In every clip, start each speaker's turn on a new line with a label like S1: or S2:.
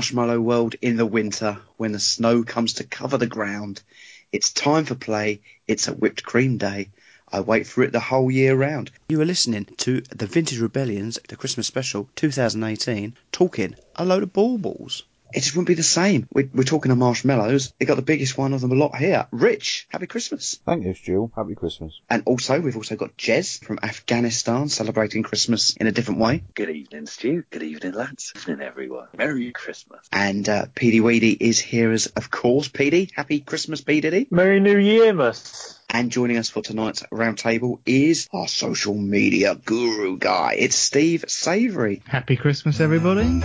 S1: Marshmallow world in the winter when the snow comes to cover the ground. It's time for play. It's a whipped cream day. I wait for it the whole year round. You are listening to the Vintage Rebellions, the Christmas special 2018, talking a load of baubles. It just wouldn't be the same. We're, we're talking of marshmallows. They got the biggest one of them a lot here. Rich, happy Christmas.
S2: Thank you, Stu. Happy Christmas.
S1: And also, we've also got Jez from Afghanistan celebrating Christmas in a different way.
S3: Good evening, Stu. Good evening, lads. Good evening, everyone. Merry Christmas.
S1: And uh, PD Weedy is here as, of course, PD. Happy Christmas, P. Diddy.
S4: Merry New Year, miss.
S1: And joining us for tonight's roundtable is our social media guru guy. It's Steve Savory.
S5: Happy Christmas, everybody.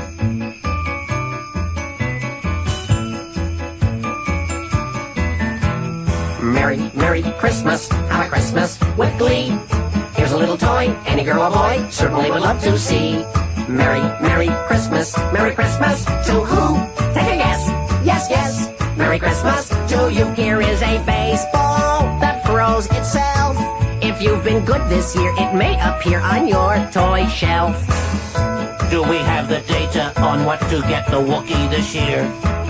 S6: Merry, Merry Christmas, have a Christmas with glee. Here's a little toy any girl or boy certainly would love to see. Merry, Merry Christmas, Merry Christmas to who? Take a guess. Yes, yes. Merry Christmas to you. Here is a baseball that throws itself. If you've been good this year, it may appear on your toy shelf.
S7: Do we have the data on what to get the Wookiee this year?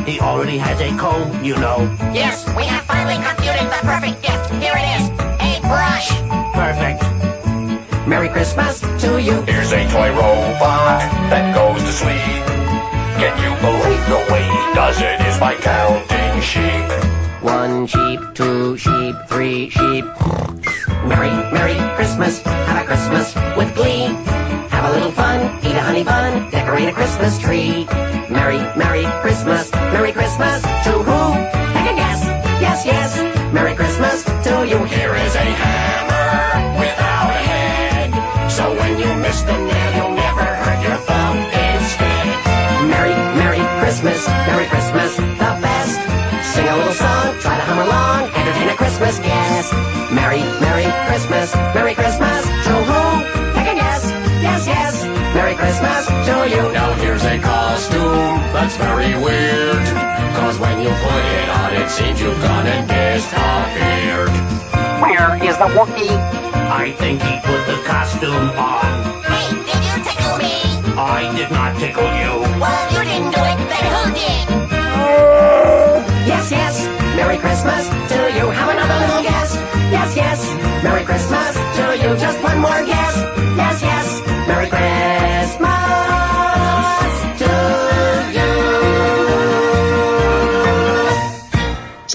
S7: He already has a comb, you know.
S8: Yes, we have finally computed the perfect gift. Here it is, a brush.
S7: Perfect.
S6: Merry Christmas to you.
S9: Here's a toy robot that goes to sleep. Can you believe the way he does it is by counting sheep?
S6: One sheep, two sheep, three sheep. Merry, Merry Christmas, have a Christmas with glee. Have a little fun, eat a honey bun, decorate a Christmas tree. Merry, Merry Christmas, Merry Christmas to who? You.
S9: Here is a hammer without a head. So when you miss the nail, you'll never hurt your thumb instead.
S6: Merry, Merry Christmas, Merry Christmas, the best. Sing a little song, try to hum along, entertain a Christmas guest. Merry, Merry Christmas, Merry Christmas to who? Take a guess. Yes, yes. Merry Christmas to you.
S9: Now here's a costume that's very weird. Seems you've gone and disappeared.
S6: Where is the Wookiee?
S7: I think he put the costume on.
S8: Hey, did you tickle me?
S7: I did not tickle you.
S8: Well, you didn't do it, then who did?
S6: Oh, yes, yes. Merry Christmas to you. Have another little guess. Yes, yes. Merry Christmas to you. Just one more guess. Yes, yes. Merry Christmas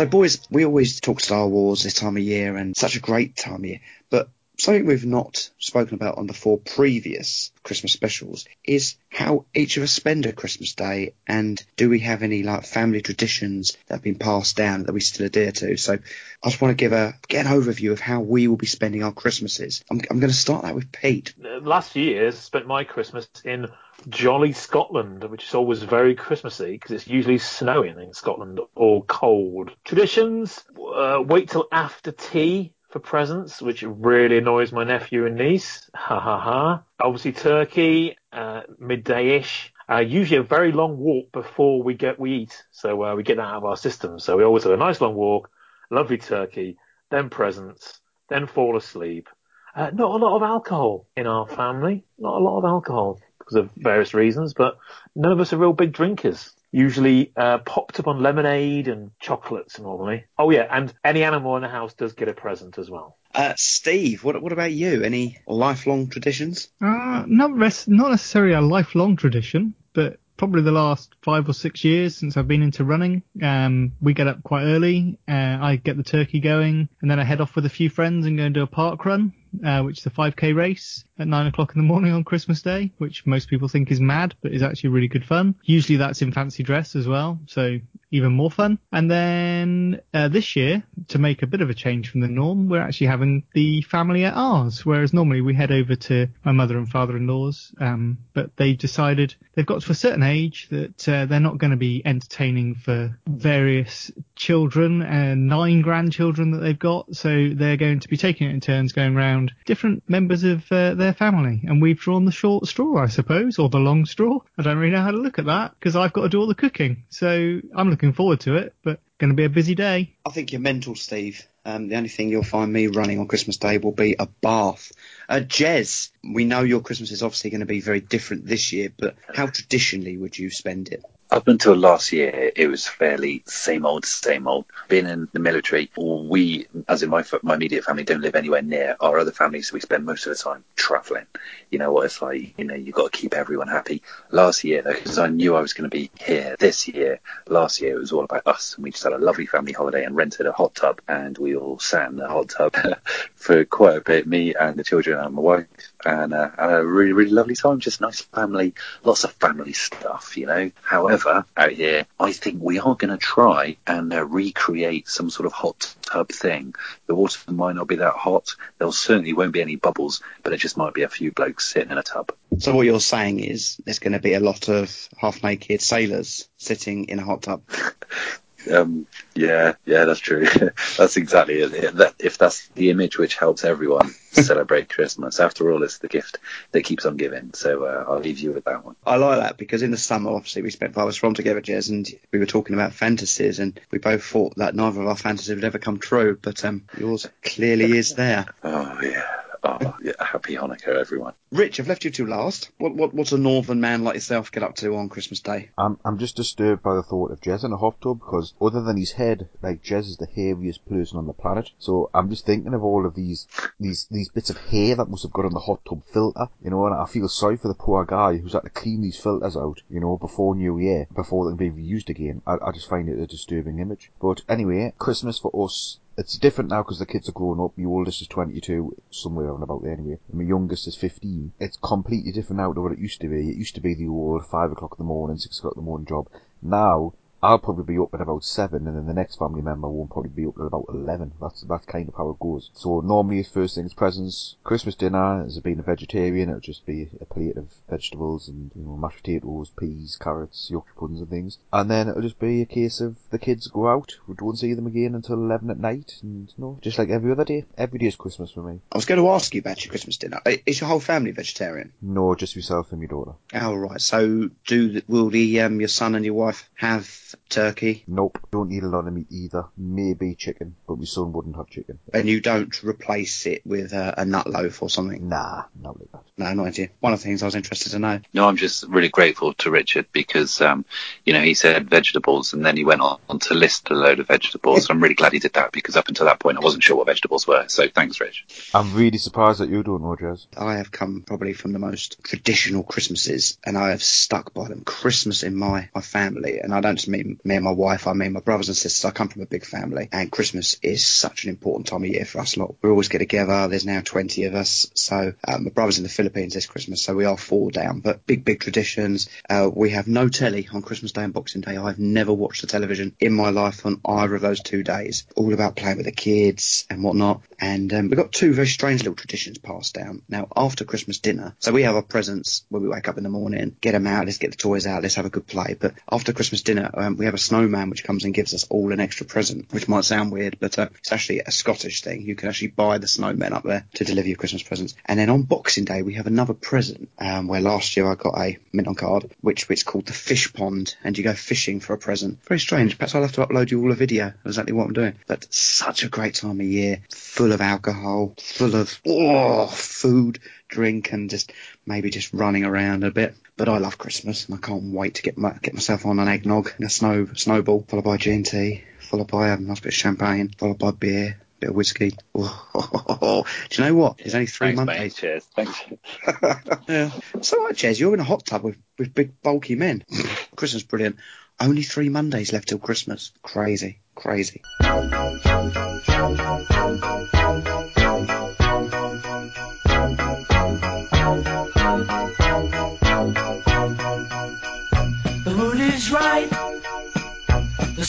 S1: So, boys, we always talk Star Wars this time of year and such a great time of year. But something we've not spoken about on the four previous Christmas specials is how each of us spend a Christmas day and do we have any like family traditions that have been passed down that we still adhere to. So I just want to give a get an overview of how we will be spending our Christmases. I'm, I'm going to start that with Pete.
S4: Last few years, I spent my Christmas in jolly Scotland, which is always very Christmassy because it's usually snowing in Scotland or cold. Traditions, uh, wait till after tea for presents, which really annoys my nephew and niece. Ha ha ha. Obviously turkey, uh, midday-ish. Uh, usually a very long walk before we get we eat, so uh, we get that out of our system. So we always have a nice long walk, lovely turkey, then presents, then fall asleep. Uh, not a lot of alcohol in our family, not a lot of alcohol because of various reasons, but none of us are real big drinkers usually uh, popped up on lemonade and chocolates normally. Oh yeah, and any animal in the house does get a present as well.
S1: Uh, Steve, what, what about you? Any lifelong traditions?
S5: Uh, not res- not necessarily a lifelong tradition, but probably the last five or six years since I've been into running. Um, we get up quite early. Uh, I get the turkey going, and then I head off with a few friends and go and do a park run, uh, which is a 5k race at nine o'clock in the morning on Christmas Day, which most people think is mad, but is actually really good fun. Usually that's in fancy dress as well, so even more fun. And then uh, this year, to make a bit of a change from the norm, we're actually having the family at ours, whereas normally we head over to my mother and father-in-law's, um, but they decided they've got to a certain age that uh, they're not going to be entertaining for various children and nine grandchildren that they've got, so they're going to be taking it in turns going round different members of uh, their family, and we've drawn the short straw, I suppose, or the long straw. I don't really know how to look at that because I've got to do all the cooking, so I'm looking forward to it, but going to be a busy day.
S1: I think you're mental, Steve. Um, the only thing you'll find me running on Christmas Day will be a bath. Uh, Jez, we know your Christmas is obviously going to be very different this year, but how traditionally would you spend it?
S3: Up until last year, it was fairly same old, same old. Being in the military, we, as in my my immediate family, don't live anywhere near our other families, so we spend most of the time travelling. You know what it's like. You know, you've got to keep everyone happy. Last year, though, because I knew I was going to be here this year, last year it was all about us, and we just had a lovely family holiday and rented a hot tub, and we all sat in the hot tub for quite a bit, me and the children and my wife, and uh, had a really, really lovely time. Just nice family, lots of family stuff, you know. However, out here, I think we are going to try and uh, recreate some sort of hot tub thing. The water might not be that hot. There certainly won't be any bubbles, but it just might be a few blokes sitting in a tub.
S1: So what you're saying is there's going to be a lot of half-naked sailors sitting in a hot tub.
S3: Um, yeah, yeah, that's true. that's exactly it. That, if that's the image which helps everyone celebrate Christmas, after all, it's the gift that keeps on giving. So uh, I'll leave you with that one.
S1: I like that because in the summer, obviously, we spent five hours from together, Jez, and we were talking about fantasies, and we both thought that neither of our fantasies would ever come true, but um, yours clearly is there.
S3: Oh yeah. Oh, yeah. Happy Hanukkah, everyone.
S1: Rich, I've left you to last. What, what, what's a northern man like yourself get up to on Christmas Day?
S2: I'm, I'm just disturbed by the thought of Jez in a hot tub because other than his head, like Jez is the hairiest person on the planet. So I'm just thinking of all of these, these, these bits of hair that must have got on the hot tub filter, you know, and I feel sorry for the poor guy who's had to clean these filters out, you know, before New Year, before they can be reused again. I, I just find it a disturbing image. But anyway, Christmas for us it's different now because the kids are grown up. My oldest is 22, somewhere around about there anyway. And my youngest is 15. It's completely different now to what it used to be. It used to be the old 5 o'clock in the morning, 6 o'clock in the morning job. Now, I'll probably be up at about seven, and then the next family member won't probably be up at about eleven. That's that's kind of how it goes. So normally, first things presents, Christmas dinner. As being a vegetarian, it'll just be a plate of vegetables and you know mashed potatoes, peas, carrots, Yorkshire puddings, and things. And then it'll just be a case of the kids go out. We don't see them again until eleven at night, and you know, just like every other day. Every day is Christmas for me.
S1: I was going to ask you about your Christmas dinner. Is your whole family vegetarian?
S2: No, just yourself and your daughter.
S1: Oh right. So do will the um your son and your wife have turkey,
S2: Nope, don't eat a lot of meat either. Maybe chicken, but my son wouldn't have chicken.
S1: and you don't replace it with a, a nut loaf or something?
S2: Nah, not like that.
S1: No, no idea. One of the things I was interested to know.
S3: No, I'm just really grateful to Richard because, um, you know, he said vegetables and then he went on, on to list a load of vegetables. I'm really glad he did that because up until that point I wasn't sure what vegetables were. So thanks, Rich.
S2: I'm really surprised that you don't know, Jez.
S1: I have come probably from the most traditional Christmases, and I have stuck by them. Christmas in my, my family, and I don't just mean me and my wife, I mean my brothers and sisters. I come from a big family, and Christmas is such an important time of year for us lot. We always get together. There's now 20 of us, so um, my brother's in the Philippines this Christmas, so we are four down. But big, big traditions. Uh, we have no telly on Christmas Day and Boxing Day. I've never watched the television in my life on either of those two days. All about playing with the kids and whatnot. And um, we've got two very strange little traditions passed down. Now, after Christmas dinner, so we have our presents when we wake up in the morning, get them out, let's get the toys out, let's have a good play. But after Christmas dinner, um, we have a snowman which comes and gives us all an extra present, which might sound weird, but uh, it's actually a Scottish thing. You can actually buy the snowman up there to deliver your Christmas presents. And then on Boxing Day, we have another present, um, where last year I got a mint on card, which it's called the fish pond, and you go fishing for a present. Very strange. Perhaps I'll have to upload you all a video of exactly what I'm doing. But such a great time of year, full of alcohol, full of oh, food, drink, and just maybe just running around a bit. But I love Christmas, and I can't wait to get my, get myself on an eggnog, a snow snowball, followed by G and T, followed by a nice bit of champagne, followed by beer, bit of whiskey. Oh, do you know what? There's only three
S3: Thanks,
S1: Mondays.
S3: mate. Cheers. Thanks.
S1: yeah. All right, Jez. You're in a hot tub with, with big, bulky men. Christmas, brilliant. Only three Mondays left till Christmas. Crazy, crazy.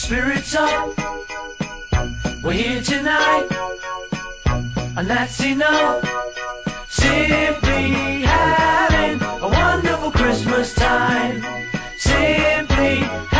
S10: Spirit's up. We're here tonight. And that's enough. Simply having a wonderful Christmas time. Simply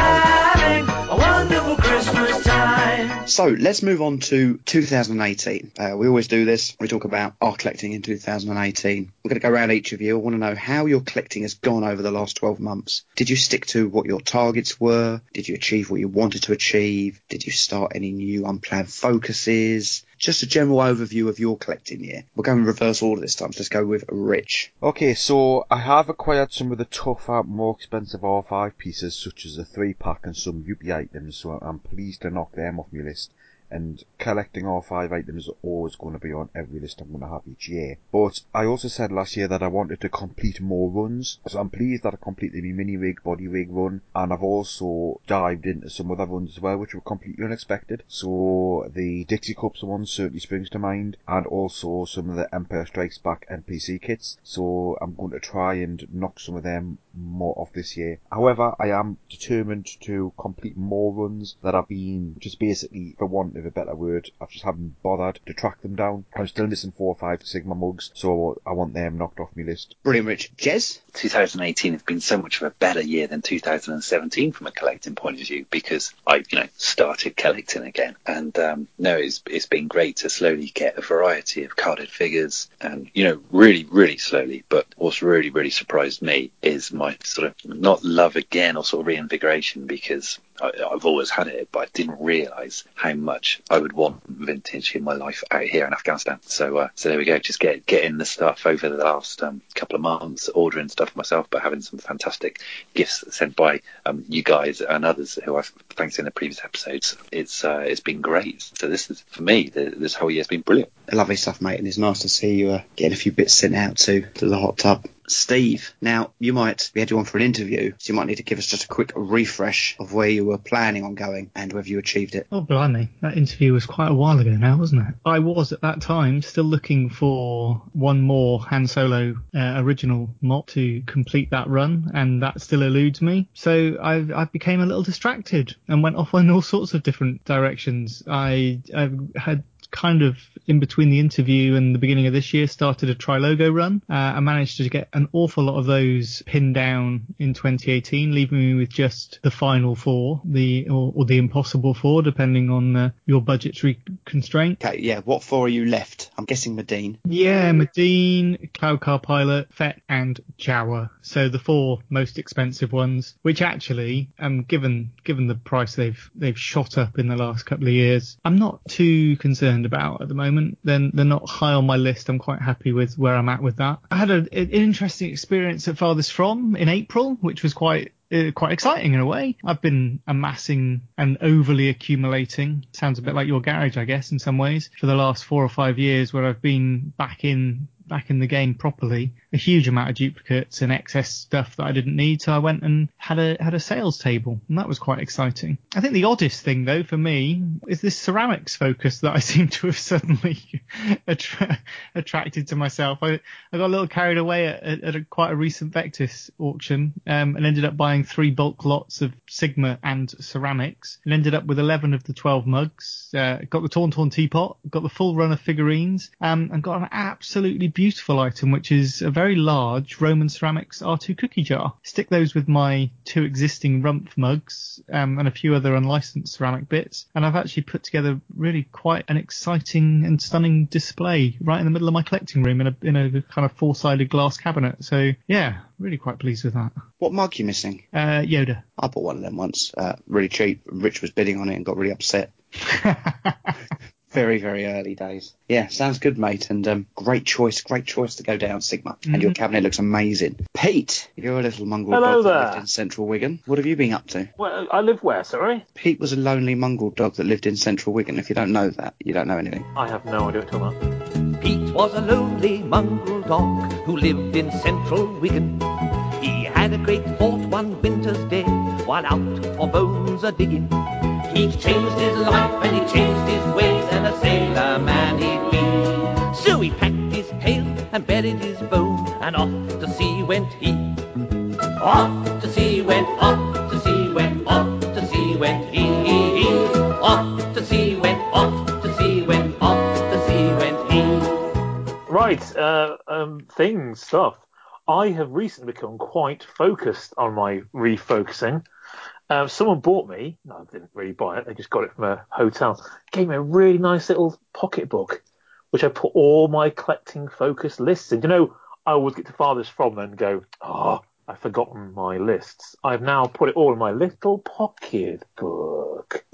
S1: So let's move on to 2018. Uh, we always do this. We talk about our collecting in 2018. We're going to go around each of you. I want to know how your collecting has gone over the last 12 months. Did you stick to what your targets were? Did you achieve what you wanted to achieve? Did you start any new unplanned focuses? Just a general overview of your collecting year. We're going in reverse order this time, so let's go with Rich.
S2: Okay, so I have acquired some of the tougher, more expensive R5 pieces, such as a 3 pack and some Yuppie items, so I'm pleased to knock them off my list. And collecting all five items is always going to be on every list I'm going to have each year. But I also said last year that I wanted to complete more runs, so I'm pleased that I completed my mini rig, body rig run, and I've also dived into some other runs as well, which were completely unexpected. So the Dixie Cups one certainly springs to mind, and also some of the Empire Strikes Back MPC kits. So I'm going to try and knock some of them more off this year. However, I am determined to complete more runs that have been just basically, for want of a better word, I just haven't bothered to track them down. I'm still missing four or five Sigma mugs, so I want them knocked off my list.
S1: Brilliant, Rich. Jez?
S3: 2018 has been so much of a better year than 2017 from a collecting point of view because I, you know, started collecting again. And um, no, it's it's been great to slowly get a variety of carded figures, and you know, really, really slowly. But what's really, really surprised me is my sort of not love again or sort of reinvigoration because I, I've always had it, but I didn't realise how much I would want vintage in my life out here in Afghanistan. So, uh, so there we go. Just get getting the stuff over the last um, couple of months, ordering stuff myself, but having some fantastic gifts sent by um, you guys and others who I've thanks in the previous episodes. It's uh, it's been great. So this is for me. The, this whole year's been brilliant.
S1: Lovely stuff, mate, and it's nice to see you uh, getting a few bits sent out to, to the hot tub. Steve, now you might, be you on for an interview, so you might need to give us just a quick refresh of where you were planning on going and whether you achieved it.
S5: Oh, blimey. That interview was quite a while ago now, wasn't it? I was at that time still looking for one more Han Solo uh, original mod to complete that run, and that still eludes me. So I, I became a little distracted and went off in all sorts of different directions. I, I had kind of in between the interview and the beginning of this year started a Trilogo run. Uh, I managed to get an awful lot of those pinned down in 2018, leaving me with just the final four, the or, or the impossible four, depending on uh, your budgetary constraint.
S1: Okay, yeah, what four are you left? I'm guessing Medine.
S5: Yeah, Medine, Cloud Car Pilot, Fett, and Jawa. So the four most expensive ones, which actually, um, given given the price they've they've shot up in the last couple of years, I'm not too concerned about at the moment. Then they're not high on my list. I'm quite happy with where I'm at with that. I had a, an interesting experience at Farthest From in April, which was quite uh, quite exciting in a way. I've been amassing and overly accumulating. Sounds a bit like your garage, I guess, in some ways, for the last four or five years, where I've been back in back in the game properly. A huge amount of duplicates and excess stuff that I didn't need, so I went and had a had a sales table, and that was quite exciting. I think the oddest thing though for me is this ceramics focus that I seem to have suddenly attra- attracted to myself. I, I got a little carried away at, at, a, quite a recent Vectis auction um, and ended up buying three bulk lots of Sigma and ceramics, and ended up with 11 of the 12 mugs. Uh, got the Tauntaun teapot, got the full run of figurines, um, and got an absolutely beautiful item, which is a very large Roman ceramics R2 cookie jar. Stick those with my two existing Rumph mugs um, and a few other unlicensed ceramic bits, and I've actually put together really quite an exciting and stunning display right in the middle of my collecting room in a in a kind of four-sided glass cabinet. So yeah, really quite pleased with that.
S1: What mug you missing?
S5: Uh, Yoda.
S1: I bought one of them once, uh, really cheap. Rich was bidding on it and got really upset. very, very early days. Yeah, sounds good, mate. And um, great choice, great choice to go down Sigma. And your cabinet looks amazing. Pete, you're a little mongrel
S4: Hello
S1: dog that lived in central Wigan. What have you been up to?
S4: Well, I live where, sorry?
S1: Pete was a lonely mongrel dog that lived in central Wigan. If you don't know that, you don't know anything.
S4: I have no idea what you're talking about.
S11: Pete was a lonely mongrel dog who lived in central Wigan. He had a great thought one winter's day while out for bones a digging. He changed his life and he changed his ways and a sailor man he'd be. So he packed his pail and buried his bone and off to sea went he. Off to sea went, off to sea went, off to sea went he. Off to sea went, off to sea went, off to sea went he.
S4: Right, uh, um, things, stuff. I have recently become quite focused on my refocusing. Um, someone bought me, no, I didn't really buy it, they just got it from a hotel, gave me a really nice little pocket book, which I put all my collecting focus lists in. You know, I always get to farthest from and go, oh, I've forgotten my lists. I've now put it all in my little pocket book.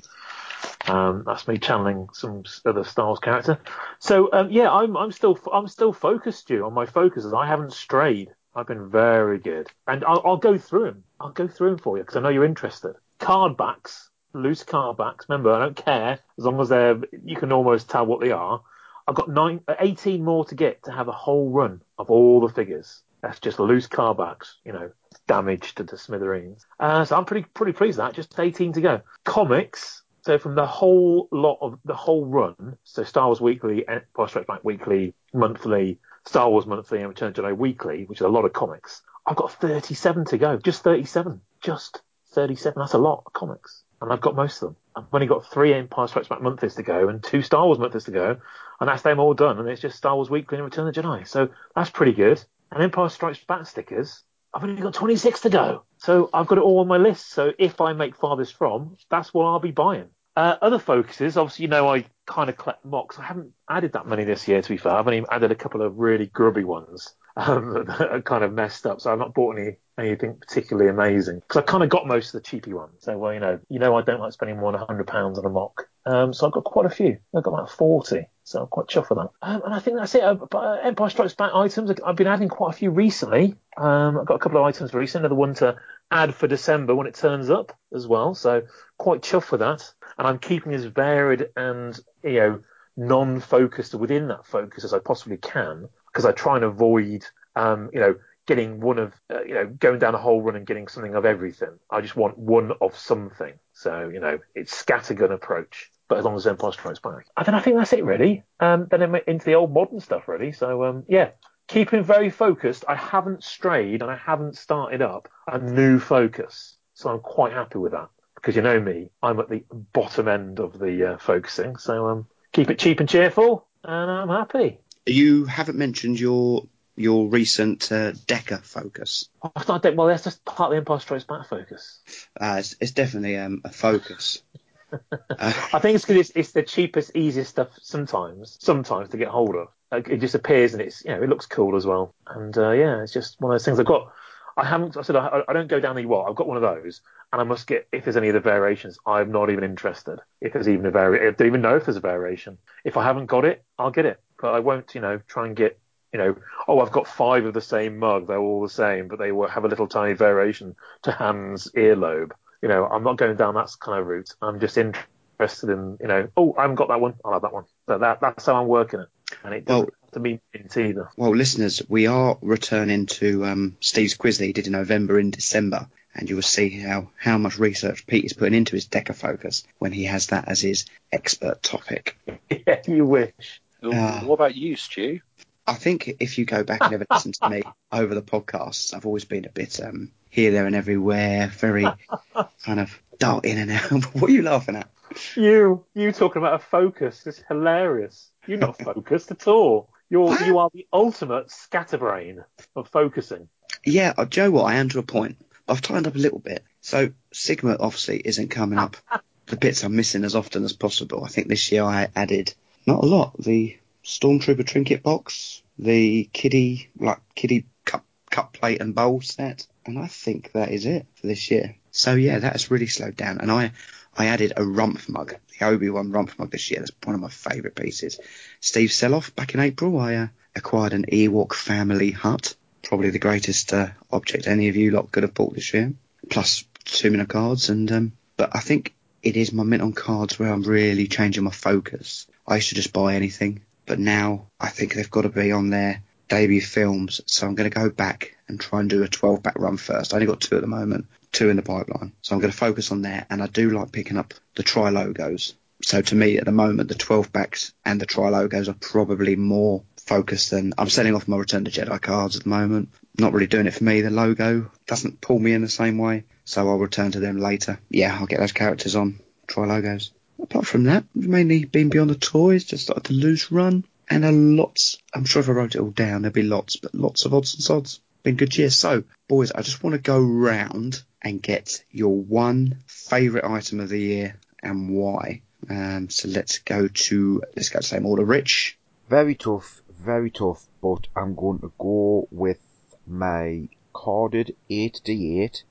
S4: Um, that's me channeling some other Star Wars character. So um, yeah, I'm I'm still I'm still focused you on my focuses. I haven't strayed. I've been very good, and I'll, I'll go through them. I'll go through them for you because I know you're interested. Card backs, loose card backs. Remember, I don't care as long as they're. You can almost tell what they are. I've got nine, 18 more to get to have a whole run of all the figures. That's just loose car backs, you know, damaged to the smithereens. Uh, so I'm pretty pretty pleased with that. Just 18 to go. Comics. So from the whole lot of the whole run, so Star Wars Weekly, Empire Strikes Back Weekly, Monthly, Star Wars Monthly, and Return of Jedi Weekly, which is a lot of comics. I've got 37 to go. Just 37. Just 37. That's a lot of comics. And I've got most of them. I've only got three Empire Strikes Back monthlies to go and two Star Wars monthlies to go. And that's them all done. And it's just Star Wars Weekly and Return of Jedi. So that's pretty good. And Empire Strikes Back stickers, I've only got 26 to go. So I've got it all on my list. So if I make farthest from, that's what I'll be buying. Uh, other focuses, obviously, you know, I kind of collect mocks. I haven't added that many this year, to be fair. I've only added a couple of really grubby ones um, that are kind of messed up. So I've not bought any anything particularly amazing because I kind of got most of the cheapy ones. So, well, you know, you know, I don't like spending more than hundred pounds on a mock. Um, so I've got quite a few. I've got about forty. So I'm quite chuffed with that. Um, and I think that's it. Uh, but uh, Empire Strikes Back items, I've been adding quite a few recently. Um, I've got a couple of items recently. Another one to add for December when it turns up as well. So quite chuffed with that. And I'm keeping as varied and, you know, non-focused within that focus as I possibly can because I try and avoid, um, you know, getting one of, uh, you know, going down a whole run and getting something of everything. I just want one of something. So, you know, it's scattergun approach but as long as Empire Strikes Back. And then I think that's it really. Um, then I'm into the old modern stuff really. So um, yeah, keeping very focused. I haven't strayed and I haven't started up a new focus. So I'm quite happy with that because you know me, I'm at the bottom end of the uh, focusing. So um, keep it cheap and cheerful, and I'm happy.
S1: You haven't mentioned your your recent uh, Decker focus.
S4: Oh, it's not De- well, that's just part of the Empire Strikes Back focus.
S1: Uh, it's, it's definitely um, a focus.
S4: I think it's because it's, it's the cheapest, easiest stuff sometimes, sometimes to get hold of. It just appears and it's, you know, it looks cool as well. And uh, yeah, it's just one of those things I've got. I haven't. I said I, I don't go down the what. I've got one of those, and I must get if there's any of the variations. I'm not even interested. If there's even a variation, I don't even know if there's a variation. If I haven't got it, I'll get it. But I won't, you know, try and get, you know, oh, I've got five of the same mug. They're all the same, but they will have a little tiny variation to Han's earlobe. You know, I'm not going down that kind of route. I'm just interested in, you know, oh, I haven't got that one. I'll have that one. So that that's how I'm working it, and it doesn't
S1: Well-
S4: have to mean mint either.
S1: Well, listeners, we are returning to um, Steve's quiz that he did in November and December, and you will see how, how much research Pete is putting into his Decker focus when he has that as his expert topic.
S4: yeah, you wish.
S1: Ah.
S3: what about you, Stu?
S1: I think if you go back and ever listen to me over the podcasts, I've always been a bit um, here, there, and everywhere, very kind of dart in and out. what are you laughing at?
S4: You, you talking about a focus is hilarious. You're not focused at all. You're, you are the ultimate scatterbrain of focusing.
S1: Yeah, uh, Joe, what I am to a point. I've tightened up a little bit. So Sigma obviously isn't coming up the bits I'm missing as often as possible. I think this year I added not a lot. The Stormtrooper trinket box, the kiddie like kiddie cup cup plate and bowl set, and I think that is it for this year. So yeah, that has really slowed down. And I I added a Rumph mug, the Obi Wan Rumph mug this year. That's one of my favourite pieces. Steve Seloff back in April, I uh, acquired an Ewok family hut. Probably the greatest uh, object any of you lot could have bought this year. Plus two minute cards, and um, but I think it is my mint on cards where I'm really changing my focus. I used to just buy anything, but now I think they've got to be on their debut films. So I'm going to go back and try and do a 12 back run first. I only got two at the moment, two in the pipeline. So I'm going to focus on there. And I do like picking up the tri logos. So to me at the moment, the 12 backs and the tri logos are probably more focused than I'm selling off my Return to Jedi cards at the moment. Not really doing it for me. The logo doesn't pull me in the same way. So I'll return to them later. Yeah, I'll get those characters on tri logos. Apart from that, mainly been beyond the toys, just started the loose run, and a lots. I'm sure if I wrote it all down, there'd be lots, but lots of odds and sods. Been good year. So, boys, I just want to go round and get your one favourite item of the year and why. Um, so let's go to let's go to same order. Rich,
S2: Very tough, very tough, but I'm going to go with my carded 8d8.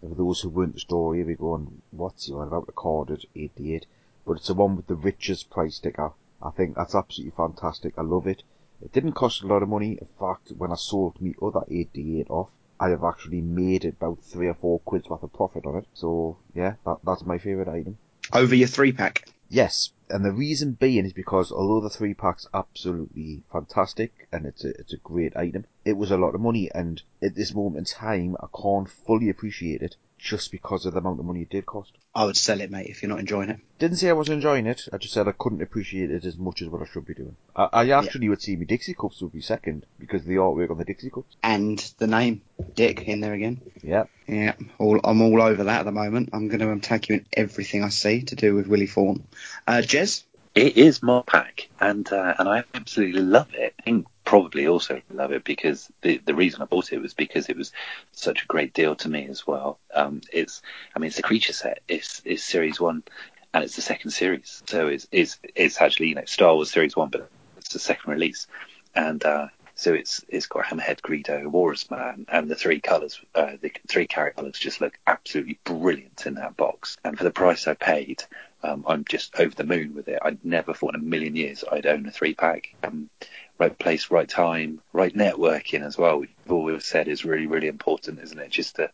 S2: For those who weren't the story, be going, what's he on about the carded 8d8? But it's the one with the richest price sticker. I think that's absolutely fantastic. I love it. It didn't cost a lot of money. In fact, when I sold me other 8d8 off, I have actually made about three or four quid's worth of profit on it. So, yeah, that, that's my favourite item.
S1: over your three pack.
S2: Yes, and the reason being is because although the three pack's absolutely fantastic and it's a it's a great item, it was a lot of money, and at this moment in time, I can't fully appreciate it just because of the amount of money it did cost.
S1: I would sell it, mate, if you're not enjoying it.
S2: Didn't say I was enjoying it. I just said I couldn't appreciate it as much as what I should be doing. I, I actually would see me Dixie cups would be second because of the artwork on the Dixie cups.
S1: And the name, Dick, in there again.
S2: Yeah.
S1: Yeah, all, I'm all over that at the moment. I'm going to um, take you in everything I see to do with Willie Fawn. Uh, Jez?
S3: It is my pack, and uh, and I absolutely love it. I think probably also love it because the the reason I bought it was because it was such a great deal to me as well. Um, it's I mean it's a creature set. It's it's series one, and it's the second series, so it's it's it's actually you know Star Wars series one, but it's the second release, and uh, so it's it's got Hammerhead, Greedo, Walrus Man, and the three colours, uh, the three character colours just look absolutely brilliant in that box. And for the price I paid, um, I'm just over the moon with it. I'd never thought in a million years I'd own a three pack. Um, right place, right time, right networking as well. We've always said is really, really important, isn't it? Just to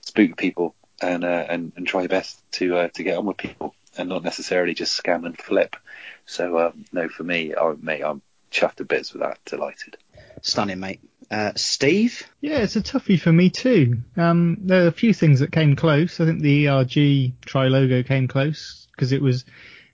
S3: spook people and uh, and, and try your best to uh, to get on with people and not necessarily just scam and flip. So um, no, for me, I, mate, I'm chuffed to bits with that. Delighted.
S1: Stunning, mate. Uh, Steve?
S5: Yeah, it's a toughie for me too. Um, there are a few things that came close. I think the ERG Tri logo came close because it was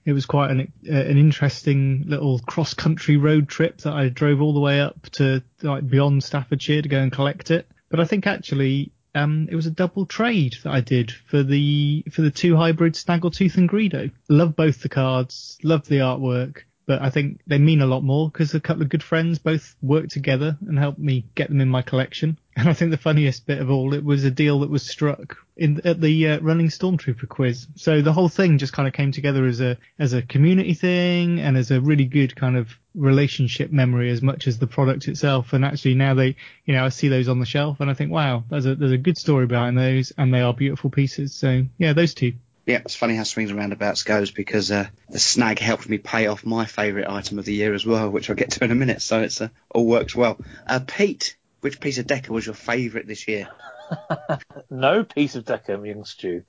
S5: it was quite an uh, an interesting little cross country road trip that I drove all the way up to like beyond Staffordshire to go and collect it. But I think actually um, it was a double trade that I did for the for the two hybrid Snaggletooth and Greedo. Love both the cards, love the artwork, but I think they mean a lot more because a couple of good friends both worked together and helped me get them in my collection. And I think the funniest bit of all, it was a deal that was struck in at the uh, running stormtrooper quiz. So the whole thing just kind of came together as a as a community thing and as a really good kind of relationship memory as much as the product itself. And actually now they, you know, I see those on the shelf and I think, wow, there's a there's a good story behind those and they are beautiful pieces. So yeah, those two.
S1: Yeah, it's funny how swings and roundabouts goes because uh, the snag helped me pay off my favourite item of the year as well, which I'll get to in a minute. So it's uh, all works well. Uh, Pete, which piece of Decker was your favourite this year?
S4: no piece of Decker, young Stew.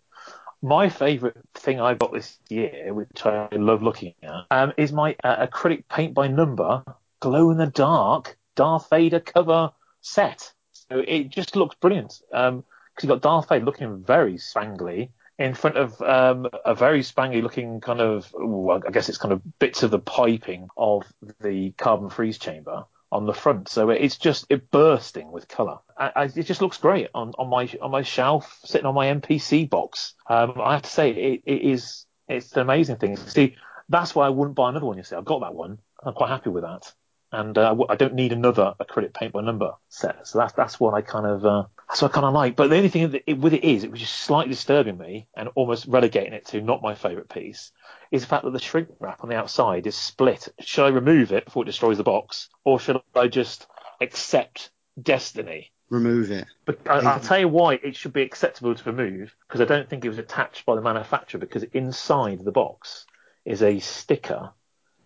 S4: My favourite thing I got this year, which I love looking at, um, is my uh, acrylic paint by number glow in the dark Darth Vader cover set. So it just looks brilliant. Um, because you've got Darth Vader looking very spangly in front of um, a very spangly looking kind of, ooh, I guess it's kind of bits of the piping of the carbon freeze chamber on the front. So it's just it bursting with colour. I, I, it just looks great on, on my on my shelf, sitting on my MPC box. Um, I have to say it, it is it's an amazing thing. See, that's why I wouldn't buy another one. You see, I've got that one. I'm quite happy with that, and uh, I don't need another acrylic paint by number set. So that's that's what I kind of uh, that's what I kind of like. But the only thing it, with it is, it was just slightly disturbing me and almost relegating it to not my favourite piece, is the fact that the shrink wrap on the outside is split. Should I remove it before it destroys the box, or should I just accept destiny?
S1: Remove it.
S4: But I, I'll tell you why it should be acceptable to remove, because I don't think it was attached by the manufacturer, because inside the box is a sticker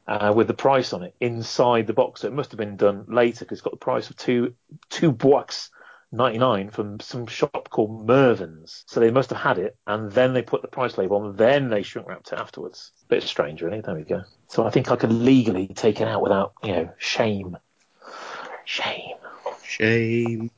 S4: uh, with the price on it inside the box. So it must have been done later because it's got the price of two two bucks 99 from some shop called Mervyn's. So they must have had it and then they put the price label on, then they shrink wrapped it afterwards. Bit strange, really. There we go. So I think I could legally take it out without, you know, shame. Shame.
S1: Shame.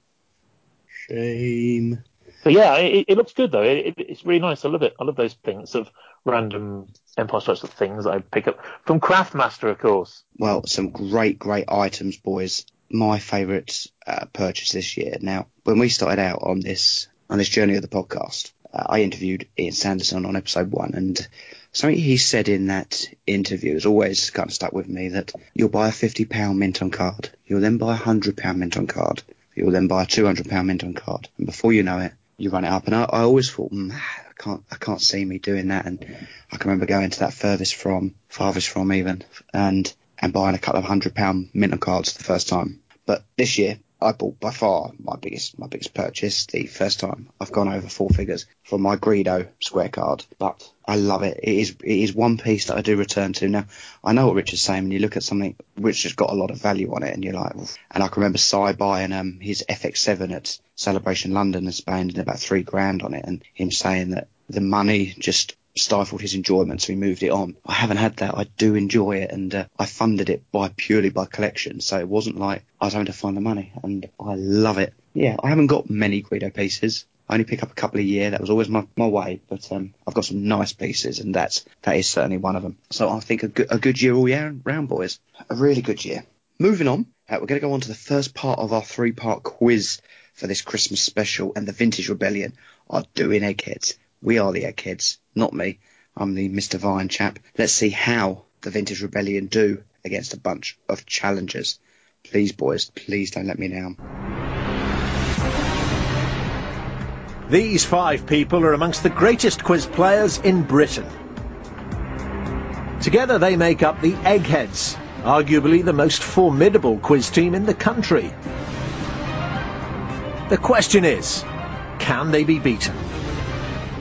S1: Shame.
S4: But yeah, it, it looks good though. It, it, it's really nice. I love it. I love those things of random Empire Strikes things that I pick up from Craftmaster, of course.
S1: Well, some great, great items, boys. My favourite uh, purchase this year. Now, when we started out on this on this journey of the podcast, uh, I interviewed Ian Sanderson on episode one, and something he said in that interview has always kind of stuck with me. That you'll buy a fifty pound mint on card, you'll then buy a hundred pound mint on card, you'll then buy a two hundred pound mint on card, and before you know it, you run it up. And I, I always thought, mm, I can't, I can't see me doing that. And I can remember going to that furthest from, farthest from even, and and buying a couple of hundred pound mint on cards the first time. But this year, I bought by far my biggest my biggest purchase. The first time I've gone over four figures for my Greedo square card, but I love it. It is it is one piece that I do return to. Now I know what Richard's saying. When you look at something which has got a lot of value on it, and you're like, "Oof." and I can remember Cy buying um his FX7 at Celebration London and spending about three grand on it, and him saying that the money just stifled his enjoyment, so he moved it on. I haven't had that. I do enjoy it, and uh, I funded it by purely by collection, so it wasn't like I was having to find the money, and I love it. Yeah, I haven't got many Greedo pieces. I only pick up a couple a year. That was always my, my way, but um, I've got some nice pieces, and that's that is certainly one of them. So I think a good, a good year all year round, boys. A really good year. Moving on, uh, we're going to go on to the first part of our three part quiz for this Christmas special, and the Vintage Rebellion are doing eggheads. We are the eggheads, not me. I'm the Mr. Vine chap. Let's see how the Vintage Rebellion do against a bunch of challengers. Please, boys, please don't let me down.
S12: These five people are amongst the greatest quiz players in Britain. Together they make up the Eggheads, arguably the most formidable quiz team in the country. The question is, can they be beaten?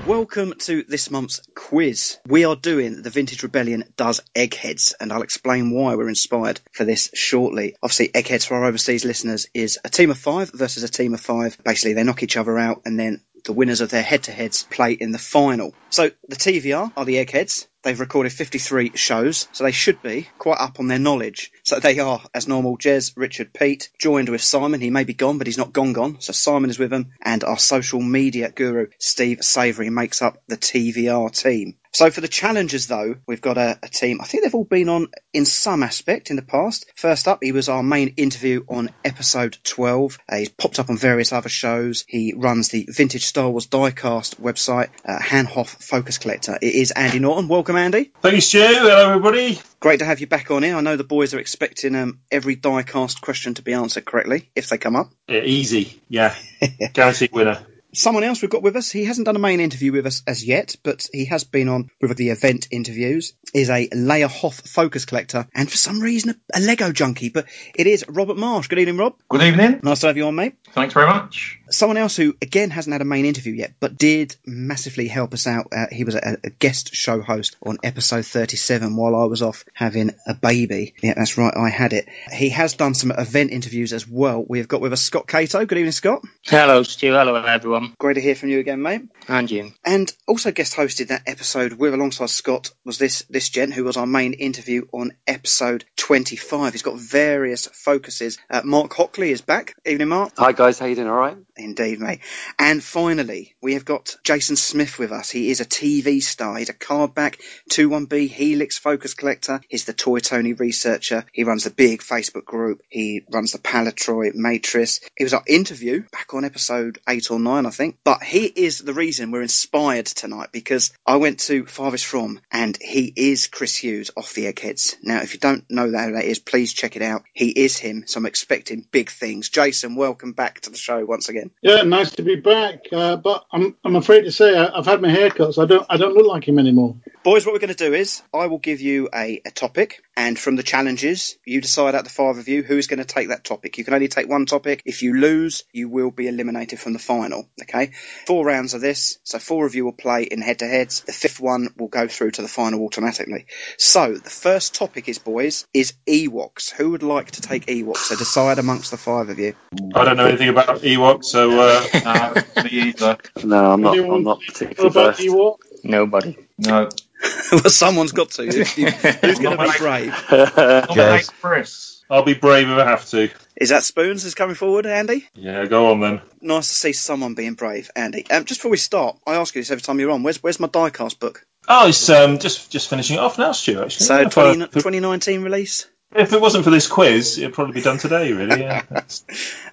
S1: Welcome to this month's quiz. We are doing the Vintage Rebellion does Eggheads, and I'll explain why we're inspired for this shortly. Obviously, Eggheads for our overseas listeners is a team of five versus a team of five. Basically, they knock each other out, and then the winners of their head-to-heads play in the final. So the TVR are the Eggheads. They've recorded 53 shows, so they should be quite up on their knowledge. So they are, as normal, Jez, Richard, Pete, joined with Simon. He may be gone, but he's not gone gone. So Simon is with them, and our social media guru, Steve Savory, makes up the TVR team. So for the challengers, though, we've got a, a team. I think they've all been on in some aspect in the past. First up, he was our main interview on episode 12. Uh, he's popped up on various other shows. He runs the Vintage Star Wars Diecast website, uh, Han Hoth Focus Collector. It is Andy Norton. Welcome, Andy.
S13: Thank you, Stu. Hello, everybody.
S1: Great to have you back on here. I know the boys are expecting um, every diecast question to be answered correctly if they come up.
S13: Yeah, easy. Yeah. Guaranteed winner.
S1: Someone else we've got with us, he hasn't done a main interview with us as yet, but he has been on with the event interviews, is a Leia Hoth focus collector, and for some reason a, a Lego junkie, but it is Robert Marsh. Good evening, Rob.
S14: Good evening.
S1: Nice to have you on, mate.
S14: Thanks very much.
S1: Someone else who, again, hasn't had a main interview yet, but did massively help us out. Uh, he was a, a guest show host on episode 37 while I was off having a baby. Yeah, that's right, I had it. He has done some event interviews as well. We've got with us Scott Cato. Good evening, Scott.
S15: Hello, Stu. Hello, everyone.
S1: Great to hear from you again, mate.
S15: And you.
S1: And also guest hosted that episode with alongside Scott was this this gent who was our main interview on episode 25. He's got various focuses. Uh, Mark Hockley is back. Evening, Mark.
S16: Hi guys, how you doing? All right.
S1: Indeed, mate. And finally, we have got Jason Smith with us. He is a TV star. He's a card cardback 21B Helix focus collector. He's the Toy Tony researcher. He runs the big Facebook group. He runs the Palatroid Matrix. He was our interview back on episode 8 or 9, I think. But he is the reason we're inspired tonight because I went to Farthest From and he is Chris Hughes off the Eggheads. Now, if you don't know who that is, please check it out. He is him, so I'm expecting big things. Jason, welcome back to the show once again.
S17: Yeah, nice to be back. Uh, but I'm I'm afraid to say I, I've had my haircut, so I don't I don't look like him anymore.
S1: Boys, what we're going to do is I will give you a, a topic, and from the challenges, you decide out the five of you who's going to take that topic. You can only take one topic. If you lose, you will be eliminated from the final. Okay? Four rounds of this, so four of you will play in head to heads. The fifth one will go through to the final automatically. So, the first topic is, boys, is Ewoks. Who would like to take Ewoks? So decide amongst the five of you.
S13: I don't know anything about Ewoks, so uh,
S14: no, me either.
S16: No, I'm not. I'm not particularly
S17: about
S16: versed.
S17: Ewok?
S15: Nobody.
S14: No.
S1: well, someone's got to. Who's going to be brave?
S14: Jez. Chris.
S13: I'll be brave if I have to.
S1: Is that Spoons is coming forward, Andy?
S13: Yeah, go on then.
S1: Nice to see someone being brave, Andy. Um, just before we start, I ask you this every time you're on. Where's where's my diecast book?
S13: Oh, it's um, just just finishing it off now, Stu. Actually,
S1: So
S13: If,
S1: 20,
S13: I-
S1: 2019 release,
S13: if it wasn't for this quiz, it'd probably be done today. Really, yeah.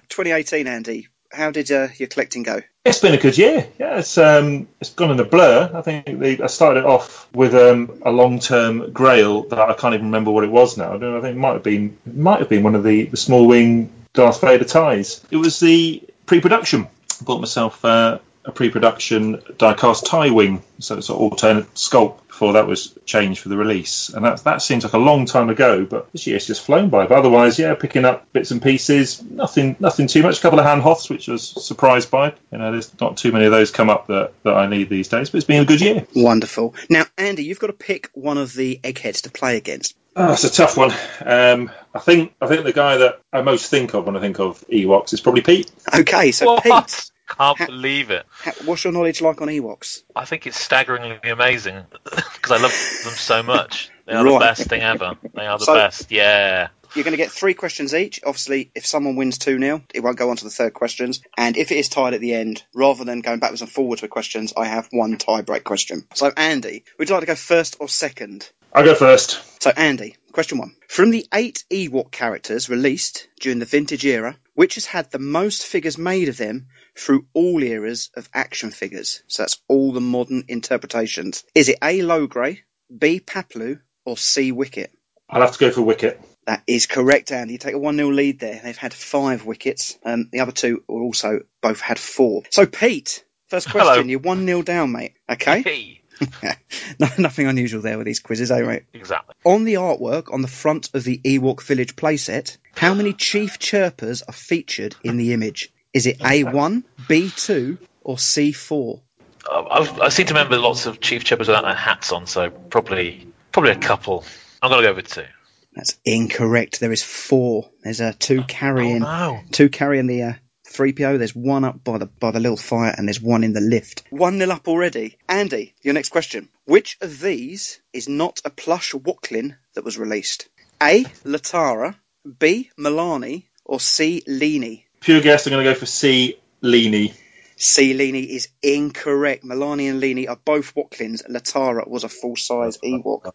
S1: 2018, Andy. How did uh, your collecting go?
S13: It's been a good year. Yeah, it's um, it's gone in a blur. I think I started off with um, a long-term Grail that I can't even remember what it was now. I, don't know, I think it might have been might have been one of the, the small wing Darth Vader ties. It was the pre-production. I bought myself uh, a pre-production die-cast tie wing, so it's an alternate sculpt before that was changed for the release. And that that seems like a long time ago, but this year's just flown by. But otherwise, yeah, picking up bits and pieces, nothing nothing too much. A couple of Han Hoths, which I was surprised by. You know, there's not too many of those come up that, that I need these days, but it's been a good year.
S1: Wonderful. Now, Andy, you've got to pick one of the eggheads to play against.
S13: Oh, that's a tough one. Um, I think I think the guy that I most think of when I think of Ewoks is probably Pete.
S1: Okay, so Pete,
S18: Can't believe it.
S1: ha- what's your knowledge like on Ewoks?
S18: I think it's staggeringly amazing because I love them so much. They are
S1: Right.
S18: the best thing ever. They are the
S1: So-
S18: best. Yeah.
S1: You're going to get three questions each. Obviously, if someone wins 2 0, it won't go on to the third questions. And if it is tied at the end, rather than going backwards and forwards with questions, I have one tie break question. So, Andy, would you like to go first or second?
S13: I'll go first.
S1: So, Andy, question one. From the eight Ewok characters released during the vintage era, which has had the most figures made of them through all eras of action figures? So that's all the modern interpretations. Is it A. Logray, B. Paplu, or C. Wicket?
S13: I'll have to go for Wicket.
S1: That is correct, Andy. You take a 1 0 lead there. They've had five wickets. Um, the other two also both had four. So, Pete, first question.
S18: Hello.
S1: question. You're 1 0 down, mate. Okay? no, nothing unusual there with these quizzes, eh, mate?
S18: Exactly.
S1: On the artwork on the front of the Ewok Village playset, how many chief chirpers are featured in the image? Is it A1, B2, or C4?
S18: Uh, I've, I seem to remember lots of chief chirpers without their hats on, so probably probably a couple. I'm gonna go with two.
S1: That's incorrect. There is four. There's uh, two carrying,
S18: Oh, no.
S1: two carrying the uh, 3PO. There's one up by the by the little fire, and there's one in the lift. One nil up already. Andy, your next question. Which of these is not a plush Woklin that was released? A. Latara, B. Milani, or C. Leany?
S13: Pure guess. I'm going to go for C. Leany.
S1: C. Leany is incorrect. Milani and Leany are both Woklins. Latara was a full size Ewok.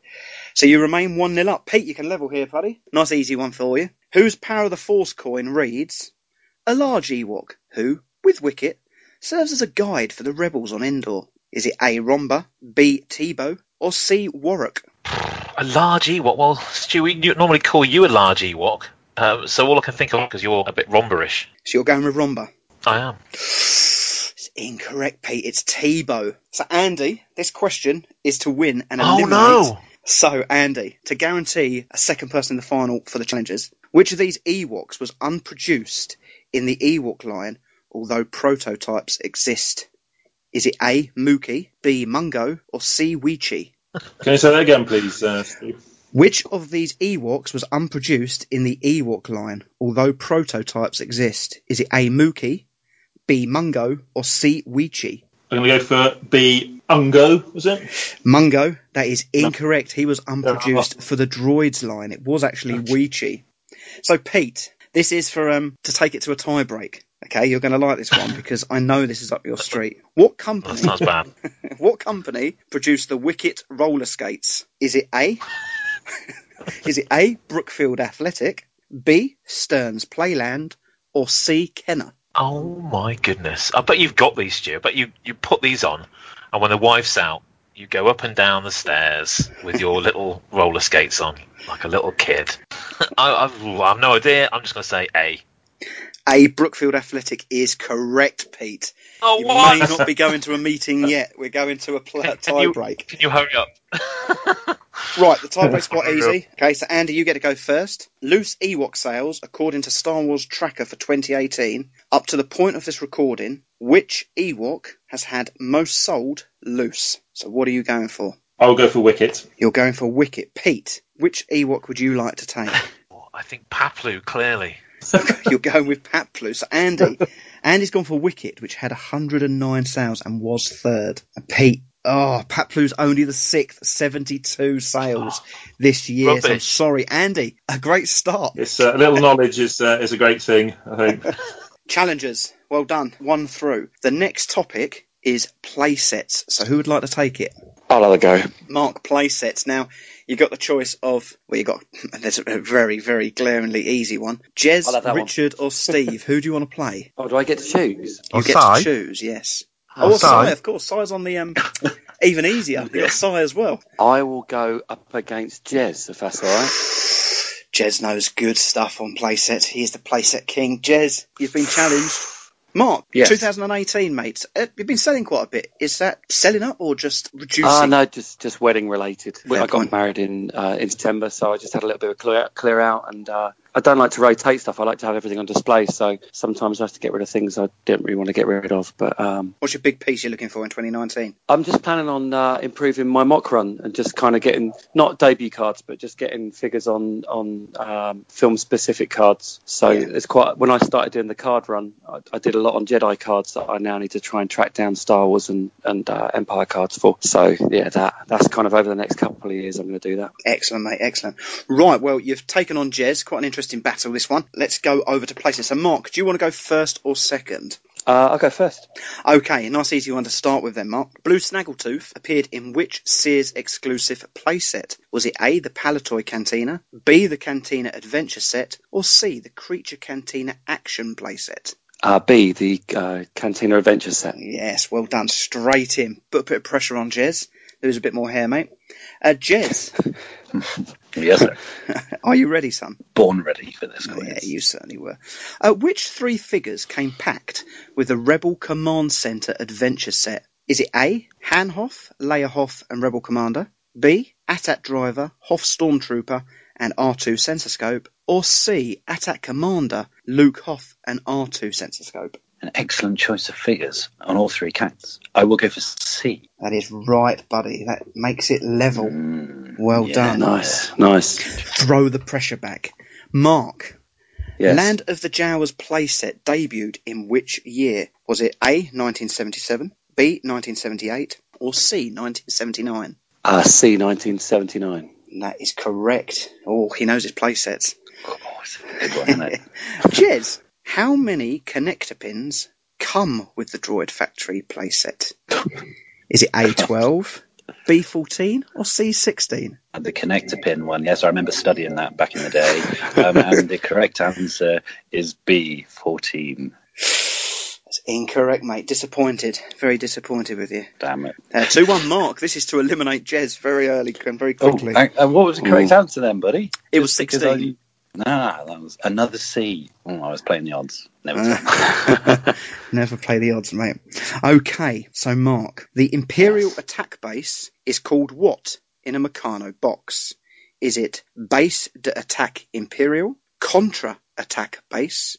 S1: So you remain 1 0 up. Pete, you can level here, buddy. Nice easy one for you. Whose Power of the Force coin reads A large Ewok who, with Wicket, serves as a guide for the rebels on Endor. Is it A. Romba, B. Teebo, or C. Warwick?
S18: A large Ewok. Well, Stu, we normally call you a large Ewok. Um, so all I can think of because you're a bit romberish.
S1: So you're going with Romba.
S18: I am.
S1: It's incorrect, Pete. It's Teebo. So, Andy, this question is to win and
S18: Oh,
S1: eliminate.
S18: no.
S1: So, Andy, to guarantee a second person in the final for the challenges, which of these Ewoks was unproduced in the Ewok line, although prototypes exist? Is it A. Mookie, B. Mungo, or C. Weechi?
S13: Can you say that again, please, uh, Steve?
S1: Which of these Ewoks was unproduced in the Ewok line, although prototypes exist? Is it A. Mookie, B. Mungo, or C. Weechi?
S13: I'm going to go for B. Ungo, was it?
S1: Mungo, that is incorrect. He was unproduced for the droids line. It was actually Weechi. So, Pete, this is for um to take it to a tie break. Okay, you're going to like this one because I know this is up your street. What company?
S18: That sounds bad.
S1: what company produced the Wicket roller skates? Is it A? is it A. Brookfield Athletic, B. Stearns Playland, or C. Kenner?
S18: Oh my goodness! I bet you've got these, Stu. But you you put these on, and when the wife's out, you go up and down the stairs with your little roller skates on, like a little kid. I, I've, I have no idea. I'm just going to say A.
S1: A. Brookfield Athletic is correct, Pete.
S18: Oh,
S1: you
S18: what?
S1: may not be going to a meeting yet. We're going to a pl-
S18: Can
S1: tie
S18: you-
S1: break.
S18: Can you hurry up?
S1: Right, the tie break's quite easy. Okay, so Andy, you get to go first. Loose Ewok sales, according to Star Wars Tracker for 2018, up to the point of this recording, which Ewok has had most sold loose? So what are you going for?
S13: I'll go for Wicket.
S1: You're going for Wicket. Pete, which Ewok would you like to take?
S18: I think Paplu clearly.
S1: You're going with Paplu. So Andy, Andy's gone for Wicket, which had 109 sales and was third. And Pete, oh, Paplu's only the sixth, 72 sales this year. So I'm sorry, Andy. A great start.
S13: It's uh, a little knowledge is uh, is a great thing. I think.
S1: Challengers, well done. One through. The next topic is play sets. So who would like to take it?
S16: I'll have a go.
S1: Mark play sets. Now, you've got the choice of, well, you got, there's a very, very glaringly easy one. Jez,
S16: I'll have that one.
S1: Richard, or Steve? Who do you want to play?
S16: Oh, do I get to choose?
S1: You
S16: Oh,
S1: get
S16: Si?
S1: to choose, yes.
S16: Oh,
S1: Oh,
S16: Si.
S1: Si, of course. Si's on the, um, even easier. You got Si as well.
S16: I will go up against Jez, if that's all right.
S1: Jez knows good stuff on playsets. He is the playset king. Jez, you've been challenged. Mark,
S16: Yes.
S1: 2018, mate. Uh, you've been selling quite a bit. Is that selling up or just reducing?
S16: Ah, no, just just wedding related.
S1: Fair
S16: I got
S1: point.
S16: married in uh, in September, so I just had a little bit of clear, clear out, and uh, I don't like to rotate stuff. I like to have everything on display, so sometimes I have to get rid of things I didn't really want to get rid of. But um,
S1: What's your big piece you're looking for in 2019?
S16: I'm just planning on uh, improving my MOC run and just kind of getting not debut cards, but just getting figures on on um, film specific cards. So
S1: Yeah.
S16: it's quite. When I started doing the card run, I, I did a lot on Jedi cards that I now need to try and track down Star Wars and and uh, Empire cards for. So yeah, that that's kind of over the next couple of years. I'm going to do that.
S1: Excellent, mate. Excellent. Right. Well, you've taken on Jez. Quite an interesting battle, this one. Let's go over to places. So, Mark, do you want to go first or second?
S16: Uh, I'll go first.
S1: Okay, a nice easy one to start with then, Mark. Blue Snaggletooth appeared in which Sears exclusive playset? Was it A, the Palitoy Cantina, B, the Cantina Adventure Set, or C, the Creature Cantina Action playset?
S16: Uh, B, the uh, Cantina Adventure set.
S1: Yes, well done. Straight in. Put a bit of pressure on Jez. Lose a bit more hair, mate. Uh, Jez,
S3: Yes, sir.
S1: are you ready, son?
S3: Born ready for this
S1: Oh,
S3: quiz.
S1: yeah, you certainly were. Uh, which three figures came packed with the Rebel Command Center Adventure Set? Is it A. Han Hoth, Leia and Rebel Commander? B. AT-AT Driver, Hoth Stormtrooper, and R2 Sensor Scope? Or C. AT-AT Commander, Luke Hoth, and R2 Sensor Scope?
S3: An excellent choice of figures on all three counts. I will go for C.
S1: That is right, buddy. That makes it level. well
S3: yeah,
S1: done.
S16: Nice, nice.
S1: Throw the pressure back. Mark,
S16: Yes.
S1: Land of the Jawas playset debuted in which year? Was it A. 1977, B. 1978, or C. 1979?
S16: Uh, C, 1979.
S1: That is correct. Oh, he knows his playsets.
S3: It's a good one, isn't it?
S1: Jez, how many connector pins come with the Droid Factory playset? Is it A12, B14, or C16?
S3: And the connector pin one, yes, I remember studying that back in the day. Um, and the correct answer is B14.
S1: That's incorrect, mate. Disappointed. Very disappointed with you.
S3: Damn it.
S1: Uh, 2 1 Mark. This is to eliminate Jez very early and very
S3: Oh,
S1: quickly.
S3: and- and what was the correct answer then, buddy?
S1: It was
S3: Just because
S1: 16.
S3: I- Nah, that was another C. Oh, I was playing the odds. Never
S1: Uh, Never play the odds, mate. Okay, so Mark, the Imperial attack base is called what in a Meccano box? Is it Base de Attack Imperial, Contra Attack Base,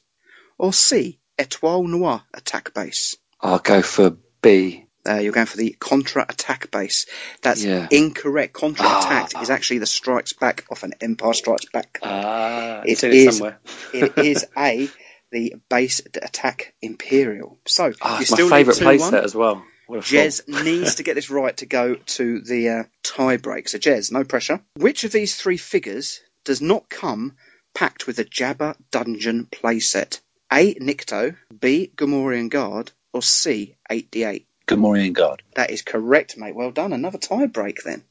S1: or C, Etoile Noir Attack Base?
S16: I'll go for B.
S1: Uh, you're going for the Contra Attack Base. That's
S16: Yeah.
S1: incorrect. Contra
S16: Ah.
S1: Attack is actually the Strikes Back off an Empire Strikes Back.
S16: Ah,
S1: It
S16: it's in it
S1: is-
S16: somewhere.
S1: it is A, the Base Attack Imperial. So
S16: Ah, it's my favourite
S1: lead 2-1.
S16: playset as well.
S1: Jez needs to get this right to go to the uh, tie break. So, Jez, no pressure. Which of these three figures does not come packed with a Jabba Dungeon playset? A. Nikto, B. Gamorrean Guard, or C. 8D8?
S3: Gamorrean God.
S1: That is correct, mate. Well done. Another tie break then.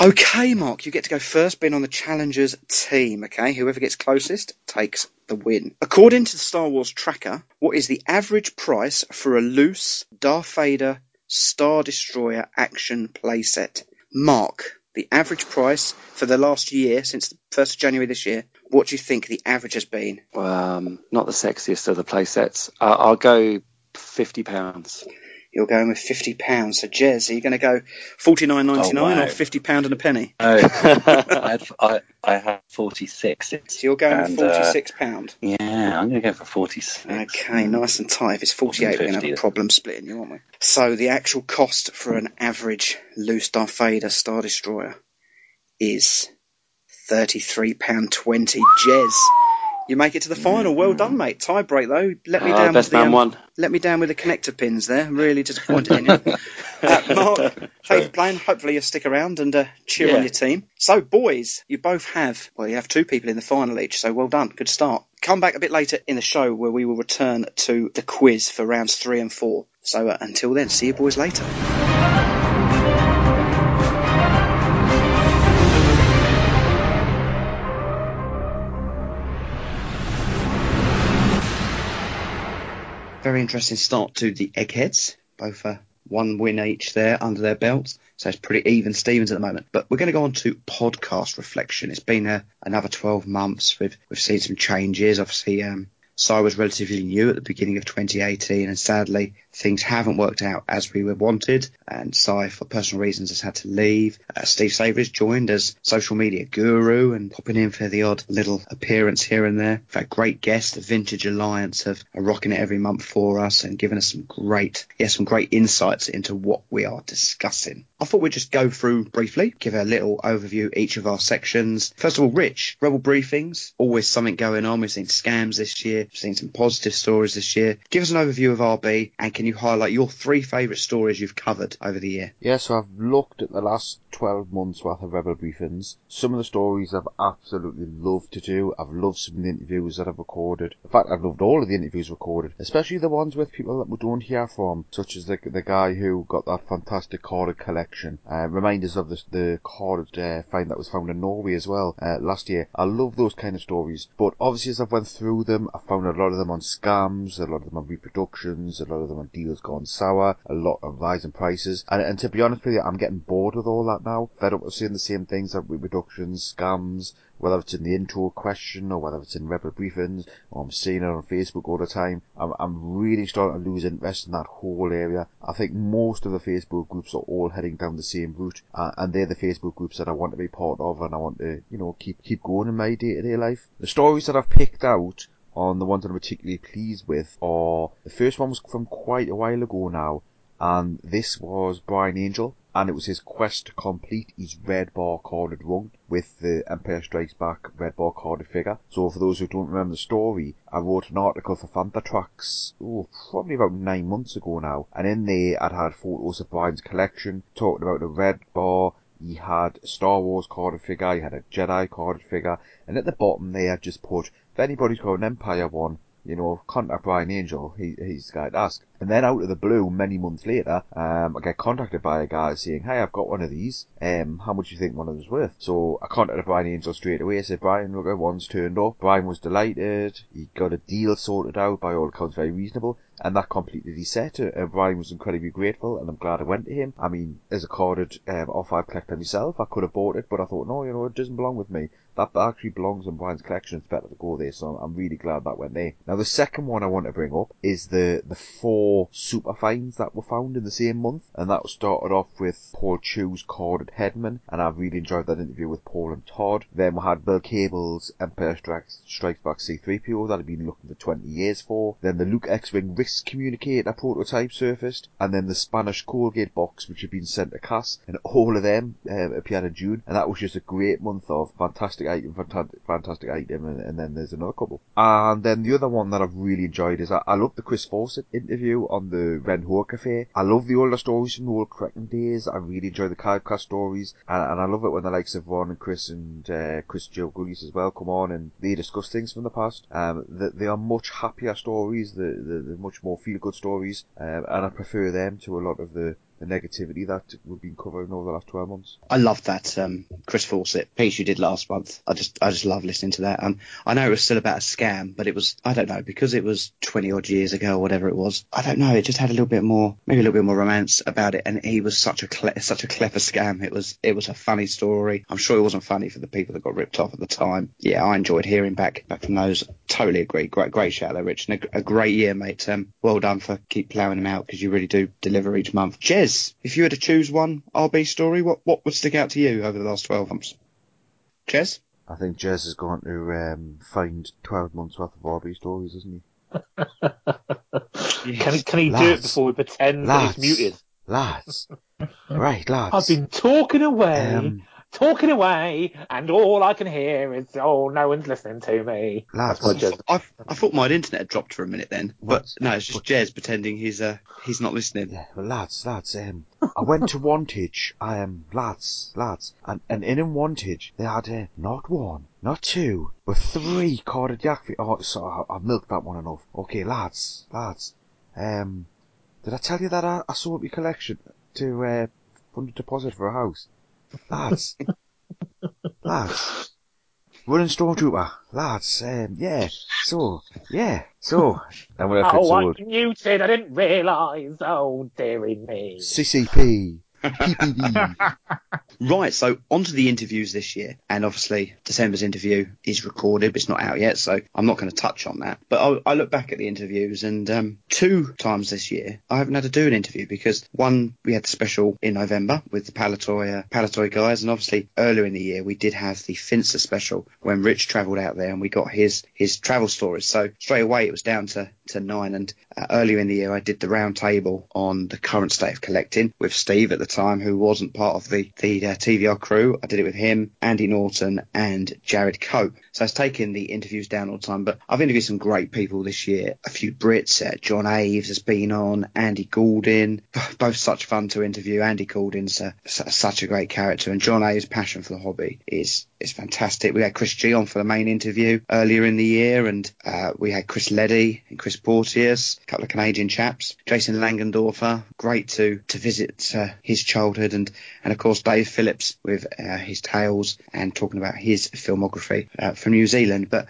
S1: Okay, Mark, you get to go first, being on the challengers team. Okay, whoever gets closest takes the win. According to the Star Wars tracker, what is the average price for a loose Darth Vader Star Destroyer action playset? Mark, the average price for the last year, since the 1st of January this year, what do you think the average has been?
S16: Um, not the sexiest of the playsets. Uh, I'll go fifty pounds.
S1: You're going with fifty pounds. So, Jez, are you going to go forty nine ninety nine
S3: Oh, wow.
S1: or fifty pound and a penny?
S3: Oh, I, had, I, I had 46.
S1: So you're going
S3: And, uh,
S1: forty six pound.
S3: Yeah, I'm going to go for 46.
S1: Okay, nice and tight. If it's 48, we're going to have a problem splitting you, aren't we? So the actual cost for an average loose Darth Vader Star Destroyer is £33.20. Jez, you make it to the final. Well done, mate. Tie break, though. Let me
S16: Ah,
S1: down
S16: best
S1: with the,
S16: man
S1: um,
S16: won.
S1: Let me down with the connector pins there. I'm really disappointed in you. Uh, Mark, thanks for playing. Hopefully you'll stick around and uh, cheer
S16: Yeah.
S1: on your team. So, boys, you both have, well, you have two people in the final each, so well done. Good start. Come back a bit later in the show where we will return to the quiz for rounds three and four. So, uh, until then, see you boys later. Very interesting start to the Eggheads. Both uh, one win each there under their belts. So it's pretty even Stevens at the moment. But we're going to go on to podcast reflection. It's been uh, another 12 months. We've, we've seen some changes. Obviously, um, Si was relatively new at the beginning of 2018, and sadly, things haven't worked out as we were wanted. And Si, for personal reasons, has had to leave. Uh, Steve Savory's joined as social media guru and popping in for the odd little appearance here and there. We've had great guests. The Vintage Alliance have are rocking it every month for us and giving us some great, yeah, some great insights into what we are discussing. I thought we'd just go through briefly, give a little overview each of our sections. First of all, Rich, Rebel briefings, always something going on. We've seen scams this year, we've seen some positive stories this year. Give us an overview of RB and can you highlight your three favourite stories you've covered over the year?
S2: Yeah, so I've looked at the last 12 months worth of Rebel briefings. Some of the stories I've absolutely loved to do. I've loved some of the interviews that I've recorded. In fact, I've loved all of the interviews recorded, especially the ones with people that we don't hear from, such as the, the guy who got that fantastic corded collection. Uh, reminders of the, the corded uh, find that was found in Norway as well uh, last year. I love those kind of stories, but obviously as I've went through them, I found a lot of them on scams, a lot of them on reproductions, a lot of them on deals gone sour, a lot of rising prices, and, and to be honest with you, I'm getting bored with all that now. Fed up with seeing the same things like reproductions, scams, whether it's in the intro question or whether it's in Rebel briefings or I'm seeing it on Facebook all the time. I'm, I'm really starting to lose interest in that whole area. I think most of the Facebook groups are all heading down the same route, uh, and they're the Facebook groups that I want to be part of and I want to, you know, keep keep going in my day to day life. The stories that I've picked out on the ones that I'm particularly pleased with are the first one was from quite a while ago now, and this was Brian Angel and it was his quest to complete his red bar corded run with the Empire Strikes Back red bar corded figure. So for those who don't remember the story, I wrote an article for Fantha Tracks, oh, probably about nine months ago now, and in there I'd had photos of Brian's collection, talking about the red bar, he had a Star Wars carded figure, he had a Jedi carded figure, and at the bottom there just put, if anybody's got an Empire one, you know, contact Brian Angel, he, he's the guy to ask. And then out of the blue, many months later, um, I get contacted by a guy saying, hey, I've got one of these, um, how much do you think one of them's worth? So I contacted Brian Angel straight away, I said, Brian, look, one's turned up. Brian was delighted, he got a deal sorted out, by all accounts very reasonable, and that completed his set. Uh, Brian was incredibly grateful, and I'm glad I went to him. I mean, as a carded um, R5 collector myself, I could have bought it, but I thought, no, you know, it doesn't belong with me. That actually belongs in Brian's collection. It's better to go there, so I'm really glad that went there. Now, the second one I want to bring up is the the four super finds that were found in the same month, and that started off with Paul Chew's carded Headman, and I really enjoyed that interview with Paul and Todd. Then we had Bill Cable's Empire Strikes, Strikes Back C3PO that I'd been looking for 20 years for. Then the Luke X-Wing Risk Communicator prototype surfaced, and then the Spanish Colgate box which had been sent to Cass, and all of them uh, appeared in June, and that was just a great month of fantastic item, fantastic, fantastic item, and, and then there's another couple. And then the other one that I've really enjoyed is I, I love the Chris Fawcett interview on the Ren Ho Cafe. I love the older stories from the old Kraken days. I really enjoy the Cardcast stories, and, and I love it when the likes of Ron and Chris and uh, Chris Joe Gullies as well come on and they discuss things from the past. Um, they, they are much happier stories. They're, they're, they're much more feel good stories, um, and I prefer them to a lot of the the negativity that we've been covering over the last 12 months.
S1: I love that um, Chris Fawcett piece you did last month. I just I just love listening to that. And I know it was still about a scam, but it was I don't know because it was 20 odd years ago or whatever it was. I don't know. It just had a little bit more maybe a little bit more romance about it. And he was such a cle- such a clever scam. It was it was a funny story. I'm sure it wasn't funny for the people that got ripped off at the time. Yeah, I enjoyed hearing back back from those. Totally agree. Great great shout there, Rich. And a, a great year, mate. Um, well done for keep ploughing them out because you really do deliver each month. Jez, if you had to choose one RB story, what what would stick out to you over the last 12 months? Jez?
S2: I think Jez is going to um, find 12 months worth of RB stories, isn't
S4: he? Can he, can he do it before we pretend
S2: lads,
S4: that he's muted?
S2: Lads. right, lads.
S4: I've been talking away,
S2: Um,
S4: talking away, and all I can hear is, oh, no one's listening to me.
S2: Lads.
S4: That's my Jez.
S1: I, I thought my internet had dropped for a minute then, but no, it's just Jez pretending he's uh he's not listening.
S2: Yeah, well, lads, lads, um, I went to Wantage, I um, lads, lads, and, and in in Wantage, they had uh, not one, not two, but three corded Yak Face. Oh, so I, I've milked that one enough. Okay, lads, lads, um, did I tell you that I, I sold my collection to uh, fund a deposit for a house? Lads, lads, running stormtrooper, lads, um, yeah, so, yeah, so, and I
S4: Oh. I'm muted. I didn't realise. Oh, dearie me.
S2: CCP.
S1: Right, so on to the interviews this year. And obviously, December's interview is recorded, but it's not out yet, so I'm not going to touch on that. But I, I look back at the interviews, and um, two times this year, I haven't had to do an interview because one, we had the special in November with the Palitoy, Palitoy guys, and obviously earlier in the year, we did have the Finster special when Rich travelled out there and we got his his travel stories. So straight away, it was down to, to nine. And uh, earlier in the year, I did the round table on the current state of collecting with Steve at the time, who wasn't part of the, the uh, TVR crew. I did it with him, Andy Norton, and Jared Cope. So it's taken the interviews down all the time, but I've interviewed some great people this year. A few Brits, uh, John Aves has been on, Andy Goulding, both such fun to interview. Andy Goulding's s- such a great character, and John Aves' passion for the hobby is is fantastic. We had Chris G on for the main interview earlier in the year, and uh, we had Chris Leddy and Chris Porteous, a couple of Canadian chaps. Jason Langendorfer, great to to visit uh, his childhood, and and of course Dave Phillips with uh, his tales and talking about his filmography uh, from New Zealand. But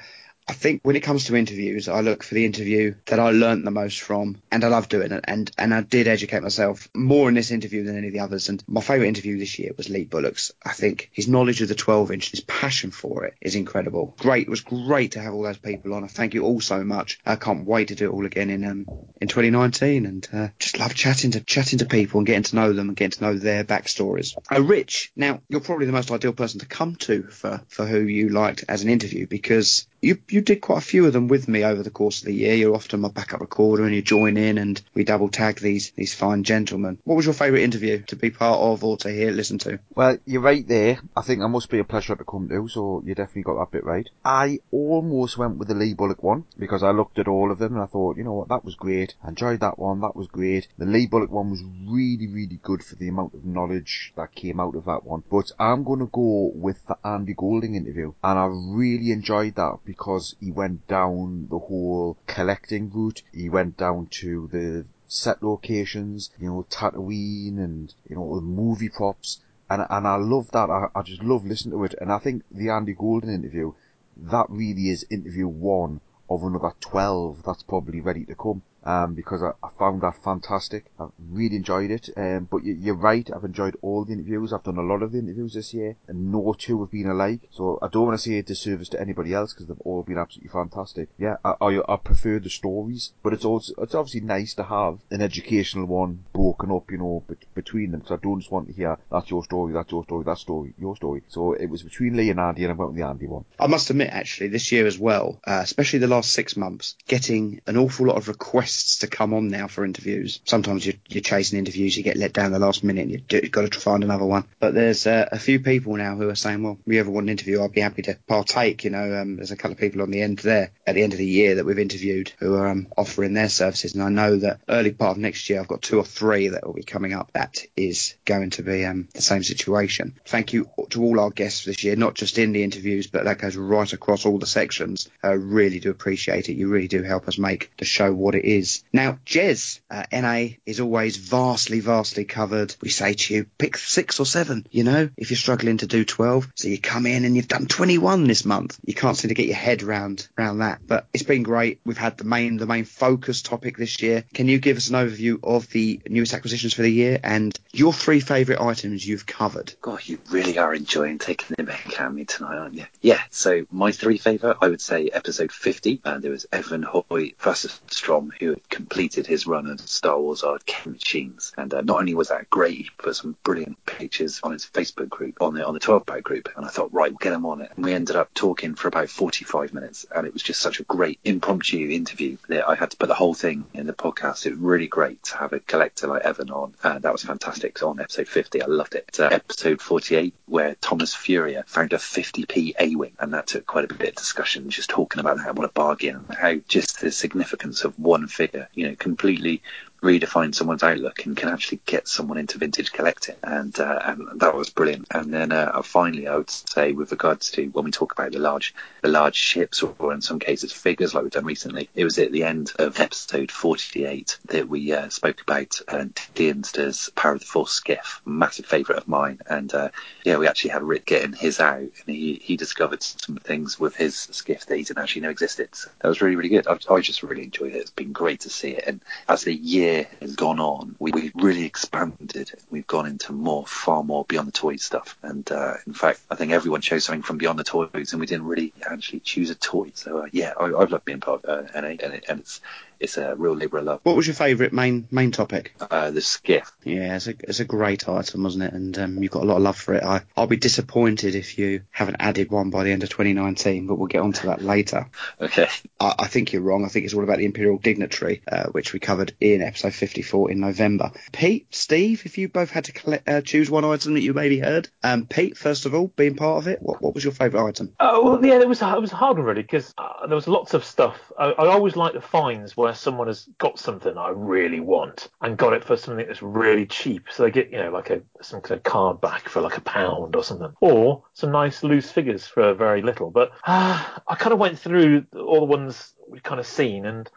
S1: I think when it comes to interviews, I look for the interview that I learnt the most from, and I love doing it. And and I did educate myself more in this interview than any of the others. And my favourite interview this year was Lee Bullock's. I think his knowledge of the 12 inch, his passion for it, is incredible. Great, it was great to have all those people on. I thank you all so much. I can't wait to do it all again in um in 2019, and uh, just love chatting to chatting to people and getting to know them and getting to know their backstories. Oh, Rich, now you're probably the most ideal person to come to for for who you liked as an interview because you you did quite a few of them with me over the course of the year. You're often my backup recorder, and you join in, and we double tag these these fine gentlemen. What was your favourite interview to be part of or to hear, listen to?
S2: Well, you're right there. I think that must be a pleasure to come to, so you definitely got that bit right. I almost went with the Lee Bullock one because I looked at all of them and I thought, you know what, that was great. I enjoyed that one. That was great. The Lee Bullock one was really, really good for the amount of knowledge that came out of that one. But I'm going to go with the Andy Golding interview, and I really enjoyed that because he went down the whole collecting route. He went down to the set locations, you know, Tatooine and, you know, the movie props. And, and I love that. I, I just love listening to it. And I think the Andy Golden interview, that really is interview one of another 12 that's probably ready to come. Um, because I, I found that fantastic. I really enjoyed it. Um, but you, you're right. I've enjoyed all the interviews. I've done a lot of the interviews this year, and no two have been alike. So I don't want to say a disservice to anybody else because they've all been absolutely fantastic. Yeah, I, I, I prefer the stories, but it's also it's obviously nice to have an educational one broken up, you know, bet between them. So I don't just want to hear that's your story, that's your story, that story, your story. So it was between Lee and Andy, and I went with the Andy one.
S1: I must admit, actually, this year as well, uh, especially the last six months, getting an awful lot of requests to come on now for interviews. Sometimes you're, you're chasing interviews, you get let down the last minute, and you you've got to find another one. But there's uh, a few people now who are saying, well, if you ever want an interview, I'd be happy to partake. You know, um, there's a couple of people on the end there at the end of the year that we've interviewed who are um, offering their services. And I know that early part of next year, I've got two or three that will be coming up. That is going to be um, the same situation. Thank you to all our guests this year, not just in the interviews, but that goes right across all the sections. I really do appreciate it. You really do help us make the show what it is. Now, Jez, uh, NA is always vastly, vastly covered. We say to you, pick six or seven, you know, if you're struggling to do 12. So you come in and you've done 21 this month. You can't seem to get your head round, round that. But it's been great. We've had the main, the main focus topic this year. Can you give us an overview of the newest acquisitions for the year and your three favourite items you've covered?
S3: God, you really are enjoying taking the mick at me tonight, aren't you? Yeah, so my three favourite, I would say episode 50. Uh, there was Evan Hoy Strom who had completed his run of Star Wars arcade machines. And uh, not only was that great, he put some brilliant pictures on his Facebook group, on the on the 12 pack group. And I thought, right, we'll get him on it. And we ended up talking for about 45 minutes. And it was just such a great impromptu interview that I had to put the whole thing in the podcast. It was really great to have a collector like Evan on. Uh, that was fantastic. So on episode 50, I loved it. Uh, episode 48, where Thomas Furia found a 50p A-Wing. And that took quite a bit of discussion, just talking about how, what a bargain, how just the significance of one figure, you know, completely redefine someone's outlook and can actually get someone into vintage collecting. And uh, and that was brilliant. And then uh, finally I would say with regards to when we talk about the large the large ships or in some cases figures like we've done recently it was at the end of episode 48 that we uh, spoke about uh, Deanster's Power of the Force skiff massive favourite of mine. And uh, yeah we actually had Rick getting his out and he, he discovered some things with his skiff that he didn't actually know existed. So that was really really good. I, I just really enjoyed it. It's been great to see it. And as the year has gone on, we, we've really expanded. We've gone into more, far more beyond the toys stuff. And uh, in fact, I think everyone chose something from beyond the toys, and we didn't really actually choose a toy. So uh, yeah, I, I've loved being part of uh, NA, and, it, and it's it's a real labour of love.
S1: What was your favourite main main topic?
S3: Uh, the skiff.
S1: Yeah, it's a it's a great item, wasn't it? And um, you've got a lot of love for it. I I'll be disappointed if you haven't added one by the end of 2019, but we'll get onto that later.
S3: Okay.
S1: I, I think you're wrong. I think it's all about the Imperial Dignitary, uh, which we covered in episode 54 in November. Pete, Steve, if you both had to collect, uh, choose one item that you maybe heard, um, Pete, first of all, being part of it, what, what was your favourite item?
S4: Oh well, yeah, it was it was a hard one really because uh, there was lots of stuff. I, I always like the finds where someone has got something I really want and got it for something that's really cheap. So they get you know like a some kind of card back for like a pound or something, or some nice loose figures for very little. But uh, I kind of went through all the ones we've kind of seen and.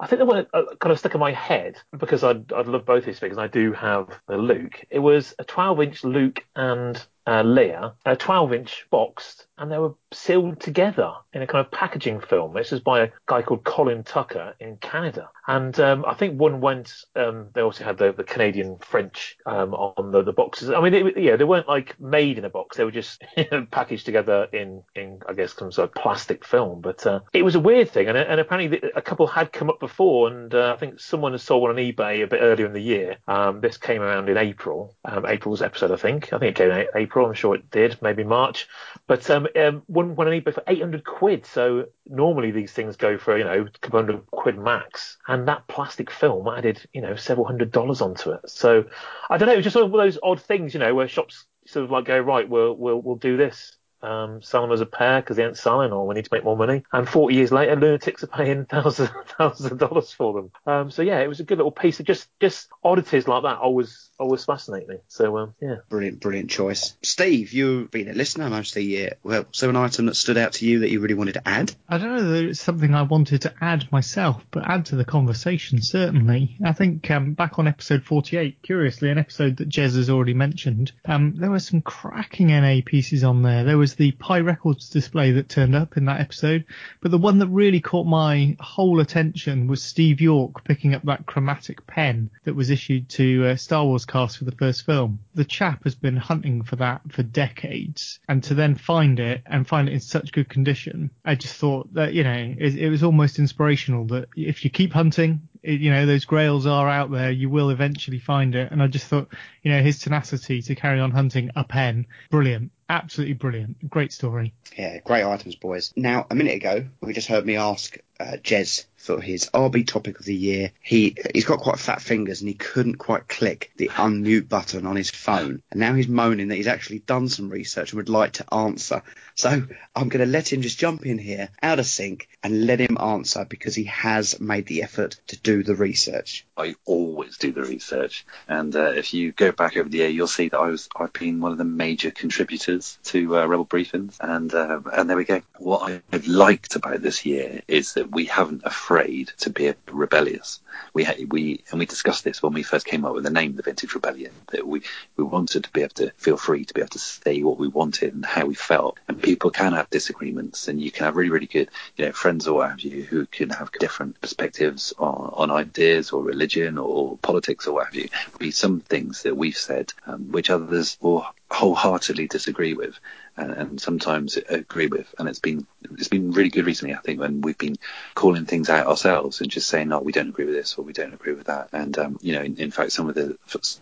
S4: I think the one that uh, kind of stuck in my head because I'd, I'd love both these figures. I do have the Luke. It was a 12 inch Luke and uh, Leia, a 12 inch boxed, and they were sealed together in a kind of packaging film. This is by a guy called Colin Tucker in Canada. And um, I think one went, um, they also had the, the Canadian French um, on the, the boxes. I mean, it, yeah, they weren't like made in a box, they were just packaged together in, in, I guess, some sort of plastic film. But uh, it was a weird thing. And, and apparently a couple had come up before, and uh, I think someone sold one on eBay a bit earlier in the year. Um, this came around in April, um, April's episode, I think. I think it came in April. I'm sure it did, maybe March. But um, um, one one on eBay for 800 quid. So normally these things go for you know a couple hundred quid max, and that plastic film added you know several hundred dollars onto it. So I don't know, it was just one of those odd things, you know, where shops sort of like go right, we'll we'll we'll do this. Um, sell them as a pair because they aren't selling, or we need to make more money. And 40 years later, lunatics are paying thousands, thousands of dollars for them. Um, so yeah, it was a good little piece of just, just oddities like that. Always, always fascinate me. So um, yeah,
S1: Brilliant, brilliant choice. Steve, you've been a listener most of the year. Well, so an item that stood out to you that you really wanted to add?
S5: I don't know that it's something I wanted to add myself, but add to the conversation certainly. I think um, back on episode 48, curiously, an episode that Jez has already mentioned, um, there were some cracking NA pieces on there. There was the Pi Records display that turned up in that episode, but the one that really caught my whole attention was Steve York picking up that chromatic pen that was issued to uh, Star Wars cast for the first film. The chap has been hunting for that for decades, and to then find it and find it in such good condition, I just thought that you know it, it was almost inspirational that if you keep hunting, it, you know those grails are out there, you will eventually find it. And I just thought, you know, his tenacity to carry on hunting a pen, brilliant. Absolutely brilliant. Great story.
S1: Yeah, great items, boys. Now, a minute ago, we just heard me ask uh, Jez for his RB topic of the year. He he's got quite fat fingers and he couldn't quite click the unmute button on his phone. And now he's moaning that he's actually done some research and would like to answer. So I'm going to let him just jump in here, out of sync, and let him answer because he has made the effort to do the research.
S3: I always do the research, and uh, if you go back over the year, you'll see that I was I've been one of the major contributors to uh, Rebel Briefings, and uh, and there we go. What I've liked about this year is that we haven't afraid to be rebellious. We we and we discussed this when we first came up with the name, the Vintage Rebellion, that we we wanted to be able to feel free to be able to say what we wanted and how we felt, and people can have disagreements, and you can have really really good you know friends or what have you who can have different perspectives on, on ideas or religion or politics or what have you. Be some things that we've said um, which others will wholeheartedly disagree with and, and sometimes agree with. And it's been it's been really good recently I think when we've been calling things out ourselves and just saying no we don't agree with this or we don't agree with that. And um, you know in, in fact some of the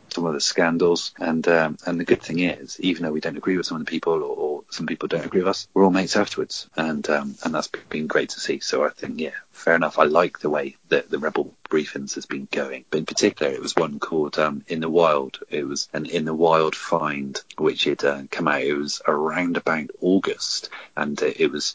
S3: some of the scandals and um, and the good thing is even though we don't agree with some of the people or, or some people don't agree with us we're all mates afterwards. And um, and that's been great to see. So I think yeah fair enough I like the way that the rebel briefings has been going. But in particular it was one called um, in the wild. It was an in the wild find which had uh, come out. It was around about August and uh, it was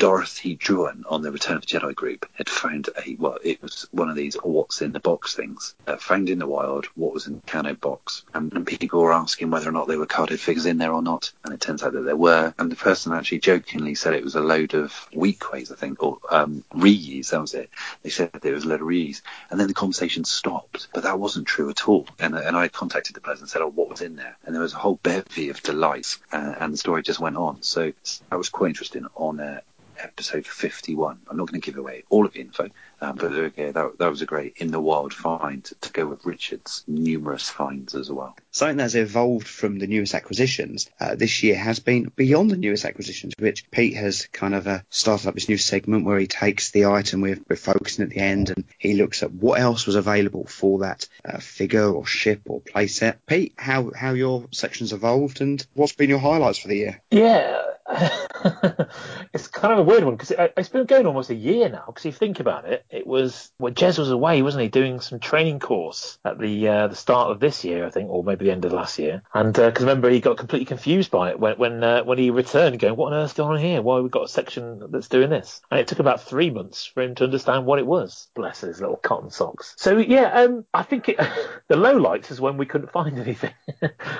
S3: Dorothy Druin on the Return of the Jedi group had found a well, it was one of these what's in the box things. Uh, found in the wild, what was in the Kenner box, and, and people were asking whether or not there were carded figures in there or not, and it turns out that there were. And the person actually jokingly said it was a load of Weequays, I think, or um, reuse. That was it. They said there was a load of reuse, and then the conversation stopped, but that wasn't true at all. And, and I contacted the person and said, "Oh, what was in there?" And there was a whole bevy of delights, uh, and the story just went on. So that was quite interesting on uh, episode 51. I'm not going to give away all of the info, um, but uh, yeah, that, that was a great in the wild find to go with Richard's numerous finds as well.
S1: Something that's evolved from the newest acquisitions uh, this year has been beyond the newest acquisitions, which Pete has kind of uh, started up this new segment where he takes the item we're, we're focusing at the end and he looks at what else was available for that uh, figure or ship or playset. Pete, how how your section's evolved and what's been your highlights for the year?
S4: Yeah, it's kind of a weird one because it, it's been going almost a year now. Because if you think about it, it was well, Jez was away, wasn't he, doing some training course at the uh, the start of this year, I think, or maybe the end of last year. And because remember, he got completely confused by it when when uh, when he returned, going, "What on earth's going on here? Why have we got a section that's doing this?" And it took about three months for him to understand what it was. Bless his little cotton socks. So yeah, um, I think it, the low lights is when we couldn't find anything.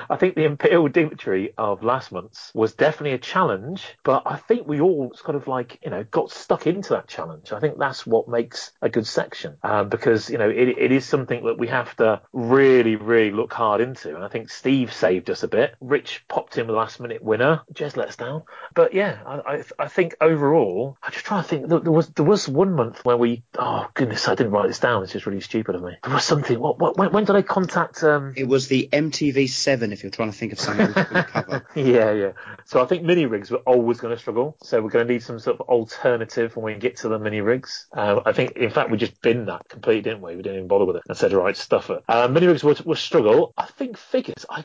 S4: I think the Imperial Dignitary of last month's was definitely a challenge, but I think we all kind of like you know got stuck into that challenge. I think that's what makes a good section um, because you know it, it is something that we have to really really look hard into. And I think Steve saved us a bit. Rich popped in the last minute winner. Jez let us down. But yeah, I, I, I think overall, I just try to think. There was there was one month where we oh goodness, I didn't write this down. It's just really stupid of me. There was something. What, what when, when did I contact? Um...
S1: It was the MTV7. If you're trying to think of something could cover.
S4: yeah, yeah. So I think mini rigs were always going to struggle. So we're going to need some sort of alternative when we get to the mini rigs. Um, I think, in fact, we just binned that completely, didn't we? We didn't even bother with it and said, right, stuff it. Uh, mini rigs will, will struggle. I think figures. I.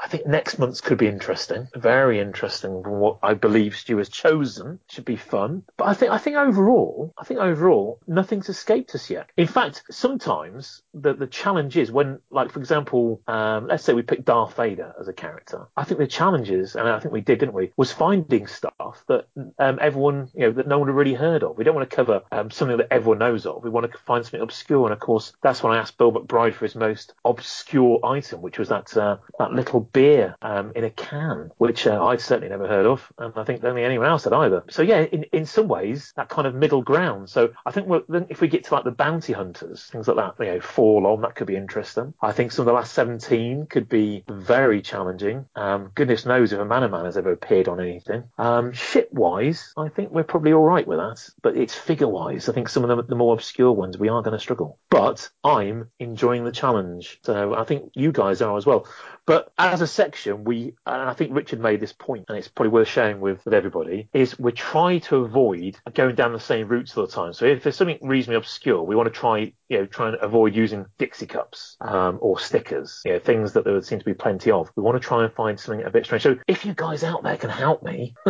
S4: I think next month's could be interesting, very interesting what I believe Stu has chosen. Should be fun. But I think I think overall, I think overall, nothing's escaped us yet. In fact, sometimes the the challenge is when, like for example, um, let's say we pick Darth Vader as a character. I think the challenge is, and I think we did, didn't we, was finding stuff that um, everyone, you know, that no one had really heard of. We don't want to cover um, something that everyone knows of. We want to find something obscure, and of course, that's when I asked Bill McBride for his most obscure item, which was that uh, that little beer um, in a can, which uh, I'd certainly never heard of, and I think only anyone else had either. So yeah, in, in some ways, that kind of middle ground. So I think if we get to like the bounty hunters, things like that, you know, fall on, that could be interesting. I think some of the last 17 could be very challenging. Um, goodness knows if Amanaman has ever appeared on anything. Um, ship wise, I think we're probably all right with that, but it's figure wise. I think some of the, the more obscure ones we are going to struggle. But I'm enjoying the challenge, so I think you guys are as well. But as a section, we, and I think Richard made this point, and it's probably worth sharing with, with everybody, is we try to avoid going down the same routes all the time. So if there's something reasonably obscure, we want to try, you know, try and avoid using Dixie cups um, or stickers, you know, things that there would seem to be plenty of. We want to try and find something a bit strange. So if you guys out there can help me,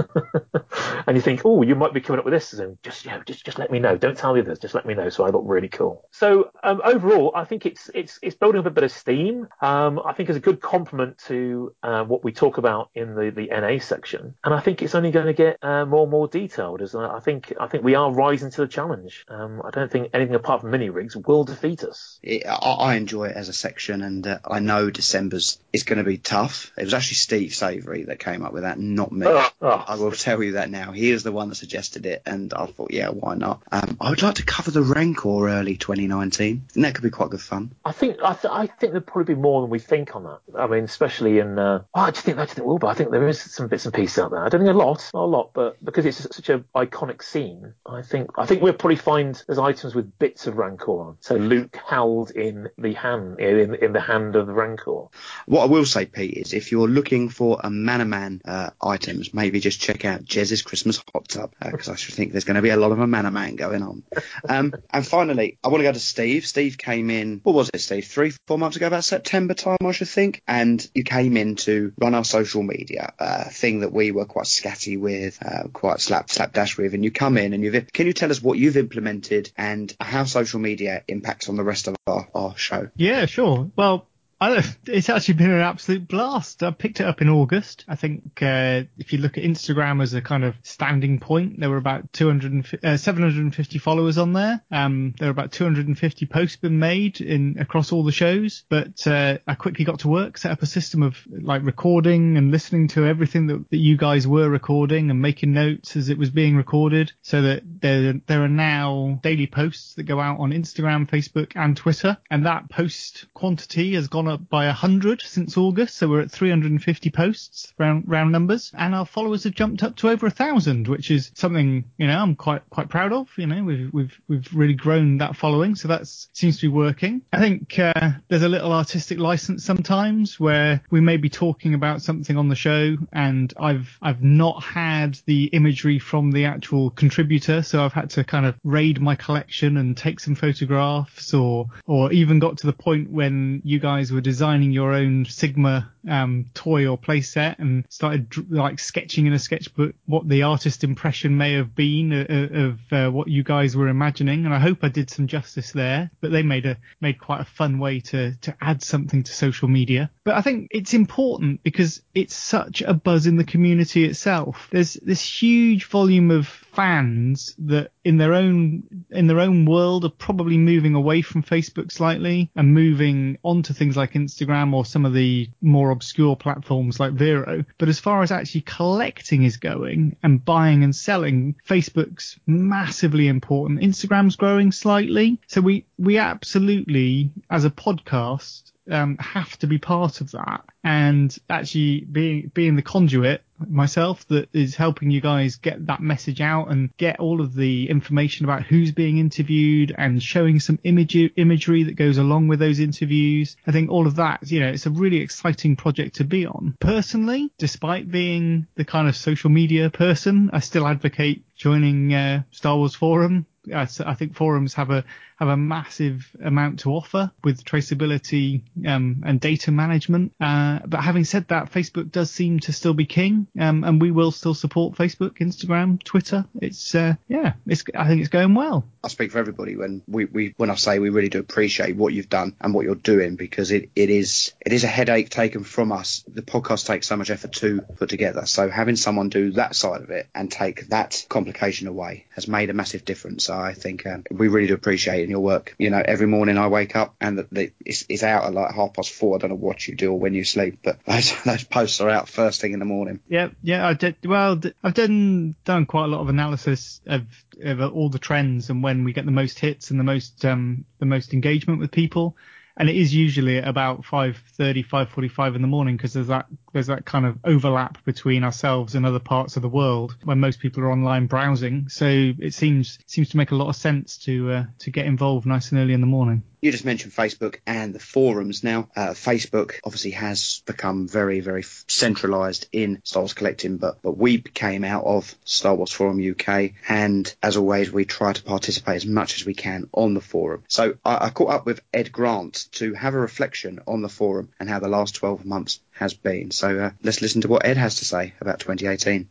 S4: and you think, oh, you might be coming up with this, then just, you know, just, just let me know. Don't tell the others. Just let me know. So I look really cool. So um, overall, I think it's, it's, it's building up a bit of steam. Um, I think it's a good complement to uh, what we talk about in the, the NA section, and I think it's only going to get uh, more and more detailed. As I think I think we are rising to the challenge. Um, I don't think anything apart from mini rigs will defeat us.
S1: It, I, I enjoy it as a section, and uh, I know December's is going to be tough. It was actually Steve Savory that came up with that, not me.
S4: Oh, oh.
S1: I will tell you that now. He is the one that suggested it, and I thought, yeah, why not? Um, I would like to cover the Rancor early 2019. And that could be quite good fun.
S4: I think I, th- I think there'd probably be more than we think on that. I mean, especially in. Uh, oh, I just think I just think will, but I think there is some bits and pieces out there. I don't think a lot, not a lot, but because it's such an iconic scene, I think I think we'll probably find there's items with bits of Rancor on. So Luke held in the hand in, in the hand of the Rancor.
S1: What I will say, Pete, is if you're looking for Amanaman uh, items, maybe just check out Jez's Christmas hot tub because I should think there's going to be a lot of Amanaman going on. Um, and finally, I want to go to Steve. Steve came in. What was it, Steve? Three, four months ago, about September time, I should think. And you came in to run our social media, uh, thing that we were quite scatty with, uh, quite slap slapdash with. And you come in and you've. Can you tell us what you've implemented and how social media impacts on the rest of our, our show?
S5: Yeah, sure. Well, it's actually been an absolute blast. I picked it up in August. I think uh, if you look at Instagram as a kind of standing point, there were about 200, uh, 750 followers on there. Um, there were about 250 posts been made in across all the shows. But uh, I quickly got to work, set up a system of like recording and listening to everything that, that you guys were recording and making notes as it was being recorded, so that there there are now daily posts that go out on Instagram, Facebook, and Twitter. And that post quantity has gone gone up by 100 since August, so we're at 350 posts, round, round numbers, and our followers have jumped up to over a thousand, which is something, you know, I'm quite, quite proud of. You know, we've, we've, we've really grown that following, so that seems to be working. I think, uh, there's a little artistic license sometimes where we may be talking about something on the show and I've, I've not had the imagery from the actual contributor, so I've had to kind of raid my collection and take some photographs or, or even got to the point when you guys were designing your own Sigma um, toy or playset and started like sketching in a sketchbook what the artist impression may have been uh, of uh, what you guys were imagining. And I hope I did some justice there. But they made a made quite a fun way to to add something to social media. But I think it's important because it's such a buzz in the community itself. There's this huge volume of fans that in their own in their own world are probably moving away from Facebook slightly and moving onto things like Instagram or some of the more obscure platforms like Vero. But as far as actually collecting is going and buying and selling, Facebook's massively important. Instagram's growing slightly. So we we absolutely as a podcast um, have to be part of that and actually being being the conduit myself that is helping you guys get that message out and get all of the information about who's being interviewed and showing some image imagery that goes along with those interviews. I think all of that, you know, it's a really exciting project to be on. Personally, despite being the kind of social media person, I still advocate joining uh, Star Wars Forum. I, I think forums have a have a massive amount to offer with traceability um, and data management. Uh, but having said that, Facebook does seem to still be king, um, and we will still support Facebook, Instagram, Twitter. It's uh, yeah, it's I think it's going well.
S1: I speak for everybody when we, we when I say we really do appreciate what you've done and what you're doing because it, it is it is a headache taken from us. The podcast takes so much effort to put together. So having someone do that side of it and take that complication away has made a massive difference. I think um, we really do appreciate it in your work. You know, every morning I wake up and the, the, it's, it's out at like half past four. I don't know what you do or when you sleep, but those, those posts are out first thing in the morning.
S5: Yeah, yeah, I did. Well, I've done done quite a lot of analysis of, of all the trends and when we get the most hits and the most um the most engagement with people and it is usually about 5.30 5.45 in the morning because there's that there's that kind of overlap between ourselves and other parts of the world when most people are online browsing so it seems seems to make a lot of sense to uh, to get involved nice and early in the morning
S1: you just mentioned Facebook and the forums. Now, uh, Facebook obviously has become very, very centralised in Star Wars collecting, but but we came out of Star Wars Forum UK, and as always, we try to participate as much as we can on the forum. So I, I caught up with Ed Grant to have a reflection on the forum and how the last 12 months has been. So uh, let's listen to what Ed has to say about 2018.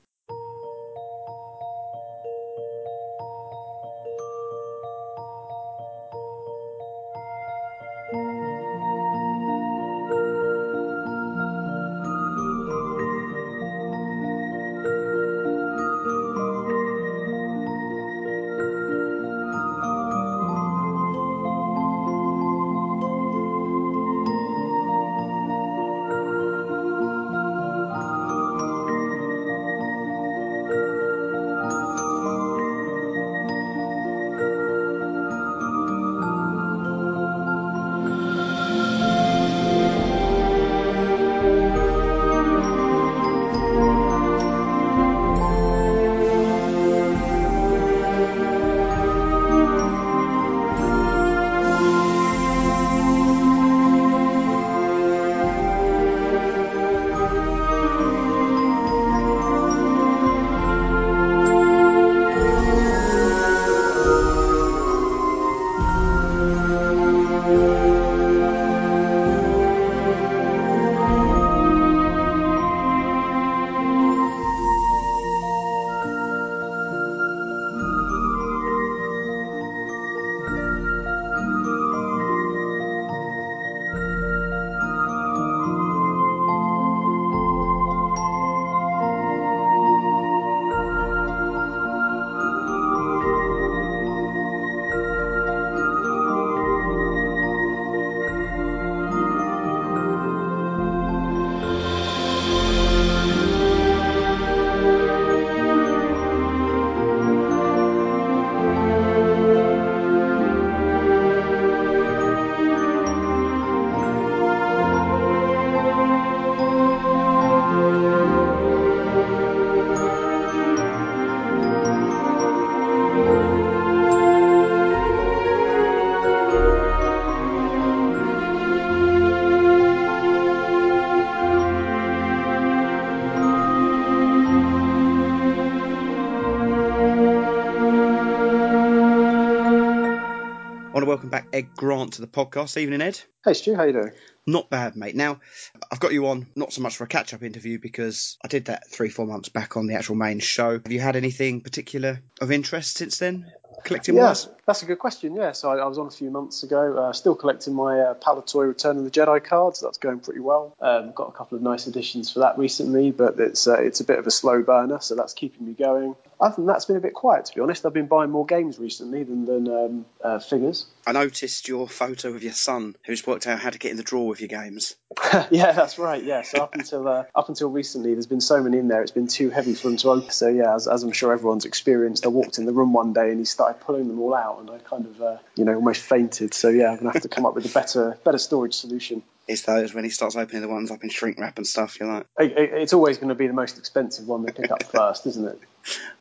S1: Welcome back Ed Grant to the podcast. Evening, Ed.
S19: Hey Stu, how you doing?
S1: Not bad, mate. Now, I've got you on not so much for a catch-up interview because I did that three, four months back on the actual main show. Have you had anything particular of interest since then, collecting
S19: yeah,
S1: wise?
S19: that's a good question. Yeah, so I, I was on a few months ago, uh, still collecting my uh, Palitoy Return of the Jedi cards. That's going pretty well. Um, got a couple of nice additions for that recently, but it's uh, it's a bit of a slow burner, so that's keeping me going. Other than that, it's been a bit quiet to be honest. I've been buying more games recently than than um, uh, figures.
S1: I noticed your photo of your son, who's worked out how to get in the drawer with your games.
S19: yeah, that's right. Yeah, so up until uh, up until recently, there's been so many in there. It's been too heavy for them to open. So yeah, as, as I'm sure everyone's experienced, I walked in the room one day and he started pulling them all out, and I kind of uh, you know almost fainted. So yeah, I'm gonna have to come up with a better better storage solution.
S1: It's those when he starts opening the ones up in shrink wrap and stuff. You're like,
S19: It- it- It's always going to be the most expensive one they pick up first, isn't it?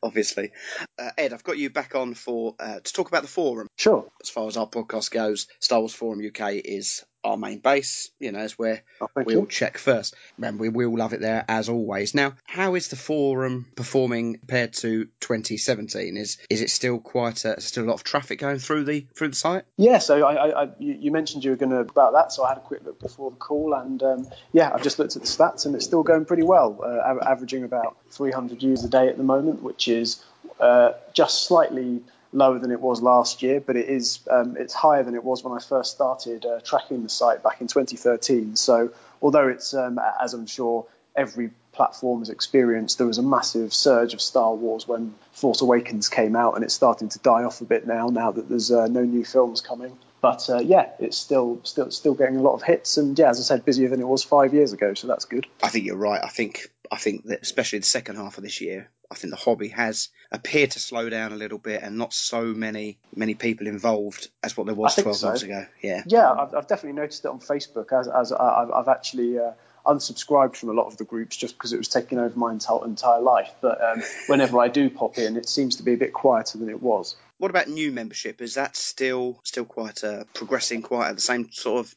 S1: obviously. Uh, Ed, I've got you back on for uh, to talk about the forum.
S19: Sure.
S1: As far as our podcast goes, Star Wars Forum UK is our main base. You know, it's where
S19: Oh,
S1: we'll
S19: you.
S1: check first. Remember, we will love it there as always. Now, how is the forum performing compared to 2017? Is is it still quite a, still a lot of traffic going through the through the site?
S19: Yeah, so I, I, you mentioned you were going to about that, so I had a quick look before the call, and um, yeah, I've just looked at the stats, and it's still going pretty well, uh, averaging about 300 views a day at the moment, which is uh, just slightly lower than it was last year, but it is um, it's higher than it was when I first started uh, tracking the site back in 2013. So although it's um, as I'm sure every platform has experienced, there was a massive surge of Star Wars when Force Awakens came out, and it's starting to die off a bit now. Now that there's uh, no new films coming. But uh, yeah, it's still still still getting a lot of hits, and yeah, as I said, busier than it was five years ago, so that's good.
S1: I think you're right. I think I think that especially the second half of this year, I think the hobby has appeared to slow down a little bit, and not so many many people involved as what there was
S19: I think
S1: 12
S19: so.
S1: months ago. Yeah.
S19: Yeah, I've, I've definitely noticed it on Facebook as, as I- I've, I've actually uh, unsubscribed from a lot of the groups just because it was taking over my entire, entire life. But um, whenever I do pop in, it seems to be a bit quieter than it was.
S1: What about new membership? Is that still still quite uh, progressing quite at the same sort of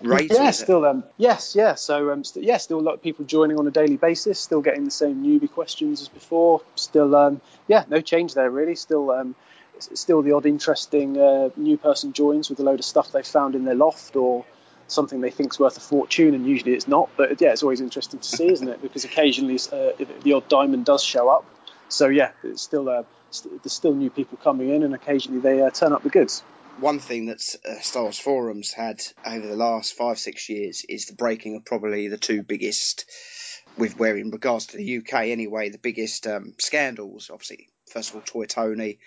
S1: rate?
S19: Yeah, still, um, yes, yeah. So, um, st- yeah, still a lot of people joining on a daily basis, still getting the same newbie questions as before. Still, um, yeah, no change there really. Still, um, still the odd interesting uh, new person joins with a load of stuff they found in their loft or something they think's worth a fortune, and usually it's not. But yeah, it's always interesting to see, isn't it? Because occasionally uh, the odd diamond does show up. So yeah, it's still uh, st- there's still new people coming in, and occasionally they uh, turn up the goods.
S1: One thing that uh, Star Wars forums had over the last five six years is the breaking of probably the two biggest, with where in regards to the UK anyway, the biggest um, scandals. Obviously, first of all, Toy Tony.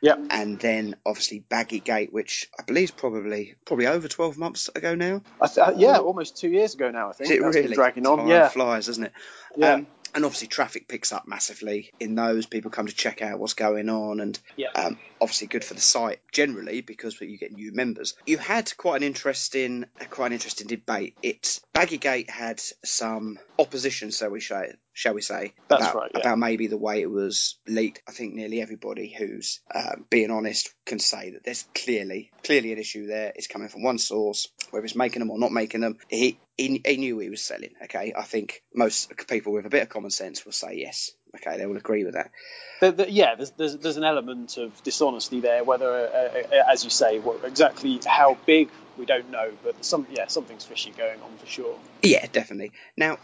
S19: Yeah.
S1: And then obviously Baggy Gate, which I believe is probably probably over twelve months ago now.
S19: I th- uh, yeah, almost two years ago now. I think
S1: it really
S19: dragging on.
S1: Time
S19: yeah,
S1: flies, doesn't it?
S19: Yeah.
S1: Um, and obviously, traffic picks up massively in those. People come to check out what's going on, and
S19: Yeah.
S1: um, obviously good for the site generally because you get new members. You had quite an interesting, quite an interesting debate. It Baggygate had some opposition, so we say, shall we say,
S19: That's
S1: about,
S19: right, yeah.
S1: about maybe the way it was leaked. I think nearly everybody who's um, being honest can say that there's clearly, clearly an issue there. It's coming from one source, whether it's making them or not making them. He he, he knew he was selling. Okay, I think most people with a bit of common sense will say yes. Okay, they will agree with that.
S19: The, the, yeah, there's, there's there's an element of dishonesty there. Whether, uh, uh, as you say, what, exactly how big we don't know, but some yeah, something's fishy going on for sure.
S1: Yeah, definitely. Now,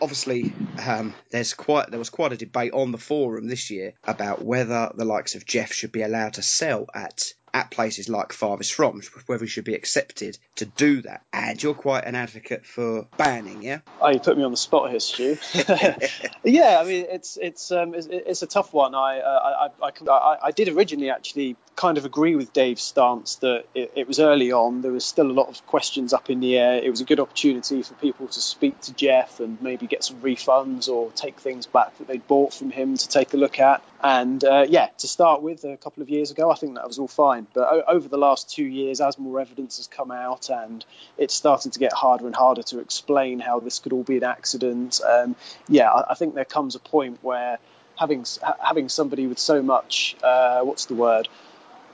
S1: obviously, um, there's quite there was quite a debate on the forum this year about whether the likes of Jeff should be allowed to sell at at places like Farthest From, whether he should be accepted to do that. And you're quite an advocate for banning, yeah?
S19: Oh, you put me on the spot here, Stu. yeah, I mean it's it's um, it's, it's a tough one. I, uh, I, I, I I did originally actually kind of agree with Dave's stance that it, it was early on. There was still a lot of questions up in the air. It was a good opportunity for people to speak to Jeff and maybe get some refunds or take things back that they'd bought from him to take a look at. And uh, yeah, to start with, a couple of years ago, I think that was all fine. But o- over the last two years, as more evidence has come out and it's starting to get harder and harder to explain how this could all be an accident, um, yeah, I, I think there comes a point where having having somebody with so much, uh, what's the word?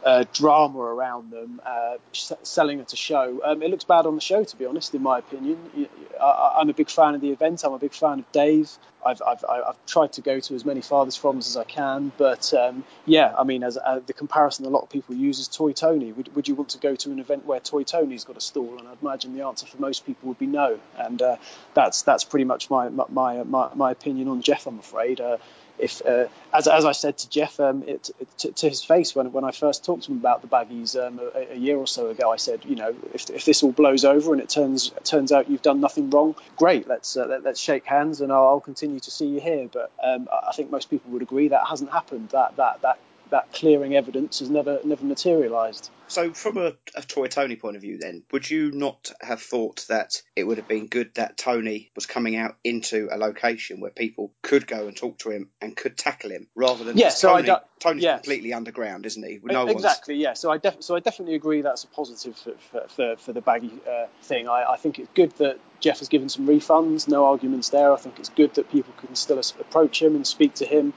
S19: Uh, drama around them, uh, s- selling at a show. Um, it looks bad on the show, to be honest, in my opinion. I, am a big fan of the event. I'm a big fan of Dave. I've, I've, I've tried to go to as many Fathers Froms as I can, but um, yeah, I mean, as uh, the comparison a lot of people use is Toy Tony. Would, would you want to go to an event where Toy Tony's got a stall? And I'd imagine the answer for most people would be no. And uh, that's that's pretty much my my, my, my opinion on Jeff. I'm afraid. If uh, as, as I said to Jeff um, it, it, to, to, his face when, when I first talked to him about the baggies um, a, a, year or so ago, I said, you know, if, if this all blows over and it turns turns out you've done nothing wrong, great, let's uh, let, us shake hands and I'll, I'll, continue to see you here. But um, I think most people would agree that hasn't happened. That that that that clearing evidence has never never materialised.
S1: So, from a, a, Toy Tony point of view, then, would you not have thought that it would have been good that Tony was coming out into a location where people could go and talk to him and could tackle him, rather than
S19: yeah, so
S1: Tony,
S19: I
S1: Tony's
S19: yeah.
S1: completely underground, isn't he? No
S19: exactly, yeah. So I def- so I definitely agree that's a positive for for, for, for the baggy uh, thing. I, I think it's good that Jeff has given some refunds, no arguments there. I think it's good that people can still approach him and speak to him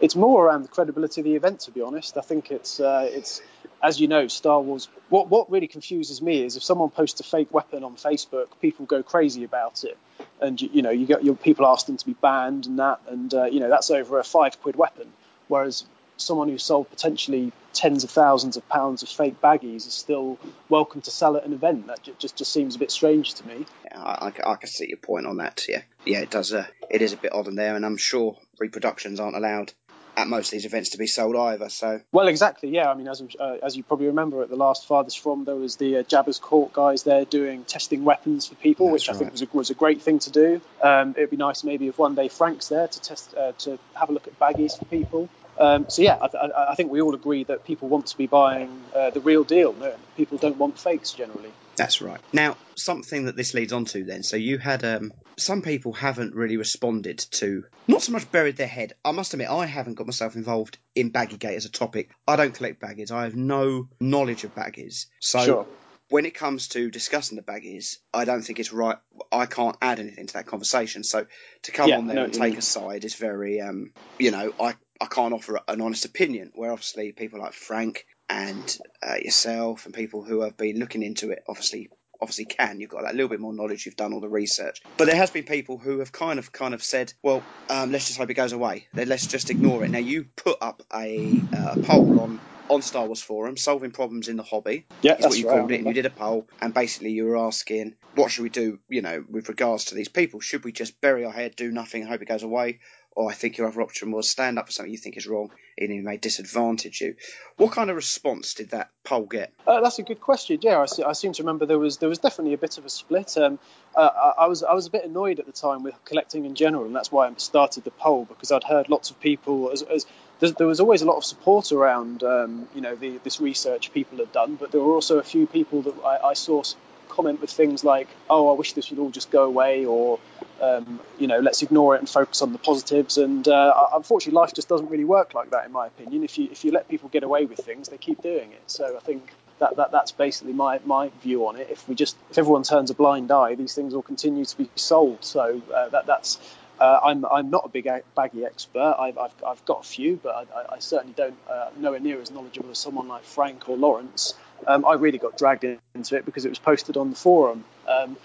S19: it's more around the credibility of the event, to be honest. I think it's uh, it's as you know, Star Wars. What what really confuses me is if someone posts a fake weapon on Facebook, people go crazy about it, and you, you know you get your people ask them to be banned and that, and uh, you know that's over a five quid weapon, whereas someone who sold potentially tens of thousands of pounds of fake baggies is still welcome to sell at an event. That just just seems a bit strange to me.
S1: Yeah, I, I, I can see your point on that. Yeah, yeah, it does. Uh, it is a bit odd in there, and I'm sure reproductions aren't allowed at most of these events to be sold either. So
S19: well, exactly, yeah. I mean, as uh, as you probably remember, at the last Farthest From, there was the uh, Jabba's Court guys there doing testing weapons for people, That's which right. I think was a, was a great thing to do. Um, it'd be nice maybe if one day Frank's there to test uh, to have a look at baggies for people. Um, so yeah, I, I, think we all agree that people want to be buying uh, the real deal. No, people don't want fakes generally.
S1: That's right. Now, something that this leads on to then. So you had um, some people haven't really responded to, not so much buried their head. I must admit, I haven't got myself involved in Baggygate as a topic. I don't collect baggies. I have no knowledge of baggies. So
S19: sure.
S1: when it comes to discussing the baggies, I don't think it's right. I can't add anything to that conversation. So to come
S19: yeah,
S1: on there
S19: no,
S1: and take a side is very, um, you know, I I can't offer an honest opinion. Where obviously people like Frank and uh, yourself and people who have been looking into it obviously obviously can. You've got that little bit more knowledge. You've done all the research. But there has been people who have kind of kind of said, well, um, let's just hope it goes away. Let's just ignore it. Now you put up a, uh, poll on on Star Wars Forum, solving problems in the hobby.
S19: Yeah,
S1: is what you
S19: right,
S1: called it. And you did a poll, and basically you were asking, what should we do? You know, with regards to these people, should we just bury our head, do nothing, hope it goes away, or I think your other option was stand up for something you think is wrong and it may disadvantage you. What kind of response did that poll get?
S19: Uh, that's a good question. Yeah, I, see, I, seem to remember there was there was definitely a bit of a split. Um, uh, I, I, was I was a bit annoyed at the time with collecting in general, and that's why I started the poll because I'd heard lots of people as, as there was always a lot of support around um, you know the, this research people had done, but there were also a few people that I, I saw comment with things like, "Oh, I wish this would all just go away," or um, you know, let's ignore it and focus on the positives. And uh, unfortunately, life just doesn't really work like that, in my opinion. If you if you let people get away with things, they keep doing it. So I think that, that that's basically my, my view on it. If we just if everyone turns a blind eye, these things will continue to be sold. So uh, that that's uh, I'm I'm not a big baggy expert. I've, I've, I've got a few, but I, I certainly don't uh, nowhere near as knowledgeable as someone like Frank or Lawrence. Um, I really got dragged into it because it was posted on the forum. Um,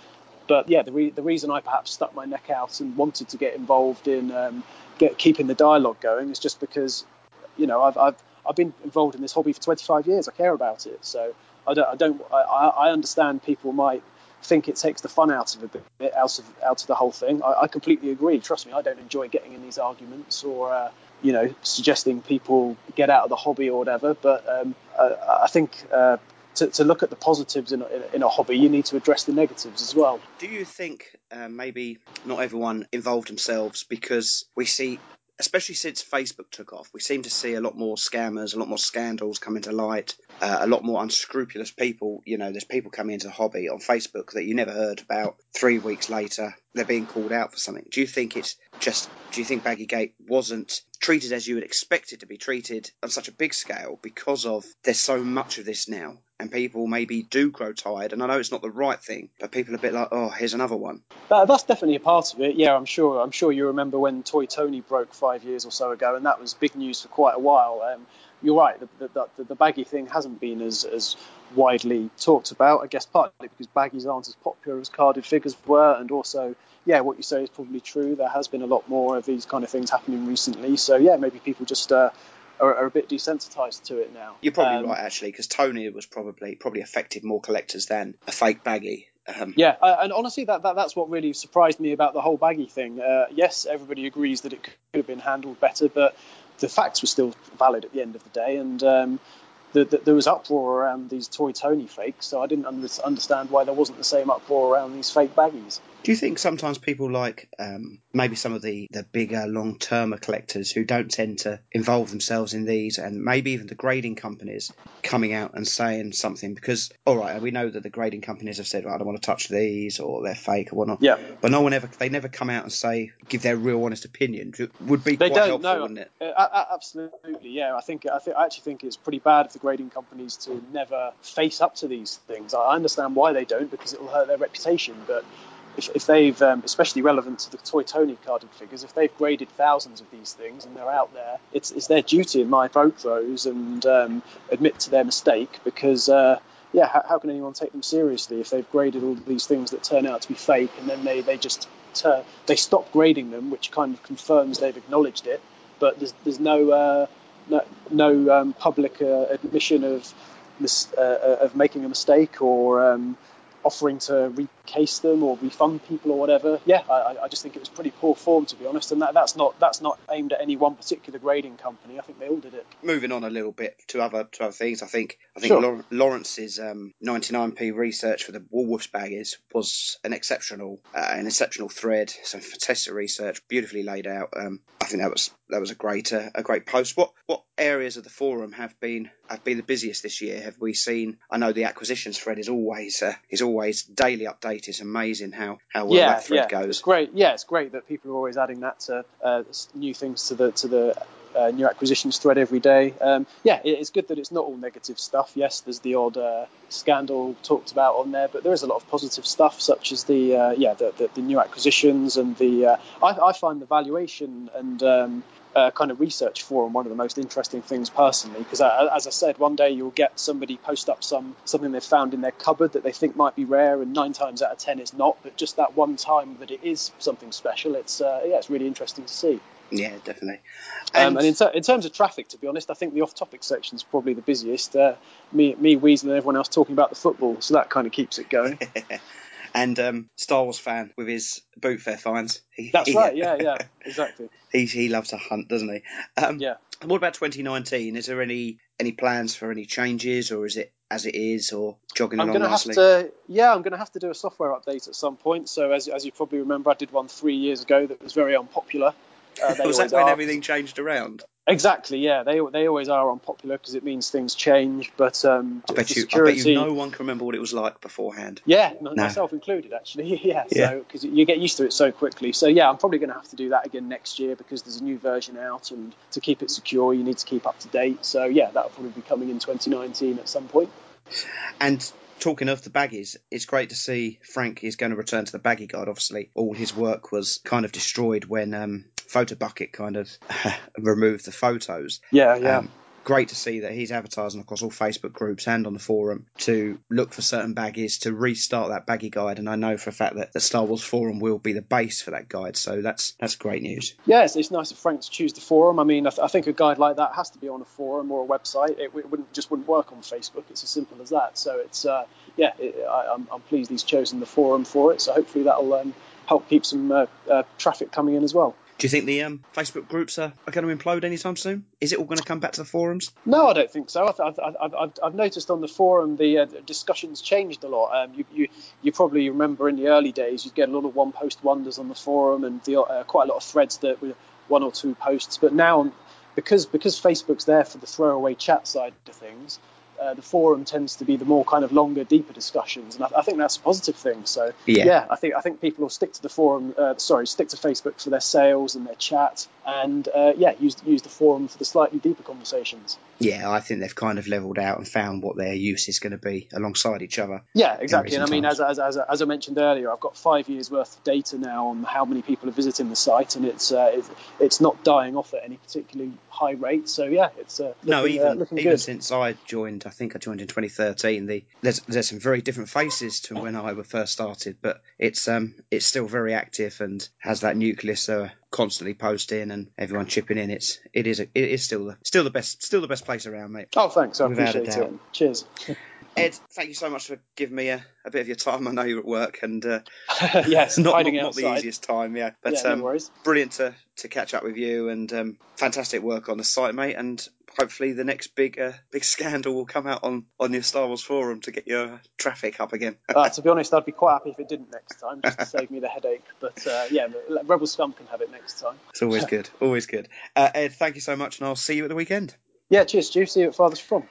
S19: but yeah, the, re- the reason I perhaps stuck my neck out and wanted to get involved in um, get, keeping the dialogue going is just because, you know, I've, I've I've been involved in this hobby for 25 years. I care about it, so I don't I don't I, I understand people might think it takes the fun out of a bit, out of out of the whole thing. I, I completely agree. Trust me, I don't enjoy getting in these arguments or uh, you know suggesting people get out of the hobby or whatever. But um, I, I, think uh, to, to look at the positives in a, in a hobby, you need to address the negatives as well.
S1: Do you think uh, maybe not everyone involved themselves because we see especially since Facebook took off, we seem to see a lot more scammers, a lot more scandals coming to light, uh, a lot more unscrupulous people. You know, there's people coming into the hobby on Facebook that you never heard about. Three weeks later, they're being called out for something. Do you think it's just? Do you think Baggygate wasn't treated as you would expect it to be treated on such a big scale because of there's so much of this now, and people maybe do grow tired. And I know it's not the right thing, but people are a bit like, oh, here's another one.
S19: That, that's definitely a part of it. Yeah, I'm sure. I'm sure you remember when Toy Tony broke five years or so ago, and that was big news for quite a while. Um, you're right. The, the, the, the baggy thing hasn't been as, as widely talked about. I guess partly because baggies aren't as popular as carded figures were, and also, yeah, what you say is probably true. There has been a lot more of these kind of things happening recently. So yeah, maybe people just uh, are, are a bit desensitized to it now.
S1: You're probably
S19: Um,
S1: right actually, because Tony was probably probably affected more collectors than a fake baggy. Um,
S19: Yeah, uh, and honestly, that, that that's what really surprised me about the whole baggy thing. Uh, yes, everybody agrees that it could have been handled better, but the facts were still valid at the end of the day, and um, the, the, there was uproar around these Toy Tony fakes, so I didn't under, understand why there wasn't the same uproar around these fake baggies.
S1: Do you think sometimes people like um, maybe some of the, the bigger long termer collectors who don't tend to involve themselves in these and maybe even the grading companies coming out and saying something because all right we know that the grading companies have said "Right, I don't want to touch these or they're fake or whatnot
S19: Yeah.
S1: but no one ever they never come out and say give their real honest opinion It would be
S19: They
S1: quite
S19: don't
S1: helpful
S19: know.
S1: wouldn't it
S19: Uh, absolutely, yeah. I think I think I actually think it's pretty bad of the grading companies to never face up to these things. I understand why they don't because it will hurt their reputation, but. If, if they've, um, especially relevant to the Toy Tony carded figures, if they've graded thousands of these things and they're out there, it's, it's their duty, in my vote those and um, admit to their mistake because, uh, yeah, how, how can anyone take them seriously if they've graded all these things that turn out to be fake and then they, they just turn, they stop grading them, which kind of confirms they've acknowledged it, but there's, there's no uh, no, no um, public uh, admission of mis- uh, of making a mistake or um, offering to recase them or refund people or whatever. Yeah, I, I just think it was pretty poor form to be honest, and that, that's not that's not aimed at any one particular grading company. I think they all did it.
S1: moving on a little bit to other to other things, I think I think
S19: Sure.
S1: Lawrence's um, 99p research for the Woolworths baggies was an exceptional uh, an exceptional thread. Some fantastic research, beautifully laid out. Um, I think that was that was a great uh, a great post. What what areas of the forum have been have been the busiest this year? Have we seen? I know the acquisitions thread is always uh, is always daily updated. It's amazing how how well
S19: yeah,
S1: that thread
S19: yeah,
S1: goes.
S19: it's great. Yeah, it's great that people are always adding that to uh, new things to the to the uh, new acquisitions thread every day. Um, yeah, it, it's good that it's not all negative stuff. Yes, there's the odd uh, scandal talked about on there, but there is a lot of positive stuff, such as the uh, yeah the, the, the new acquisitions and the uh, I, I find the valuation and um, uh, kind of research forum one of the most interesting things personally because uh, as I said, one day you'll get somebody post up some something they've found in their cupboard that they think might be rare, and nine times out of ten it's not. But just that one time that it is something special, it's uh, yeah, it's really interesting to see.
S1: Yeah, definitely.
S19: Um, and in, ter- in terms of traffic, to be honest, I think the off-topic section is probably the busiest. Uh, me, me, Weasel, and everyone else talking about the football, so that kind of keeps it going.
S1: and um, Star Wars fan with his boot fair finds. He,
S19: That's
S1: he-
S19: right. Yeah, yeah, exactly.
S1: He he loves to hunt, doesn't he? Um,
S19: yeah.
S1: What about 2019? Is there any any plans for any changes, or is it as it is, or jogging
S19: I'm
S1: along
S19: going to have
S1: nicely?
S19: to, yeah, I'm going to have to do a software update at some point. So as, as you probably remember, I did one three years ago that was very unpopular. Uh,
S1: Was that when
S19: are.
S1: everything changed around?
S19: Exactly, yeah. They they always are unpopular because it means things change. But um,
S1: I bet you.
S19: security,
S1: I bet you no one can remember what it was like beforehand.
S19: Yeah,
S1: No.
S19: myself included, actually. yeah,
S1: Yeah.
S19: so because you get used to it so quickly. So yeah, I'm probably going to have to do that again next year because there's a new version out, and to keep it secure, you need to keep up to date. So yeah, that'll probably be coming in 2019 at some point.
S1: And talking of the baggies, it's great to see Frank is going to return to the baggy guard. Obviously, all his work was kind of destroyed when um, Photobucket kind of removed the photos.
S19: Yeah, yeah.
S1: Um, great to see that he's advertising across all Facebook groups and on the forum to look for certain baggies to restart that baggy guide. And I know for a fact that the Star Wars forum will be the base for that guide. So that's that's great news.
S19: Yeah, it's, nice of Frank to choose the forum. I mean, I, th- I think a guide like that has to be on a forum or a website. It, w- wouldn't just wouldn't work on Facebook. It's as simple as that. So it's uh, yeah, it, I, I'm, I'm pleased he's chosen the forum for it. So hopefully that'll um, help keep some uh, uh, traffic coming in as well.
S1: Do you think the um, Facebook groups are, are going to implode anytime soon? Is it all going to come back to the forums?
S19: No, I don't think so. I've, I've, I've, I've, noticed on the forum the uh, discussions changed a lot. Um, you, you, you probably remember in the early days you'd get a lot of one post wonders on the forum and the, uh, quite a lot of threads that were one or two posts. But now, because because Facebook's there for the throwaway chat side of things, uh, the forum tends to be the more kind of longer, deeper discussions, and I, I think that's a positive thing. So
S1: Yeah.
S19: I think I think people will stick to the forum. Uh, sorry, stick to Facebook for their sales and their chat, and uh, yeah, use use the forum for the slightly deeper conversations.
S1: Yeah, I think they've kind of levelled out and found what their use is going to be alongside each other.
S19: Yeah, exactly. And I mean, as, as, as, as I mentioned earlier, I've got five years worth of data now on how many people are visiting the site, and it's uh, it's, it's not dying off at any particularly high rate. So yeah, it's uh, looking,
S1: No,
S19: uh,
S1: even
S19: looking
S1: even
S19: good.
S1: since I joined, I think I joined in 2013. The there's there's some very different faces to when I first started, but it's um it's still very active and has that nucleus uh, constantly posting and everyone chipping in. It's it is a, it is still the still the best still the best place around, mate.
S19: Oh, thanks. I appreciate it. Cheers.
S1: Ed, thank you so much for giving me a, a bit of your time. I know you're at work and uh,
S19: yes,
S1: not, not, not the easiest time, yeah. But
S19: Yeah, no
S1: um, brilliant to, to catch up with you and um, fantastic work on the site, mate. And hopefully the next big uh, big scandal will come out on, on your Star Wars forum to get your traffic up again.
S19: Uh, to be honest, I'd be quite happy if it didn't next time, just to save me the headache. But uh, yeah, Rebel Scum can have it next time.
S1: It's always good, always good. Uh, Ed, thank you so much, and I'll see you at the weekend.
S19: Yeah, cheers, Stu. See you at Father's From.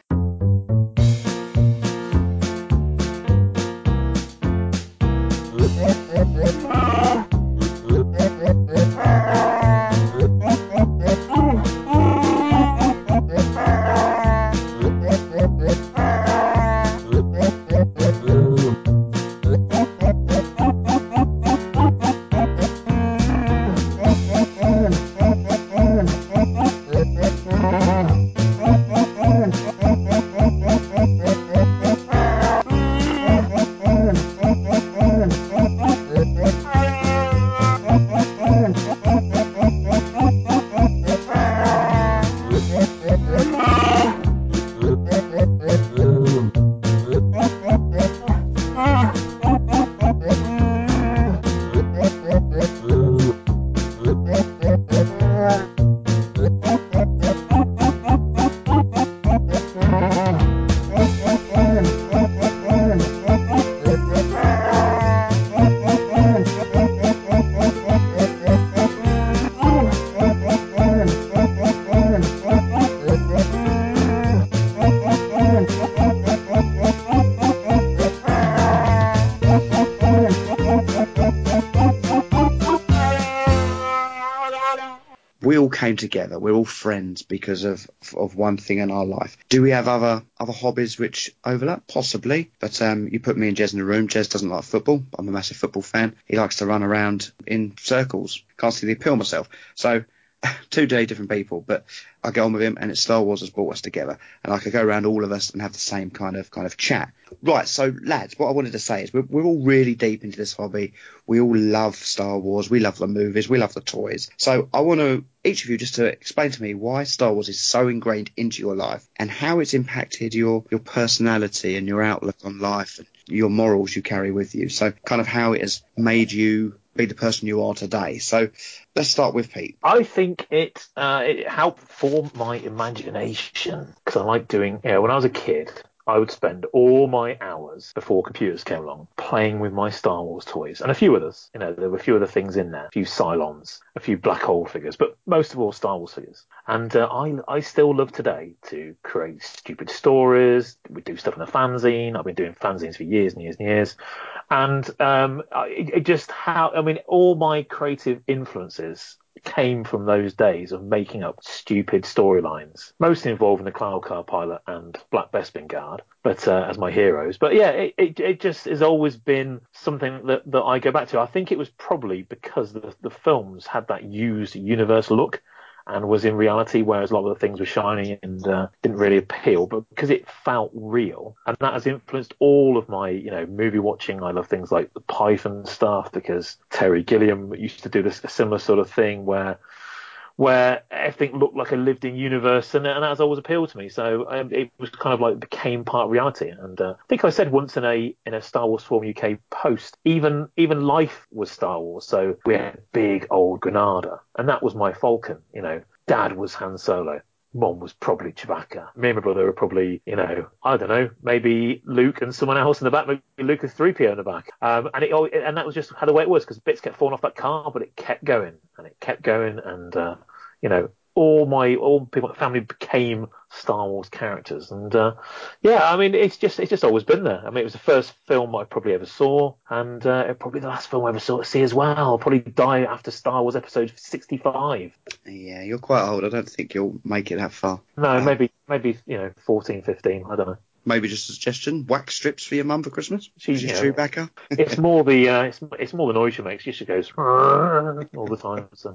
S1: Came together. We're all friends because of of one thing in our life. Do we have other other hobbies which overlap? Possibly, but um, you put me and Jez in a room. Jez doesn't like football. I'm a massive football fan. He likes to run around in circles. Can't see the appeal myself. So. Two day different people, but I get on with him, and it's Star Wars has brought us together, and I could go around all of us and have the same kind of kind of chat. Right, so lads, what I wanted to say is we're, we're all really deep into this hobby. We all love Star Wars. We love the movies. We love the toys. So I want to each of you just to explain to me why Star Wars is so ingrained into your life and how it's impacted your your personality and your outlook on life and your morals you carry with you. So kind of how it has made you be the person you are today. So let's start with Pete.
S4: I think it uh, it helped form my imagination because I like doing. You know, when I was a kid, I would spend all my hours before computers came along playing with my Star Wars toys and a few others. You know, there were a few other things in there, a few Cylons, a few black hole figures, but most of all Star Wars figures. And uh, I I still love today to create stupid stories. We do stuff in a fanzine. I've been doing fanzines for years and years and years. And um, it, it just how I mean, all my creative influences came from those days of making up stupid storylines, mostly involving the Cloud Car pilot and Black Bespin Guard, but uh, as my heroes. But yeah, it, it, it just has always been something that, that I go back to. I think it was probably because the, the films had that used universe look and was in reality, whereas a lot of the things were shiny and uh, didn't really appeal, but because it felt real, and that has influenced all of my, you know, movie watching. I love things like the Python stuff because Terry Gilliam used to do this a similar sort of thing where where everything looked like a lived-in universe, and, and that has always appealed to me. So um, it was kind of like became part of reality. And uh, I think I said once in a in a Star Wars Forum UK post, even even life was Star Wars. So we had big old Granada, and that was my Falcon. You know, Dad was Han Solo. Mom was probably Chewbacca. Me and my brother were probably, you know, I don't know, maybe Luke and someone else in the back, maybe Luke and 3PO in the back. Um, and it, al- and that was just how the way it was because bits kept falling off that car, but it kept going and it kept going. And, uh, you know, all my all people family became Star Wars characters, and uh, yeah, I mean it's just it's just always been there. I mean it was the first film I probably ever saw, and uh, it probably the last film I ever saw to see as well. I'll probably die after Star Wars Episode 65.
S1: Yeah, you're quite old. I don't think you'll make it that far.
S4: No, maybe maybe you know 14, 15. I don't know.
S1: Maybe just a suggestion: wax strips for your mum for Christmas.
S4: She's know,
S1: Chewbacca.
S4: it's more the uh, it's, it's more the noise she makes. She just goes all the time. So.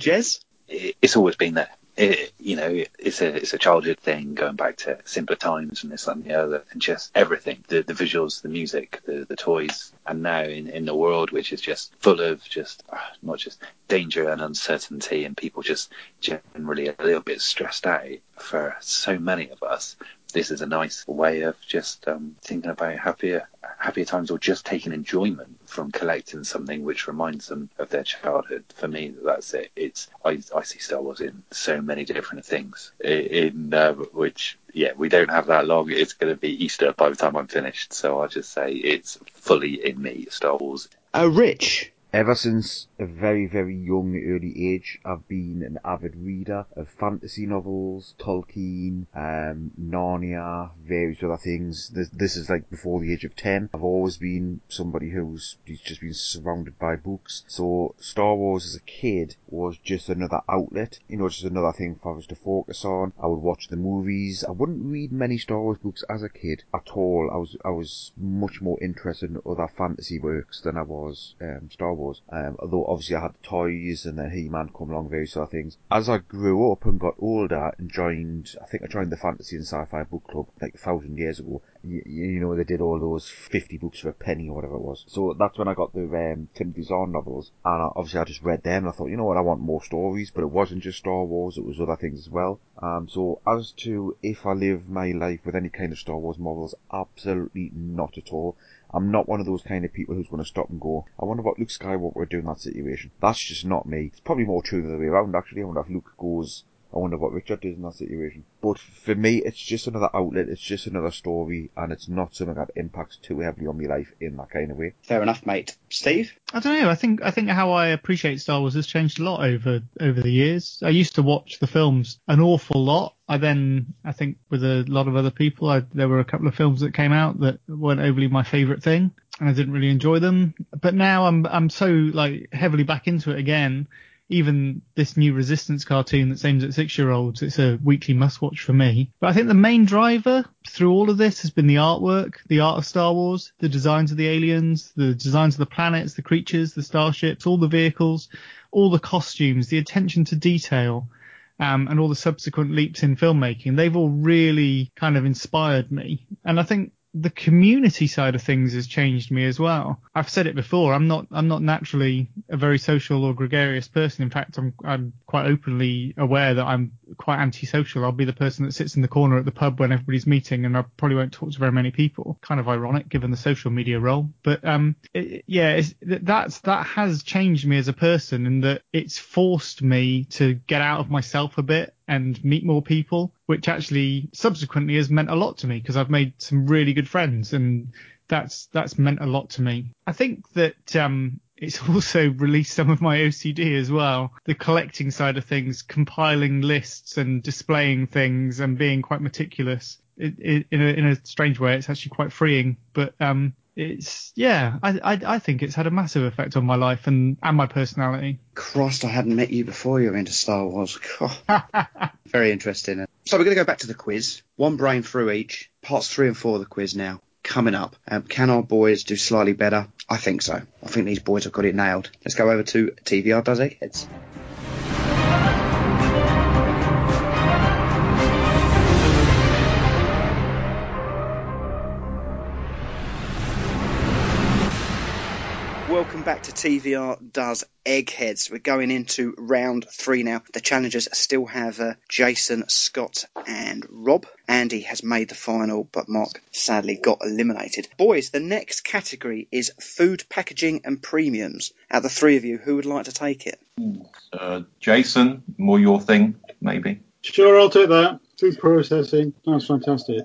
S1: Jez?
S3: It- It's always been there. It, you know, it's a it's a childhood thing going back to simpler times and this and the other, and just everything the the visuals, the music, the the toys, and now in in the world which is just full of just ah, not just danger and uncertainty, and people just generally a little bit stressed out for so many of us. This is a nice way of just um, thinking about happier happier times or just taking enjoyment from collecting something which reminds them of their childhood. For me, that's it. It's I, I see Star Wars in so many different things. In uh, which, yeah, we don't have that long. It's going to be Easter by the time I'm finished. So I'll just say it's fully in me, Star Wars.
S1: Uh, Rich.
S2: Ever since a very, very young, early age, I've been an avid reader of fantasy novels, Tolkien, um, Narnia, various other things. This, this is like before the age of 10. I've always been somebody who's just been surrounded by books. So Star Wars as a kid was just another outlet, you know, just another thing for us to focus on. I would watch the movies. I wouldn't read many Star Wars books as a kid at all. I was, I was much more interested in other fantasy works than I was, um, Star Wars. Um, although obviously I had the toys and then He-Man come along, various sort of things. As I grew up and got older and joined, I think I joined the Fantasy and Sci-Fi Book Club like a thousand years ago. You, you know, they did all those 50 books for a penny or whatever it was. So that's when I got the um, Timothy Zahn novels. And I, obviously I just read them and I thought, you know what, I want more stories. But it wasn't just Star Wars, it was other things as well. Um, so as to if I live my life with any kind of Star Wars novels, absolutely not at all. I'm not one of those kind of people who's going to stop and go, I wonder what Luke Skywalker would do in that situation. That's just not me. It's probably more true the other way around, actually. I wonder if Luke goes, I wonder what Richard does in that situation. But for me, it's just another outlet, it's just another story, and it's not something that impacts too heavily on my life in that kind of way.
S1: Fair enough, mate. Steve?
S5: I don't know. I think I think how I appreciate Star Wars has changed a lot over over the years. I used to watch the films an awful lot. I then I think with a lot of other people, I, there were a couple of films that came out that weren't overly my favourite thing, and I didn't really enjoy them. But now I'm I'm so like heavily back into it again. Even this new Resistance cartoon that's aimed at six year olds, it's a weekly must watch for me. But I think the main driver through all of this has been the artwork, the art of Star Wars, the designs of the aliens, the designs of the planets, the creatures, the starships, all the vehicles, all the costumes, the attention to detail, um, and all the subsequent leaps in filmmaking. They've all really kind of inspired me. And I think the community side of things has changed me as well. I've said it before. I'm not. I'm not naturally a very social or gregarious person. In fact, I'm. I'm quite openly aware that I'm quite antisocial. I'll be the person that sits in the corner at the pub when everybody's meeting, and I probably won't talk to very many people. Kind of ironic given the social media role. But um, it, yeah, that's that has changed me as a person, in that it's forced me to get out of myself a bit and meet more people, which actually subsequently has meant a lot to me because I've made some really good friends and that's that's meant a lot to me. I think that um it's also released some of my OCD as well. The collecting side of things, compiling lists and displaying things and being quite meticulous. It, it, in a in a strange way, it's actually quite freeing. But um, it's yeah, I, I I think it's had a massive effect on my life and and my personality.
S1: Christ, I hadn't met you before you were into Star Wars. Very interesting. So we're going to go back to the quiz. One brain through each. Parts three and four of the quiz now. Coming up. Um, can our boys do slightly better? I think so. I think these boys have got it nailed. Let's go over to TVR Does Eggheads. Welcome back to TVR Does Eggheads. We're going into round three now. The challengers still have uh, Jason, Scott, and Rob. Andy has made the final, but Mark sadly got eliminated. Boys, the next category is food packaging and premiums. Out of the three of you, who would like to take it?
S14: Uh, Jason, more your thing, maybe.
S17: Sure, I'll take that. Food processing. That's fantastic.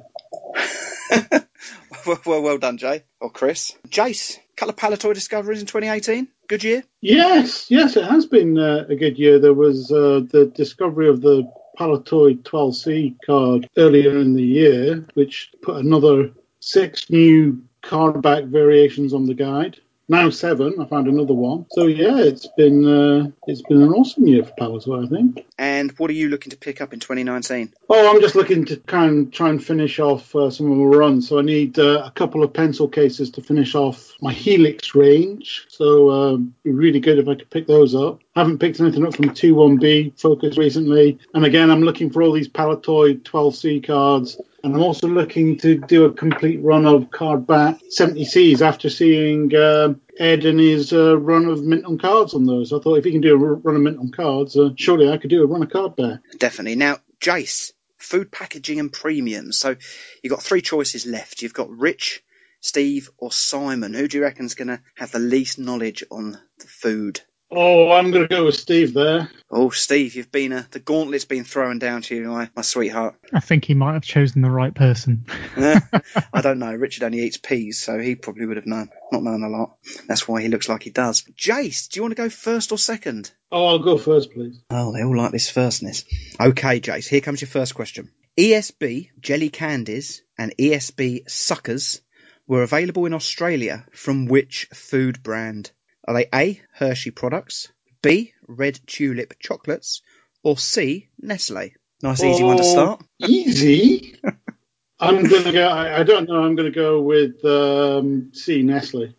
S1: Well, well, well done, Jay or Chris. Jace, couple of discoveries in 2018. Good year.
S17: Yes, yes, it has been uh, a good year. There was uh, the discovery of the Palitoy 12C card earlier in the year, which put another six new card back variations on the guide. Now seven. I found another one. So yeah, it's been uh, it's been an awesome year for Palitoy, I think.
S1: And what are you looking to pick up in 2019?
S17: Oh, I'm just looking to kind of try and finish off uh, some of my runs. So I need uh, a couple of pencil cases to finish off my Helix range. So uh, it'd be really good if I could pick those up. haven't picked anything up from 21B Focus recently. And again, I'm looking for all these Palitoy 12C cards. And I'm also looking to do a complete run of card back 70Cs after seeing um Ed and his uh, run of mint on cards on those. I thought if he can do a run of mint on cards, uh, surely I could do a run of card back.
S1: Definitely. Now, Jace, food packaging and premiums. So you've got three choices left. You've got Rich, Steve, or Simon. Who do you reckon's going to have the least knowledge on the food?
S17: Oh, I'm going to go with Steve there.
S1: Oh, Steve, you've been a, the gauntlet's been thrown down to you, my, my sweetheart.
S5: I think he might have chosen the right person.
S1: I don't know. Richard only eats peas, so he probably would have known. Not known a lot. That's why he looks like he does. Jace, do you want to go first or second?
S17: Oh, I'll go first, please.
S1: Oh, they all like this firstness. Okay, Jace, here comes your first question. ESB jelly candies and ESB suckers were available in Australia from which food brand? Are they A. Hershey products, B. Red Tulip chocolates, or C. Nestle? Nice easy one to
S17: Oh,
S1: start.
S17: Easy. I'm going to go. I, I don't know. I'm going to go with um, C Nestle.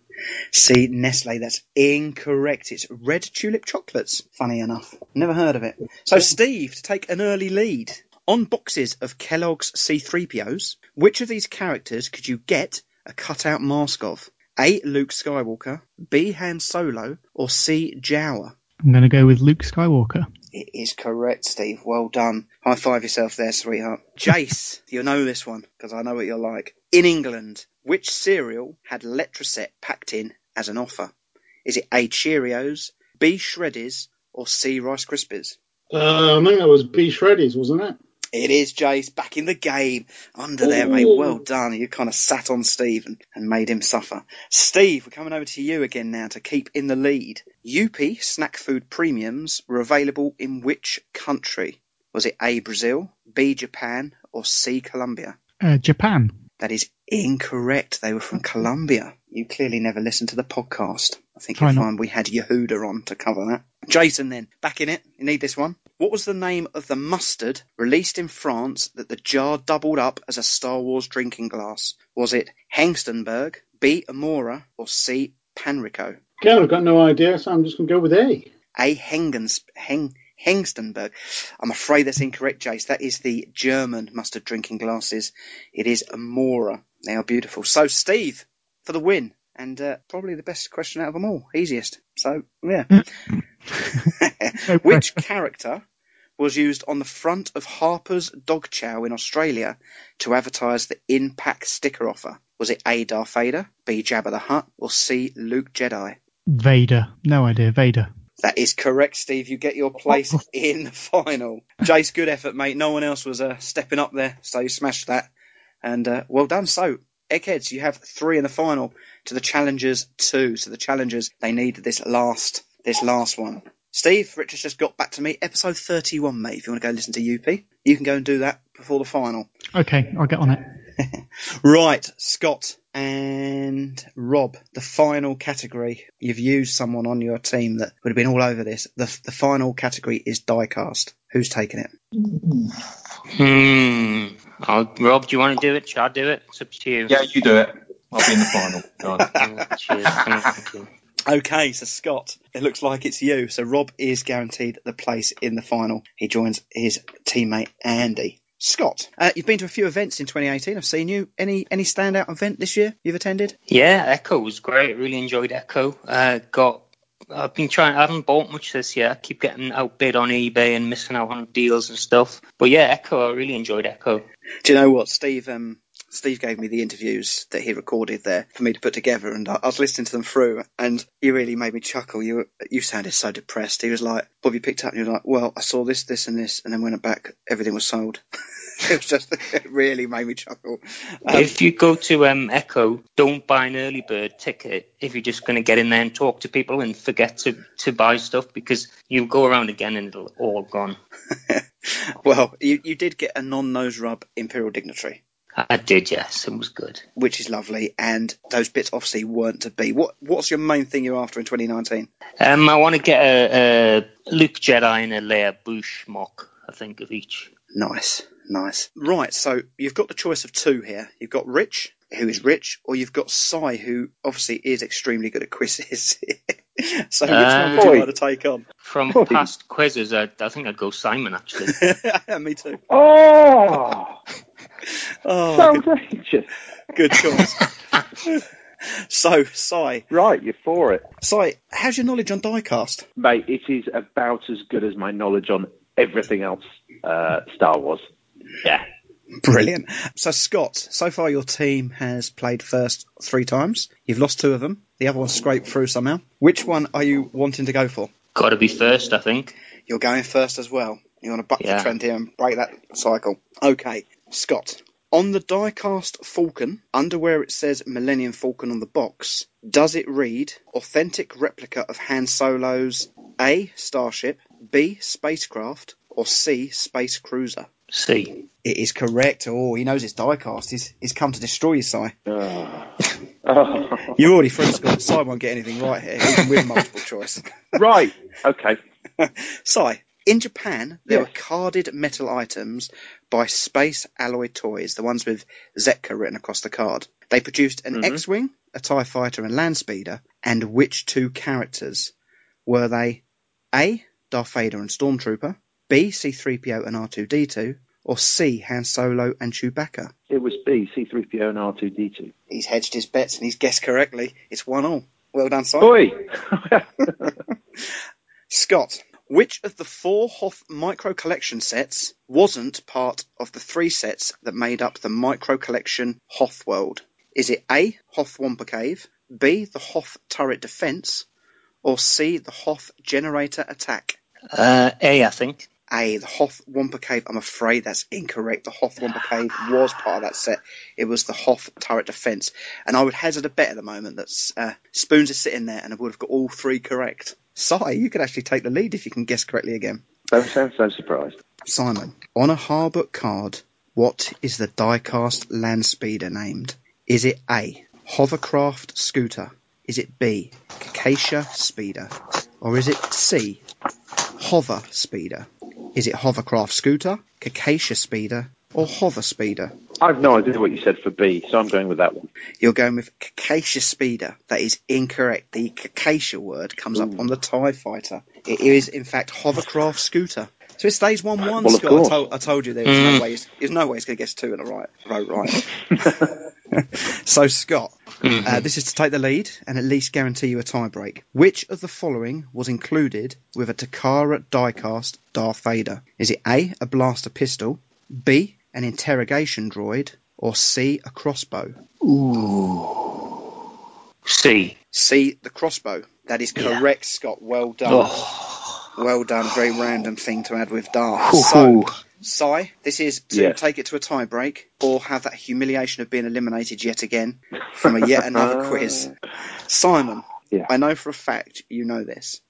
S1: See, Nestle, that's incorrect. It's red tulip chocolates. Funny enough. Never heard of it. So, Steve, to take an early lead. On boxes of Kellogg's C3POs, which of these characters could you get a cutout mask of? A. Luke Skywalker, B. Han Solo, or C. Jawa?
S5: I'm going to go with Luke Skywalker.
S1: It is correct, Steve. Well done. High five yourself there, sweetheart. Jace, you'll know this one because I know what you're like. In England, which cereal had Letraset packed in as an offer? Is it A. Cheerios, B. Shreddies, or C. Rice Krispies?
S17: Uh, I think that was B Shreddies, wasn't it?
S1: It is Jace back in the game. Under there, mate. Well done. You kind of sat on Steve and, and made him suffer. Steve, we're coming over to you again now to keep in the lead. UP snack food premiums were available in which country? Was it A. Brazil, B. Japan, or C. Colombia?
S5: Uh, Japan.
S1: That is incorrect. They were from Colombia. You clearly never listened to the podcast. I think
S5: Try
S1: you'll find we had Yehuda on to cover that. Jason, then, back in it. You need this one. What was the name of the mustard released in France that the jar doubled up as a Star Wars drinking glass? Was it Hengstenberg, B. Amora, or C. Panrico?
S17: Again, I've got no idea, so I'm just going to go with A.
S1: A. Hengens, Heng, Hengstenberg. I'm afraid that's incorrect, Jace. That is the German mustard drinking glasses. It is Amora. They are beautiful. So, Steve, for the win. And uh, probably the best question out of them all. Easiest. So, yeah. Which character was used on the front of Harper's Dog Chow in Australia to advertise the in-pack sticker offer? Was it A. Darth Vader, B. Jabba the Hutt, or C. Luke Jedi?
S5: Vader. No idea. Vader.
S1: That is correct, Steve. You get your place in the final. Jace, good effort, mate. No one else was uh, stepping up there, so you smashed that. And uh, well done. So, Eggheads, you have three in the final to the challengers two. So the challengers they need this last this last one. Steve, Rich has just got back to me. Episode 31, mate. If you want to go listen to UP, you can go and do that before the final.
S5: Okay, I'll get on it.
S1: Right, Scott and Rob, the final category. You've used someone on your team that would have been all over this. The, the final category is diecast. Who's taking it?
S15: Hmm. I'll, Rob, do you want to do it? Shall I do it? It's up to you.
S14: Yeah, you do it. I'll be in the final. Go on.
S15: Oh, cheers.
S1: Okay, so Scott, it looks like it's you. So Rob is guaranteed the place in the final. He joins his teammate Andy. Scott, uh, you've been to a few events in 2018. I've seen you. Any any standout event this year you've attended?
S15: Yeah, Echo was great. Really enjoyed Echo. Uh, got. I've been trying. I haven't bought much this year. I keep getting outbid on eBay and missing out on deals and stuff. But yeah, Echo. I really enjoyed Echo.
S1: Do you know what, Steve? Um, Steve gave me the interviews that he recorded there for me to put together, and I, I was listening to them through, and he really made me chuckle. You you sounded so depressed. He was like, "Bob, you picked up," and you're like, "Well, I saw this, this, and this, and then when it back, everything was sold." it was just it really made me chuckle. Um,
S15: if you go to um, Echo, don't buy an early bird ticket if you're just going to get in there and talk to people and forget to, to buy stuff because you'll go around again and it'll all gone.
S1: well, you, you did get a non-nose rub Imperial Dignitary.
S15: I did, yes, it was good.
S1: Which is lovely, and those bits obviously weren't to be. What What's your main thing you're after in 2019?
S15: Um, I want to get a, a Luke Jedi and a Leia Boushh MOC, I think, of each.
S1: Nice, nice. Right, so you've got the choice of two here. You've got Rich, who is Rich, or you've got Cy, who obviously is extremely good at quizzes. so which one would you
S15: Uh,
S1: like to take on?
S15: From past quizzes, I, I think I'd go Simon, actually.
S1: Me too.
S20: Oh,
S1: Oh,
S20: so
S1: good,
S20: outrageous.
S1: good choice. so, Cy,
S20: Right, you're for it.
S1: Cy, how's your knowledge on diecast?
S20: Mate, it is about as good as my knowledge on everything else uh, Star Wars. Yeah.
S1: Brilliant. So, Scott, so far your team has played first three times. You've lost two of them. The other one scraped through somehow. Which one are you wanting to go for?
S15: Got to be first, I think.
S1: You're going first as well. You want to buck
S15: Yeah.
S1: the trend here and break that cycle. Okay, Scott. On the diecast Falcon, under where it says Millennium Falcon on the box, does it read authentic replica of Han Solo's A. Starship, B. Spacecraft, or C. Space Cruiser?
S15: C.
S1: It is correct. Oh, he knows it's diecast. He's, he's come to destroy you, Si. Ah.
S20: Oh.
S1: You already through Scott. Si won't get anything right here, even with multiple choice.
S20: right. Okay.
S1: Si, in Japan, there
S20: Yes.
S1: were carded metal items by Space Alloy Toys, the ones with Zetka written across the card. They produced an
S20: Mhm.
S1: X-Wing, a TIE fighter, and land speeder, and which two characters? Were they A. Darth Vader and Stormtrooper, B. C-3PO and R2-D2, or C. Han Solo and Chewbacca?
S20: It was B, C3PO and R2D2.
S1: He's hedged his bets and he's guessed correctly. It's one all. Well done, Si.
S20: Oi!
S1: Scott, which of the four Hoth micro collection sets wasn't part of the three sets that made up the micro collection Hoth world? Is it A, Hoth Wampa Cave, B, the Hoth Turret Defense, or C, the Hoth Generator Attack?
S15: Uh, A, I think.
S1: A, the Hoth Wampa Cave. I'm afraid that's incorrect. The Hoth Wampa Cave was part of that set. It was the Hoth Turret Defense. And I would hazard a bet at the moment that uh, Spoons is sitting there and I would have got all three correct. Si, you could actually take the lead if you can guess correctly again.
S20: Don't sound so surprised.
S1: Simon, on a Harbert card, what is the diecast land speeder named? Is it A, Hovercraft Scooter? Is it B, Acacia Speeder? Or is it C, Hover Speeder? Is it Hovercraft Scooter, Acacia Speeder, or Hover Speeder?
S20: I've no idea what you said for B, so I'm going with that one.
S1: You're going with Acacia Speeder. That is incorrect. The Acacia word comes up on the TIE fighter. It is, in fact, Hovercraft Scooter. So it stays 1 1,
S20: Well, of
S1: Scott. I
S20: course.
S1: told, I told you there was
S15: Mm.
S1: no way, there's no way he's going to guess two in a right, row right. so, Scott, uh, this is to take the lead and at least guarantee you a tie break. Which of the following was included with a Takara diecast Darth Vader? Is it A, a blaster pistol, B, an interrogation droid, or C, a crossbow? Ooh.
S15: C.
S1: C, the crossbow. That is
S15: Yeah.
S1: correct, Scott. Well done.
S15: Oh.
S1: Well done. Very random thing to add with Darth. So, Si, this is to
S20: Yes.
S1: take it to a tie break or have that humiliation of being eliminated yet again from a yet another quiz. Simon,
S20: Yeah.
S1: I know for a fact you know this.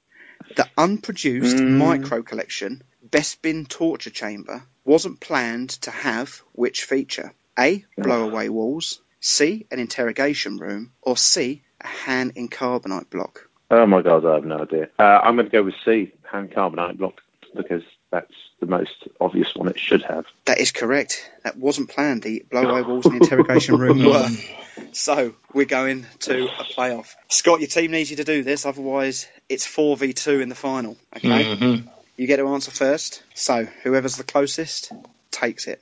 S1: The unproduced
S20: Mm.
S1: micro collection Bespin Torture Chamber wasn't planned to have which feature? A. Blowaway walls. C. An interrogation room. Or C. A Han in carbonite block.
S20: Oh my god, I have no idea. Uh, I'm going to go with C, hand carbonite block, because that's the most obvious one it should have.
S1: That is correct. That wasn't planned. The blow away in the interrogation room were. So we're going to a playoff. Scott, your team needs you to do this, otherwise it's four v two in the final. Okay.
S15: Mhm.
S1: You get to answer first. So whoever's the closest takes it.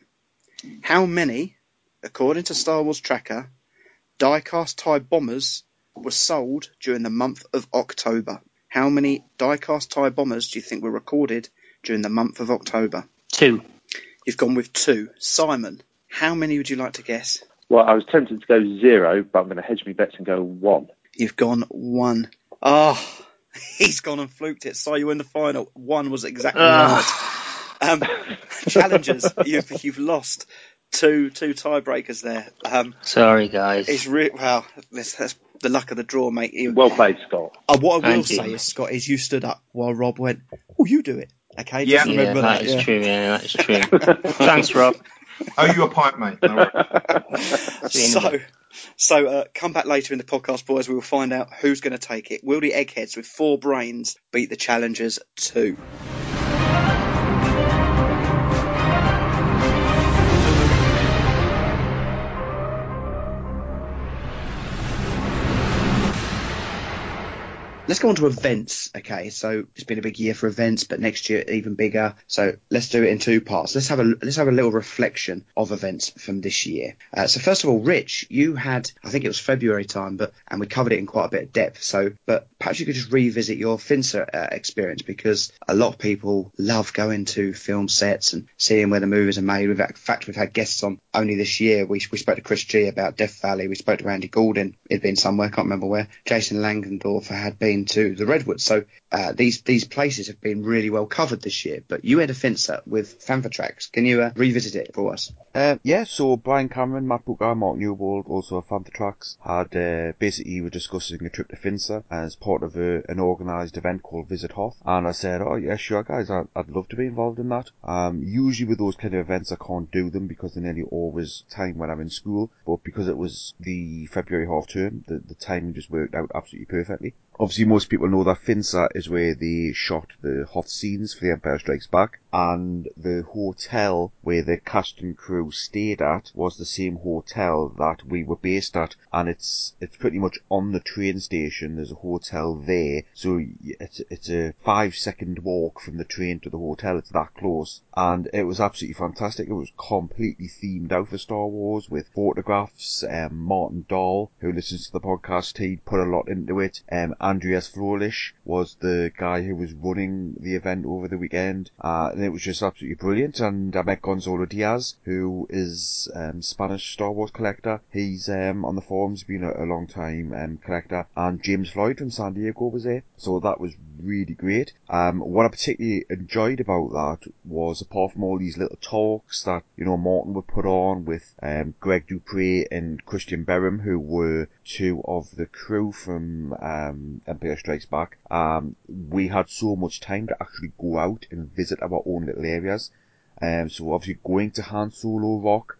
S1: How many, according to Star Wars Tracker, diecast tie bombers were sold during the month of October? How many diecast tie bombers do you think were recorded during the month of October?
S15: Two.
S1: You've gone with two. Simon, how many would you like to guess?
S20: Well, I was tempted to go zero, but I'm going to hedge my bets and go one.
S1: You've gone one. Oh, he's gone and fluked it. Saw you in the final. One was exactly
S15: Ah.
S1: right. Um, challengers, you've you've lost two two tiebreakers there. Um,
S15: Sorry, guys.
S1: it's re- well, that's, that's the luck of the draw, mate. You,
S20: Well played, Scott.
S1: uh, what I will
S15: Thank you.
S1: say is, Scott, is you stood up while Rob went. Oh, you do it. Okay,
S14: Yeah.
S1: just
S15: yeah,
S1: remember
S15: that
S1: that.
S15: is
S1: yeah.
S15: true. Yeah, that is true. Thanks, Rob.
S14: Owe you a pint, mate. No worries.
S15: See you in a
S1: So, so uh, come back later in the podcast, boys. We will find out who's going to take it. Will the eggheads with four brains beat the challengers two? Let's go on to events. Okay, so it's been a big year for events, but next year even bigger. So let's do it in two parts. Let's have a let's have a little reflection of events from this year. Uh, so first of all, Rich, you had I think it was February time, but and we covered it in quite a bit of depth. So, but perhaps you could just revisit your Finse uh, experience because a lot of people love going to film sets and seeing where the movies are made. We've, in fact, we've had guests on only this year. We we spoke to Chris G about Death Valley. We spoke to Andy Gordon. It'd been somewhere, can't remember where. Jason Langendorfer had been to the Redwoods. So uh, these these places have been really well covered this year. But you had a Finse with Fantha Tracks. Can you uh, revisit it for us?
S2: Uh, yeah, so Brian Cameron, Matt Booker, Mark Newbold, also a fan of the tracks, had uh, basically were discussing a trip to Finse as part of a, an organised event called Visit Hoth. And I said, oh yeah, sure guys, I'd, I'd love to be involved in that. Um, usually with those kind of events I can't do them because they're nearly always time when I'm in school. But because it was the February half term, the, the timing just worked out absolutely perfectly. Obviously, most people know that Finse is where they shot the Hoth scenes for The Empire Strikes Back, and the hotel where the cast and crew stayed at was the same hotel that we were based at, and it's it's pretty much on the train station. There's a hotel there, so it's it's a five second walk from the train to the hotel. It's that close, and it was absolutely fantastic. It was completely themed out for Star Wars with photographs. Um, Martin Dahl, who listens to the podcast, he put a lot into it. Um, Andreas Froelich was the guy who was running the event over the weekend, uh, and it was just absolutely brilliant. And I met Gonzalo Diaz, who is um, Spanish Star Wars collector. He's um, on the forums, been a, a long time um, collector, and James Floyd from San Diego was there, so that was really great. Um, what I particularly enjoyed about that was, apart from all these little talks that you know Martin would put on with um, Greg Dupre and Christian Berham, who were two of the crew from um, Empire Strikes Back, um, we had so much time to actually go out and visit our own little areas. Um, so obviously going to Han Solo Rock,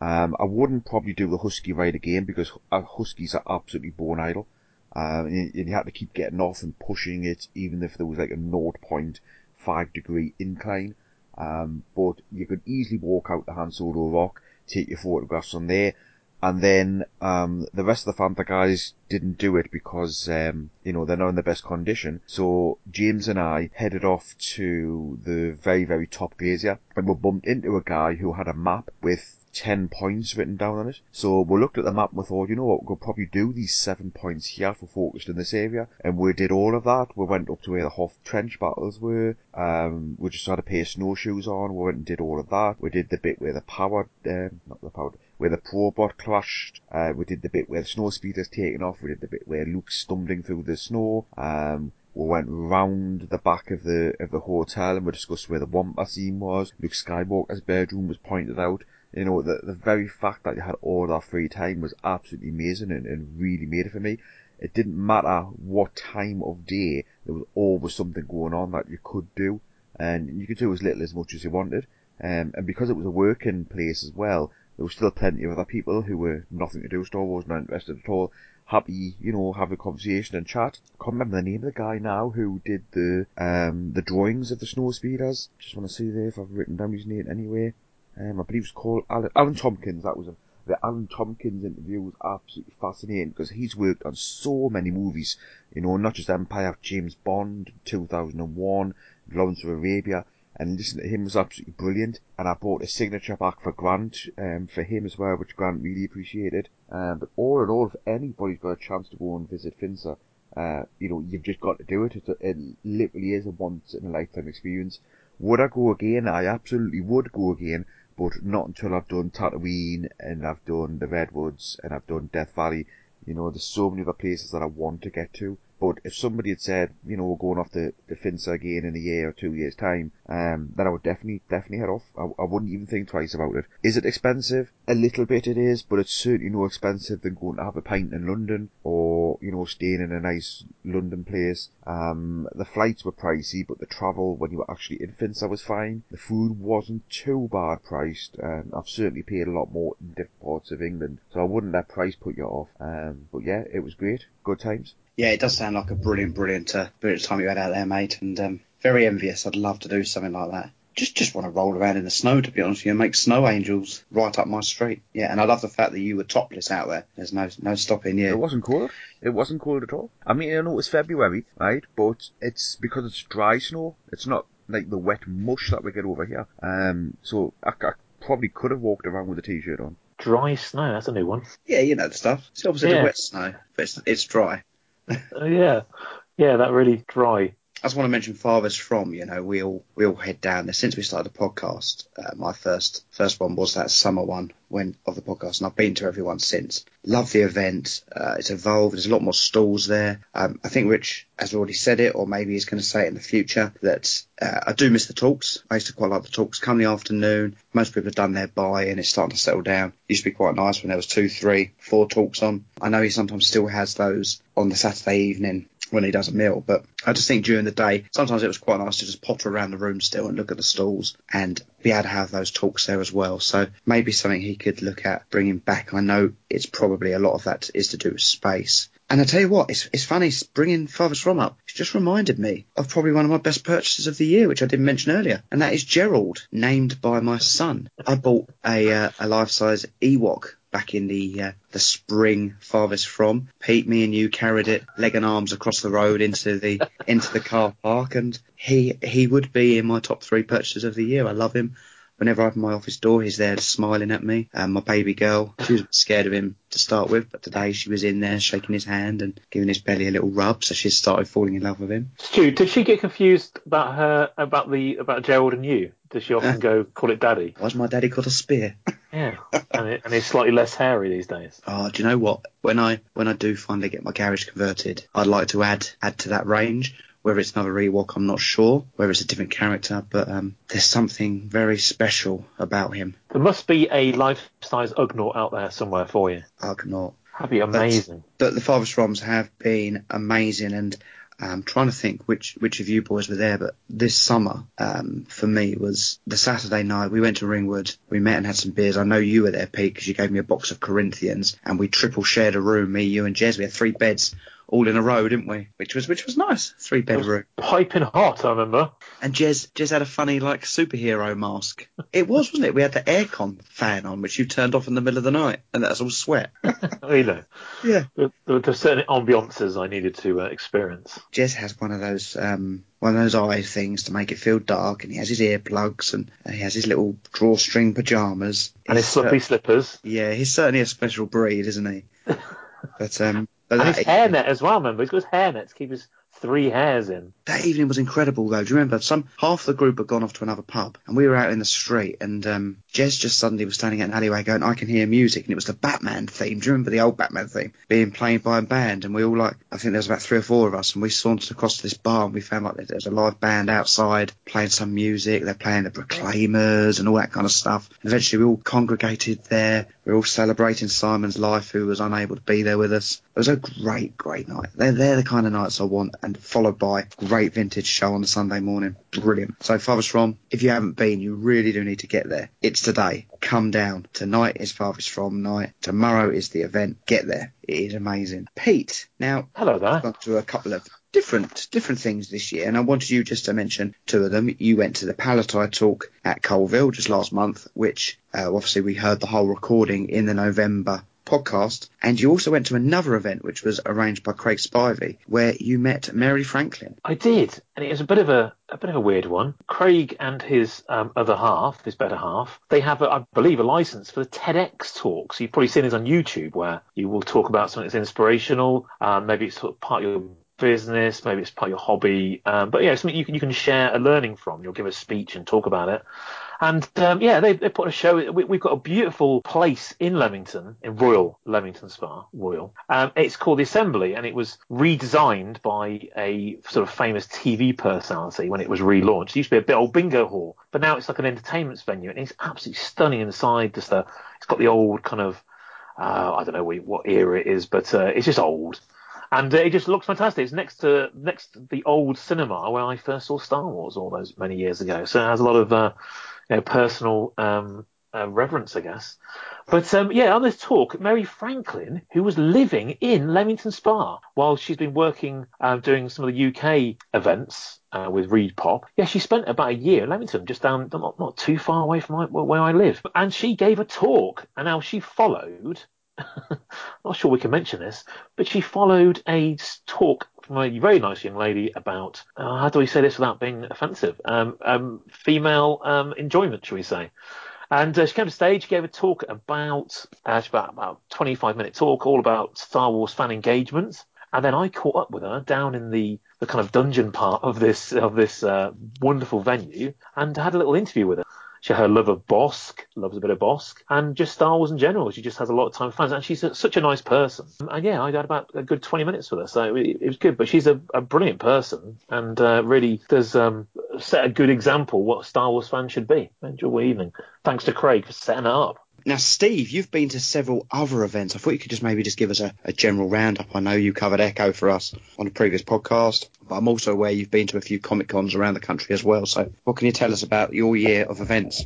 S2: um, I wouldn't probably do the Husky ride again because uh, Huskies are absolutely bone idle. Um, and you, you had to keep getting off and pushing it, even if there was like a 0.5 degree incline. Um, but you could easily walk out to Han Solo Rock, take your photographs on there, and then um, the rest of the Fantha guys didn't do it because um, you know they're not in the best condition. So James and I headed off to the very very top glacier, and we bumped into a guy who had a map with 10 points written down on it. So we looked at the map and we thought, you know what, we'll probably do these seven points here for focused in this area. And we did all of that. We went up to where the Hoth trench battles were. Um, we just had a pair of snowshoes on. We went and did all of that. We did the bit where the power, um, not the power, where the Probot clashed. Uh, we did the bit where the snow speeder's taken off. We did the bit where Luke's stumbling through the snow. Um, we went round the back of the of the hotel and we discussed where the Wampa scene was. Luke Skywalker's bedroom was pointed out. You know, the the very fact that you had all that free time was absolutely amazing and, and really made it for me. It didn't matter what time of day, there was always something going on that you could do. And you could do as little as much as you wanted. Um, and because it was a working place as well, there was still plenty of other people who were nothing to do with Star Wars, not interested at all, happy, you know, have a conversation and chat. I can't remember the name of the guy now who did the um the drawings of the snow speeders. Just want to see there if I've written down his name anyway. Um, I believe it's called Alan, Alan Tomkins. That was him. The Alan Tomkins interview was absolutely fascinating because he's worked on so many movies. You know, not just Empire, James Bond, 2001, Lawrence of Arabia. And listening to him was absolutely brilliant. And I bought a signature back for Grant, um, for him as well, which Grant really appreciated. Um, but all in all, if anybody's got a chance to go and visit Finse, uh, you know, you've just got to do it. It literally is a once in a lifetime experience. Would I go again? I absolutely would go again, but not until I've done Tatooine and I've done the Redwoods and I've done Death Valley. You know, there's so many other places that I want to get to. But if somebody had said, you know, we're going off to, to Finse again in a year or two years' time, um, then I would definitely, definitely head off. I, I wouldn't even think twice about it. Is it expensive? A little bit it is, but it's certainly no expensive than going to have a pint in London or, you know, staying in a nice London place. Um, the flights were pricey, but the travel when you were actually in Finse was fine. The food wasn't too bad priced. Um, I've certainly paid a lot more in different parts of England, so I wouldn't let price put you off. Um, but yeah, it was great. Good times.
S1: Yeah, it does sound like a brilliant, brilliant, uh, brilliant time you had out there, mate, and um, very envious. I'd love to do something like that. Just, just want to roll around in the snow, to be honest with you, and make snow angels right up my street. Yeah, and I love the fact that you were topless out there. There's no, no stopping you.
S2: It wasn't cold. It wasn't cold at all. I mean, I know it's February, right? But it's because it's dry snow. It's not like the wet mush that we get over here. Um, so I, I probably could have walked around with a t-shirt on.
S4: Dry snow, that's a new one.
S1: Yeah, you know the stuff. It's obviously the
S4: Yeah.
S1: of wet snow, but it's, it's dry.
S4: Oh, yeah, yeah, that really dry.
S1: I just want to mention farthest from, you know, we all we all head down there since we started the podcast. Uh, my first first one was that summer one when of the podcast, and I've been to every one since. Love the event. Uh, it's evolved. There's a lot more stalls there. Um, I think Rich has already said it, or maybe he's going to say it in the future that uh, I do miss the talks. I used to quite like the talks. Come the afternoon, most people have done their buy, and it's starting to settle down. It Used to be quite nice when there was two, three, four talks on. I know he sometimes still has those on the Saturday evening when he does a meal. But I just think during the day, sometimes it was quite nice to just potter around the room still and look at the stalls and be able to have those talks there as well. So maybe something he could look at bringing back. I know it's probably a lot of that is to do with space. And I tell you what, it's, it's funny bringing Farthest From up. It's just reminded me of probably one of my best purchases of the year, which I didn't mention earlier, and that is Gerald, named by my son. I bought a uh, a life size Ewok back in the uh, the spring farthest from. Pete, me and you carried it leg and arms across the road into the into the car park, and he he would be in my top three purchases of the year. I love him. Whenever I open my office door, he's there smiling at me. Um, my baby girl, she was scared of him to start with, but today she was in there shaking his hand and giving his belly a little rub, so she started falling in love with him.
S4: Stu, did she get confused about her about the about Gerald and you? Does she often go call it daddy?
S1: Why's my daddy called a spear?
S4: Yeah, and, it, and he's slightly less hairy these days.
S1: Oh, do you know what? When I when I do finally get my garage converted, I'd like to add add to that range. Whether it's another Ewok, I'm not sure. Whether it's a different character, but um, there's something very special about him.
S4: There must be a life-size Ugnaught out there somewhere for you.
S1: Ugnaught.
S4: That'd be amazing.
S1: But the Farthest Froms have been amazing, and I'm trying to think which which of you boys were there. But this summer, um, for me, was the Saturday night. We went to Ringwood. We met and had some beers. I know you were there, Pete, because you gave me a box of Corinthians, and we triple shared a room. Me, you, and Jez. We had three beds all in a row, didn't we? Which was which was nice. Three bed room.
S4: Piping hot, I remember.
S1: And Jez Jez had a funny like superhero mask. It was, wasn't it? We had the aircon fan on, which you turned off in the middle of the night, and that's all sweat.
S4: you know.
S1: Yeah.
S4: There, there were certain ambiances I needed to uh, experience.
S1: Jez has one of those um, one of those eye things to make it feel dark, and he has his earplugs and, and he has his little drawstring pajamas
S4: And his fluffy
S1: cer-
S4: slippers.
S1: yeah, he's certainly a special breed, isn't he? but um, but
S4: And his hairnet as well, remember? He's got his hairnet to keep his three hairs in.
S1: that evening was incredible, though. Do you remember? Some half the group had gone off to another pub, and we were out in the street, and um, Jez just suddenly was standing at an alleyway going, "I can hear music," and it was the Batman theme. Do you remember the old Batman theme being played by a band? And we all like, I think there was about three or four of us, and we sauntered across to this bar, and we found like there was a live band outside playing some music. They're playing the Proclaimers and all that kind of stuff. And eventually, we all congregated there. We were all celebrating Simon's life, who was unable to be there with us. It was a great, great night. They're, they're the kind of nights I want, and followed by great vintage show on the Sunday morning. Brilliant. So, Farthest From, if you haven't been, you really do need to get there. It's today. Come down. Tonight is Farthest From night. Tomorrow is the event. Get there. It is amazing. Pete, now,
S4: Hello there.
S1: I've gone to a couple of different different things this year, and I wanted you just to mention two of them. You went to the Palitoy talk at Coalville just last month, which uh, obviously we heard the whole recording in the November podcast, and you also went to another event which was arranged by Craig Spivey, where you met Mary Franklin.
S4: I did, and it was a bit of a a bit of a weird one. Craig and his um, other half, his better half, they have, a, I believe, a license for the TEDx talks. You've probably seen this on YouTube, where you will talk about something that's inspirational. Um, maybe it's sort of part of your business, maybe it's part of your hobby. Um, but yeah, something you can you can share a learning from. You'll give a speech and talk about it. And um, yeah, they, they put a show. We, we've got a beautiful place in Leamington, in Royal Leamington Spa, Royal. Um, it's called the Assembly, and it was redesigned by a sort of famous TV personality when it was relaunched. It used to be a big old bingo hall, but now it's like an entertainment venue, and it's absolutely stunning inside. Just the, it's got the old kind of, uh, I don't know what era it is, but uh, it's just old and uh, it just looks fantastic. It's next to next to the old cinema where I first saw Star Wars all those many years ago. So it has a lot of uh, know, personal um, uh, reverence, I guess. But um, yeah, on this talk, Mary Franklin, who was living in Leamington Spa while she's been working uh, doing some of the UK events uh, with ReedPop, yeah, she spent about a year in Leamington, just down not, not too far away from my, where I live. And she gave a talk, and now she followed. not sure we can mention this, but she followed a talk from a very nice young lady about uh, how do we say this without being offensive? Um, um, female um, enjoyment, shall we say? And uh, she came to stage, gave a talk about uh, about about 25 minute talk all about Star Wars fan engagement. And then I caught up with her down in the, the kind of dungeon part of this of this uh, wonderful venue and had a little interview with her. She her love of Bossk, loves a bit of Bossk, and just Star Wars in general. She just has a lot of time for fans, and she's a, such a nice person. And yeah, I had about a good 20 minutes with her, so it, it was good. But she's a, a brilliant person, and uh, really does um, set a good example what Star Wars fans should be. Enjoy the evening. Thanks to Craig for setting it up.
S1: Now, Steve, you've been to several other events. I thought you could just maybe just give us a, a, general roundup. I know you covered Echo for us on a previous podcast, but I'm also aware you've been to a few Comic Cons around the country as well. So, what can you tell us about your year of events?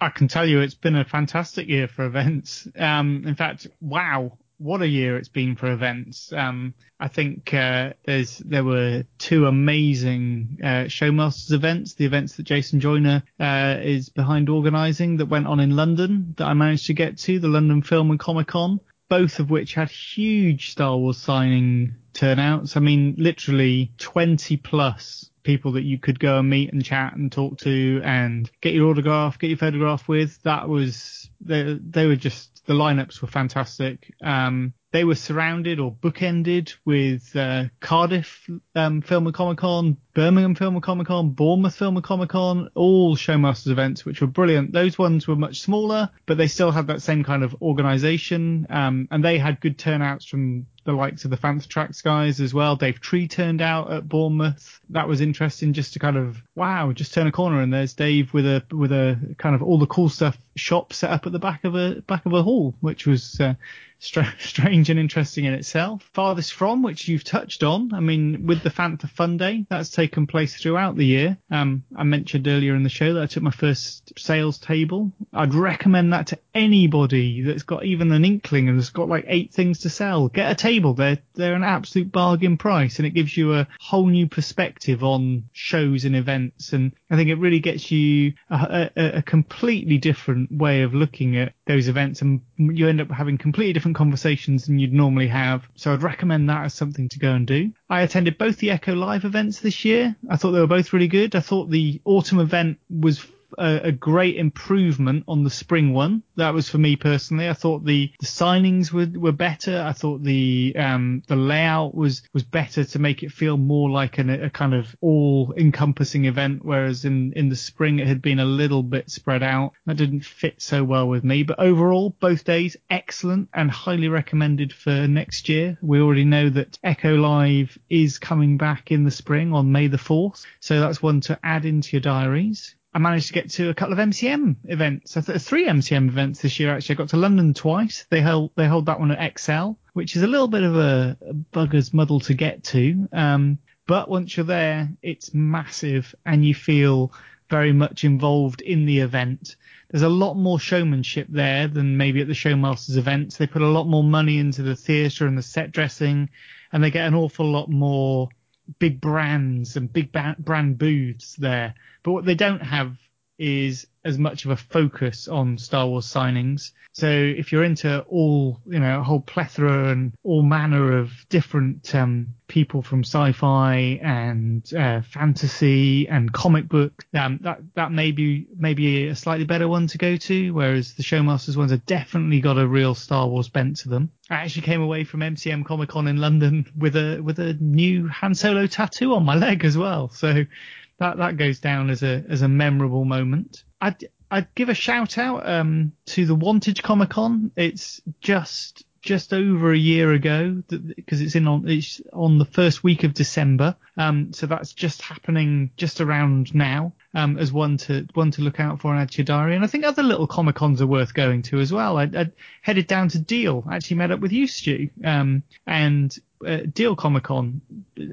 S5: I can tell you it's been a fantastic year for events. Um, in fact, wow, what a year it's been for events. Um, I think uh, there's there were two amazing uh, Showmasters events, the events that Jason Joyner uh, is behind organising that went on in London that I managed to get to, the London Film and Comic Con, both of which had huge Star Wars signing turnouts. I mean, literally 20 plus people that you could go and meet and chat and talk to and get your autograph, get your photograph with. That was they they were just the lineups were fantastic. Um, they were surrounded or bookended with uh, Cardiff um, Film and Comic Con, Birmingham Film and Comic Con, Bournemouth Film and Comic Con, all Showmasters events, which were brilliant. Those ones were much smaller, but they still had that same kind of organisation, um, and they had good turnouts from the likes of the Fantha Tracks guys as well. Dave Tree turned out at Bournemouth. That was interesting just to kind of wow, just turn a corner and there's Dave with a with a kind of all the cool stuff shop set up at the back of a back of a hall, which was uh, strange and interesting in itself. Farthest from, which you've touched on, I mean, with the Fantha Fun Day, that's taken place throughout the year. Um, I mentioned earlier in the show that I took my first sales table. I'd recommend that to anybody that's got even an inkling and has got like eight things to sell. Get a table. They're they're an absolute bargain price, and it gives you a whole new perspective on shows and events. And I think it really gets you a, a, a completely different way of looking at those events, and you end up having completely different conversations than you'd normally have. So I'd recommend that as something to go and do. I attended both the Echo Live events this year. I thought they were both really good. I thought the autumn event was a, a, great improvement on the spring one. That was for me personally. I thought the, the signings were, were better. I thought the um, the layout was was better to make it feel more like an, a kind of all encompassing event. Whereas in in the spring it had been a little bit spread out. That didn't fit so well with me. But overall, both days excellent and highly recommended for next year. We already know that Echo Live is coming back in the spring on May the 4th. So that's one to add into your diaries. I managed to get to a couple of MCM events. I th- three MCM events this year actually. I got to London twice. They held they hold that one at ExCeL, which is a little bit of a, a bugger's muddle to get to. Um, but once you're there, it's massive and you feel very much involved in the event. There's a lot more showmanship there than maybe at the Showmasters events. They put a lot more money into the theatre and the set dressing, and they get an awful lot more big brands and big brand booths there. But what they don't have is as much of a focus on Star Wars signings. So if you're into all, you know, a whole plethora and all manner of different um, people from sci-fi and uh, fantasy and comic book, um, that that may be maybe a slightly better one to go to. Whereas the Showmasters ones have definitely got a real Star Wars bent to them. I actually came away from MCM Comic Con in London with a with a new Han Solo tattoo on my leg as well. So that that goes down as a as a memorable moment. I'd I'd give a shout out um, to the Wantage Comic Con. It's just just over a year ago because it's in on it's on the first week of December. Um, so that's just happening just around now. Um, as one to one to look out for and add to your diary. And I think other little comic cons are worth going to as well. I, I headed down to Deal, actually met up with you, Stu, um, and uh, Deal Comic Con.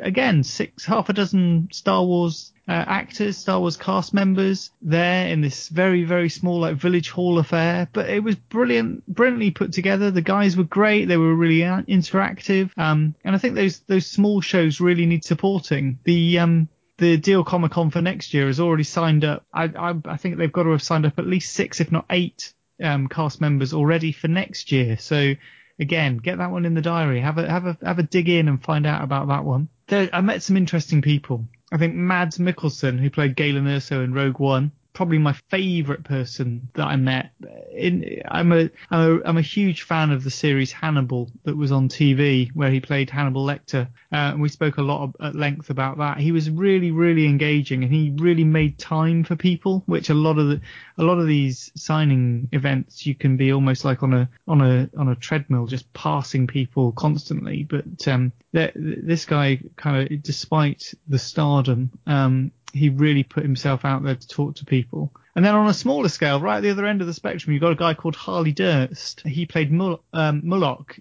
S5: Again, six half a dozen Star Wars uh, actors, Star Wars cast members there in this very very small like village hall affair. But it was brilliant, brilliantly put together. The guys were great. They were really uh, interactive. Um, and I think those those small shows really need supporting. The um, the Deal Comic Con for next year has already signed up. I, I, I think they've got to have signed up at least six, if not eight, um, cast members already for next year. So again, get that one in the diary. Have a have a have a dig in and find out about that one. There, I met some interesting people. I think Mads Mikkelsen, who played Galen Erso in Rogue One, probably my favourite person that I met. In, I'm a I'm a I'm a huge fan of the series Hannibal that was on TV where he played Hannibal Lecter, uh, and we spoke a lot of, at length about that. He was really really engaging, and he really made time for people, which a lot of the a lot of these signing events you can be almost like on a on a on a treadmill just passing people constantly. But um, this guy kind of, despite the stardom, um, he really put himself out there to talk to people. And then on a smaller scale, right at the other end of the spectrum, you've got a guy called Harley Durst. He played Mul- um,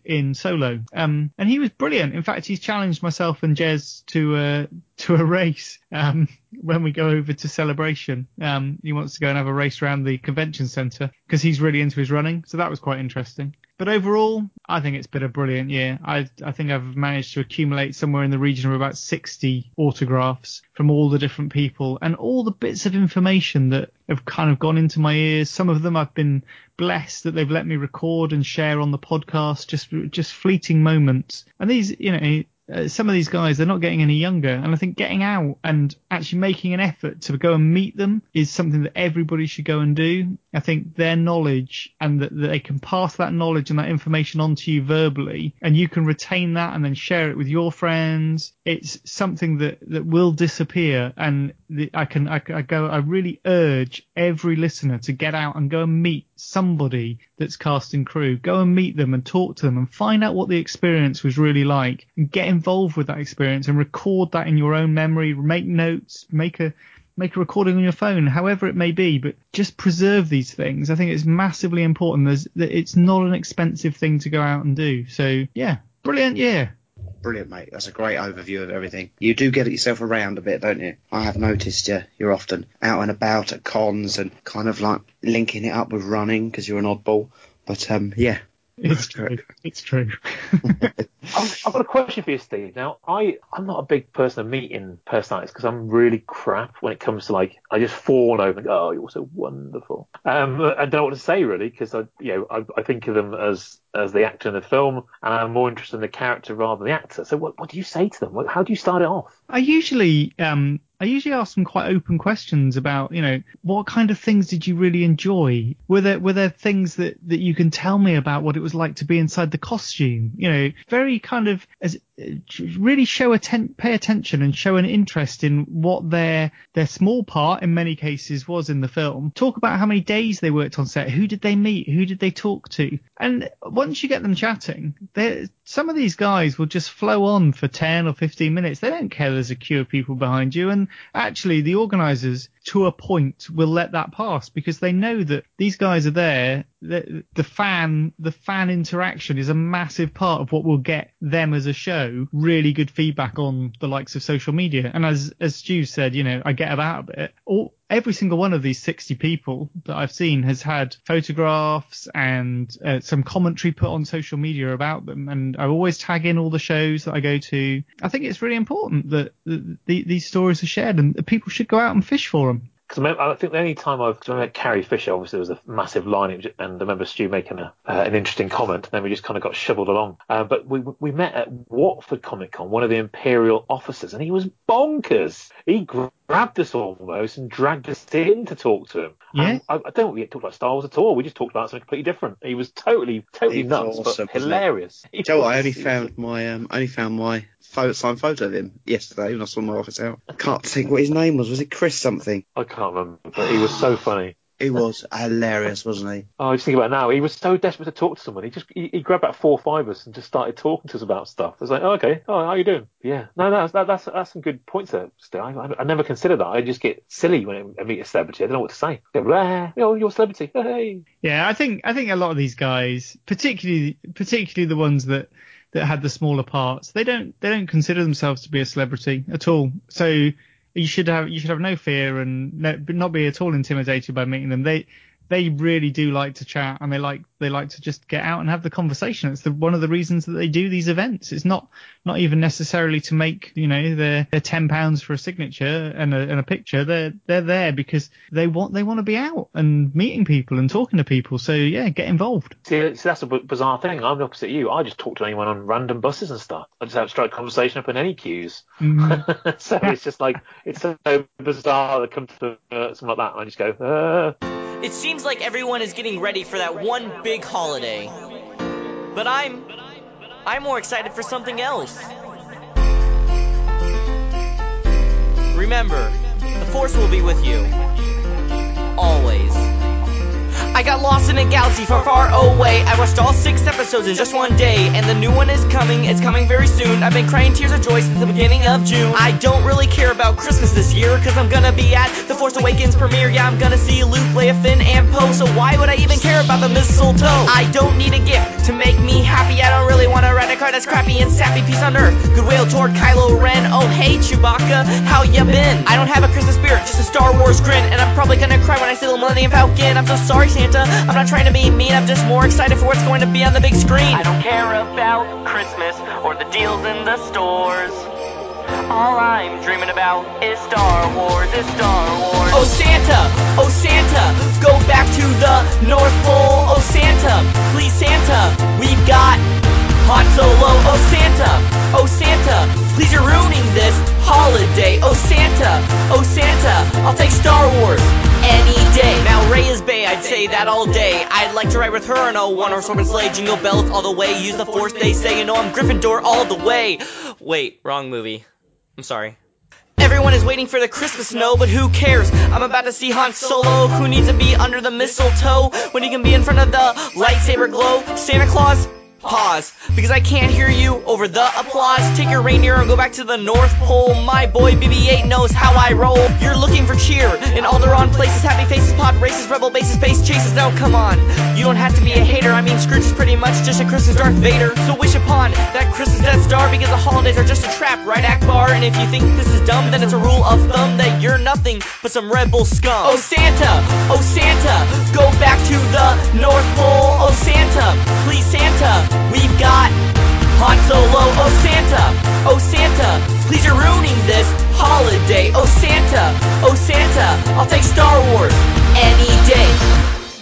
S5: in Solo, um, and he was brilliant. In fact, he's challenged myself and Jez to uh, to a race um, when we go over to Celebration. Um, he wants to go and have a race around the convention centre because he's really into his running. So that was quite interesting. But overall, I think it's been a brilliant year. I I think I've managed to accumulate somewhere in the region of about 60 autographs from all the different people and all the bits of information that have kind of gone into my ears. Some of them I've been blessed that they've let me record and share on the podcast, just just fleeting moments. And these, you know, uh, some of these guys they're not getting any younger. And i think getting out and actually making an effort to go and meet them is something that everybody should go and do. I think their knowledge and that, that they can pass that knowledge and that information on to you verbally and you can retain that and then share it with your friends. It's something that that will disappear. And the, i can I, I go i really urge every listener to get out and go and meet somebody that's casting crew go and meet them and talk to them and find out what the experience was really like and get involved with that experience and record that in your own memory make notes make a make a recording on your phone however it may be but just preserve these things. I think it's massively important. There's it's not an expensive thing to go out and do. So yeah brilliant year
S1: Brilliant, mate. That's a great overview of everything. You do get yourself around a bit, don't you? I have noticed you. You're often out and about at cons and kind of like linking it up with running because you're an oddball. But um, yeah,
S5: it's true. It's true.
S4: I've, I've got a question for you, Steve. Now, I I'm not a big person of meeting personalities because I'm really crap when it comes to like I just fall over and go, oh, you're so wonderful. Um, I don't know what to say really because I you know I, I think of them as as the actor in the film, and I'm more interested in the character rather than the actor. So, what, what do you say to them? How do you start it off?
S5: I usually um, I usually ask them quite open questions about, you know, what kind of things did you really enjoy? Were there were there things that that you can tell me about what it was like to be inside the costume? You know, very kind of as really show atten- pay attention and show an interest in what their their small part in many cases was in the film. Talk about how many days they worked on set, who did they meet, who did they talk to, and once you get them chatting, some of these guys will just flow on for 10 or 15 minutes. They don't care there's a queue of people behind you, and actually the organisers to a point will let that pass because they know that these guys are there. The, the fan, the fan interaction is a massive part of what will get them as a show really good feedback on the likes of social media. And as as Stu said, you know, I get about a bit. All every single one of these 60 people that I've seen has had photographs and uh, some commentary put on social media about them. And I always tag in all the shows that I go to. I think it's really important that, that the, these stories are shared and people should go out and fish for them.
S4: Because I think the only time I've, cause I remember Carrie Fisher, obviously there was a massive line, and I remember Stu making a, uh, an interesting comment, and then we just kind of got shoveled along. Uh, but we we met at Watford Comic Con, one of the Imperial officers, and he was bonkers. He grabbed us almost and dragged us in to talk to him.
S5: Yeah.
S4: I, I don't think we talked about Star Wars at all. We just talked about something completely different. He was totally, totally
S1: He was
S4: nuts,
S1: awesome,
S4: but hilarious.
S1: Do you know what? I only found my um, I only found my photo, signed photo of him yesterday when I saw my office out. I can't think what his name was. Was it Chris something?
S4: I can't remember, but he was so funny.
S1: He was hilarious, wasn't he?
S4: Oh, I just think about it now. He was so desperate to talk to someone. He just he, he grabbed about four or five of us and just started talking to us about stuff. I was like, oh, okay, oh, how you doing? Yeah, no, that's that, that's that's some good points there. Still, I, I, I never consider that. I just get silly when I meet a celebrity. I don't know what to say. Go, blah, oh, you're a celebrity. Hey.
S5: Yeah, I think I think a lot of these guys, particularly particularly the ones that that had the smaller parts, they don't they don't consider themselves to be a celebrity at all. So you should have you should have no fear and no, not be at all intimidated by meeting them. They they really do like to chat and they like they like to just get out and have the conversation. It's the, one of the reasons that they do these events. It's not not even necessarily to make you know their, their ten pounds for a signature and a, and a picture. They're they're there because they want they want to be out and meeting people and talking to people. So yeah, get involved.
S4: See, see, that's a b- bizarre thing. I'm the opposite of you. I just talk to anyone on random buses and stuff. I just have straight conversation up in any queues.
S5: Mm.
S4: so it's just like it's so bizarre to come to uh, something like that, and I just go. Uh.
S21: It seems like everyone is getting ready for that one big holiday. But I'm. I'm more excited for something else. Remember, the Force will be with you. Always. I got lost in a galaxy far, far away. I watched all six episodes in just one day, and the new one is coming. It's coming very soon. I've been crying tears of joy since the beginning of June. I don't really care about Christmas this year, cause I'm gonna be at the Force Awakens premiere. Yeah, I'm gonna see Luke, Leia, Finn, and Poe. So why would I even care about the mistletoe? I don't need a gift to make me happy. I don't really to rent a car that's crappy and sappy. Peace on Earth, goodwill toward Kylo Ren. Oh hey Chewbacca, how ya been? I don't have a Christmas spirit, just a Star Wars grin, and I'm probably gonna cry when I see the Millennium Falcon. I'm so sorry, Santa. I'm not trying to be mean. I'm just more excited for what's going to be on the big screen. I don't care about Christmas or the deals in the stores. All I'm dreaming about is Star Wars, is Star Wars. Oh Santa, oh Santa, go back to the North Pole. Oh Santa, please Santa, we've got Han Solo. Oh Santa, oh Santa, please you're ruining this holiday. Oh Santa, oh Santa, I'll take Star Wars any day. Now Rey is Bay, I'd say that all day. I'd like to ride with her in a one horse open sleigh. Jingle bells all the way. Use the force, they say. You know I'm Gryffindor all the way. Wait, wrong movie. I'm sorry. Everyone is waiting for the Christmas snow, but who cares? I'm about to see Han Solo. Who needs to be under the mistletoe when he can be in front of the lightsaber glow? Santa Claus? Pause, because I can't hear you over the applause. Take your reindeer and go back to the North Pole. My boy BB-8 knows how I roll. You're looking for cheer in all the wrong places. Happy faces, pod races, rebel bases, space chases. Now come on, you don't have to be a hater. I mean, Scrooge is pretty much just a Christmas Darth Vader. So wish upon that Christmas Death Star because the holidays are just a trap, right, Ackbar? And if you think this is dumb, then it's a rule of thumb that you're nothing but some rebel scum. Oh Santa, oh Santa, go back to the North Pole. Oh Santa, please Santa. We've got Han Solo, oh Santa, oh Santa, please you're ruining this holiday. Oh Santa, oh Santa, I'll take Star Wars any day.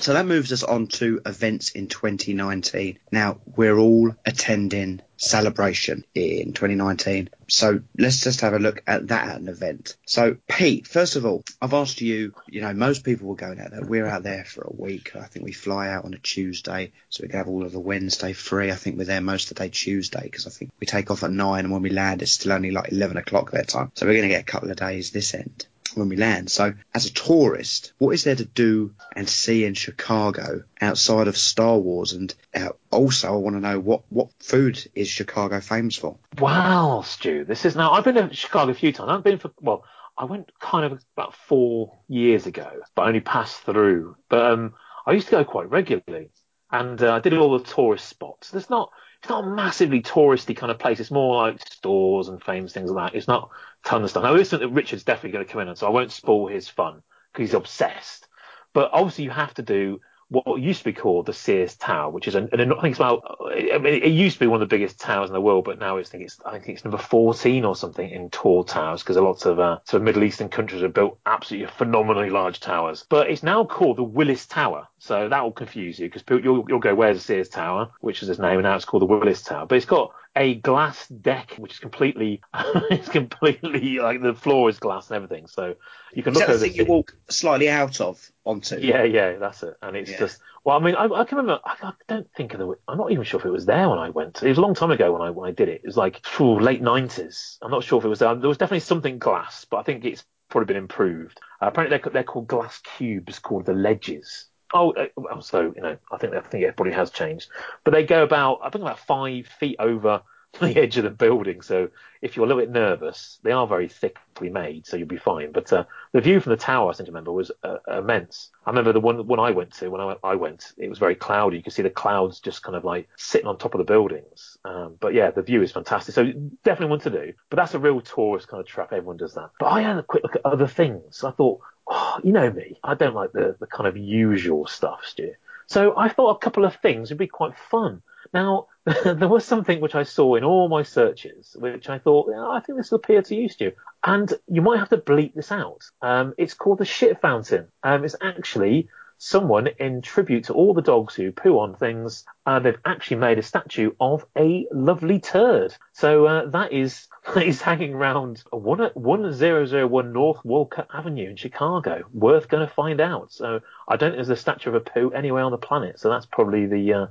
S1: So that moves us on to events in 2019. Now, we're all attending Celebration in 2019. So let's just have a look at that at an event. So, Pete, first of all, I've asked you, you know, most people were going out there. We're out there for a week. I think we fly out on a Tuesday, so we can have all of the Wednesday free. I think we're there most of the day Tuesday because I think we take off at nine and when we land, it's still only like 11 o'clock their time. So we're going to get a couple of days this end when we land. So, as a tourist, what is there to do and see in Chicago outside of Star Wars? And uh, also, I want to know what what food is Chicago famous for?
S4: Wow, Stu, this is now. I've been to Chicago a few times. I've been for well, I went kind of about four years ago, but only passed through. But um, I used to go quite regularly, and uh, I did all the tourist spots. There's not. It's not a massively touristy kind of place. It's more like stores and famous things like that. It's not ton of stuff. Now, listen, Richard's definitely going to come in, and so I won't spoil his fun because he's obsessed. But obviously, you have to do what used to be called the Sears Tower, which is an, an I think it's about. I mean, it used to be one of the biggest towers in the world, but now it's, I think it's I think it's number 14 or something in tall towers because a lot of uh, sort of Middle Eastern countries have built absolutely phenomenally large towers. But it's now called the Willis Tower, so that will confuse you because you'll you'll go where's the Sears Tower, which is its name, and now it's called the Willis Tower. But it's got a glass deck which is completely it's completely like the floor is glass and everything so you can
S1: Is
S4: look
S1: that the thing you walk slightly out of onto?
S4: yeah yeah that's it and it's
S1: Yeah.
S4: just well i mean i, I can remember I, I don't think of the i'm not even sure if it was there when i went it was a long time ago when i when i did it it was like phew, late 90s i'm not sure if it was there there was definitely something glass but i think it's probably been improved uh, apparently they're, they're called glass cubes called the ledges Oh, uh, well, so you know, I think I think it probably has changed, but they go about I think about five feet over the edge of the building. So if you're a little bit nervous, they are very thickly made, so you'll be fine. But uh, the view from the tower, I seem to remember, was uh, immense. I remember the one one I went to when I went, I went, it was very cloudy. You could see the clouds just kind of like sitting on top of the buildings. Um, but yeah, the view is fantastic. So definitely one to do. But that's a real tourist kind of trap. Everyone does that. But I had a quick look at other things. I thought, you know me, I don't like the the kind of usual stuff, Stu. So I thought a couple of things would be quite fun. Now, there was something which I saw in all my searches, which I thought, "Yeah, I think this will appeal to you, Stu. And you might have to bleep this out. Um, it's called the shit fountain. Um, it's actually someone in tribute to all the dogs who poo on things. Uh, they've actually made a statue of a lovely turd. So uh, that is that is hanging around one one zero zero one North Wolcott Avenue in Chicago. Worth going to find out. So I don't think there's a statue of a poo anywhere on the planet. So that's probably the uh,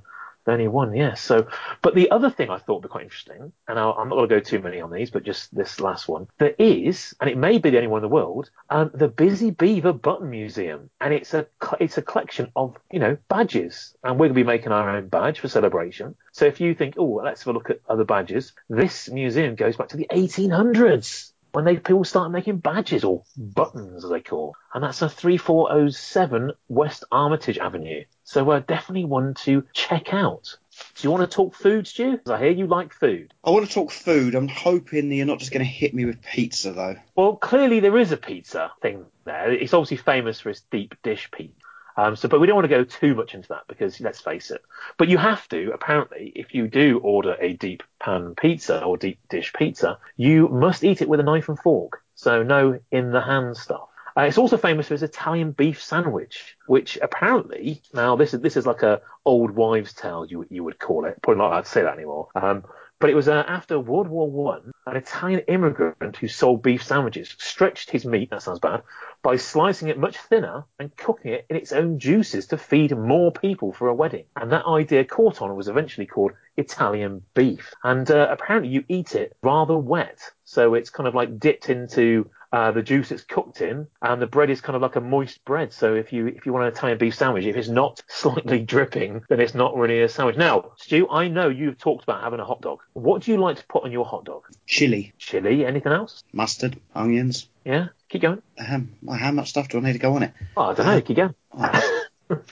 S4: the only one, yes. So, but the other thing I thought would be quite interesting, and I'll, I'm not going to go too many on these, but just this last one. There is, and it may be the only one in the world, um, the Busy Beaver Button Museum, and it's a it's a collection of you know badges, and we're going to be making our own badge for celebration. So if you think, oh, let's have a look at other badges, this museum goes back to the 1800s when they people started making badges or buttons as they call, and that's a 3407 West Armitage Avenue. So uh, definitely one to check out. Do you want to talk food, Stu? I hear you like food.
S1: I want to talk food. I'm hoping that you're not just going to hit me with pizza though.
S4: Well, clearly there is a pizza thing there. It's obviously famous for its deep dish pizza. Um, so, but we don't want to go too much into that because let's face it. But you have to, apparently, if you do order a deep pan pizza or deep dish pizza, you must eat it with a knife and fork. So no in the hand stuff. Uh, it's also famous for its Italian beef sandwich, which apparently now this is this is like a old wives' tale you you would call it. Probably not allowed to say that anymore. Um, but it was uh, after World War One, an Italian immigrant who sold beef sandwiches stretched his meat. That sounds bad by slicing it much thinner and cooking it in its own juices to feed more people for a wedding. And that idea caught on and was eventually called Italian beef. And uh, apparently you eat it rather wet, so it's kind of like dipped into uh, the juice it's cooked in, and the bread is kind of like a moist bread. So if you if you want an Italian beef sandwich, if it's not slightly dripping, then it's not really a sandwich. Now, Stu, I know you've talked about having a hot dog. What do you like to put on your hot dog?
S1: Chili,
S4: Chili? Anything else?
S1: mustard, onions.
S4: Yeah, keep going.
S1: Um, how much stuff do I need to go on it?
S4: Oh, I don't know. Keep going.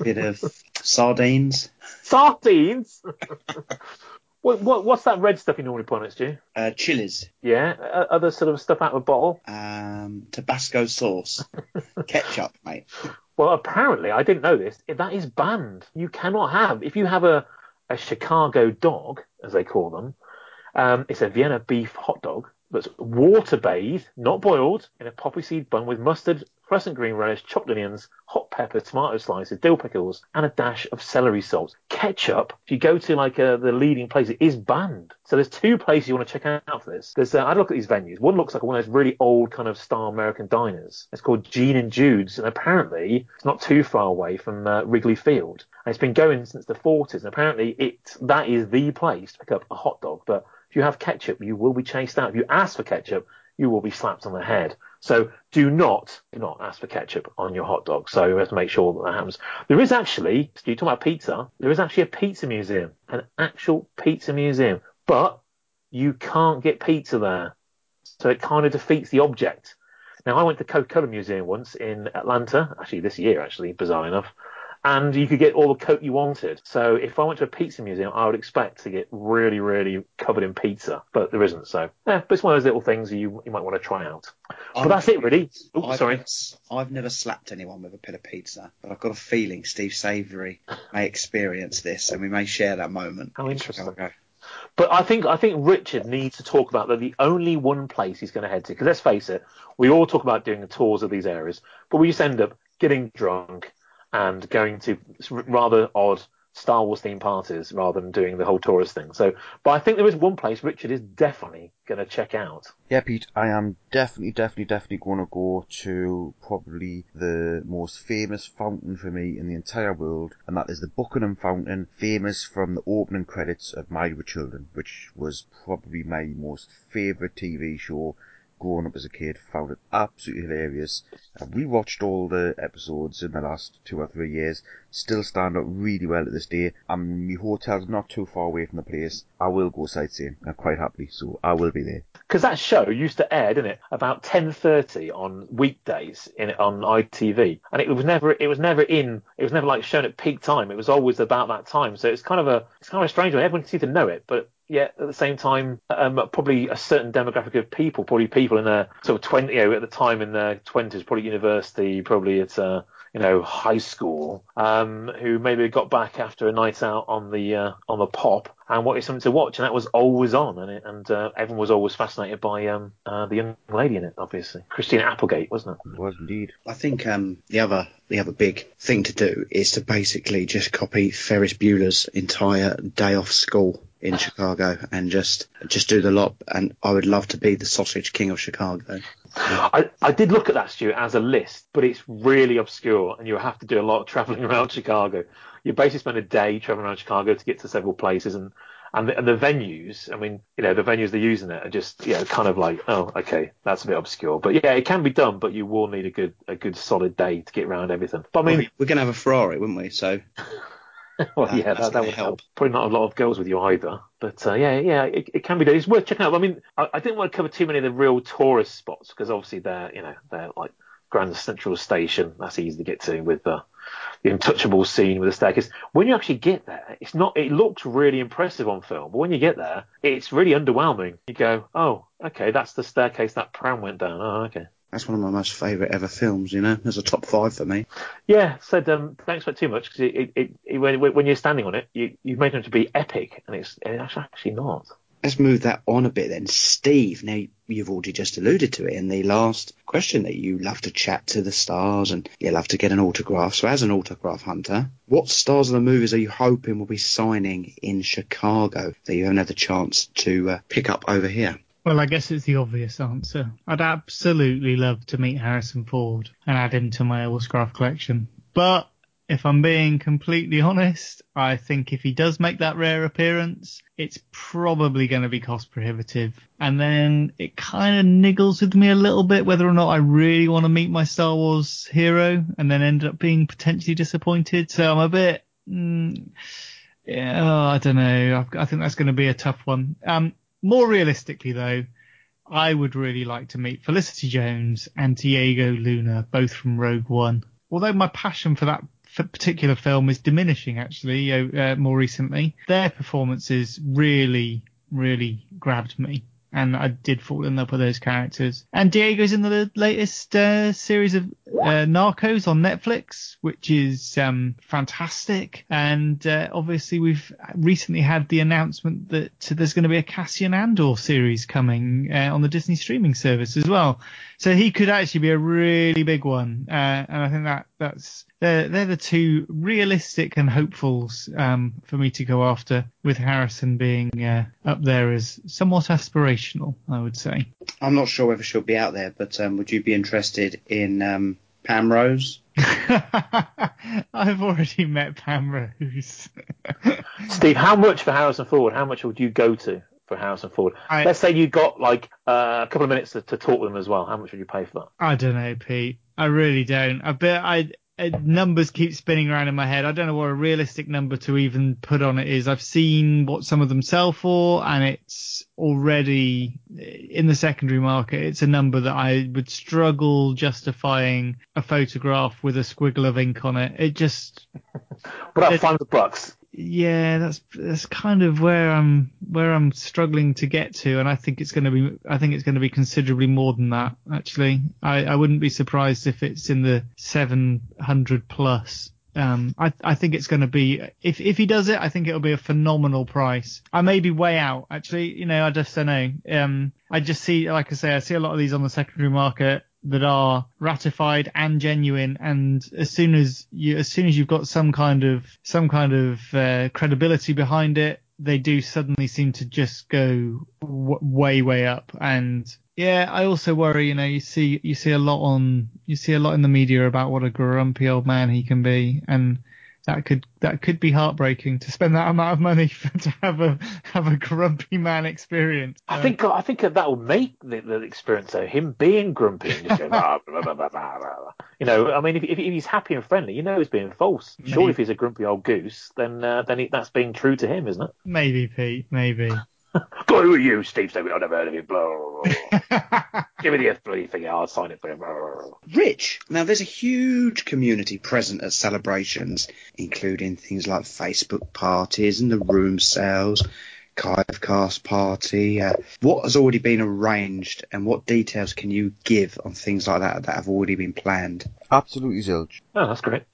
S1: bit of sardines,
S4: Sardines. what, what what's that red stuff you normally put on it, Stu?
S1: uh, chilies,
S4: Yeah, uh, other sort of stuff out of a bottle.
S1: um, Tabasco sauce, ketchup, mate.
S4: Well, apparently, I didn't know this. That is banned. You cannot have if you have a a Chicago dog, as they call them. Um, it's a Vienna beef hot dog that's water bathed, not boiled, in a poppy seed bun with mustard, crescent green relish, chopped onions, hot pepper, tomato slices, dill pickles, and a dash of celery salt. Ketchup, if you go to like uh, the leading place, it is banned. So there's two places you want to check out for this. There's, uh, I look at these venues. One looks like one of those really old kind of style American diners. It's called Gene and Jude's, and apparently it's not too far away from uh, Wrigley Field. And it's been going since the 40s, and apparently it that is the place to pick up a hot dog. But you have ketchup, you will be chased out. If you ask for ketchup, you will be slapped on the head. So do not, do not ask for ketchup on your hot dog. So you have to make sure that that happens. There is actually, you talk about pizza, there is actually a pizza museum, an actual pizza museum, but you can't get pizza there. So it kind of defeats the object. Now I went to Coca-Cola Museum once in Atlanta, actually this year, actually, bizarre enough. And you could get all the coat you wanted. So if I went to a pizza museum, I would expect to get really, really covered in pizza, but there isn't. So yeah, but it's one of those little things you you might want to try out. But that's it, really. Oh,
S1: I've
S4: sorry.
S1: I've never slapped anyone with a bit of pizza, but I've got a feeling Steve Savory may experience this, and we may share that moment.
S4: How interesting.
S1: Chicago.
S4: But I think I think Richard needs to talk about that. The only one place he's going to head to, because let's face it, we all talk about doing the tours of these areas, but we just end up getting drunk and going to rather odd Star Wars themed parties rather than doing the whole tourist thing. So, but I think there is one place Richard is definitely going to check out.
S2: Yeah, Pete, I am definitely, definitely, definitely going to go to probably the most famous fountain for me in the entire world, and that is the Buckingham Fountain, famous from the opening credits of Married with Children, which was probably my most favourite TV show growing up as a kid. Found it absolutely hilarious. And we watched all the episodes in the last two or three years. Still stand up really well to this day. And my hotel's not too far away from the place. I will go sightseeing uh, quite happily, so I will be there.
S4: Because that show used to air, didn't it, about 10:30 on weekdays in on ITV, and it was never it was never in it was never like shown at peak time. It was always about that time. So it's kind of a it's kind of a strange one. Everyone seems to know it, but yet at the same time, um, probably a certain demographic of people, probably people in their sort of 20, you know, at the time in their 20s, probably university, probably it's uh, you know, high school, um, who maybe got back after a night out on the uh, on the pop and wanted something to watch, and that was always on, and it, and uh, everyone was always fascinated by um, uh, the young lady in it, obviously, Christina Applegate, wasn't it?
S2: It was indeed.
S1: I think um, the other the other big thing to do is to basically just copy Ferris Bueller's entire day off school in Chicago and just just do the lot. And I would love to be the sausage king of Chicago.
S4: I, I did look at that, Stuart, as a list, but it's really obscure, and you have to do a lot of travelling around Chicago. You basically spend a day travelling around Chicago to get to several places, and and the, and the venues. I mean, you know, the venues they're using it are just, you know, kind of like, oh, okay, that's a bit obscure, but yeah, it can be done, but you will need a good a good solid day to get around everything. But I mean,
S1: we're gonna have a Ferrari, wouldn't we? So
S4: well,
S1: That-
S4: yeah, that, that would
S1: help.
S4: help. Probably not a lot of girls with you either, but uh, yeah, yeah, it, it can be done. It's worth checking out. I mean, I, I didn't want to cover too many of the real tourist spots because obviously they're, you know, they're like Grand Central Station. That's easy to get to with the, the untouchable scene with the staircase. When you actually get there, it's not. It looks really impressive on film, but when you get there, it's really underwhelming. You go, oh, okay, that's the staircase that pram went down. Oh, okay.
S1: That's one of my most favourite ever films. You know, there's a top five for me.
S4: Yeah, said um, don't expect too much because it, it, it, when, when you're standing on it, you, you've made it to be epic, and it's, it's actually not.
S1: Let's move that on a bit then. Steve, now you've already just alluded to it in the last question that you love to chat to the stars and you love to get an autograph. So as an autograph hunter, what stars of the movies are you hoping will be signing in Chicago that you haven't had the chance to uh, pick up over here?
S5: Well, I guess it's the obvious answer. I'd absolutely love to meet Harrison Ford and add him to my autograph collection. But if I'm being completely honest, I think if he does make that rare appearance, it's probably going to be cost prohibitive. And then it kind of niggles with me a little bit whether or not I really want to meet my Star Wars hero and then end up being potentially disappointed. So I'm a bit, mm, yeah, oh, I don't know. I've, I think that's going to be a tough one. Um, more realistically though, I would really like to meet Felicity Jones and Diego Luna, both from Rogue One. Although my passion for that particular film is diminishing actually uh, more recently, their performances really, really grabbed me. And I did fall in love with those characters. And Diego's in the latest uh, series of uh, Narcos on Netflix, which is um, fantastic. And uh, obviously, we've recently had the announcement that there's going to be a Cassian Andor series coming uh, on the Disney streaming service as well. So he could actually be a really big one. Uh, and I think that that's they're, they're the two realistic and hopefuls um, for me to go after, with Harrison being uh, up there as somewhat aspirational, I would say.
S1: I'm not sure whether she'll be out there, but um, would you be interested in um, Pam Rose?
S5: I've already met Pam Rose.
S4: Steve, how much for Harrison Ford? How much would you go to for Harrison Ford?
S5: I-
S4: Let's say you got like uh, a couple of minutes to, to talk with them as well. How much would you pay for that?
S5: I don't know, Pete. I really don't. I bet I numbers keep spinning around in my head. I don't know what a realistic number to even put on it is. I've seen what some of them sell for, and it's already in the secondary market. It's a number that I would struggle justifying a photograph with a squiggle of ink on it. It just.
S4: What about five bucks?
S5: Yeah, that's that's kind of where I'm where I'm struggling to get to, and I think it's going to be I think it's going to be considerably more than that. Actually, I, I wouldn't be surprised if it's in the 700 plus. Um, I I think it's going to be if if he does it, I think it'll be a phenomenal price. I may be way out actually. You know, I just don't know. Um, I just see like I say, I see a lot of these on the secondary market that are ratified and genuine and as soon as you as soon as you've got some kind of some kind of uh, credibility behind it they do suddenly seem to just go w- way way up. And yeah i also worry you know you see you see a lot on you see a lot in the media about what a grumpy old man he can be. And that could that could be heartbreaking to spend that amount of money for, to have a have a grumpy man experience.
S4: I think I think that will make the, the experience though him being grumpy and just going blah, blah, blah, blah, blah, blah. you know I mean if, if he's happy and friendly you know he's being false. Surely
S5: Maybe.
S4: if he's a grumpy old goose then uh, then he, that's being true to him isn't it?
S5: Maybe Pete, maybe.
S4: Go who are you Steve Stevie I've never heard of you. Blah, blah, blah. Give me the bloody thing I'll sign it for you. Blah, blah, blah.
S1: Rich. Now, there's a huge community present at celebrations, including things like Facebook parties and the room sales, Kivecast party. Uh, what has already been arranged, and what details can you give on things like that that have already been planned?
S2: Absolutely zilch.
S4: Oh that's great.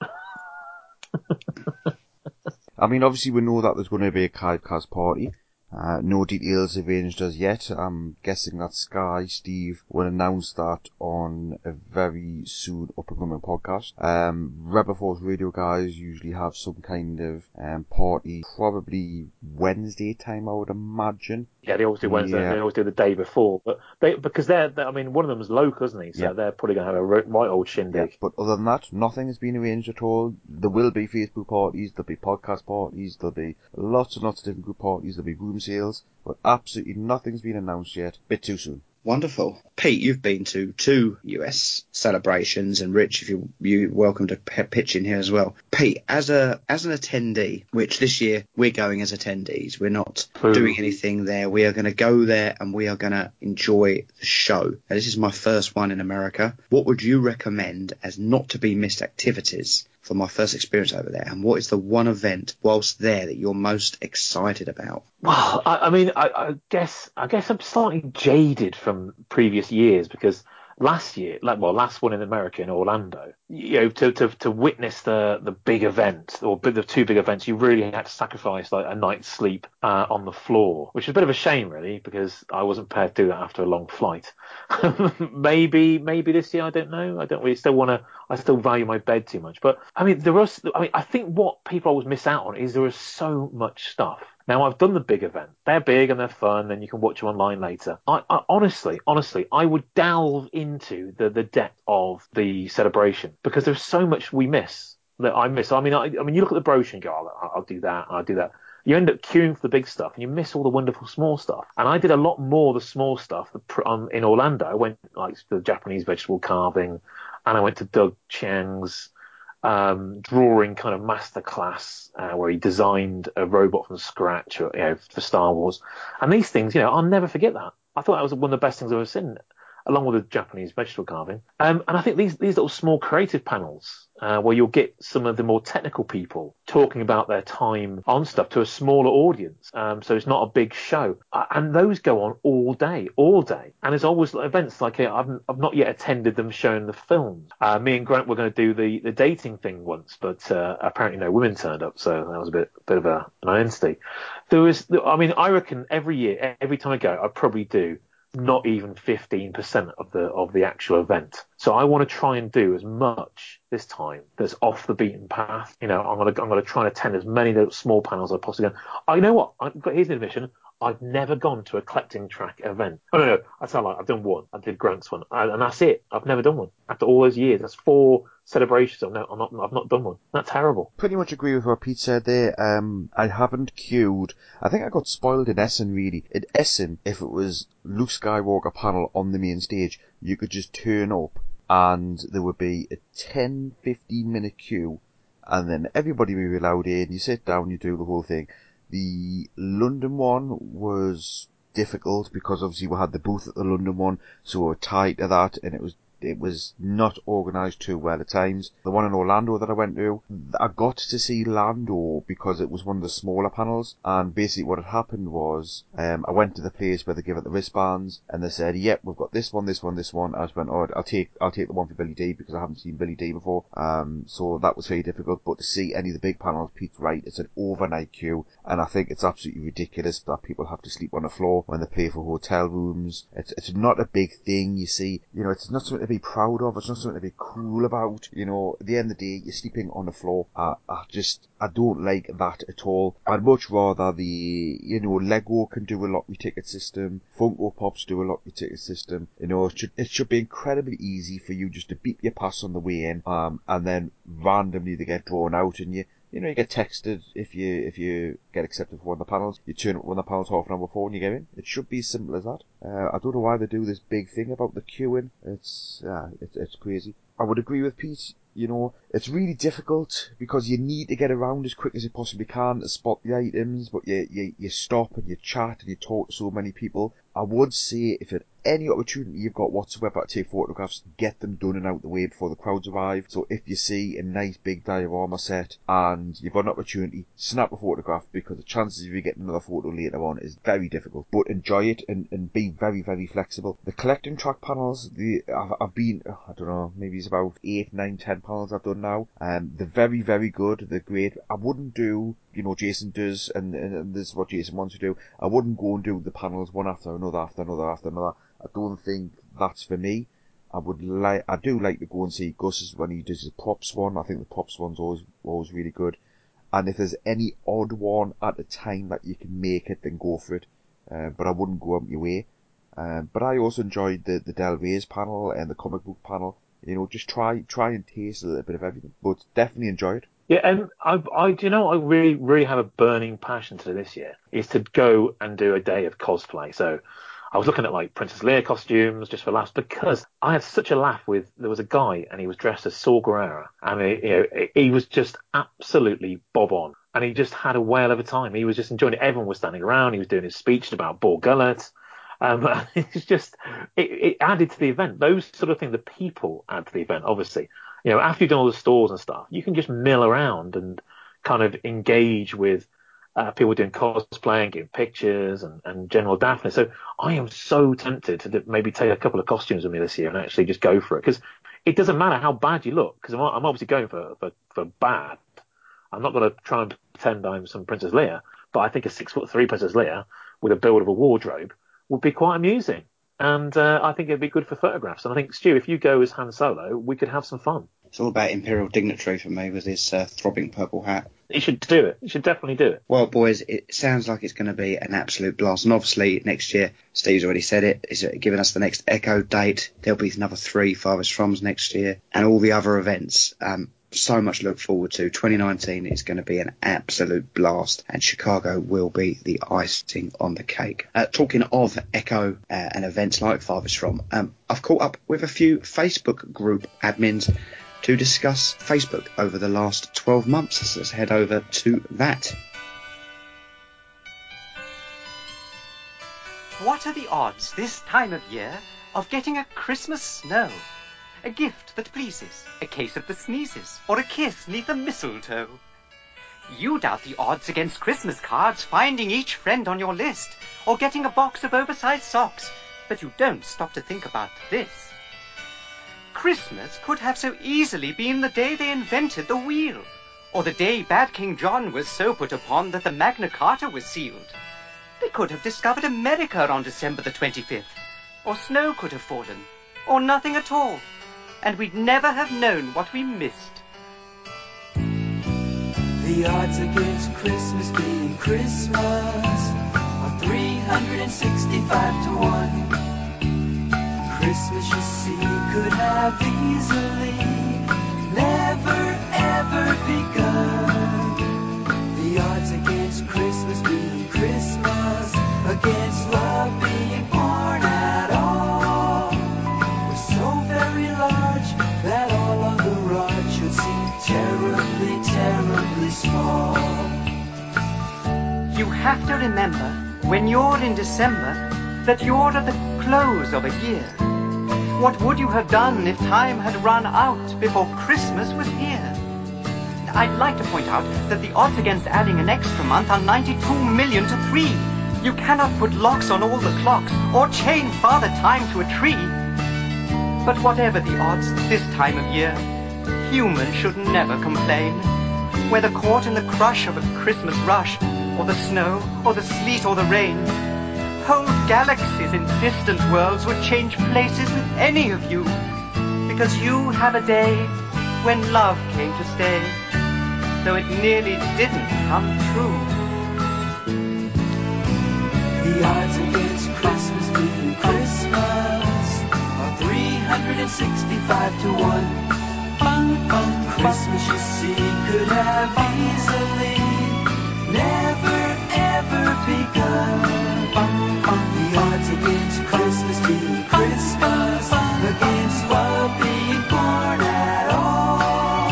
S2: I mean, obviously we know that there's going to be a Kivecast party. Uh, no details have arranged as yet. I'm guessing that Sky Steve will announce that on a very soon up and coming podcast. Um, Rebel Force Radio guys usually have some kind of um, party, probably Wednesday time, I would imagine.
S4: Yeah, they always do Wednesday.
S2: Yeah.
S4: They always do the day before, but they because they're, they're I mean one of them is local, isn't he? So
S2: Yeah.
S4: they're probably going to have a right old shindig.
S2: But other than that, nothing has been arranged at all. There will be Facebook parties, there'll be podcast parties, there'll be lots and lots of different group parties, there'll be room sales, but absolutely nothing's been announced yet. Bit too soon.
S1: Wonderful. Pete, you've been to two US celebrations, and Rich, if you you welcome to p- pitch in here as well. Pete, as a as an attendee, which this year we're going as attendees, we're not
S4: Boo.
S1: doing anything there. We are going to go there and we are going to enjoy the show. Now, this is my first one in America. What would you recommend as not to be missed activities for my first experience over there? And what is the one event whilst there that you're most excited about?
S4: Well, I, I mean, I, I guess I guess I'm slightly jaded from previous years because last year, like well, last one in America in Orlando, you know, to to, to witness the the big event or the two big events, you really had to sacrifice like a night's sleep uh, on the floor, which is a bit of a shame, really, because I wasn't prepared to do that after a long flight. maybe maybe this year, I don't know. I don't really still want to. I still value my bed too much, but I mean, there was. I mean, I think what people always miss out on is there is so much stuff. Now I've done the big event. They're big and they're fun, and you can watch them online later. I, I honestly, honestly, I would delve into the the depth of the celebration because there's so much we miss that I miss. I mean, I, I mean, you look at the brochure and go, I'll, do that, I'll do that. You end up queuing for the big stuff, and you miss all the wonderful small stuff. And I did a lot more the small stuff um, in Orlando. I went like to the Japanese vegetable carving, and I went to Doug Chiang's um, drawing kind of masterclass uh, where he designed a robot from scratch or, you know, for Star Wars. And these things, you know, I'll never forget that. I thought that was one of the best things I've ever seen, along with the Japanese vegetable carving. Um, and I think these, these little small creative panels, uh, where you'll get some of the more technical people talking about their time on stuff to a smaller audience. Um, so it's not a big show. Uh, and those go on all day, all day. And there's always events like uh, I've, I've not yet attended them showing the films. Uh, me and Grant were going to do the, the dating thing once, but uh, apparently no women turned up. So that was a bit, bit of a, an identity. There was, I mean, I reckon every year, every time I go, I probably do not even 15% of the of the actual event. So I want to try and do as much this time that's off the beaten path. You know, I'm gonna I'm gonna try and attend as many small panels as I possibly can. I know what. Got here's an admission. I've never gone to a collecting track event. Oh no, no, I sound like I've done one. I did Grant's one, and and that's it. I've never done one after all those years. That's four celebrations. I've not, I'm not, I've not done one. That's terrible.
S2: Pretty much agree with what Pete said there. Um, I haven't queued. I think I got spoiled in Essen really. In Essen, if it was Luke Skywalker panel on the main stage, you could just turn up and there would be a 10, 15 minute queue, and then everybody would be allowed in. You sit down, you do the whole thing. The London one was difficult because obviously we had the booth at the London one, so we were tied to that, and it was it was not organised too well at times. The one in Orlando that I went to, I got to see Lando because it was one of the smaller panels, and basically what had happened was, um, I went to the place where they give out the wristbands, and they said, "Yep, we've got this one, this one, this one." I just went, "Oh, I'll take, I'll take the one for Billy Dee because I haven't seen Billy Dee before." Um, so that was very difficult. But to see any of the big panels, Pete's right, it's an overnight queue, and I think it's absolutely ridiculous that people have to sleep on the floor when they pay for hotel rooms. It's it's not a big thing, you see. You know, it's not something be proud of. It's not something to be cool about. You know, at the end of the day, you're sleeping on the floor. I, I just, I don't like that at all. I'd much rather the, you know, Lego can do a lottery ticket system. Funko Pops do a lottery ticket system. You know, it should, it should be incredibly easy for you just to beep your pass on the way in, um, and then randomly they get drawn out and you, you know, you get texted if you if you get accepted for one of the panels. You turn up one of the panels half an hour before and you get in. It should be as simple as that. Uh, I don't know why they do this big thing about the queuing. It's uh, it's it's crazy. I would agree with Pete. You know, it's really difficult because you need to get around as quick as you possibly can to spot the items, but you, you, you stop and you chat and you talk to so many people. I would say if at any opportunity you've got whatsoever to take photographs, get them done and out the way before the crowds arrive. So if you see a nice big diorama set and you've got an opportunity, snap a photograph because the chances of you getting another photo later on is very difficult. But enjoy it and, and be very, very flexible. The collecting track panels, the I've, I've been, oh, I don't know, maybe it's about eight, nine, ten panels I've done now. Um, they're very, very good. They're great. I wouldn't do, you know, Jason does, and, and, this is what Jason wants to do. I wouldn't go and do the panels one after another, after another, after another. I don't think that's for me. I would like, I do like to go and see Gus's when he does his props one. I think the props one's always, always really good. And if there's any odd one at a time that you can make it, then go for it. Uh, but I wouldn't go out your way. Um, but I also enjoyed the, the Del Rey's panel and the comic book panel. You know, just try, try and taste a little bit of everything. But definitely enjoy it.
S4: Yeah, and I, I, do you know, I really, really have a burning passion to this year is to go and do a day of cosplay. So I was looking at like Princess Leia costumes just for laughs because I had such a laugh with there was a guy and he was dressed as Saw Gerrera and he, you know, he was just absolutely bob on and he just had a whale of a time. He was just enjoying it. Everyone was standing around. He was doing his speech about Bor Gullet. Um, it's just it, it added to the event. Those sort of things, the people add to the event. Obviously, you know, after you've done all the stores and stuff, you can just mill around and kind of engage with uh, people doing cosplay and giving pictures and, and general daftness. So I am so tempted to maybe take a couple of costumes with me this year and actually just go for it because it doesn't matter how bad you look because I'm, I'm obviously going for, for, for bad. I'm not going to try and pretend I'm some Princess Leia, but I think a six foot three Princess Leia with a build of a wardrobe would be quite amusing. And uh, I think it'd be good for photographs. And I think, Stu, if you go as Han Solo, we could have some fun.
S1: It's all about Imperial Dignitary for me with his uh, throbbing purple hat.
S4: You should do it. You should definitely do it.
S1: Well, boys, it sounds like it's going to be an absolute blast. And obviously, next year, Steve's already said it, is giving us the next Echo date. There'll be another three Farthest Froms next year and all the other events. Um, so much to look forward to. 2019 is going to be an absolute blast, and Chicago will be the icing on the cake. Uh, talking of Echo uh, and events like Farthest From, um, I've caught up with a few Facebook group admins to discuss Facebook over the last 12 months. So let's head over to that.
S22: What are the odds this time of year of getting a Christmas snow? A gift that pleases, a case of the sneezes, or a kiss neath the mistletoe. You doubt the odds against Christmas cards finding each friend on your list, or getting a box of oversized socks, but you don't stop to think about this. Christmas could have so easily been the day they invented the wheel, or the day bad King John was so put upon that the Magna Carta was sealed. They could have discovered America on December the 25th, or snow could have fallen, or nothing at all, and we'd never have known what we missed.
S10: The odds against Christmas being Christmas are 365 to 1. Christmas, you see, could have easily never ever begun. The odds against Christmas being Christmas, against love being born
S22: You have to remember, when you're in December, that you're at the close of a year. What would you have done if time had run out before Christmas was here? I'd like to point out that the odds against adding an extra month are 92 million to 3. You cannot put locks on all the clocks or chain Father Time to a tree. But whatever the odds this time of year, humans should never complain. Whether caught in the crush of a Christmas rush, or the snow, or the sleet, or the rain, whole galaxies in distant worlds would change places with any of you. Because you have a day when love came to stay, though it nearly didn't come true.
S10: The odds against Christmas being Christmas are 365 to 1. Bung, bung, Christmas, you see, could have easily the odds against Christmas being Christmas against love being born at all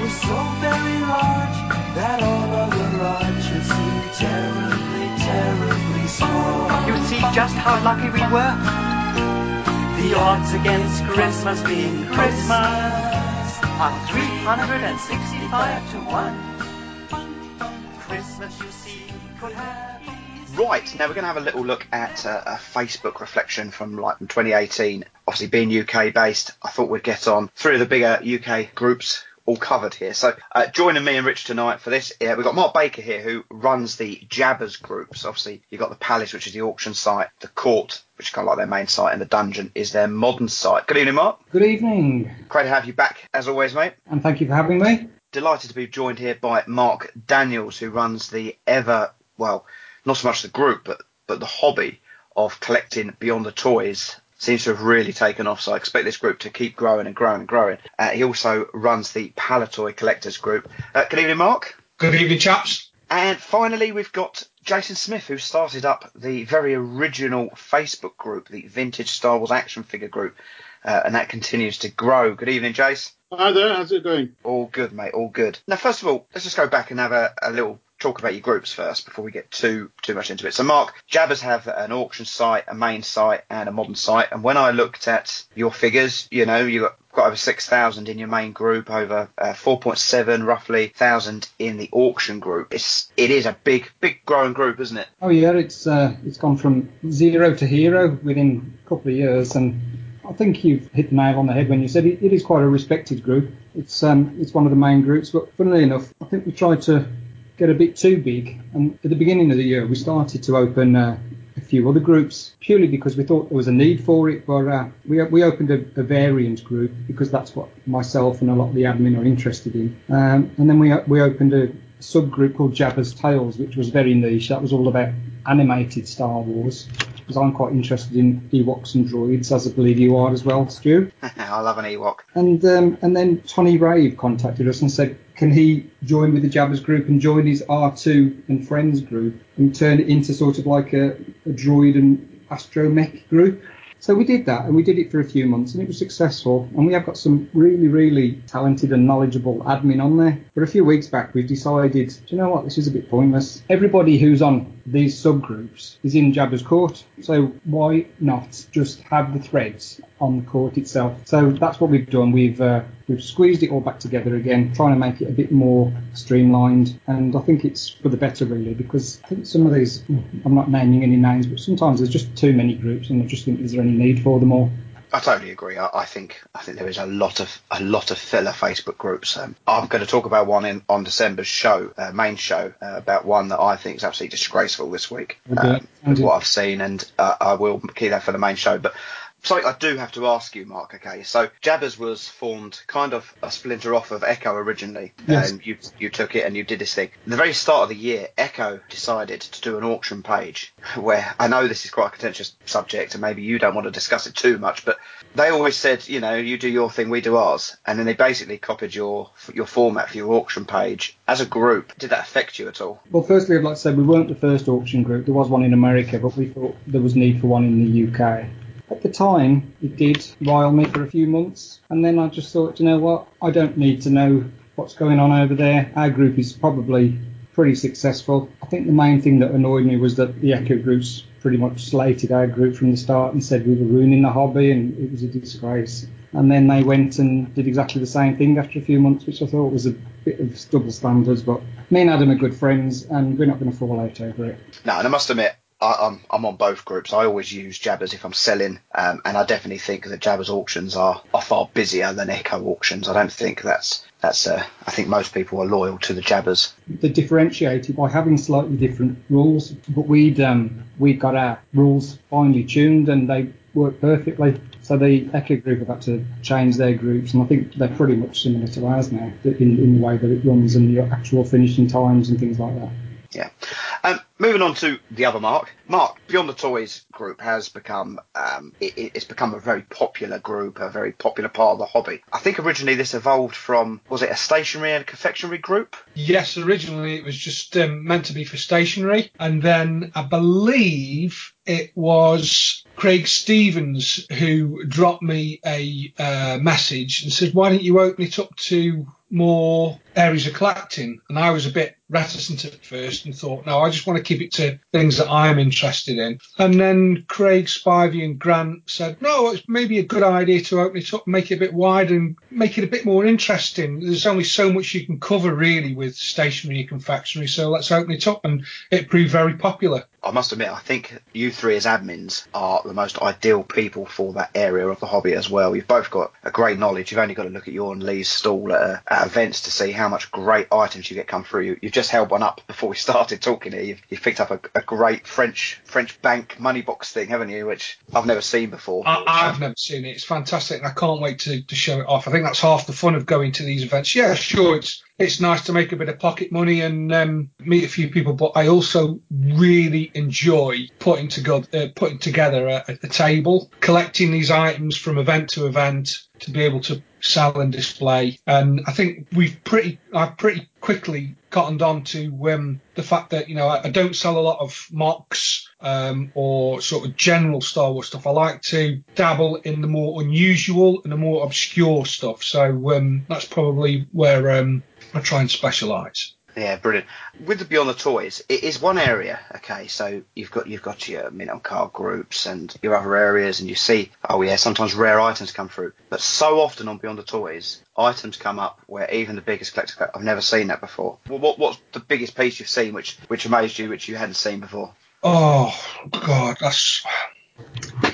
S10: were so very large that all other odds should seem terribly, terribly small.
S22: You see just how lucky we were?
S10: The odds against Christmas being Christmas are 365 to 1.
S22: Christmas, you see, could have
S1: Right, now we're going to have a little look at uh, a Facebook reflection from like 2018. Obviously, being UK based, I thought we'd get on three of the bigger UK groups all covered here. So, uh, joining me and Rich tonight for this, yeah, we've got Mark Baker here who runs the Jabba's groups. Obviously, you've got the Palace, which is the auction site, the Court, which is kind of like their main site, and the Dungeon is their modern site. Good evening, Mark.
S23: Good evening,
S1: Great to have you back as always, mate.
S23: and thank you for having me.
S1: Delighted to be joined here by Mark Daniels, who runs the ever well, not so much the group, but but the hobby of collecting beyond the toys. Seems to have really taken off, so I expect this group to keep growing and growing and growing. Uh, he also runs the Palitoy Collectors Group. Uh, good evening, Mark.
S24: Good evening, chaps.
S1: And finally, we've got Jason Smith, who started up the very original Facebook group, the Vintage Star Wars Action Figure Group, uh, and that continues to grow. Good evening, Jace.
S17: Hi there, how's it going?
S1: All good, mate. All good. Now, first of all, let's just go back and have a, a little talk about your groups first before we get too too much into it. So, Mark, Jabba's have an auction site, a main site, and a modern site. And when I looked at your figures, you know, you got got over 6,000 in your main group, over uh, 4.7 roughly thousand in the auction group. It's it is a big big growing group, isn't it?
S23: Oh yeah, it's uh, it's gone from zero to hero within a couple of years, and I think you've hit the nail on the head when you said it, it is quite a respected group. It's um it's one of the main groups, but funnily enough, I think we tried to get a bit too big, and at the beginning of the year we started to open. Uh, a few other groups purely because we thought there was a need for it. But uh, we we opened a, a variant group because that's what myself and a lot of the admin are interested in. Um, and then we we opened a subgroup called Jabba's Tales, which was very niche. That was all about animated Star Wars. Because I'm quite interested in Ewoks and droids, as I believe you are as well, Stu.
S1: I love an Ewok.
S23: And um, and then Tony Rave contacted us and said, can he join with the Jabba's group and join his R2 and Friends group and turn it into sort of like a, a droid and astromech group? So we did that, and we did it for a few months, and it was successful. And we have got some really, really talented and knowledgeable admin on there. But a few weeks back, we've decided, do you know what? This is a bit pointless. Everybody who's on these subgroups is in Jabba's court, so why not just have the threads on the court itself? So that's what we've done. We've uh, we've squeezed it all back together again, trying to make it a bit more streamlined, and I think it's for the better really because I think some of these, I'm not naming any names, but sometimes there's just too many groups, and I just think is there any need for them all?
S1: I totally agree. I, I think I think there is a lot of a lot of filler Facebook groups. Um, I'm going to talk about one in on December's show, uh, main show, uh, about one that I think is absolutely disgraceful this week.
S23: Okay.
S1: Um, what I've seen, and uh, I will keep that for the main show. But something I do have to ask you, Mark. Okay, so Jabba's was formed kind of a splinter off of Echo originally,
S23: Yes.
S1: and you you took it and you did this thing. At the very start of the year, Echo decided to do an auction page where I know this is quite a contentious subject, and maybe you don't want to discuss it too much, but they always said, you know, you do your thing, we do ours, and then they basically copied your your format for your auction page as a group. Did that affect you at all?
S23: Well, firstly, I'd like to say we weren't the first auction group. There was one in America, but we thought there was need for one in the UK. At the time, it did rile me for a few months, and then I just thought, you know what? I don't need to know what's going on over there. Our group is probably pretty successful. I think the main thing that annoyed me was that the Echo groups pretty much slated our group from the start and said we were ruining the hobby and it was a disgrace. And then they went and did exactly the same thing after a few months, which I thought was a bit of double standards. But me and Adam are good friends, and we're not going to fall out over it.
S1: No, and I must admit, I, I'm I'm on both groups. I always use Jabba's if I'm selling, um, and I definitely think that Jabba's auctions are, are far busier than Echo auctions. I don't think that's that's. Uh, I think most people are loyal to the Jabba's.
S23: They differentiated by having slightly different rules, but we'd um, we got our rules finely tuned and they work perfectly. So the Echo group have had to change their groups, and I think they're pretty much similar to ours now in, in the way that it runs and the actual finishing times and things like that.
S1: Yeah. Um, moving on to the other Mark. Mark, Beyond the Toys group has become um, it, it's become a very popular group, a very popular part of the hobby. I think originally this evolved from was it a stationery and confectionery group?
S25: Yes, originally it was just um, meant to be for stationery, and then I believe it was Craig Stevens who dropped me a uh, message and said, "Why don't you open it up to more areas of collecting?" And I was a bit reticent at first and thought, "No, I just want to keep it to things that I'm interested in." And then Craig, Spivey, and Grant said, "No, it's maybe a good idea to open it up, make it a bit wider, and make it a bit more interesting. There's only so much you can cover really with stationery and confectionery, so let's open it up." And it proved very popular.
S1: I must admit, I think you three as admins are the most ideal people for that area of the hobby as well. You've both got a great knowledge. You've only got to look at your and Lee's stall at, uh, at events to see how much great items you get come through. You, you've just held one up before we started talking here. You've, you've picked up a, a great French French bank money box thing, haven't you? Which I've never seen before.
S25: I, I've never seen it. It's fantastic, and I can't wait to, to show it off. I think that's half the fun of going to these events. Yeah, sure, it's it's nice to make a bit of pocket money and um, meet a few people, but I also really enjoy putting together uh, putting together a, a table, collecting these items from event to event to be able to sell and display. And I think we've pretty I've pretty quickly cottoned on to um, the fact that you know I, I don't sell a lot of MOCs um, or sort of general Star Wars stuff. I like to dabble in the more unusual and the more obscure stuff. So um, that's probably where um, I try and specialise.
S1: Yeah, brilliant. With the Beyond the Toys, it is one area. Okay, so you've got you've got your card groups and your other areas, and you see, oh yeah, sometimes rare items come through. But so often on Beyond the Toys, items come up where even the biggest collector, I've never seen that before. What what's the biggest piece you've seen which which amazed you, which you hadn't seen before?
S25: Oh God, that's.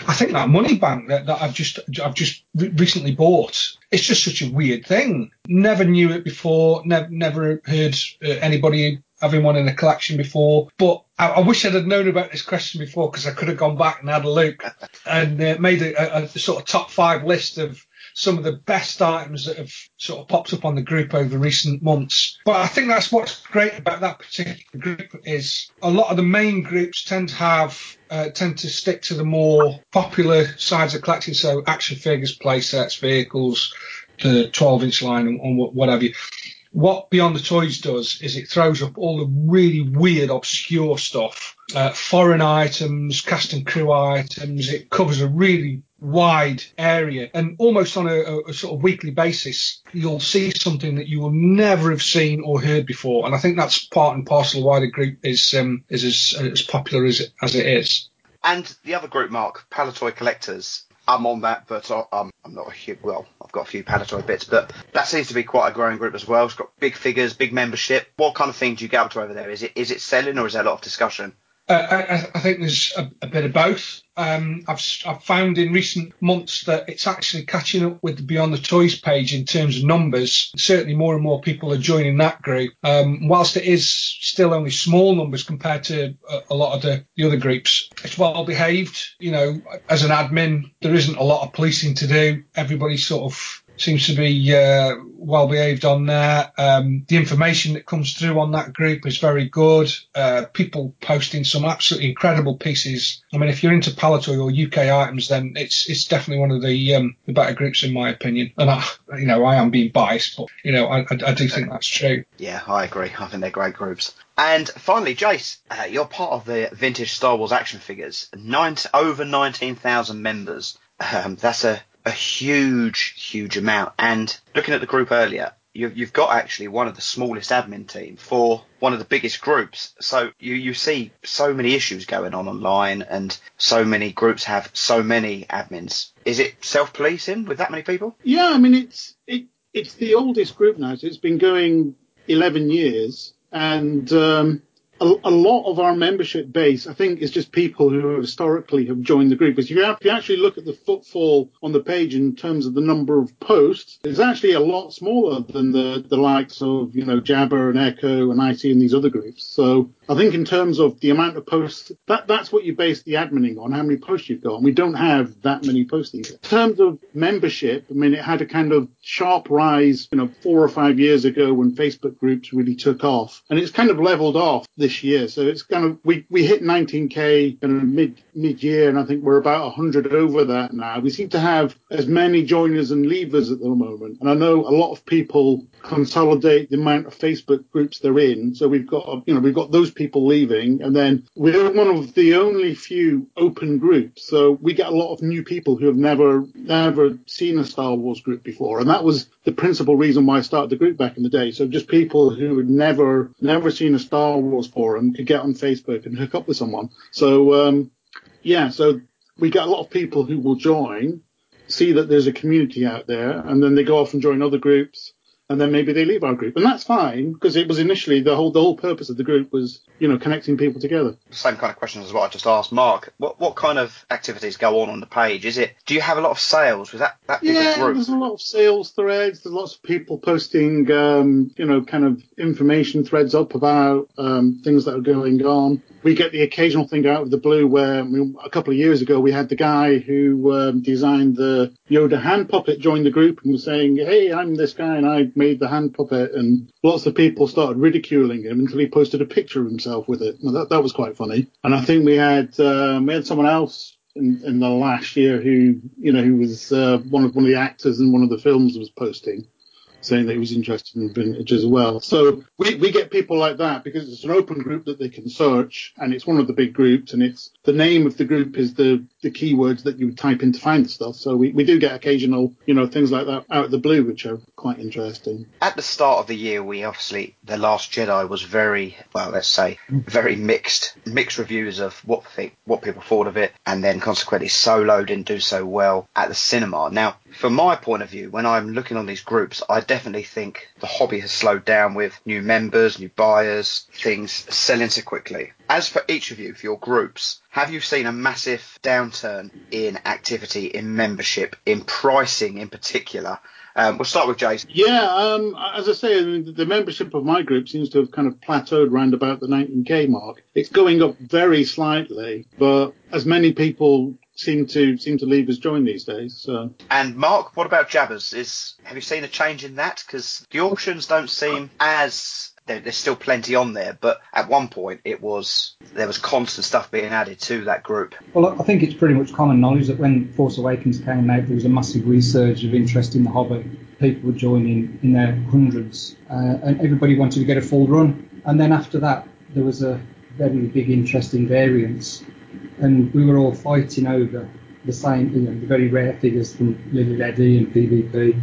S25: I think that money bank that, that I've just I've just re- recently bought. It's just such a weird thing. Never knew it before. Never never heard uh, anybody having one in a collection before. But I, I wish I'd have known about this question before because I could have gone back and had a look and uh, made a, a, a sort of top five list of some of the best items that have sort of popped up on the group over recent months. But I think that's what's great about that particular group is a lot of the main groups tend to have uh, tend to stick to the more popular sides of collecting, so action figures, play sets, vehicles, the 12 inch line, and, and what have you. What Beyond the Toys does is it throws up all the really weird, obscure stuff, uh, foreign items, cast and crew items. It covers a really wide area and almost on a, a, sort of weekly basis you'll see something that you will never have seen or heard before and I think that's part and parcel of why the group is um, is as, as popular as as it is
S1: And the other group, Mark, Palitoy Collectors. I'm on that, but I- I'm, I'm not a huge, well, I've got a few Palitoy bits, but that seems to be quite a growing group as well. It's got big figures, big membership. What kind of thing do you get up to over there? Is it is it selling or is there a lot of discussion?
S25: Uh, I, I think there's a, a bit of both. Um, I've, I've found in recent months that it's actually catching up with the Beyond the Toys page in terms of numbers. Certainly, more and more people are joining that group. Um, whilst it is still only small numbers compared to a, a lot of the, the other groups, it's well behaved. You know, as an admin, there isn't a lot of policing to do. Everybody sort of seems to be uh, well behaved on there. Um, the information that comes through on that group is very good. Uh, people posting some absolutely incredible pieces. I mean, if you're into Palitoy or UK items, then it's it's definitely one of the um, the better groups in my opinion. And I, you know, I am being biased, but you know, I, I, I do think that's true.
S1: Yeah, I agree. I think they're great groups. And finally, Jace, uh, you're part of the vintage Star Wars action figures. Nine, over 19,000 members. Um, that's a, a huge, huge amount. And looking at the group earlier, you've, got actually one of the smallest admin team for one of the biggest groups. So you, you see so many issues going on online and so many groups have so many admins. Is it self-policing with that many people?
S17: Yeah, I mean it's it, it's the oldest group now. So it's been going 11 years, and um, a, a lot of our membership base, I think, is just people who historically have joined the group. Because if you, if you actually look at the footfall on the page in terms of the number of posts, it's actually a lot smaller than the, the likes of, you know, Jabba and Echo and IT and these other groups. So I think in terms of the amount of posts, that, that's what you base the admining on, how many posts you've got. And we don't have that many postings. In terms of membership, I mean, it had a kind of sharp rise, you know, four or five years ago when Facebook groups really took off. And it's kind of leveled off this year. So it's kind of, we, we hit 19K kind of mid, mid year. And I think we're about 100 over that now. We seem to have as many joiners and leavers at the moment. And I know a lot of people consolidate the amount of Facebook groups they're in. So we've got, you know, we've got those people leaving, and then we're one of the only few open groups. So we get a lot of new people who have never, never seen a Star Wars group before, and that was the principal reason why I started the group back in the day. So just people who had never, never seen a Star Wars forum could get on Facebook and hook up with someone. So um, yeah, so we get a lot of people who will join, see that there's a community out there, and then they go off and join other groups and then maybe they leave our group, and that's fine because it was initially the whole the whole purpose of the group was you know connecting people together.
S1: Same kind of questions as what I just asked Mark. What what kind of activities go on on the page? Is it do you have a lot of sales with that that
S17: Yeah,
S1: group?
S17: there's a lot of sales threads. There's lots of people posting, um, you know, kind of information threads up about um, things that are going on. We get the occasional thing out of the blue where I mean, a couple of years ago we had the guy who um, designed the Yoda hand puppet join the group and was saying, "Hey, I'm this guy and I made the hand puppet," and lots of people started ridiculing him until he posted a picture of himself with it. That that was quite funny. And I think we had um, we had someone else in, in the last year who, you know, who was uh, one of one of the actors in one of the films was posting, saying that he was interested in vintage as well. So we, we get people like that because it's an open group that they can search, and it's one of the big groups, and it's the name of the group is the the keywords that you would type in to find the stuff. So we, we do get occasional, you know, things like that out of the blue, which are quite interesting.
S1: At the start of the year, we obviously the Last Jedi was very well, let's say, very mixed, mixed reviews of what think, what people thought of it, and then consequently Solo didn't do so well at the cinema. Now, from my point of view, when I'm looking on these groups, I definitely think the hobby has slowed down with new members, new buyers, things selling so quickly. As for each of you, for your groups, have you seen a massive downturn in activity, in membership, in pricing in particular? Um, we'll start with Jason.
S17: Yeah, um, as I say, I mean, the membership of my group seems to have kind of plateaued around about the 19k mark. It's going up very slightly, but as many people seem to seem to leave as join these days. So
S1: And Mark, what about Jabba's? Is have you seen a change in that? Because the auctions don't seem as there, there's still plenty on there, but at one point it was there was constant stuff being added to that group.
S23: Well, I think it's pretty much common knowledge that when Force Awakens came out, there was a massive resurge of interest in the hobby. People were joining in their hundreds, uh, and everybody wanted to get a full run. And then after that, there was a very big interest in variants, and we were all fighting over the same, you know, the very rare figures from Lili Ledy and PBP.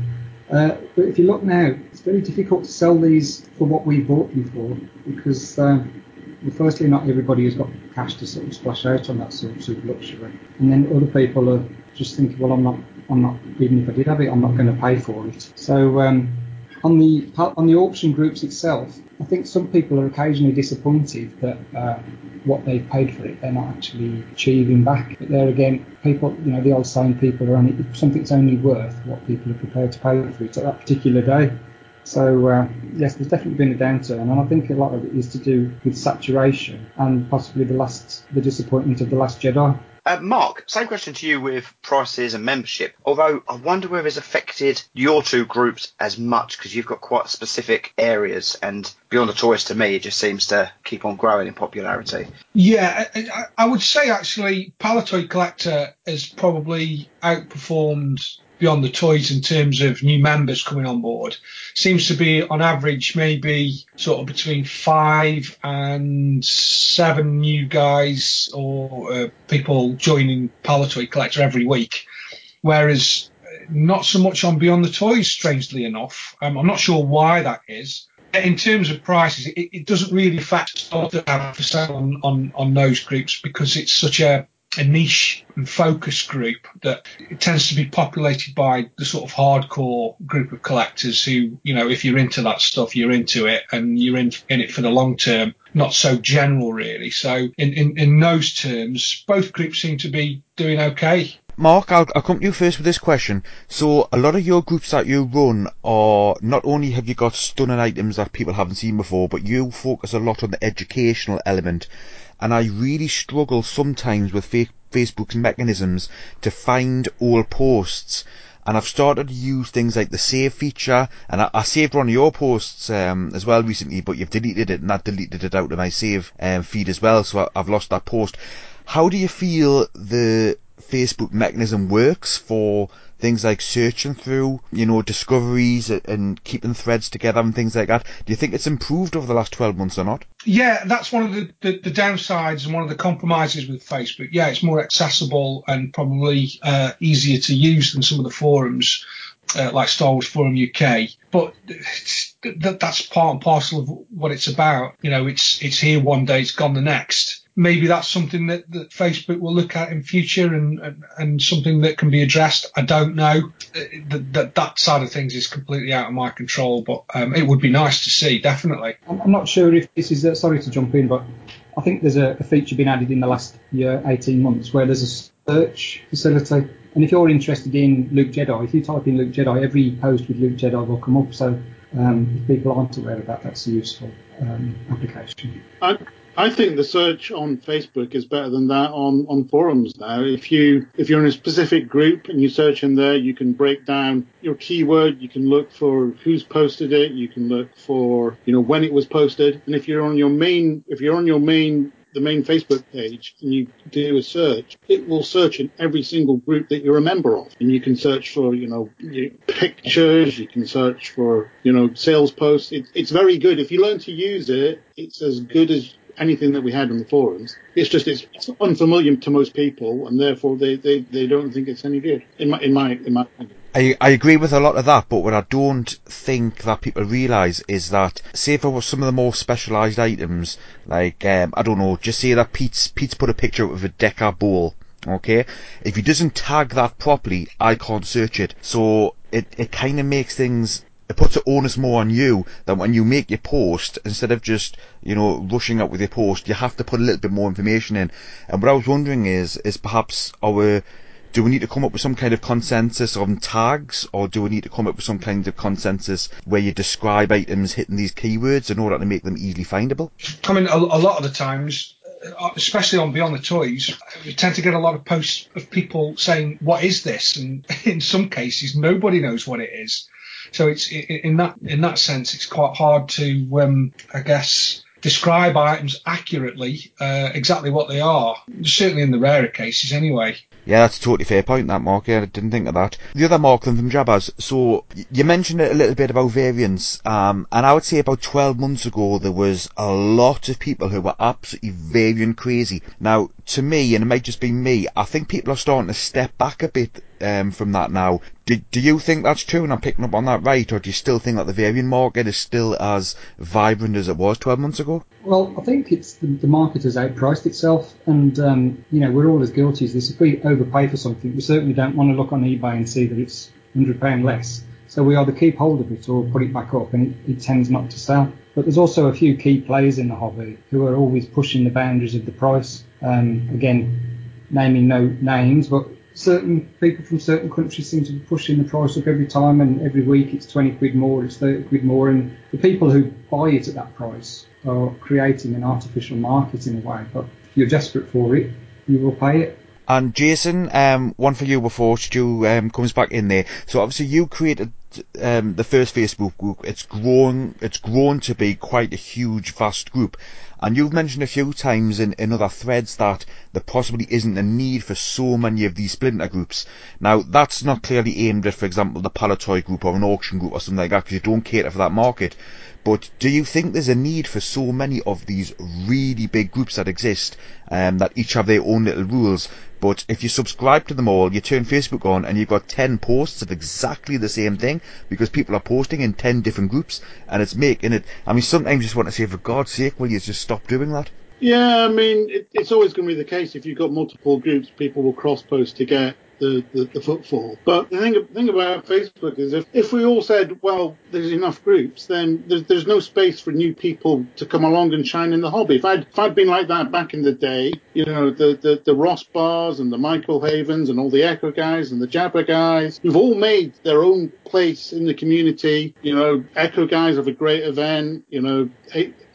S23: Uh, but if you look now, it's very difficult to sell these for what we bought them for because, um, well, firstly, not everybody has got cash to sort of splash out on that sort of luxury, and then other people are just thinking, well, I'm not, I'm not, even if I did have it, I'm not going to pay for it. So um, on the on the auction groups itself, I think some people are occasionally disappointed that uh, what they've paid for it, they're not actually achieving back. But there again, people, you know, the old saying, people are only something's only worth what people are prepared to pay for it at that particular day. So uh, yes, there's definitely been a downturn, and I think a lot of it is to do with saturation and possibly the last, the disappointment of the Last Jedi.
S1: Uh, Mark, same question to you with prices and membership. Although I wonder whether it's affected your two groups as much because you've got quite specific areas, and Beyond the Toys to me, it just seems to keep on growing in popularity.
S25: Yeah, I, I- would say actually Palitoy Collector has probably outperformed Beyond the Toys in terms of new members coming on board. Seems to be on average maybe sort of between five and seven new guys or uh, people joining Palitoy Collector every week. Whereas uh, Not so much on Beyond the Toys, strangely enough. Um, I'm not sure why that is. In terms of prices, it, it doesn't really factor for sale on, on, on those groups because it's such a, a niche and focus group that tends to be populated by the sort of hardcore group of collectors who, you know, if you're into that stuff, you're into it and you're in, in it for the long term, not so general really. So in, in, in those terms, both groups seem to be doing okay.
S2: Mark, I'll, I'll come to you first with this question. So, a lot of your groups that you run are not only have you got stunning items that people haven't seen before, but you focus a lot on the educational element. And I really struggle sometimes with fa- Facebook's mechanisms to find old posts. And I've started to use things like the save feature, and I, I saved one of your posts um, as well recently, but you've deleted it, and that deleted it out of my save um, feed as well, so I, I've lost that post. How do you feel the Facebook mechanism works for things like searching through, you know, discoveries and keeping threads together and things like that. Do you think it's improved over the last 12 months or not?
S25: Yeah, that's one of the, the, the downsides and one of the compromises with Facebook. Yeah, it's more accessible and probably uh, easier to use than some of the forums. Uh, like Star Wars Forum UK, but that, that's part and parcel of what it's about. You know, it's it's here one day, it's gone the next maybe that's something that, that Facebook will look at in future and, and, and something that can be addressed. I don't know. That, that, that side of things is completely out of my control, but um, it would be nice to see, definitely.
S23: I'm not sure if this is, uh, sorry to jump in, but I think there's a, a feature been added in the last year, 18 months, where there's a search facility. And if you're interested in Luke Jedi, if you type in Luke Jedi, every post with Luke Jedi will come up. So um, if people aren't aware of that, that's a useful um, application.
S17: I, I think the search on Facebook is better than that on, on forums now. If you if you're in a specific group and you search in there, you can break down your keyword. You can look for who's posted it. You can look for you know when it was posted. And if you're on your main if you're on your main the main Facebook page and you do a search, it will search in every single group that you're a member of. And you can search for, you know, pictures, you can search for, you know, sales posts. It, it's very good. If you learn to use it, it's as good as anything that we had on the forums. It's just it's, it's unfamiliar to most people, and therefore they, they, they don't think it's any good. In my in my in my opinion.
S2: I, I agree with a lot of that, but what I don't think that people realise is that, say for some of the more specialised items, like, um, I don't know, just say that Pete's, Pete's put a picture of a Decker bowl, okay? If he doesn't tag that properly, I can't search it. So it, it kind of makes things it puts the onus more on you that when you make your post, instead of just, you know, rushing out with your post, you have to put a little bit more information in. And what I was wondering is, is perhaps our, do we need to come up with some kind of consensus on tags, or do we need to come up with some kind of consensus where you describe items hitting these keywords in order to make them easily findable?
S25: I mean, a, a lot of the times, uh, especially on Beyond the Toys, we tend to get a lot of posts of people saying, "What is this?" And in some cases, nobody knows what it is. So it's in that in that sense, it's quite hard to, um, I guess, describe items accurately, uh, exactly what they are. Certainly in the rarer cases, anyway.
S2: Yeah, that's a totally fair point, that Mark. Yeah, I didn't think of that. The other Mark then from Jabba's. So you mentioned it a little bit about variants, um, and I would say about 12 months ago there was a lot of people who were absolutely variant crazy. Now, to me, and it might just be me, I think people are starting to step back a bit um, from that now. Do, do you think that's true and I'm picking up on that right, or do you still think that the variant market is still as vibrant as it was 12 months ago?
S23: Well, I think it's the, the market has outpriced itself, and um, you know we're all as guilty as this. If we overpay for something, we certainly don't want to look on eBay and see that it's £100 less. So we either keep hold of it or put it back up, and it, it tends not to sell. But there's also a few key players in the hobby who are always pushing the boundaries of the price. Um, again, naming no names, but certain people from certain countries seem to be pushing the price up every time, and every week it's 20 quid more, it's 30 quid more, and the people who buy it at that price are creating an artificial market in a way. But if you're desperate for it, you will pay it.
S2: And Jason, um, one for you before Stu um, comes back in there. So obviously you created um, the first Facebook group. It's grown. It's grown to be quite a huge, vast group. And you've mentioned a few times in, in other threads that there possibly isn't a need for so many of these splinter groups. Now, that's not clearly aimed at, for example, the Palitoy group or an auction group or something like that, because you don't cater for that market. But do you think there's a need for so many of these really big groups that exist, um, that each have their own little rules? But if you subscribe to them all, you turn Facebook on and you've got 10 posts of exactly the same thing because people are posting in 10 different groups and it's making it. I mean, sometimes you just want to say, for God's sake, will you just stop doing that?
S17: Yeah, I mean, it, it's always going to be the case. If you've got multiple groups, people will cross post to get the, the, the footfall. But the thing, thing about Facebook is if, if we all said, well, there's enough groups, then there's, there's no space for new people to come along and shine in the hobby. If I'd, if I'd been like that back in the day, you know, the, the, the Ross Bars and the Michael Havens and all the Echo guys and the Jabba guys, who've all made their own place in the community. You know, Echo guys have a great event, you know,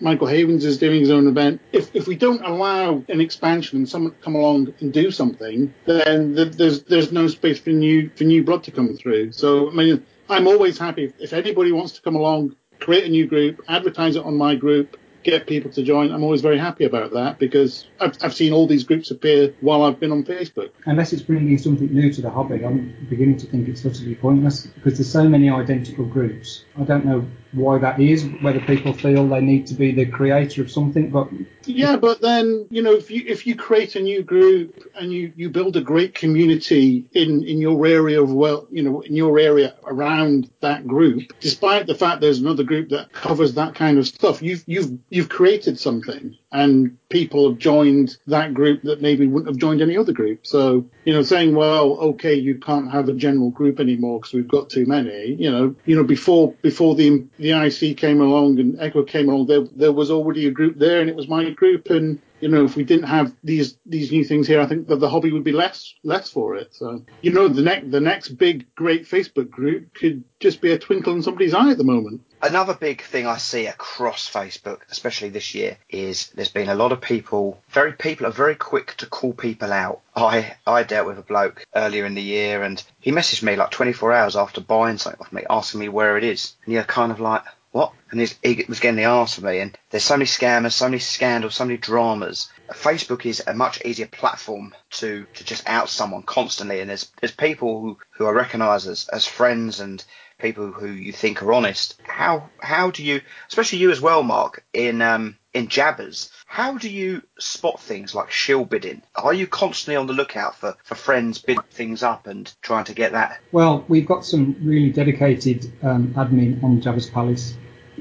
S17: Michael Havens is doing his own event. If, if we don't allow an expansion and someone come along and do something, then there's there's no space for new for new blood to come through. So I mean, I'm always happy if, if anybody wants to come along, create a new group, advertise it on my group, get people to join. I'm always very happy about that because I've, I've seen all these groups appear while I've been on Facebook.
S23: Unless it's bringing something new to the hobby, I'm beginning to think it's utterly pointless because there's so many identical groups. I don't know why that is, whether people feel they need to be the creator of something, but
S17: yeah, but then you know if you if you create a new group and you you build a great community in in your area of well you know in your area around that group, despite the fact there's another group that covers that kind of stuff, you've you've you've created something and people have joined that group that maybe wouldn't have joined any other group. So, you know, saying, well, okay, you can't have a general group anymore because we've got too many, you know, you know, before, before the, the IC came along and Echo came along, there, there was already a group there and it was my group. And, you know, if we didn't have these, these new things here, I think that the hobby would be less, less for it. So, you know, the next, the next big, great Facebook group could just be a twinkle in somebody's eye at the moment.
S1: Another big thing I see across Facebook, especially this year, is there's been a lot of people, very people are very quick to call people out. I I dealt with a bloke earlier in the year, and he messaged me like 24 hours after buying something off me, asking me where it is, and you're kind of like, what? And he was getting the arse for me. And there's so many scammers, so many scandals, so many dramas. Facebook is a much easier platform to, to just out someone constantly. And there's there's people who, who I recognise as, as friends and people who you think are honest. How how do you, especially you as well, Mark, in um, in Jabba's, how do you spot things like shill bidding? Are you constantly on the lookout for, for friends bidding things up and trying to get that?
S23: Well, we've got some really dedicated um, admin on Jabba's Palace.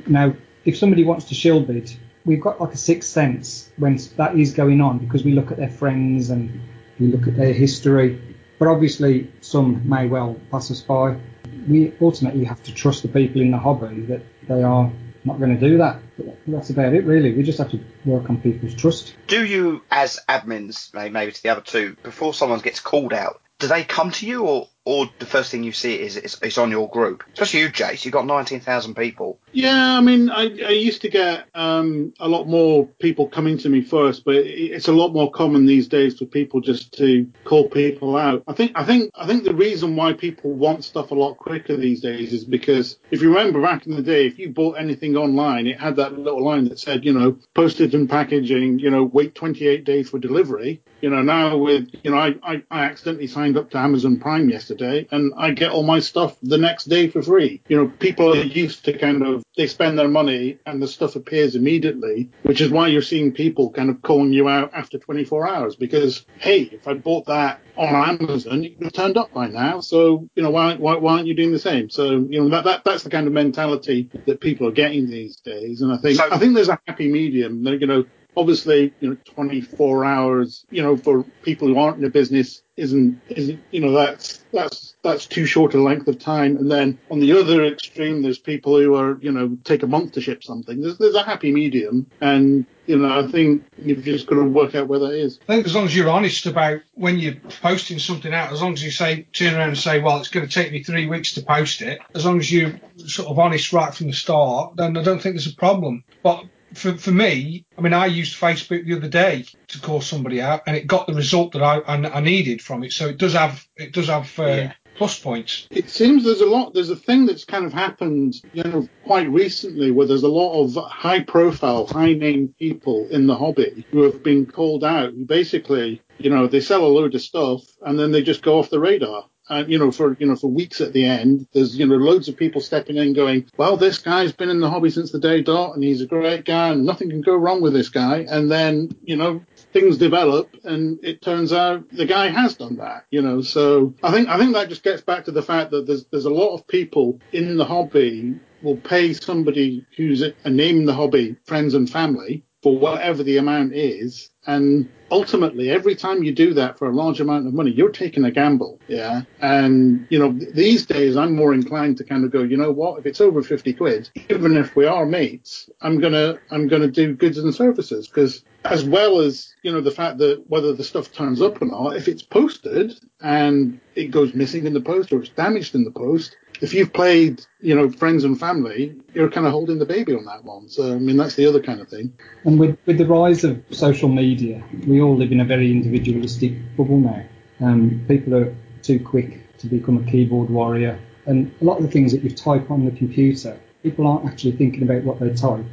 S23: Now, if somebody wants to shill bid, we've got like a sixth sense when that is going on because we look at their friends and we look at their history. But obviously, some may well pass us by. We ultimately have to trust the people in the hobby that they are not going to do that. But that's about it, really. We just have to work on people's trust.
S1: Do you, as admins, maybe to the other two, before someone gets called out, do they come to you, or, or the first thing you see is it's, it's on your group? Especially you, Jace. You've got 19,000 people.
S17: Yeah, I mean, I, I used to get um, a lot more people coming to me first, but it's a lot more common these days for people just to call people out. I think, I think, I think the reason why people want stuff a lot quicker these days is because if you remember back in the day, if you bought anything online, it had that little line that said, you know, postage and packaging, you know, wait 28 days for delivery. You know, now with, you know, I, I, I accidentally signed up to Amazon Prime yesterday and I get all my stuff the next day for free. You know, people are used to kind of, they spend their money and the stuff appears immediately, which is why you're seeing people kind of calling you out after 24 hours because, hey, if I bought that on Amazon, it would have turned up by now. So, you know, why, why, why aren't you doing the same? So, you know, that, that, that's the kind of mentality that people are getting these days. And I think, I think there's a happy medium. They're, You know, obviously, you know, 24 hours, you know, for people who aren't in the business isn't, isn't, you know, that's, that's, that's too short a length of time. And then on the other extreme, there's people who are, you know, take a month to ship something. There's, there's a happy medium. And, you know, I think you've just got to work out where that is.
S25: I think as long as you're honest about when you're posting something out, as long as you say, turn around and say, well, it's going to take me three weeks to post it, as long as you're sort of honest right from the start, then I don't think there's a problem. But for, for me, I mean, I used Facebook the other day to call somebody out, and it got the result that I, I, I needed from it. So it does have it does have uh,
S1: Yeah.
S25: plus points.
S17: It seems there's a lot. There's a thing that's kind of happened, you know, quite recently, where there's a lot of high-profile, high-name people in the hobby who have been called out. Who basically, you know, they sell a load of stuff and then they just go off the radar. And you know, for you know, for weeks at the end, there's you know loads of people stepping in, going, "Well, this guy's been in the hobby since the day dot, and he's a great guy, and nothing can go wrong with this guy." And then you know, things develop, and it turns out the guy has done that. You know, so I think I think that just gets back to the fact that there's there's a lot of people in the hobby will pay somebody who's a name in the hobby, friends and family, for whatever the amount is. And ultimately, every time you do that for a large amount of money, you're taking a gamble. Yeah. And, you know, these days I'm more inclined to kind of go, you know what, if it's over 50 quid, even if we are mates, I'm going to, I'm going to do goods and services because as well as, you know, the fact that whether the stuff turns up or not, if it's posted and it goes missing in the post or it's damaged in the post, if you've played, you know, friends and family, you're kind of holding the baby on that one. So, I mean, that's the other kind of thing.
S23: And with, with the rise of social media, we all live in a very individualistic bubble now. Um, people are too quick to become a keyboard warrior. And a lot of the things that you type on the computer, people aren't actually thinking about what they type.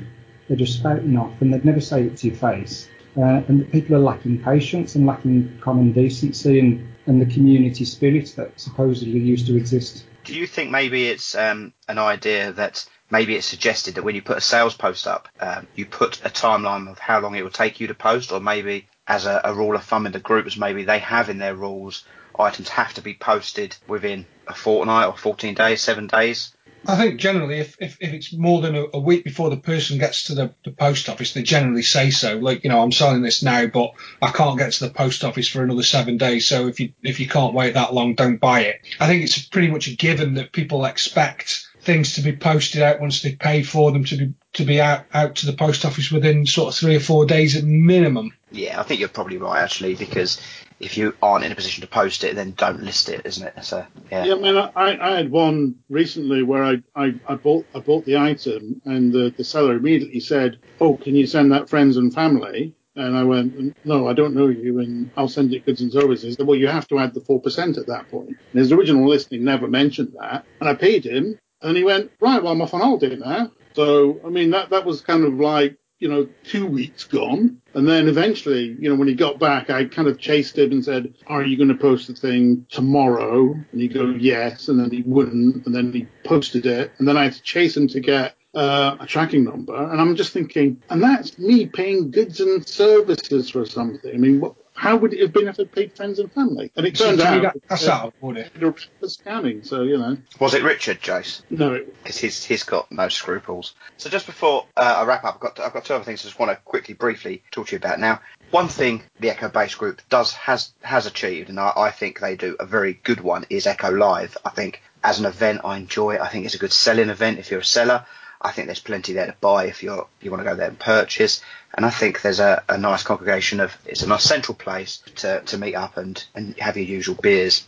S23: They're just spouting off and they'd never say it to your face. Uh, and people are lacking patience and lacking common decency and, and the community spirit that supposedly used to exist.
S1: Do you think maybe it's um, an idea that maybe it's suggested that when you put a sales post up, um, you put a timeline of how long it will take you to post, or maybe as a, a rule of thumb in the groups, maybe they have in their rules items have to be posted within a fortnight or 14 days, seven days.
S25: I think generally, if, if, if it's more than a, a week before the person gets to the, the post office, they generally say so. Like, you know, I'm selling this now, but I can't get to the post office for another seven days. So if you if you can't wait that long, don't buy it. I think it's pretty much a given that people expect things to be posted out once they pay for them to be to be out out to the post office within sort of three or four days at minimum.
S1: Yeah, I think you're probably right actually, because if you aren't in a position to post it, then don't list it, isn't it? So yeah.
S17: Yeah, I mean, I, I had one recently where I, I, I bought I bought the item and the, the seller immediately said, "Oh, can you send that friends and family?" And I went, "No, I don't know you, and I'll send it goods and services." Well, you have to add the four percent at that point. And his original listing never mentioned that, and I paid him, and he went, "Right, well, I'm off on holiday now." So I mean, that that was kind of like you know, two weeks gone. And then eventually, you know, when he got back, I kind of chased him and said, Are you going to post the thing tomorrow? And he'd go, Yes. And then he wouldn't. And then he posted it. And then I had to chase him to get uh, a tracking number. And I'm just thinking, and that's me paying goods and services for something. I mean, what, how would it have been if I paid friends and family? And it turned out
S25: that- that's
S17: uh,
S25: out of order.
S17: they were scamming. So, you know.
S1: Was it Richard, Jace?
S17: No, it
S1: because he's he's got no scruples. So just before uh, I wrap up, I've got I've got two other things I just want to quickly, briefly talk to you about. Now, one thing the Echo Base Group does has has achieved, and I, I think they do a very good one, is Echo Live. I think as an event, I enjoy it. I think it's a good selling event if you're a seller. I think there's plenty there to buy if you're you want to go there and purchase. And I think there's a, a nice congregation of it's a nice central place to, to meet up and, and have your usual beers.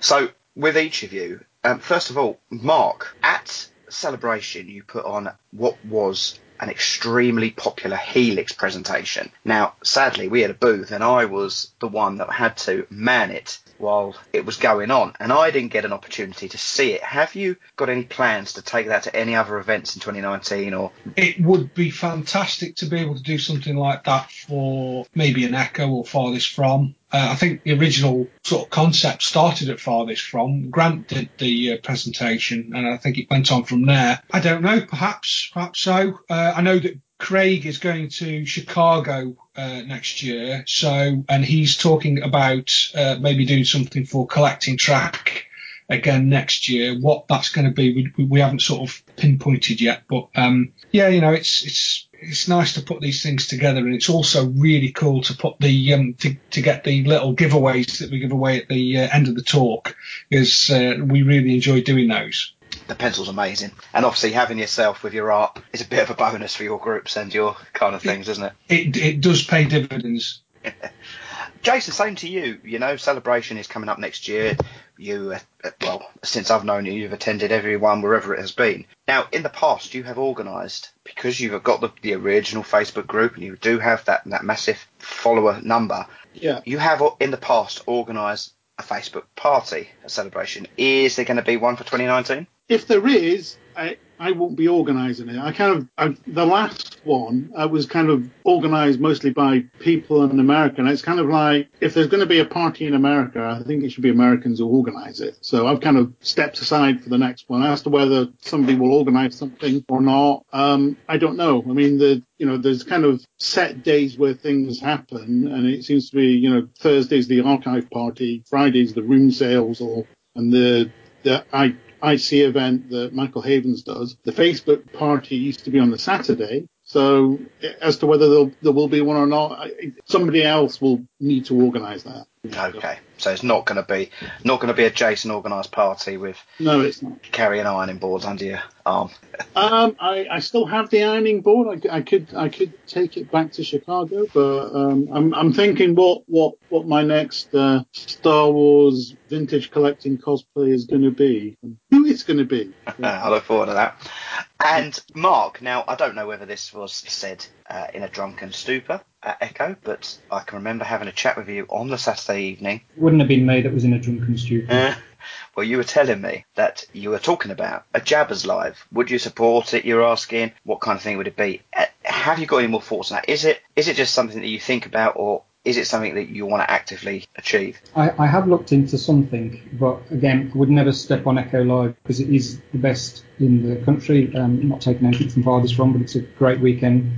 S1: So with each of you, um, first of all, Mark, at Celebration you put on what was an extremely popular Helix presentation. Now, sadly, we had a booth and I was the one that had to man it while it was going on, and I didn't get an opportunity to see it. Have you got any plans to take that to any other events in 2019 or
S25: It would be fantastic to be able to do something like that for maybe an Echo or Farthest From. Uh, I think the original sort of concept started at Farthest From. Grant did the uh, presentation, and I think it went on from there. I don't know, perhaps, perhaps so. Uh, I know that Craig is going to Chicago uh, next year, so and he's talking about uh, maybe doing something for collecting track again next year. What that's going to be, we, we haven't sort of pinpointed yet, but um, yeah, you know, it's it's it's nice to put these things together, and it's also really cool to put the um, to to get the little giveaways that we give away at the uh, end of the talk, because uh, we really enjoy doing those.
S1: the pencil's amazing? And obviously having yourself with your art is a bit of a bonus for your groups and your kind of things, isn't it?
S25: It it does pay dividends.
S1: Jason, same to you. You know, celebration is coming up next year. You, uh, well, since I've known you, you've attended every one wherever it has been. Now, in the past, you have organised because you've got the, the original Facebook group and you do have that that massive follower number.
S17: Yeah.
S1: You have in the past organised a Facebook party, a celebration. Is there going to be one for 2019?
S17: If there is, I, I won't be organising it. I kind of I, the last one I was kind of organised mostly by people in America. And it's kind of like if there's going to be a party in America, I think it should be Americans who organise it. So I've kind of stepped aside for the next one. As to whether somebody will organise something or not, um, I don't know. I mean, the you know there's kind of set days where things happen, and it seems to be you know Thursday's the archive party, Friday's the room sales, or and the the I IC event that Michael Havens does. The Facebook party used to be on the Saturday. So as to whether there'll, be one or not, I, somebody else will need to organise that.
S1: Okay, so it's not going to be not going to be a Jason organised party with
S17: No, it's not.
S1: carrying ironing boards under your arm.
S17: Um, I, I still have the ironing board. I, I could I could take it back to Chicago, but um, I'm I'm thinking what what what my next uh, Star Wars vintage collecting cosplay is going to be, and who it's going to be.
S1: I look forward to that. And Mark, now I don't know whether this was said uh, in a drunken stupor at Echo, but I can remember having a chat with you on the Saturday evening.
S23: Wouldn't have been me that was in a drunken stupor.
S1: Uh, well, you were telling me that you were talking about a Jabba's Live. Would you support it? You're asking what kind of thing would it be? Uh, have you got any more thoughts on that? Is it is it just something that you think about, or is it something that you want to actively achieve?
S23: I, I have looked into something, but again, would never step on Echo Live because it is the best in the country. Um, not taking anything from farthest from, but it's a great weekend.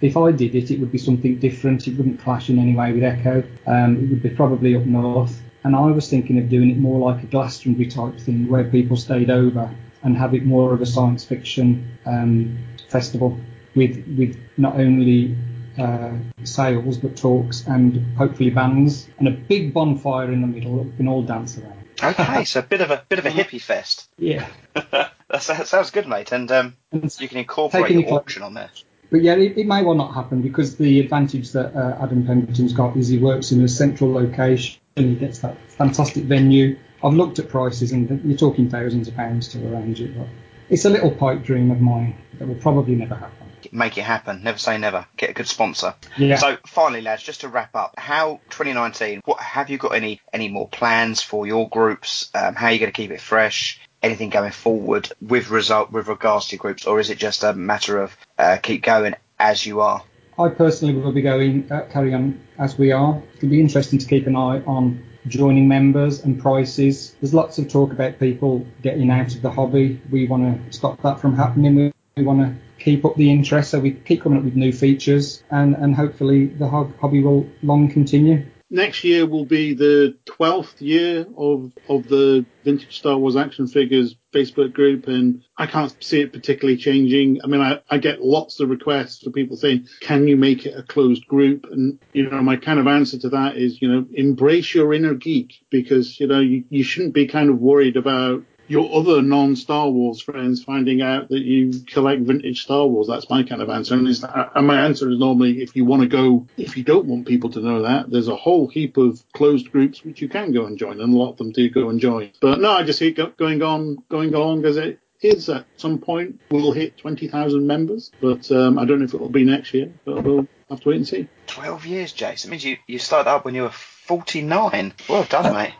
S23: If I did it, it would be something different. It wouldn't clash in any way with Echo. Um, it would be probably up north. And I was thinking of doing it more like a Glastonbury type thing where people stayed over and have it more of a science fiction um, festival with with not only uh, sales but talks and hopefully bands and a big bonfire in the middle that we can all dance around.
S1: Okay, so a bit of a bit of a hippie fest.
S23: Yeah.
S1: that sounds good, mate. And um, you can incorporate your auction on there.
S23: But yeah, it, it may well not happen because the advantage that uh, Adam Pemberton's got is he works in a central location and he gets that fantastic venue. I've looked at prices and you're talking thousands of pounds to arrange it, but it's a little pipe dream of mine that will probably never happen.
S1: Make it happen. Never say never. Get a good sponsor.
S23: Yeah.
S1: So finally, lads, just to wrap up, how 2019? What have you got any any more plans for your groups? Um, how are you going to keep it fresh? Anything going forward with result with regards to groups, or is it just a matter of uh, keep going as you are?
S23: I personally will be going uh, carry on as we are. It'll be interesting to keep an eye on joining members and prices. There's lots of talk about people getting out of the hobby. We want to stop that from happening. We, we want to keep up the interest, so we keep coming up with new features, and, and hopefully the hob- hobby will long continue.
S17: Next year will be the 12th year of of the Vintage Star Wars action figures Facebook group, and I can't see it particularly changing. I mean, I, I get lots of requests for people saying, "Can you make it a closed group?" And you know, my kind of answer to that is, you know, embrace your inner geek because you know you, you shouldn't be kind of worried about your other non-Star Wars friends finding out that you collect vintage Star Wars. That's my kind of answer. And, and my answer is normally if you want to go, if you don't want people to know that, there's a whole heap of closed groups which you can go and join, and a lot of them do go and join. But no, I just it going on, going on because it is at some point. We'll hit 20,000 members, but um, I don't know if it will be next year, but we'll have to wait and see.
S1: 12 years, Jason. It means you, you started up when you were 49. Well done, mate.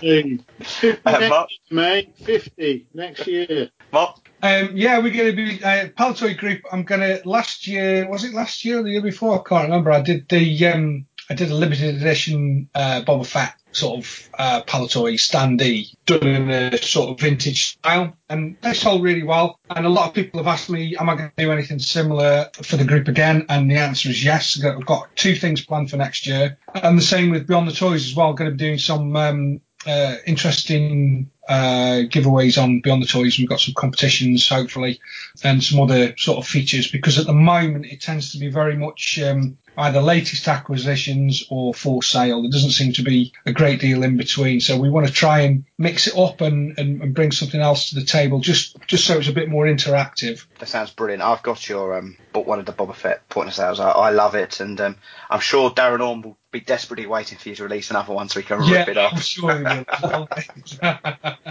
S17: Hey, 50
S1: Uh,
S17: next
S1: Mark?
S17: year, mate. 50 next year.
S1: Mark?
S25: Um, yeah, we're going to be uh, Palitoy Group. I'm going to last year was it last year or the year before? I can't remember. I did the um, I did a limited edition uh, Boba Fett sort of uh, Palitoy standee done in a sort of vintage style, and they sold really well. And a lot of people have asked me, am I going to do anything similar for the group again? And the answer is yes. I've got- two things planned for next year, and the same with Beyond the Toys as well. Going to be doing some um, uh, interesting uh, giveaways on Beyond the Toys. We've got some competitions, hopefully, and some other sort of features because at the moment it tends to be very much um, either latest acquisitions or for sale. There doesn't seem to be a great deal in between. So we want to try and mix it up and, and, and bring something else to the table just, just so it's a bit more interactive.
S1: That sounds brilliant. I've got your um, book one of the Boba Fett point of sales. I, I love it, and um, I'm sure Darren Orm will be desperately waiting for you to release another one so he can rip it
S25: yeah,
S1: off.
S25: I'm sure he will.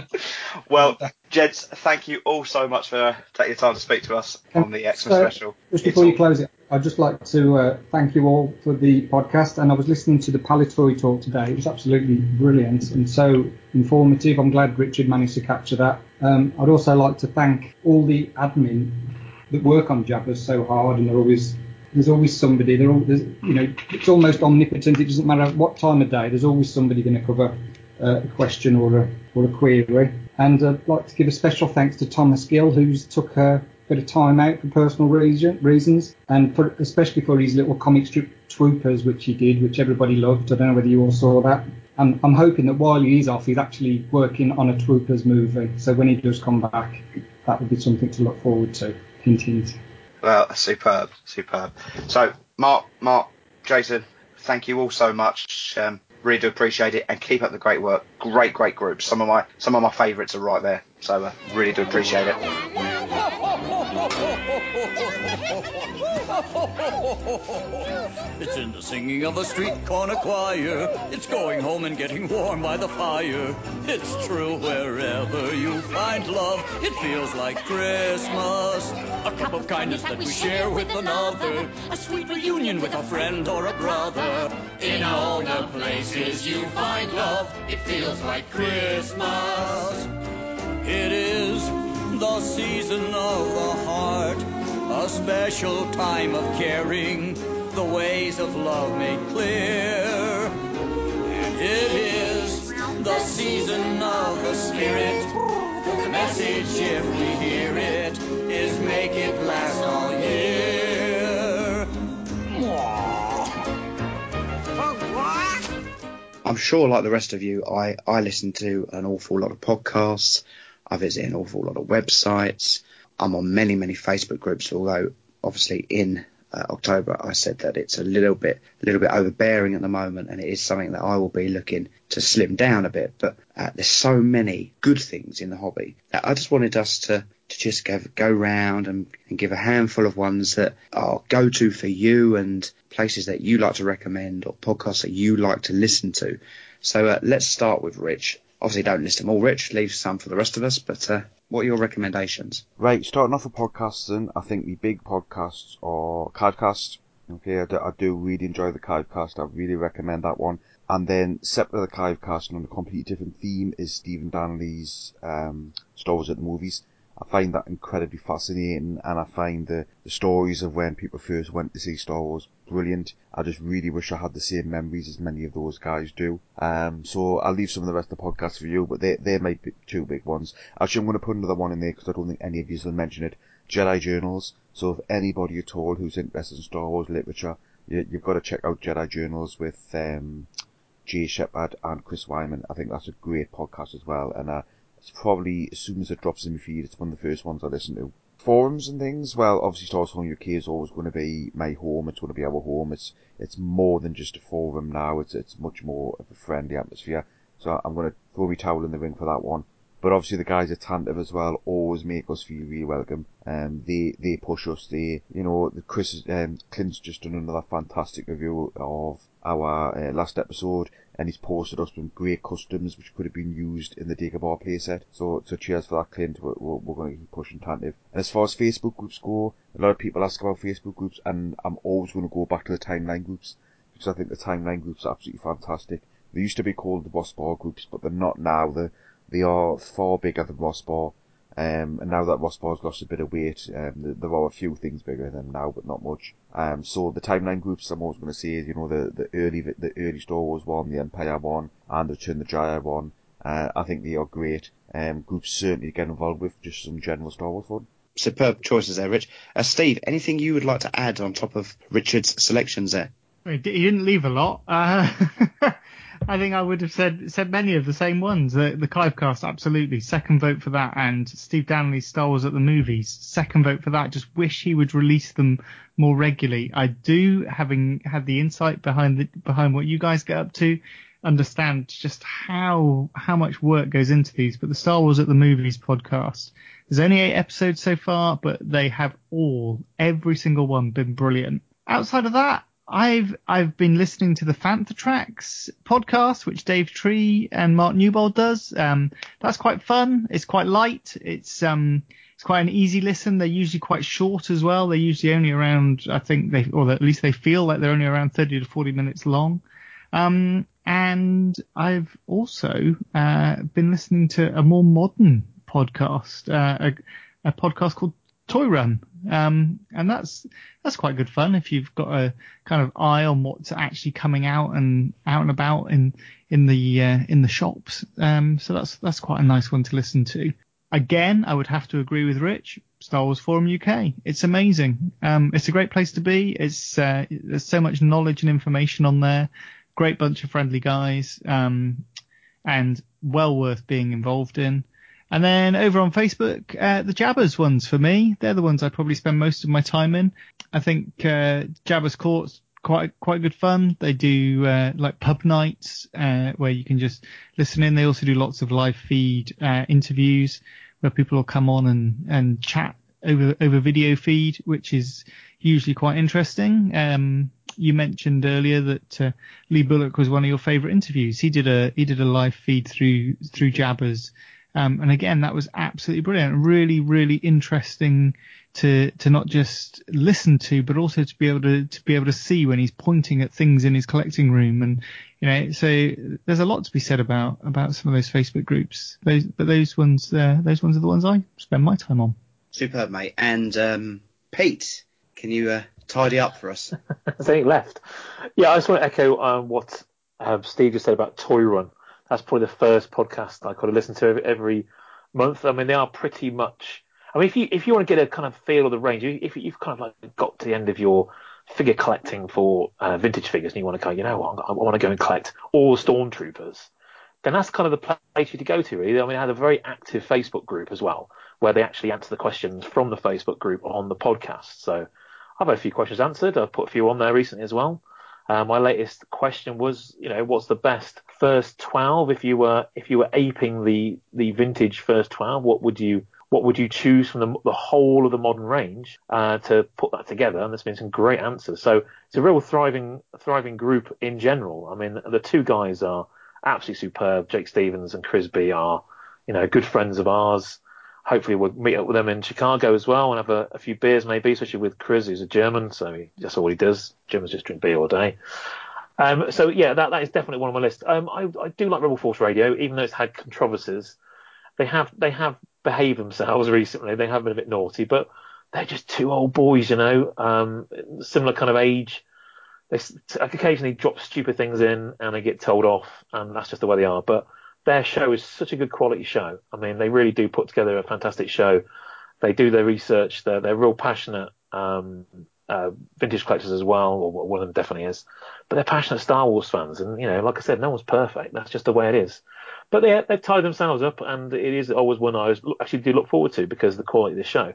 S1: Well, gents, thank you all so much for taking the time to speak to us on the Xmas
S23: So,
S1: special.
S23: Just
S1: It's
S23: before you
S1: all-
S23: close it, I'd just like to uh, thank you all for the podcast. And I was listening to the Palitoy talk today. It was absolutely brilliant and so informative. I'm glad Richard managed to capture that. Um, I'd also like to thank all the admin that work on Jabba's so hard, and they're always there's always somebody. They're all, you know, it's almost omnipotent. It doesn't matter what time of day. There's always somebody going to cover uh, a question or a or a query. And I'd like to give a special thanks to Thomas Gill, who's took a bit of time out for personal reason, reasons, and for, especially for his little comic strip Swoopers, which he did, which everybody loved. I don't know whether you all saw that. I'm hoping that while he's off, he's actually working on a Swoopers movie. So when he does come back, that would be something to look forward to. Hint, hint.
S1: Well, superb, superb. So, Mark, Mark, Jason, thank you all so much. Um, really do appreciate it, and keep up the great work. Great, great groups. Some of my some of my favourites are right there. So, uh, really do appreciate it.
S10: It's in the singing of a street corner choir. It's going home and getting warm by the fire. It's true wherever you find love, it feels like Christmas. A cup of kindness that we share with another. A sweet reunion with a friend or a brother. In all the places you find love, it feels like Christmas. It is the season of the heart, a special time of caring, the ways of love made clear. And it is the season of the spirit, the message, if we hear it, is make it last all year.
S1: I'm sure, like the rest of you, I, I listen to an awful lot of podcasts. I visit an awful lot of websites. I'm on many, many Facebook groups, although obviously in uh, October I said that it's a little bit, a little bit overbearing at the moment, and it is something that I will be looking to slim down a bit. But uh, there's so many good things in the hobby that I just wanted us to to just go go round and, and give a handful of ones that are go to for you and places that you like to recommend or podcasts that you like to listen to. So uh, let's start with Rich. Obviously, don't list them all, Rich. Leave some for the rest of us. But uh, what are your recommendations?
S2: Right, starting off with podcasts, then I think the big podcasts are Cardcast. Okay, I do, I do really enjoy the Cardcast. I really recommend that one. And then separate the Cardcast and on a completely different theme is Stephen Danley's um, Star Wars at the Movies. I find that incredibly fascinating, and I find the, the stories of when people first went to see Star Wars brilliant. I just really wish I had the same memories as many of those guys do. Um, so I'll leave some of the rest of the podcast for you, but they they might be two big ones. Actually, I'm going to put another one in there because I don't think any of you will mention it. Jedi Journals. So if anybody at all who's interested in Star Wars literature, you, you've got to check out Jedi Journals with um, Jay Shepard and Chris Wyman. I think that's a great podcast as well, and uh, it's probably as soon as it drops in my feed, it's one of the first ones I listen to. Forums and things, well, obviously Star Wars Home UK is always going to be my home. It's going to be our home. It's it's more than just a forum now. It's it's much more of a friendly atmosphere. So I'm going to throw my towel in the ring for that one. But obviously the guys at Tantive as well always make us feel really welcome. Um, they they push us. They you know the Chris um, Clint's just done another fantastic review of our uh, last episode, and he's posted us some great customs which could have been used in the Dagobah playset. So so cheers for that, Clint. We're, we're, we're going to keep pushing Tantive. And as far as Facebook groups go, a lot of people ask about Facebook groups, and I'm always going to go back to the timeline groups because I think the timeline groups are absolutely fantastic. They used to be called the Boss Bar groups, but they're not now. They're they are far bigger than Ross Bar. Um, and now that Ross Bar's lost a bit of weight, um, there are a few things bigger than now, but not much. Um, so the timeline groups, I'm always going to say, you know, the, the early, the early Star Wars one, the Empire one, and the Return the Jedi one. Uh, I think they are great. Um, groups certainly to get involved with, just some general Star Wars fun.
S1: Superb choices there, Rich. Uh, Steve, anything you would like to add on top of Richard's selections there?
S5: He didn't leave a lot. Uh, I think I would have said said many of the same ones. The, the Clivecast, absolutely. Second vote for that. And Steve Danley's Star Wars at the Movies, second vote for that. Just wish he would release them more regularly. I do, having had the insight behind the, behind what you guys get up to, understand just how how much work goes into these. But the Star Wars at the Movies podcast, there's only eight episodes so far, but they have all, every single one, been brilliant. Outside of that, I've I've been listening to the Fantha Tracks podcast, which Dave Tree and Mark Newbold does. Um, that's quite fun. It's quite light. It's um, it's quite an easy listen. They're usually quite short as well. They're usually only around, I think they, or at least they feel like they're only around 30 to 40 minutes long. Um, and I've also uh, been listening to a more modern podcast, uh, a, a podcast called Toy Run. Um, and that's that's quite good fun if you've got a kind of eye on what's actually coming out and out and about in in the uh, in the shops. Um, so that's that's quite a nice one to listen to. Again, I would have to agree with Rich. Star Wars Forum UK. It's amazing. Um, it's a great place to be. It's uh, there's so much knowledge and information on there. Great bunch of friendly guys, um, and well worth being involved in. And then over on Facebook, uh, the Jabba's ones for me. They're the ones I probably spend most of my time in. I think uh, Jabba's Court's quite quite good fun. They do uh, like pub nights uh, where you can just listen in. They also do lots of live feed uh, interviews where people will come on and and chat over over video feed, which is usually quite interesting. Um, you mentioned earlier that uh, Lee Bullock was one of your favourite interviews. He did a he did a live feed through through Jabba's. Um, and again, that was absolutely brilliant. Really, really interesting to to not just listen to, but also to be able to to be able to see when he's pointing at things in his collecting room. And you know, so there's a lot to be said about about some of those Facebook groups. Those, but those ones, uh, those ones are the ones I spend my time on.
S1: Superb, mate. And um, Pete, can you uh, tidy up for us?
S4: There's anything left. Yeah, I just want to echo um, what um, Steve just said about Toy Run. That's probably the first podcast I could have listened to every, month. I mean, they are pretty much. I mean, if you if you want to get a kind of feel of the range, if you've kind of like got to the end of your figure collecting for uh, vintage figures and you want to go, you know what, I want to go and collect all the stormtroopers, then that's kind of the place you to go to. Really, I mean, I had a very active Facebook group as well where they actually answer the questions from the Facebook group on the podcast. So I've had a few questions answered. I've put a few on there recently as well. Uh, my latest question was, you know, what's the best first twelve if you were if you were aping the the vintage first twelve? What would you what would you choose from the, the whole of the modern range uh, to put that together? And there's been some great answers. So it's a real thriving thriving group in general. I mean, the two guys are absolutely superb. Jake Stevens and Chris B are, you know, good friends of ours. Hopefully we'll meet up with them in Chicago as well and have a, a few beers maybe, especially with Chris, who's a German, so he, that's all he does. Germans just drink beer all day. Um, so yeah, that, that is definitely one on my list. Um, I, I do like Rebel Force Radio, even though it's had controversies. They have they have behaved themselves recently. They have been a bit naughty, but they're just two old boys, you know, um, similar kind of age. They occasionally drop stupid things in and they get told off, and that's just the way they are. But their show is such a good quality show. I mean, they really do put together a fantastic show. They do their research. They're they're real passionate um, uh, vintage collectors as well, or one of them definitely is. But they're passionate Star Wars fans, and you know, like I said, no one's perfect. That's just the way it is. But they they've tied themselves up, and it is always one I actually do look forward to because of the quality of the show.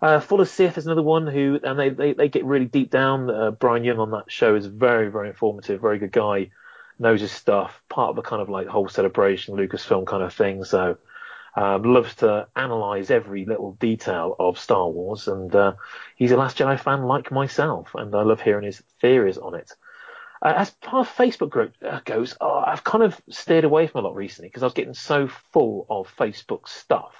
S4: Uh, Full of Sith is another one who, and they, they, they get really deep down. Uh, Bryan Young on that show is very, very informative, very good guy knows his stuff, part of a kind of like whole celebration Lucasfilm kind of thing. So um, loves to analyze every little detail of Star Wars, and uh, he's a Last Jedi fan like myself, and I love hearing his theories on it. Uh, as far as Facebook group uh, goes, oh, I've kind of steered away from a lot recently because I was getting so full of Facebook stuff.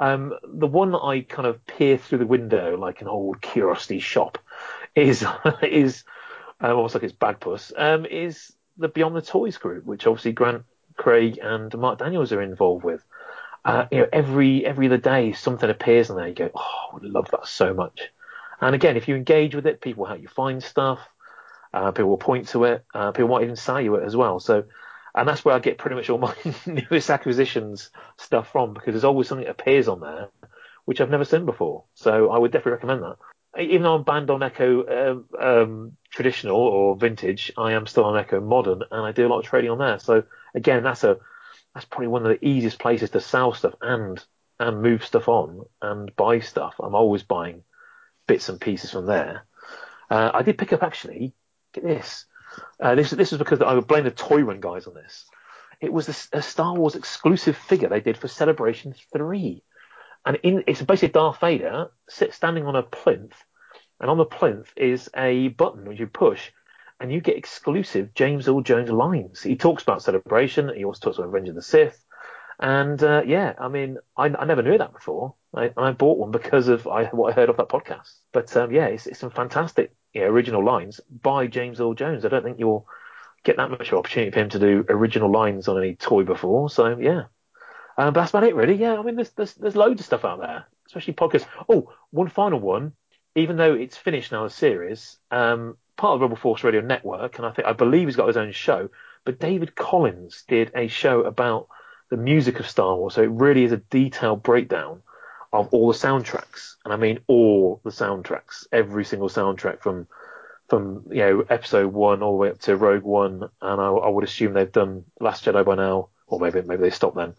S4: Um, the one that I kind of peer through the window like an old curiosity shop is is um, almost like it's Bagpuss. Um, is the Beyond the Toys group, which obviously Grant Craig and Mark Daniels are involved with. Uh, you know, every every other day something appears on there. You go, oh, I would love that so much. And again, if you engage with it, people help you find stuff. Uh, people will point to it. Uh, people might even sell you it as well. So, and that's where I get pretty much all my newest acquisitions stuff from because there's always something that appears on there which I've never seen before. So I would definitely recommend that even though I'm banned on Echo um, um, traditional or vintage, I am still on Echo modern, and I do a lot of trading on there. So again, that's a that's probably one of the easiest places to sell stuff and and move stuff on and buy stuff. I'm always buying bits and pieces from there. Uh, I did pick up actually. Get this. Uh, this this was because I would blame the Toy Run guys on this. It was a, a Star Wars exclusive figure they did for Celebration Three and in, it's basically Darth Vader sit, standing on a plinth and on the plinth is a button which you push, and you get exclusive James Earl Jones lines. He talks about Celebration. He also talks about Revenge of the Sith. And uh, yeah, I mean, I, I never knew that before. I, I bought one because of I, what I heard of that podcast. But um, yeah, it's, it's some fantastic original lines by James Earl Jones. I don't think you'll get that much opportunity for him to do original lines on any toy before. So yeah, um, but that's about it really. Yeah, I mean, there's, there's there's loads of stuff out there, especially podcasts. Oh, one final one. Even though it's finished now, the series, um, part of the Rebel Force Radio Network, and I think I believe he's got his own show. But David Collins did a show about the music of Star Wars, so it really is a detailed breakdown of all the soundtracks, and I mean all the soundtracks, every single soundtrack from from you know Episode One all the way up to Rogue One, and I, I would assume they've done Last Jedi by now, or maybe maybe they stopped then.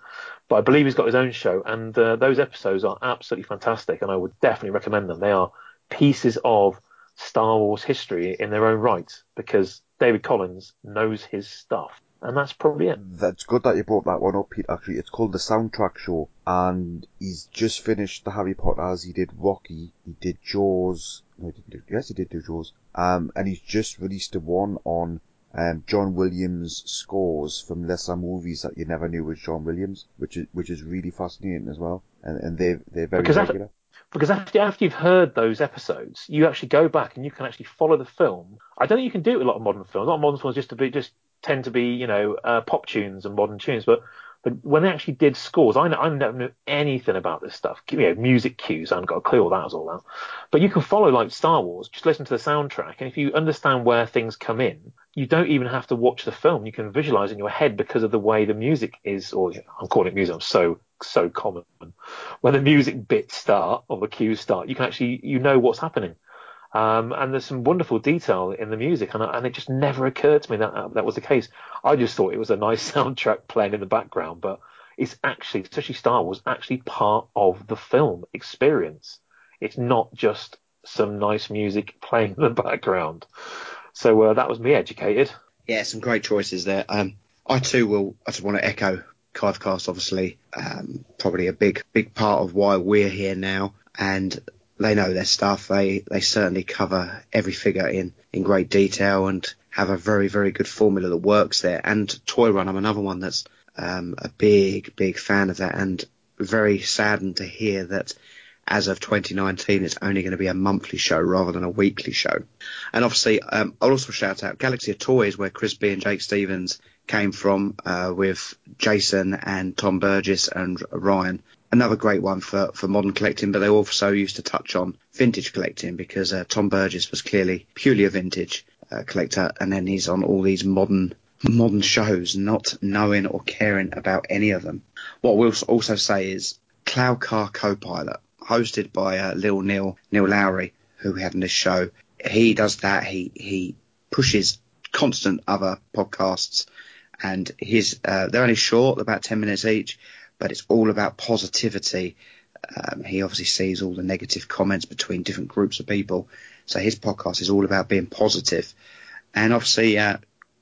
S4: But I believe he's got his own show, and uh, those episodes are absolutely fantastic, and I would definitely recommend them. They are pieces of Star Wars history in their own right because David Collins knows his stuff. And that's probably it.
S2: That's good that you brought that one up, Pete. Actually, it's called the Soundtrack Show, and he's just finished the Harry Potters. He did Rocky, he did Jaws. No, he didn't do. Yes, he did do Jaws. Um, and he's just released a one on um, John Williams scores from lesser movies that you never knew was John Williams, which is which is really fascinating as well. And and they they're very
S4: Because
S2: regular.
S4: Because after after you've heard those episodes, you actually go back and you can actually follow the film. I don't think you can do it with a lot of modern films. A lot of modern films just to be just tend to be you know uh, pop tunes and modern tunes, but but when they actually did scores, I, I never knew anything about this stuff. You know, music cues, I haven't got a clue what that was all about. But you can follow like Star Wars, just listen to the soundtrack, and if you understand where things come in, you don't even have to watch the film. You can visualize in your head because of the way the music is, or I'm calling it music. I'm so so common. When the music bits start or the cues start, you can actually you know what's happening. Um, and there's some wonderful detail in the music, and, and it just never occurred to me that that was the case. I just thought it was a nice soundtrack playing in the background, but it's actually, especially Star Wars, actually part of the film experience. It's not just some nice music playing in the background. So uh, that was me educated.
S1: Yeah, some great choices there. Um, I too will. I just want to echo Clivecast, obviously, um, probably a big, big part of why we're here now, and they know their stuff. They they certainly cover every figure in in great detail and have a very, very good formula that works there. And Toy Run, I'm another one that's um, a big, big fan of that, and very saddened to hear that as of 2019, it's only going to be a monthly show rather than a weekly show. And obviously, um, I'll also shout out Galaxy of Toys, where Chris B and Jake Stevens came from, uh, with Jason and Tom Burgess and Ryan. Another great one for, for modern collecting, but they also used to touch on vintage collecting because uh, Tom Burgess was clearly purely a vintage uh, collector, and then he's on all these modern modern shows, not knowing or caring about any of them. What we'll also say is Cloud Car Copilot, hosted by uh, Lil Neil Neil Lowry, who we had on this show. He does that. He he pushes constant other podcasts, and his uh, they're only short, about ten minutes each, but it's all about positivity. Um, he obviously sees all the negative comments between different groups of people, so his podcast is all about being positive. And obviously, uh,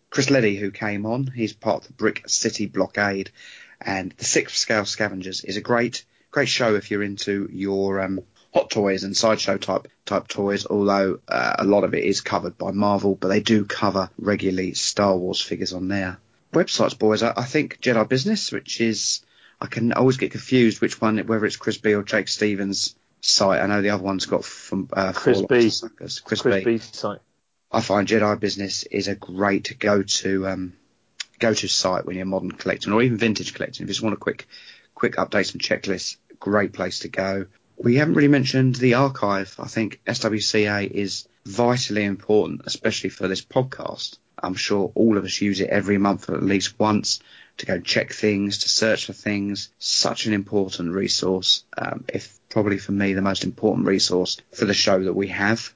S1: Chris Leddy, who came on, he's part of the Brick City Blockade, and the Sixth Scale Scavengers is a great, great show if you're into your um, hot toys and sideshow type type toys. Although uh, a lot of it is covered by Marvel, but they do cover regularly Star Wars figures on their websites. Boys, I, I think Jedi Business, which is I can always get confused which one, whether it's Chris B or Jake Stevens' site. I know the other one's got from uh,
S4: Chris B.
S1: Suckers. Chris,
S4: Chris
S1: B.
S4: Site.
S1: I find Jedi Business is a great go to um, go to site when you're modern collecting or even vintage collecting. If you just want a quick quick updates and checklists, great place to go. We haven't really mentioned the archive. I think SWCA is vitally important, especially for this podcast. I'm sure all of us use it every month at least once to go check things, to search for things. Such an important resource. Um, if probably for me the most important resource for the show that we have.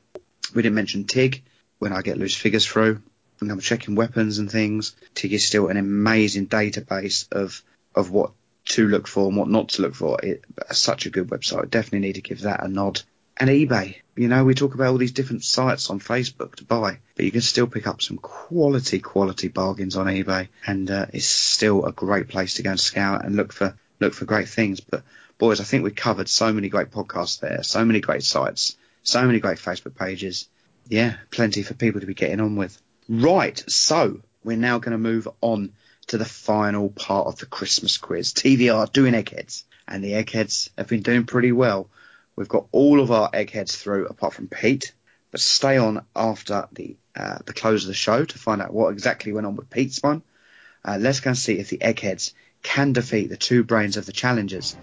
S1: We didn't mention TIG when I get loose figures through and I'm checking weapons and things. TIG is still an amazing database of of what to look for and what not to look for. It, such a good website. Definitely need to give that a nod. And eBay. You know, we talk about all these different sites on Facebook to buy, but you can still pick up some quality, quality bargains on eBay, and uh, it's still a great place to go and scout and look for look for great things. But boys, I think we covered so many great podcasts there, so many great sites, So many great Facebook pages. Yeah, plenty for people to be getting on with. Right, so we're now going to move on to the final part of the Christmas quiz. TVR doing eggheads, and the eggheads have been doing pretty well. We've got all of our eggheads through, apart from Pete. But stay on after the uh, the close of the show to find out what exactly went on with Pete's one. Uh, let's go and see if the eggheads can defeat the two brains of the challengers.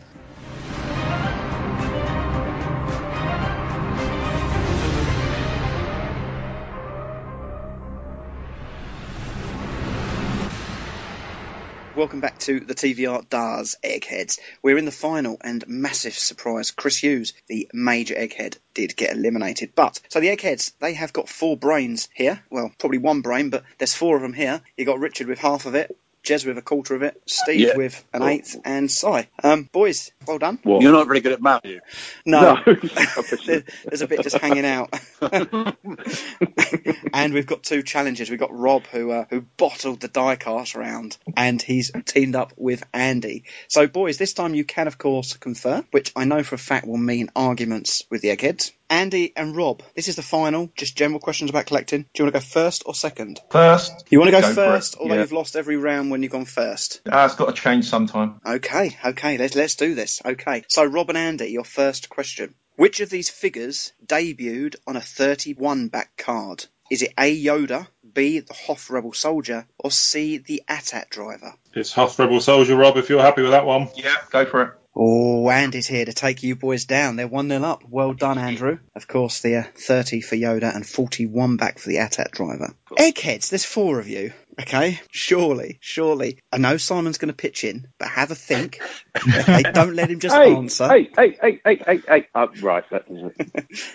S1: Welcome back to the TVR Dars Eggheads. We're in the final and massive surprise. Chris Hughes, the major egghead, did get eliminated. But, so the eggheads, they have got four brains here. Well, probably one brain, but there's four of them here. You got Richard with half of it, Jez with a quarter of it, Steve
S3: Yeah.
S1: with an eighth, and Si. Um, boys, well done.
S3: You're not very good at math, you?
S1: No, There- there's a bit just hanging out. and we've got two challenges. We've got Rob who uh, who bottled the diecast round, and he's teamed up with Andy. So, boys, this time you can of course confer, which I know for a fact will mean arguments with the eggheads. Andy and Rob, this is the final. Just general questions about collecting. Do you want to go first or second?
S14: First.
S1: You want to go,
S14: Go
S1: first, although
S14: yeah.
S1: you've lost every round when you've gone first.
S14: Ah, it's got to change sometime.
S1: Okay, okay, let's let's do this. Okay, so Rob and Andy, your first question: Which of these figures debuted on a 31 back card? Is it A Yoda, B the Hoth Rebel Soldier, or C the AT-AT driver?
S13: It's Hoth Rebel Soldier, Rob, if you're happy with that one.
S14: Yeah, go for it.
S1: Oh, Andy's here to take you boys down. They're 1 0 up. Well done, Andrew. Of course, the uh, 30 for Yoda and 41 back for the AT-AT driver. Eggheads, there's four of you. Okay, surely, surely. I know Simon's going to pitch in, but have a think. okay, don't let him just
S20: hey,
S1: answer.
S20: Hey, hey, hey, hey, hey, hey. Uh, right, that doesn't.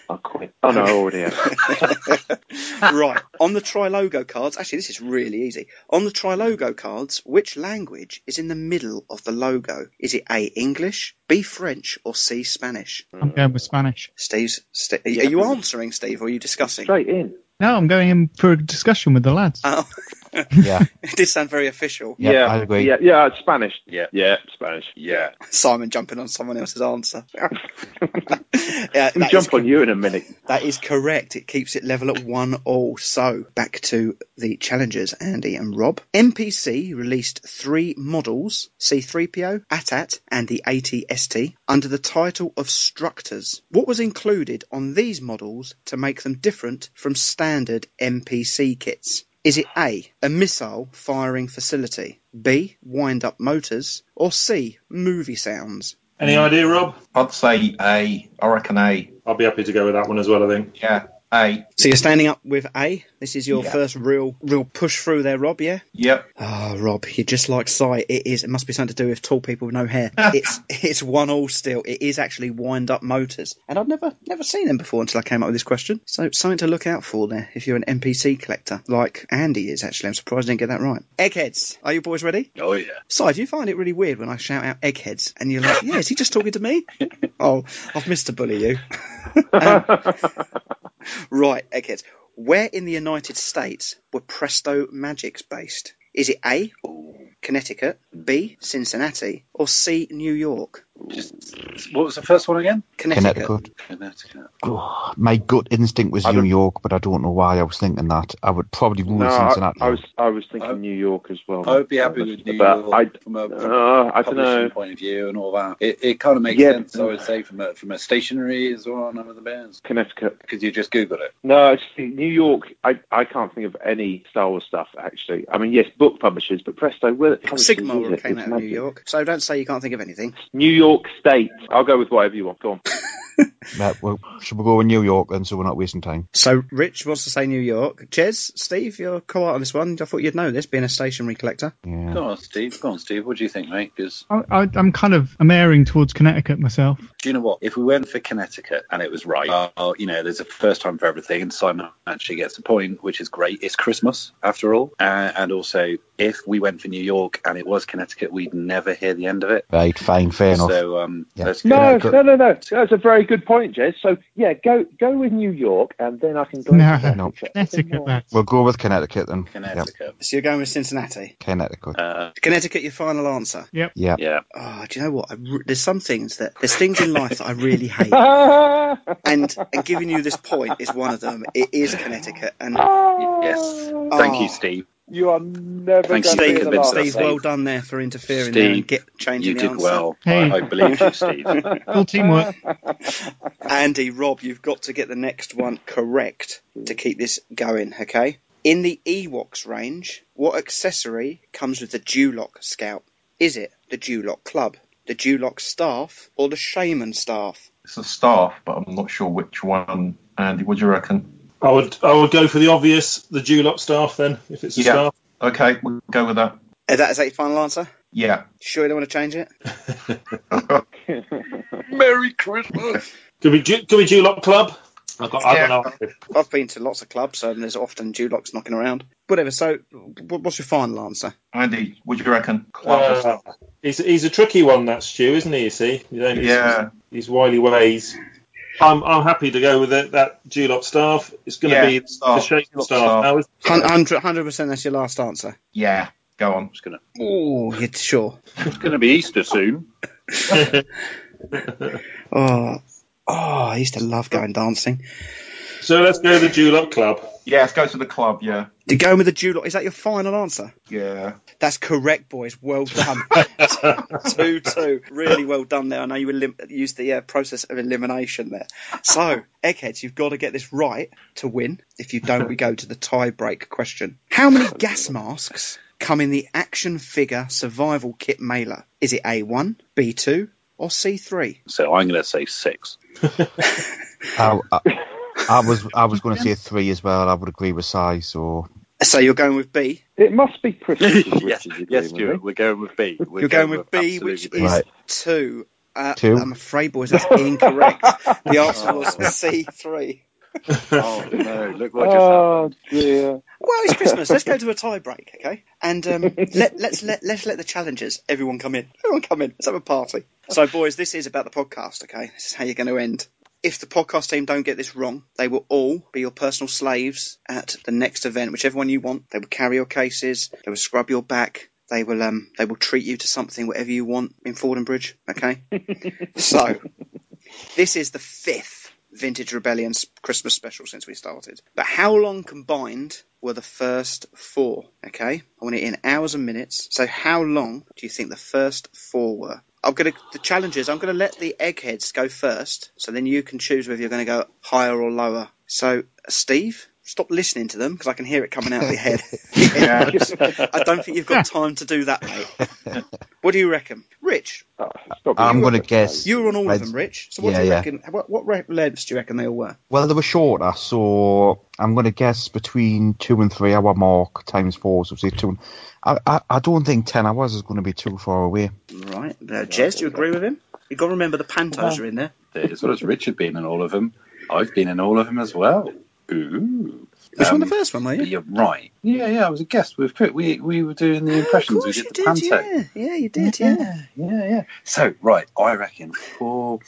S20: I'll quit. Oh no, I already have.
S1: right. On the Trilogo cards, actually, this is really easy. On the Trilogo cards, which language is in the middle of the logo? Is it A, English, B, French, or C, Spanish?
S5: I'm going with Spanish.
S1: Steve's. Ste- are you answering, Steve, or are you discussing?
S20: Straight in.
S5: No, I'm going in for a discussion with the lads.
S1: Oh.
S2: Yeah.
S1: it did sound very official.
S2: Yeah, I agree.
S20: Yeah, yeah, Spanish. Yeah, yeah, Spanish.
S3: Yeah.
S1: Simon jumping on someone else's answer. yeah,
S20: We'll
S1: that is
S20: jump on you in a minute.
S1: That is correct. It keeps it level at one all. So back to the challengers, Andy and Rob. MPC released three models, C3PO, AT-AT, and the AT-ST, under the title of Structors. What was included on these models to make them different from standard MPC kits? Is it A, a missile firing facility, B, wind-up motors, or C, movie sounds?
S13: Any idea, Rob?
S14: I'd say A. I reckon A.
S13: I'll be happy to go with that one as well, I think.
S14: Yeah, A.
S1: So you're standing up with A. This is your
S14: Yeah.
S1: first real, real push through there, Rob. Yeah.
S14: Yep.
S1: Ah, Rob, you're just like Si. It is. It must be something to do with tall people with no hair. it's it's one all still. It is actually wind up motors, and I've never never seen them before until I came up with this question. So something to look out for there if you're an MPC collector, like Andy is. Actually, I'm surprised I didn't get that right. Eggheads, are you boys ready?
S3: Oh, yeah.
S1: Si, do you find it really weird when I shout out eggheads and you're like, yeah, is he just talking to me? oh, I've missed to bully you. Um, right, eggheads. Where in the United States were Presto Magix based? Is it A, Connecticut, B, Cincinnati, or C, New York?
S3: What was the first one again?
S1: Connecticut.
S2: Connecticut.
S3: Connecticut.
S2: Oh, my gut instinct was New York, but I don't know why I was thinking that. I would probably rule
S20: No, I,
S2: Cincinnati.
S20: I was I was thinking New York as well.
S3: I would be happy with New
S20: but
S3: York
S20: I,
S3: from a, from
S20: uh, I
S3: a
S20: don't
S3: publishing
S20: know.
S3: point of view and all that. It, it kind of makes
S20: Yeah.
S3: sense, I would say, from a, from a stationery as well, none of the bands.
S20: Connecticut.
S3: Because you just Googled it.
S20: No, it's New York. I, I can't think of any Star Wars stuff actually. I mean, yes, book publishers, but Presto, well,
S1: Sigma came out of New York, so don't say you can't think of anything.
S20: New York State. I'll go with whatever you want. Go on.
S2: Yeah, well, should we go in New York then, so we're not wasting time?
S1: So Rich wants to say New York. Jez, Steve, you're quiet on this one. I thought you'd know this, being a stationery collector.
S2: Yeah.
S3: Go on, Steve. Go on, Steve. What do you think, mate? Because
S5: I, I, I'm kind of I'm erring towards Connecticut myself.
S3: do you know what? If we went for Connecticut and it was right, uh, you know, there's a first time for everything, and Simon actually gets the point, which is great. It's Christmas after all, uh, and also if we went for New York and it was Connecticut, we'd never hear the end of it.
S2: Right, fine, fair enough.
S3: So um,
S2: Yeah.
S3: let's
S20: No, no, no, no. That's a very good point, Jez. So yeah, go go with New York, and then I can go.
S5: No,
S20: to
S2: no.
S5: Connecticut, lads.
S2: We'll go with Connecticut then.
S3: Connecticut.
S1: So you're going with Cincinnati.
S2: Connecticut.
S3: Uh,
S1: Connecticut, your final answer.
S5: Yep.
S2: Yeah.
S3: yeah.
S1: Oh, do you know what? I re- there's some things that there's things in life that I really hate, and, and giving you this point is one of them. It is Connecticut, and
S3: Yes. Thank you, Steve.
S20: You are never
S3: Thanks,
S20: going to
S3: Steve.
S20: be the
S3: Steve,
S20: last.
S1: Steve,
S3: Steve.
S1: well done there for interfering there and
S3: Steve,
S1: get changing
S3: you did
S1: answer.
S3: well.
S5: Hey.
S3: I, I believe you, Steve.
S5: Full teamwork.
S1: Andy, Rob, you've got to get the next one correct to keep this going, okay? In the Ewoks range, what accessory comes with the Dulok Scout? Is it the Dulok Club, the Dulok Staff, or the Shaman Staff?
S14: It's a staff, but I'm not sure which one. Andy, what do you reckon?
S13: I would I would go for the obvious, the Dulok staff then, if it's a
S14: Yeah.
S13: staff.
S14: Okay, we'll go with that.
S1: Is that, is that your final answer?
S14: Yeah.
S1: Sure you don't want to change it?
S14: Merry Christmas.
S13: Could be Du- could be Dulok Club. I've got, I don't know.
S1: I've been to lots of clubs, and there's often Duloks knocking around. Whatever, so what's your final answer?
S14: Andy, what do you reckon? Club
S13: Uh, he's, he's a tricky one, that Stu, isn't he? You see, you know, he's,
S14: Yeah.
S13: His wily ways. I'm I'm happy to go with it, that Dulok staff. It's going to
S14: Yeah,
S13: be the
S14: staff.
S13: shape
S14: Dulok
S13: staff.
S14: staff.
S13: Now, is-
S1: 100 percent. That's your last answer.
S14: Yeah, go on.
S3: It's gonna
S1: Oh, you're sure?
S3: it's gonna be Easter soon.
S1: Oh, oh, I used to love going dancing.
S13: so let's go to the Dulok Club.
S14: Yeah, let's go to the club. Yeah.
S1: You going with the Dulok? Is that your final answer?
S14: Yeah.
S1: That's correct, boys. Well done. two two. Really well done there. I know you elim- used the uh, process of elimination there. So, Eggheads, you've got to get this right to win. If you don't, we go to the tie break question. How many gas masks come in the action figure survival kit mailer? Is it A1, B2, or C3?
S3: So I'm gonna say six.
S2: I, I, I was I was going to say three as well. I would agree with Si. So
S1: So you're going with B.
S20: It must be Christmas.
S3: yes, yes, Stuart. We're going with B. We're
S1: You're going with B, which
S3: absolutely
S1: is
S2: Right.
S1: two. Uh,
S2: Two.
S1: I'm afraid, boys, that's incorrect. the answer was C3.
S3: Oh no! Look what just
S20: Oh
S3: happened.
S20: dear.
S1: Well, it's Christmas. Let's go to a tie break, okay? And um, let, let's let let's let the challengers, everyone come in. Everyone come in. Let's have a party. So, boys, this is about the podcast, okay? This is how you're going to end. If the podcast team don't get this wrong, they will all be your personal slaves at the next event, whichever one you want. They will carry your cases. They will scrub your back. They will um they will treat you to something whatever you want in Fordham Bridge, okay? so, this is the fifth Vintage Rebellion's Christmas special since we started. But how long combined were the first four? Okay, I want it in hours and minutes. So how long do you think the first four were? I'm gonna the challenge is I'm gonna let the eggheads go first, so then you can choose whether you're gonna go higher or lower. So Steve, stop listening to them because I can hear it coming out of your head.
S14: Yeah.
S1: I don't think you've got time to do that, mate. What do you reckon, Rich?
S20: Oh, it's got to be
S2: I'm
S1: you
S2: going to guess.
S1: You were on all of them, Rich. So what
S2: Yeah,
S1: do you
S2: yeah.
S1: reckon? What, what re- lengths do you reckon they all were?
S2: Well, they were shorter, so I'm going to guess between two and three hour mark times four. So say two. And, I, I I don't think ten hours is going to be too far away.
S1: Right. Uh, Jez, do you agree with him? You've got to remember the Pantos are in there.
S3: As well as Richard been in all of them, I've been in all of them as well. Ooh.
S1: Which one?
S3: Um,
S1: The first one, were
S3: but
S1: you?
S3: You're right. Yeah, yeah. I was a guest with Prit. We we were doing the impressions.
S1: Of course
S3: we
S1: you
S3: did the
S1: did,
S3: panto.
S1: yeah. Yeah, you did, yeah.
S3: yeah, yeah. So right, I reckon for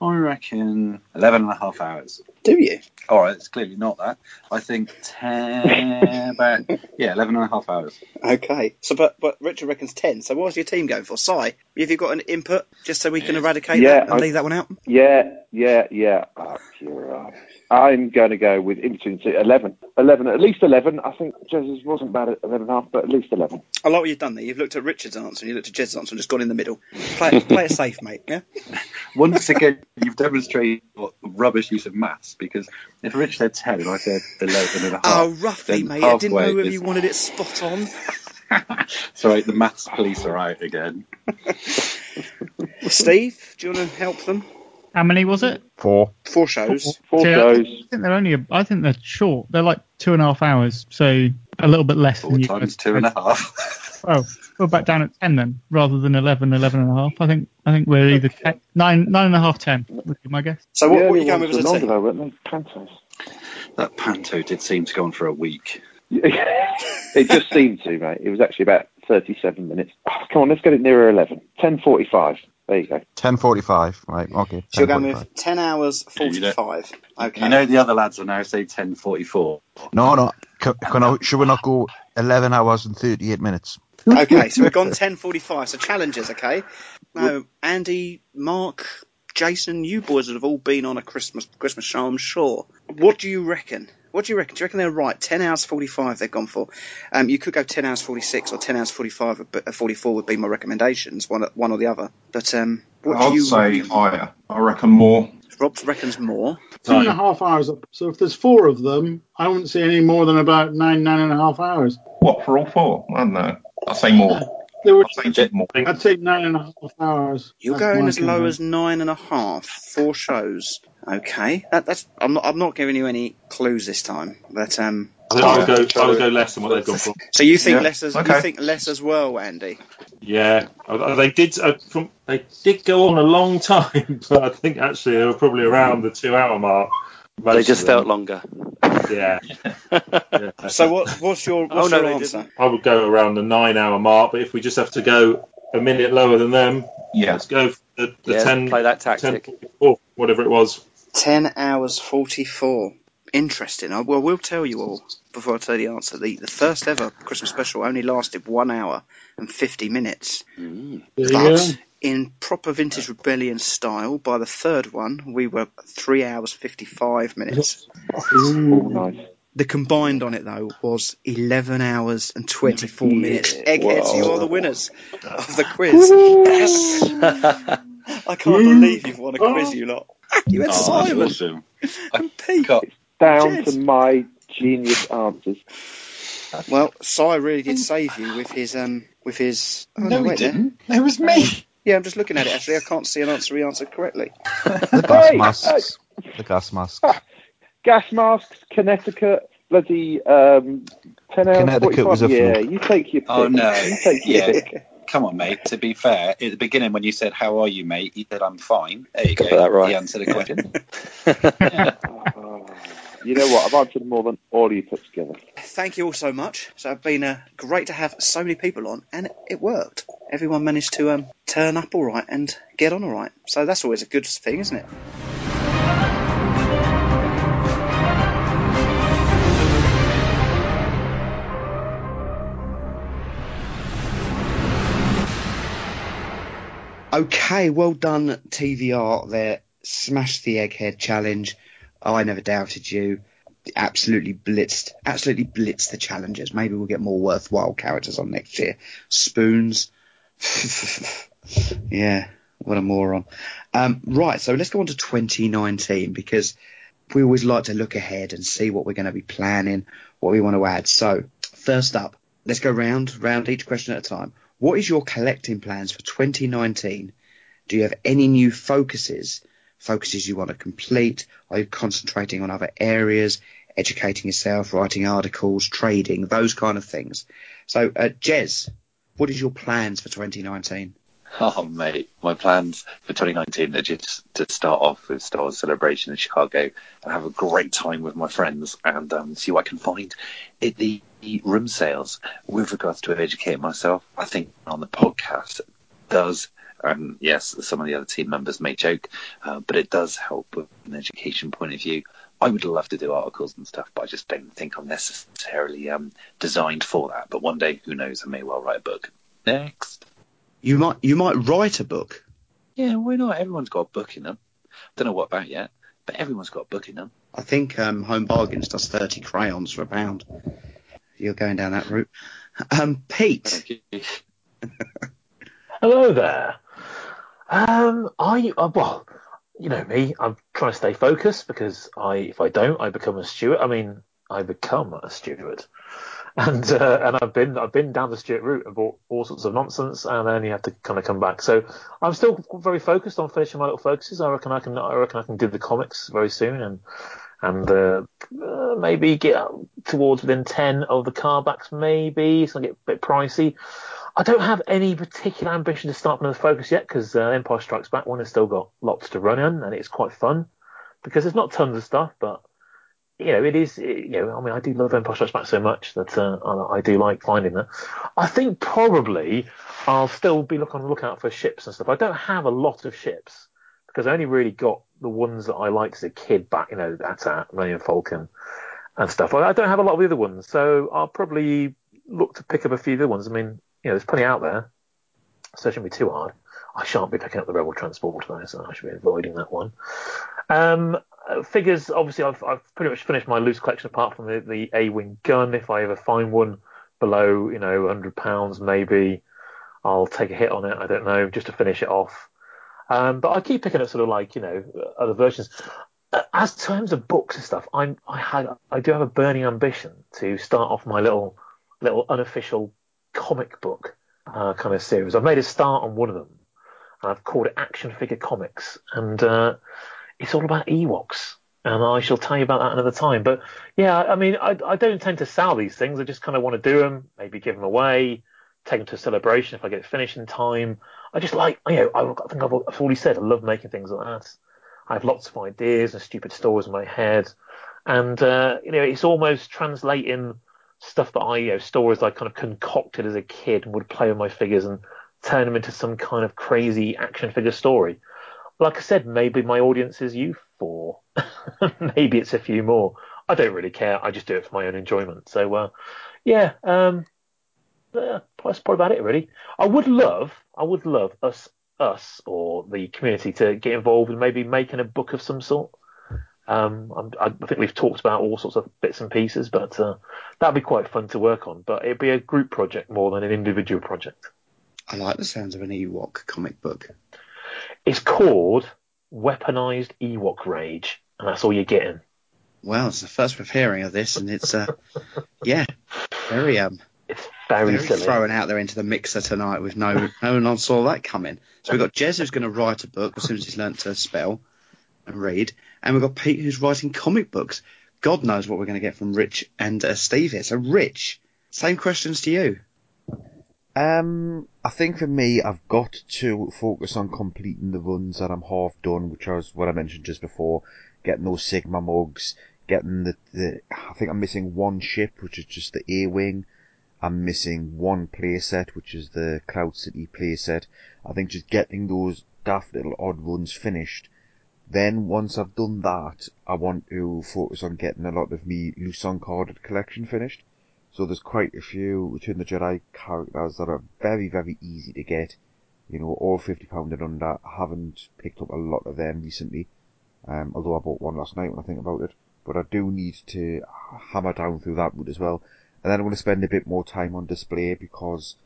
S3: I reckon 11 and a half hours.
S1: Do you?
S3: All right, it's clearly not that. I think 10 about yeah, 11 and a half hours.
S1: Okay. So, but but Richard reckons ten. So, what was your team going for? Si, have you got an input just so we can eradicate
S20: Yeah,
S1: that and
S20: I-
S1: leave that one out?
S20: Yeah, yeah, yeah. Oh, you're right. I'm going to go with in between two, 11. 11, at least 11. I think Jez's wasn't bad at 11 and a half, but at least 11.
S1: I like what you've done there. You've looked at Richard's answer and you looked at Jez's answer and just gone in the middle. Play it, play it safe, mate. Yeah.
S3: Once again, you've demonstrated what rubbish use of maths because if Rich said 10 and I said 11 and a half.
S1: Oh, roughly, mate. I didn't know
S3: halfway
S1: whether
S3: is-
S1: you wanted it spot on.
S3: Sorry, the maths police are out again.
S1: Steve, do you want to help them?
S5: How many was it?
S2: Four.
S1: Four shows.
S20: Four
S5: See, I
S20: shows.
S5: think they're only. A, I think they're short. They're like two and a half hours, so a little bit less
S3: Four
S5: than you.
S3: times two and a half.
S5: Oh, we're back down at ten then, rather than 11, 11 and a half. I think. I think we're either 10, nine, nine and a half, ten. Would be my guess.
S1: So, what,
S20: The
S1: what are you going with
S20: were
S1: as a team?
S20: though, weren't they? Pantos.
S3: That panto did seem to go on for a week.
S20: it just seemed to, mate. It was actually about 37 minutes. Oh, come on, let's get it nearer 11. 10.45. There you go.
S2: 10.45, right, okay.
S1: So you're going
S2: 10:45.
S1: with 10 hours 45. Okay.
S3: You know the other lads will now say 10:44.
S2: No, no, can, can I, should we not go 11 hours and 38 minutes?
S1: Okay, so we've gone 10:45. So challenges, okay? No, Andy, Mark, Jason, you boys would have all been on a Christmas Christmas show, I'm sure. What do you reckon? What do you reckon? Do you reckon they're right? 10 hours 45 they've gone for. Um, you could go 10 hours 46 or 10 hours 45, would be- uh, 44 would be my recommendations, one, one or the other. But um, what do
S14: I'd
S1: you
S14: say higher. I reckon more.
S1: Rob reckons more.
S17: Two and a half hours up. So if there's four of them, I wouldn't say any more than about nine, nine and a half hours.
S14: What for all four? I don't know. I'd say more.
S17: They were,
S14: I'd say more.
S17: I'd say nine and a half hours.
S1: You're
S17: That's
S1: going as low
S17: opinion.
S1: as nine and a half, four shows. Okay, that, that's. I'm not. I'm not giving you any clues this time. But um.
S13: I think I would go. I would go less than what they've gone for.
S1: So you think
S13: Yeah.
S1: less as
S13: Okay.
S1: you think less as well, Andy?
S13: Yeah, they did. Uh, from they did go on a long time, but I think actually they were probably around the two-hour mark.
S16: They just felt longer.
S13: Yeah. Yeah.
S1: So what? What's your? What's
S16: Oh, no,
S1: your answer?
S13: I would go around the nine-hour mark, but if we just have to go a minute lower than them,
S14: yeah,
S13: let's go for the, the
S16: Yeah,
S13: ten.
S16: play that
S13: 10,
S16: tactic.
S13: 44, whatever it was.
S1: Ten hours forty-four. Interesting. I will, will tell you all before I tell you the answer. The the first ever Christmas special only lasted one hour and fifty minutes. Mm.
S17: There you
S1: But
S17: go.
S1: in proper vintage rebellion style, by the third one, we were three hours fifty-five minutes.
S20: Oh.
S1: The combined on it though was eleven hours and twenty-four minutes.
S16: Yeah,
S1: Eggheads, you are the winners of the quiz. Yes. I can't believe you've won a quiz, oh. you lot. You had
S3: Oh,
S1: Simon
S3: awesome.
S1: and Pete.
S20: Down
S1: Cheers.
S20: to my genius answers.
S1: Well, Si really did save you with his um with his. Oh,
S14: No, he
S1: wait
S14: didn't. It was me.
S1: Yeah, I'm just looking at it. Actually, I can't see an answer he answered correctly.
S2: The gas
S20: Hey,
S2: masks. The gas masks.
S20: Gas masks, Connecticut, bloody um, 10 hours
S2: Connecticut
S20: 45.
S2: was a
S20: yeah,
S2: fluke.
S20: you take your pick.
S3: Oh no!
S20: You take your
S3: Yeah,
S20: pick.
S3: come on, mate. To be fair, at the beginning when you said "How are you, mate?" you said "I'm fine." There you
S16: Got
S3: go.
S16: that right.
S3: He answered a question.
S20: Oh, you know what? I've answered more than all you put together.
S1: Thank you all so much. So it's been uh, great to have so many people on, and it worked. Everyone managed to um, turn up all right and get on all right. So that's always a good thing, isn't it? Okay, well done, TVR. There, smashed the egghead challenge. I never doubted you. Absolutely blitzed, absolutely blitzed the challenges. Maybe we'll get more worthwhile characters on next year. Spoons. yeah, what a moron. Um, right, so let's go on to 2019 because we always like to look ahead and see what we're going to be planning, what we want to add. So, first up, let's go round, round each question at a time. What is your collecting plans for 2019? Do you have any new focuses? Focuses you want to complete? Are you concentrating on other areas? Educating yourself, writing articles, trading, those kind of things. So, uh, Jez, what is your plans for 2019?
S3: Oh, mate, my plans for 2019 are just to start off with Star Celebration in Chicago and have a great time with my friends and um, see what I can find at the room sales. With regards to educating myself, I think on the podcast does. Um, yes, some of the other team members may joke, uh, but it does help with an education point of view. I would love to do articles and stuff, but I just don't think I'm necessarily um, designed for that. But one day, who knows, I may well write a book. Next.
S1: You might, you might write a book.
S3: Yeah, why not? Everyone's got a book in them. Don't know what about yet, but everyone's got a book in them.
S1: I think um, Home Bargains does 30 crayons for a pound. You're going down that route. Um, Pete.
S4: Hello there. Um, I uh, well, you know me. I'm trying to stay focused because I, if I don't, I become a steward. I mean, I become a steward, and uh, and I've been I've been down the steward route and bought all sorts of nonsense, and then you have to kind of come back. So I'm still very focused on finishing my little focuses. I reckon I can I reckon I can do the comics very soon, and and uh, uh, maybe get towards within ten of the car backs. Maybe it's gonna get a bit pricey. I don't have any particular ambition to start another focus yet because uh, Empire Strikes Back one has still got lots to run in and it's quite fun because there's not tons of stuff, but you know, it is, you know, I mean, I do love Empire Strikes Back so much that uh, I, I do like finding that. I think probably I'll still be looking on the lookout for ships and stuff. I don't have a lot of ships because I only really got the ones that I liked as a kid back, you know, at Millennium Falcon and stuff. I don't have a lot of the other ones, so I'll probably look to pick up a few other ones. I mean, you know, there's plenty out there, so it shouldn't be too hard. I shan't be picking up the Rebel Transport though, so I should be avoiding that one. Um, uh, figures, obviously, I've, I've pretty much finished my loose collection apart from the, the A-wing gun. If I ever find one below, you know, 100 pounds, maybe I'll take a hit on it. I don't know, just to finish it off. Um, but I keep picking up sort of like, you know, other versions. Uh, As terms of books and stuff, I'm, I had, I do have a burning ambition to start off my little, little unofficial comic book uh, kind of series. I've made a start on one of them. And I've called it Action Figure Comics, and uh, it's all about Ewoks. And I shall tell you about that another time. But yeah, I mean, I, I don't tend to sell these things. I just kind of want to do them, maybe give them away, take them to a celebration if I get it finished in time. I just like, you know, I, I think I've, I've already said I love making things like that. I have lots of ideas and stupid stories in my head, and uh, you know, it's almost translating stuff that I, you know, stories I kind of concocted as a kid and would play with my figures and turn them into some kind of crazy action figure story. Like I said, maybe my audience is you four. maybe it's a few more. I don't really care. I just do it for my own enjoyment. So, uh, yeah, um, yeah, that's probably about it really. I would love, I would love us, us or the community to get involved in maybe making a book of some sort. Um, I'm, I think we've talked about all sorts of bits and pieces, but uh, that'd be quite fun to work on. But it'd be a group project more than an individual project.
S26: I like the sounds of an Ewok comic book.
S4: It's called Weaponized Ewok Rage, and that's all you're getting.
S26: Well, it's the first we're hearing of this, and it's uh, yeah, very um,
S4: it's very,
S26: very
S4: silly.
S26: thrown out there into the mixer tonight with no no one saw that coming. So we've got Jez who's going to write a book as soon as he's learnt to spell and read, and we've got Pete who's writing comic books. God knows what we're going to get from Rich and uh, Steve here. So Rich, same questions to you.
S2: Um, I think for me, I've got to focus on completing the runs that I'm half done, which was what I mentioned just before, getting those Sigma mugs, getting the, the, I think I'm missing one ship, which is just the A-Wing. I'm missing one playset, which is the Cloud City playset. I think just getting those daft little odd runs finished. Then once I've done that, I want to focus on getting a lot of me loose uncarded collection finished. So there's quite a few Return the Jedi characters that are very, very easy to get. You know, all £50 and under. I haven't picked up a lot of them recently. Um, although I bought one last night when I think about it. But I do need to hammer down through that route as well. And then I'm going to spend a bit more time on display because,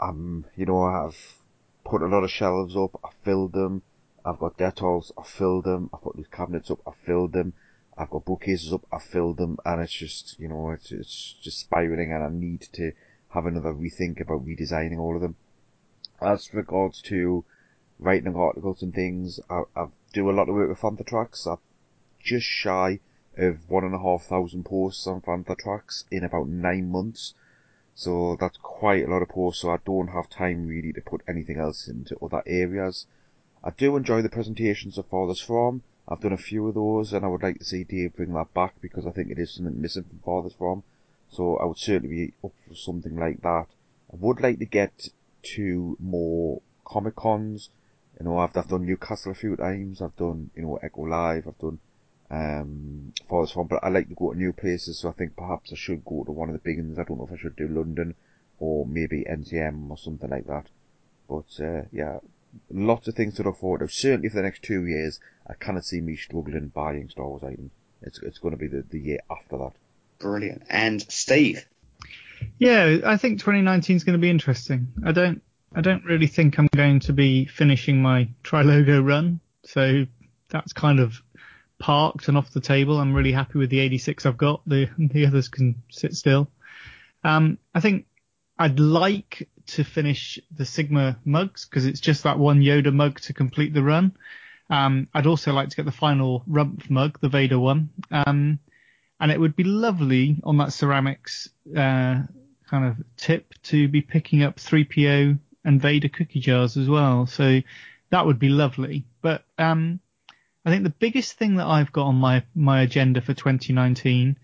S2: um, you know, I've put a lot of shelves up. I filled them. I've got Detolf's. I've filled them. I put these cabinets up. I've filled them. I've got bookcases up, I've filled them, and it's just, you know, it's, it's just spiraling, and I need to have another rethink about redesigning all of them. As regards to writing articles and things, I, I do a lot of work with Fantha Tracks. I'm just shy of one and a half thousand posts on Fantha Tracks in about nine months. So that's quite a lot of posts, so I don't have time really to put anything else into other areas. I do enjoy the presentations of Farthest From. I've done a few of those, and I would like to see Dave bring that back because I think it is something missing from Farthest From. So I would certainly be up for something like that. I would like to get to more Comic Cons. You know, I've, I've done Newcastle a few times. I've done, you know, Echo Live. I've done um, Farthest From, but I like to go to new places. So I think perhaps I should go to one of the big ones. I don't know if I should do London or maybe MCM or something like that. But uh, yeah, lots of things to look forward to. Certainly for the next two years, I cannot see me struggling buying Star Wars items. It's it's going to be the, the year after that.
S26: Brilliant. And Steve.
S5: Yeah, I think 2019 is going to be interesting. I don't I don't really think I'm going to be finishing my Trilogo run, so that's kind of parked and off the table. I'm really happy with the 86 I've got. The the others can sit still. Um, I think I'd like to finish the Sigma mugs because it's just that one Yoda mug to complete the run. Um, I'd also like to get the final Rumph mug, the Vader one. Um, and it would be lovely on that ceramics uh, kind of tip to be picking up 3PO and Vader cookie jars as well. So that would be lovely. But um, I think the biggest thing that I've got on my my agenda for 2019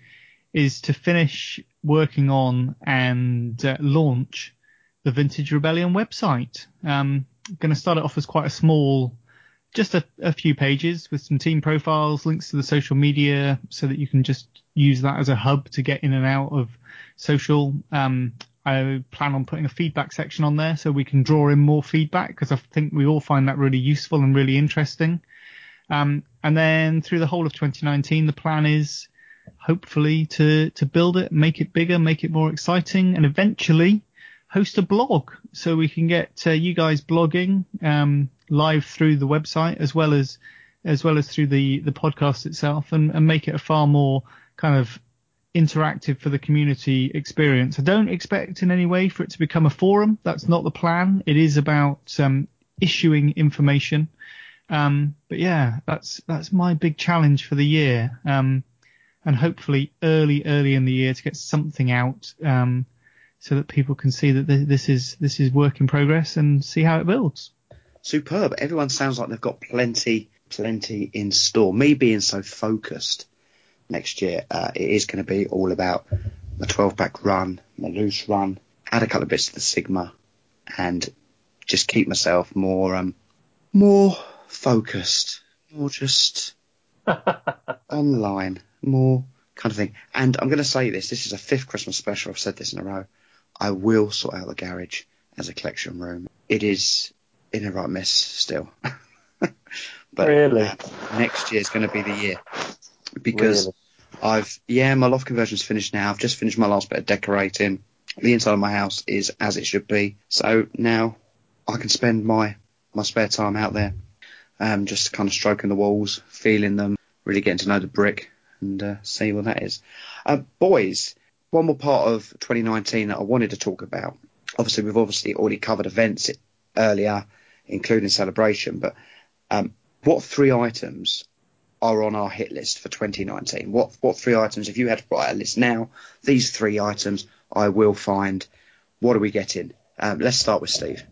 S5: is to finish working on and uh, launch the Vintage Rebellion website. Um, going to start it off as quite a small, just a, a few pages with some team profiles, links to the social media, so that you can just use that as a hub to get in and out of social. Um, I plan on putting a feedback section on there so we can draw in more feedback because I think we all find that really useful and really interesting. Um, and then through the whole of 2019, the plan is hopefully to to build it, make it bigger, make it more exciting, and eventually host a blog so we can get uh, you guys blogging um, live through the website as well as as well as through the the podcast itself, and, and make it a far more kind of interactive for the community experience. I don't expect in any way for it to become a forum. That's not the plan. It is about um, issuing information. Um, but yeah, that's that's my big challenge for the year. Um, and hopefully early, early in the year to get something out, um, so that people can see that this is this is work in progress and see how it builds.
S1: Superb. Everyone sounds like they've got plenty, plenty in store. Me being so focused next year, uh, it is going to be all about my 12 pack run, my loose run, add a couple of bits to the Sigma, and just keep myself more, um, more focused, more just online, more kind of thing. And I'm going to say this: this is a fifth Christmas special. I've said this in a row. I will sort out the garage as a collection room. It is in a right mess still. but
S4: really,
S1: uh, next year is going to be the year because
S4: Really?
S1: I've yeah my loft conversion's finished now. I've just finished my last bit of decorating. The inside of my house is as it should be. So now I can spend my my spare time out there, um, just kind of stroking the walls, feeling them, really getting to know the brick and uh, see what that is. Uh, boys, one more part of 2019 that I wanted to talk about. Obviously, we've obviously already covered events earlier, including celebration. But um, what three items are on our hit list for 2019? What what three items? If you had to write a list now, these three items I will find. What are we getting? Um, let's start with Steve.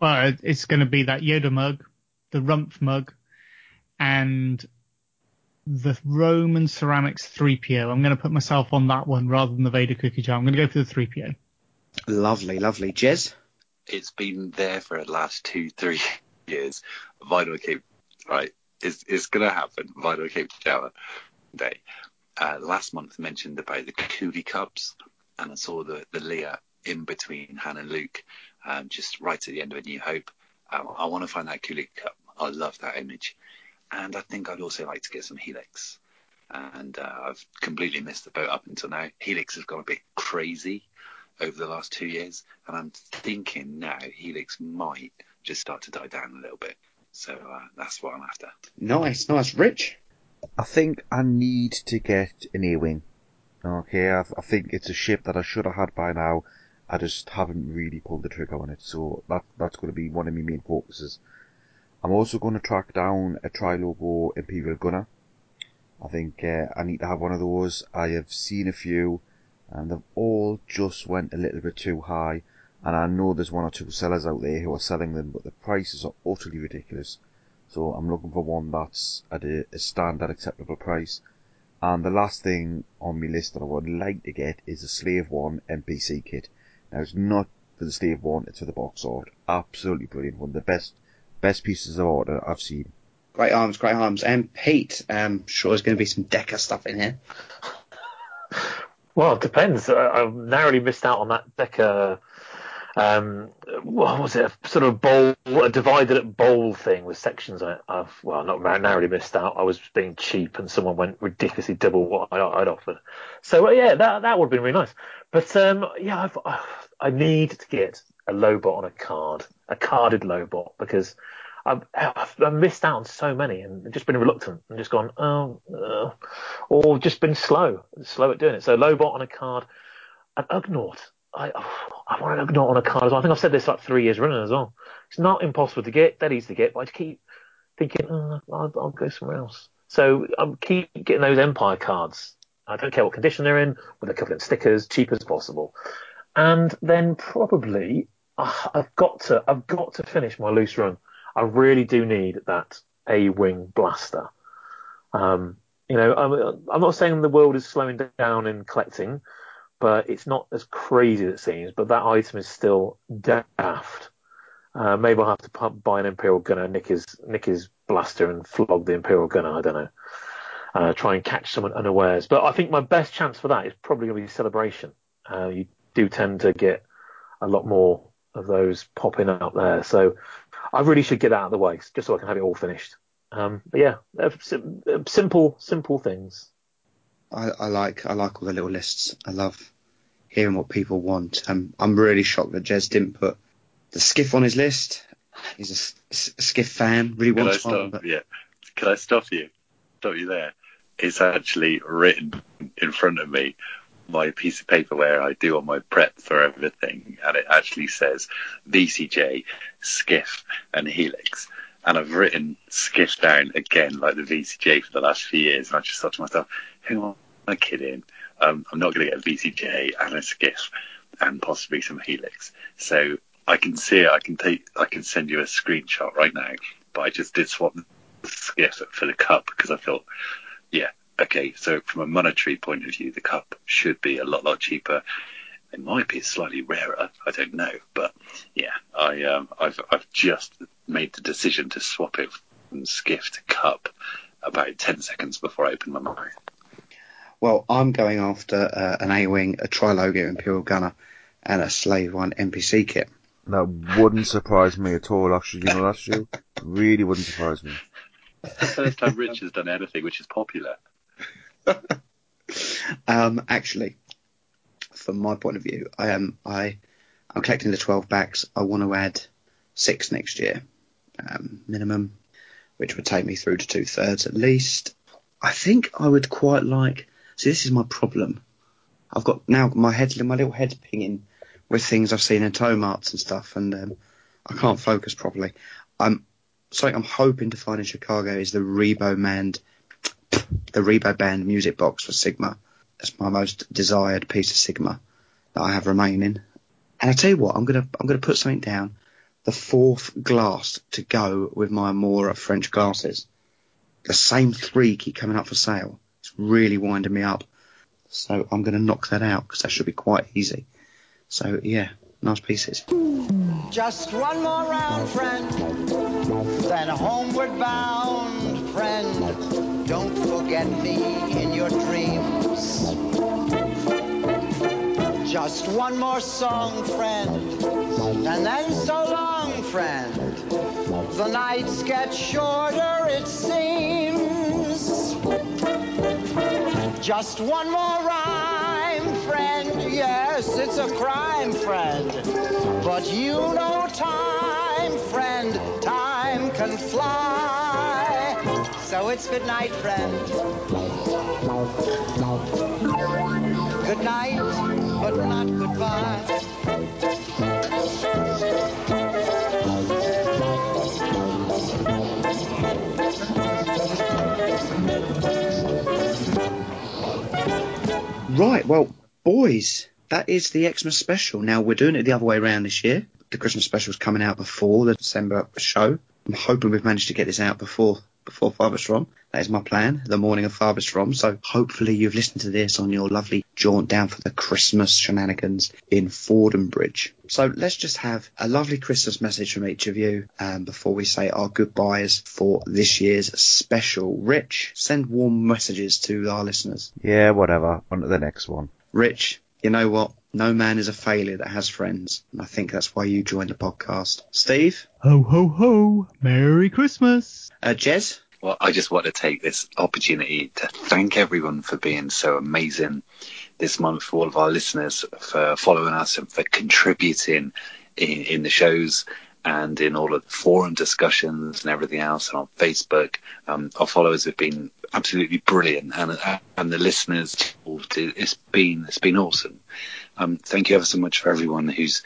S5: Well, it's going to be that Yoda mug, the Rumph mug, and the Roman Ceramics 3PO. I'm going to put myself on that one rather than the Vader cookie jar. I'm going to go for the 3PO.
S1: Lovely, lovely. Jez?
S3: It's been there for the last two, three years. Vinyl Cape, right? It's, it's going to happen. Vinyl Cape Shower Day. Uh, last month mentioned about the Cooley Cups, and I saw the, the Leia in between Han and Luke, um, just right at the end of A New Hope. Um, I want to find that Cooley Cup. I love that image. And I think I'd also like to get some Helix. And uh, I've completely missed the boat up until now. Helix has gone a bit crazy over the last two years, and I'm thinking now Helix might just start to die down a little bit. So uh, that's what I'm after.
S1: Nice, nice. Rich?
S2: I think I need to get an A-wing. Okay, I, I think it's a ship that I should have had by now. I just haven't really pulled the trigger on it, so that that's going to be one of my main focuses. I'm also going to track down a tri-logo Imperial Gunner. I think uh, I need to have one of those. I have seen a few, and they've all just went a little bit too high. And I know there's one or two sellers out there who are selling them, but the prices are utterly ridiculous. So I'm looking for one that's at a, a standard acceptable price. And the last thing on my list that I would like to get is a Slave 1 MPC kit. Now it's not for the Slave 1, it's for the box art. Absolutely brilliant. One of the best, best pieces of art that I've seen.
S1: Great arms, great arms. And Pete, um, sure there's going to be some Deka stuff in here.
S4: Well, it depends. I, I've narrowly missed out on that Deka. Um, what was it? A sort of bowl, a divided at bowl thing with sections on it. I've well, not narrowly missed out. I was being cheap, and someone went ridiculously double what I, I'd offered. So uh, yeah, that that would have been really nice. But um, yeah, I've, I've, I need to get a Lobot on a card, a carded Lobot, because I've, I've, missed out on so many and just been reluctant and just gone, oh, uh, or just been slow, slow at doing it. So Lobot on a card, an Ugnaught. I, I want an Ugnaught on a card as well. I think I've said this like three years running as well. It's not impossible to get, dead easy to get, but I just keep thinking, oh, I'll, I'll go somewhere else. So I'm keep getting those Empire cards. I don't care what condition they're in, with a couple of stickers, cheap as possible. And then probably uh, I've got to I've got to finish my loose run. I really do need that A wing blaster. Um, you know, I'm, I'm not saying the world is slowing down in collecting, but it's not as crazy as it seems. But that item is still daft. Uh, maybe I'll have to pu- buy an Imperial Gunner, nick his, nick his blaster, and flog the Imperial Gunner. I don't know. Uh, try and catch someone unawares. But I think my best chance for that is probably going to be Celebration. Uh, you do tend to get a lot more of those popping up there. So I really should get that out of the way just so I can have it all finished. Um, but yeah, uh, sim- uh, simple, simple things.
S1: I, I like I like all the little lists. I love hearing what people want. Um, I'm really shocked that Jez didn't put the skiff on his list. He's a, s- s- skiff fan, really
S3: Can I
S1: wants one.
S3: stop?
S1: But
S3: Yeah. Can I stop you? Stop you there. It's actually written in front of me, my piece of paper where I do all my prep for everything, and it actually says VCJ, Skiff, and Helix. And I've written Skiff down again, like the VCJ for the last few years, and I just thought to myself, who am I kidding? Um, I'm not going to get a VCJ and a Skiff and possibly some Helix. So I can see it. I can take. I can send you a screenshot right now. But I just did swap the Skiff for the cup because I thought, yeah, okay. So from a monetary point of view, the cup should be a lot, lot cheaper. It might be slightly rarer. I don't know, but yeah, I um, I've I've just made the decision to swap it from Skiff to cup about ten seconds before I open my mouth.
S1: well, I'm going after uh, an A-wing, a Trilogo Imperial Gunner, and a Slave One MPC kit.
S2: That wouldn't surprise me at all, actually, you know, that's you. Really wouldn't surprise me.
S3: That's the first time Rich has done anything which is popular.
S1: Um, actually, from my point of view, I am I I'm collecting the 12 backs. I want to add six next year, um, minimum, which would take me through to two thirds at least. I think I would quite like. See, this is my problem. I've got now my head, my little head's pinging with things I've seen in tow marts and stuff, and um, I can't focus properly. I'm something I'm hoping to find in Chicago is the Rebo Band, the Rebo Band music box for Sigma. That's my most desired piece of Sigma that I have remaining. And I tell you what, I'm gonna I'm gonna put something down. The fourth glass to go with my Amora French glasses. The same three keep coming up for sale. It's really winding me up. So I'm gonna knock that out because that should be quite easy. So yeah, nice pieces.
S27: Just one more round, friend, then homeward bound, friend. Don't forget me in your dreams. Just one more song, friend, and then so long, friend. The nights get shorter, it seems. Just one more rhyme, friend. Yes, it's a crime, friend. But you know time, friend. Time can fly. So it's good night, friend. Good night, but not goodbye.
S1: Right, well, boys, that is the Xmas special. Now we're doing it the other way around this year. The Christmas special is coming out before the December show. I'm hoping we've managed to get this out before before Farthest From. That is my plan, the morning of Farthest From. So hopefully you've listened to this on your lovely jaunt down for the Christmas shenanigans in Fordham Bridge. So let's just have a lovely Christmas message from each of you um, before we say our goodbyes for this year's special. Rich, send warm messages to our listeners.
S2: Yeah, whatever. On to the next one.
S1: Rich, you know what? No man is a failure that has friends. And I think that's why you joined the podcast. Steve?
S5: Ho ho ho! Merry Christmas!
S1: Uh, Jez?
S3: Well, I just want to take this opportunity to thank everyone for being so amazing this month, for all of our listeners for following us and for contributing in, in the shows and in all of the forum discussions and everything else and on Facebook. Um, our followers have been absolutely brilliant and, and the listeners, it's been, it's been awesome. Um, thank you ever so much for everyone who's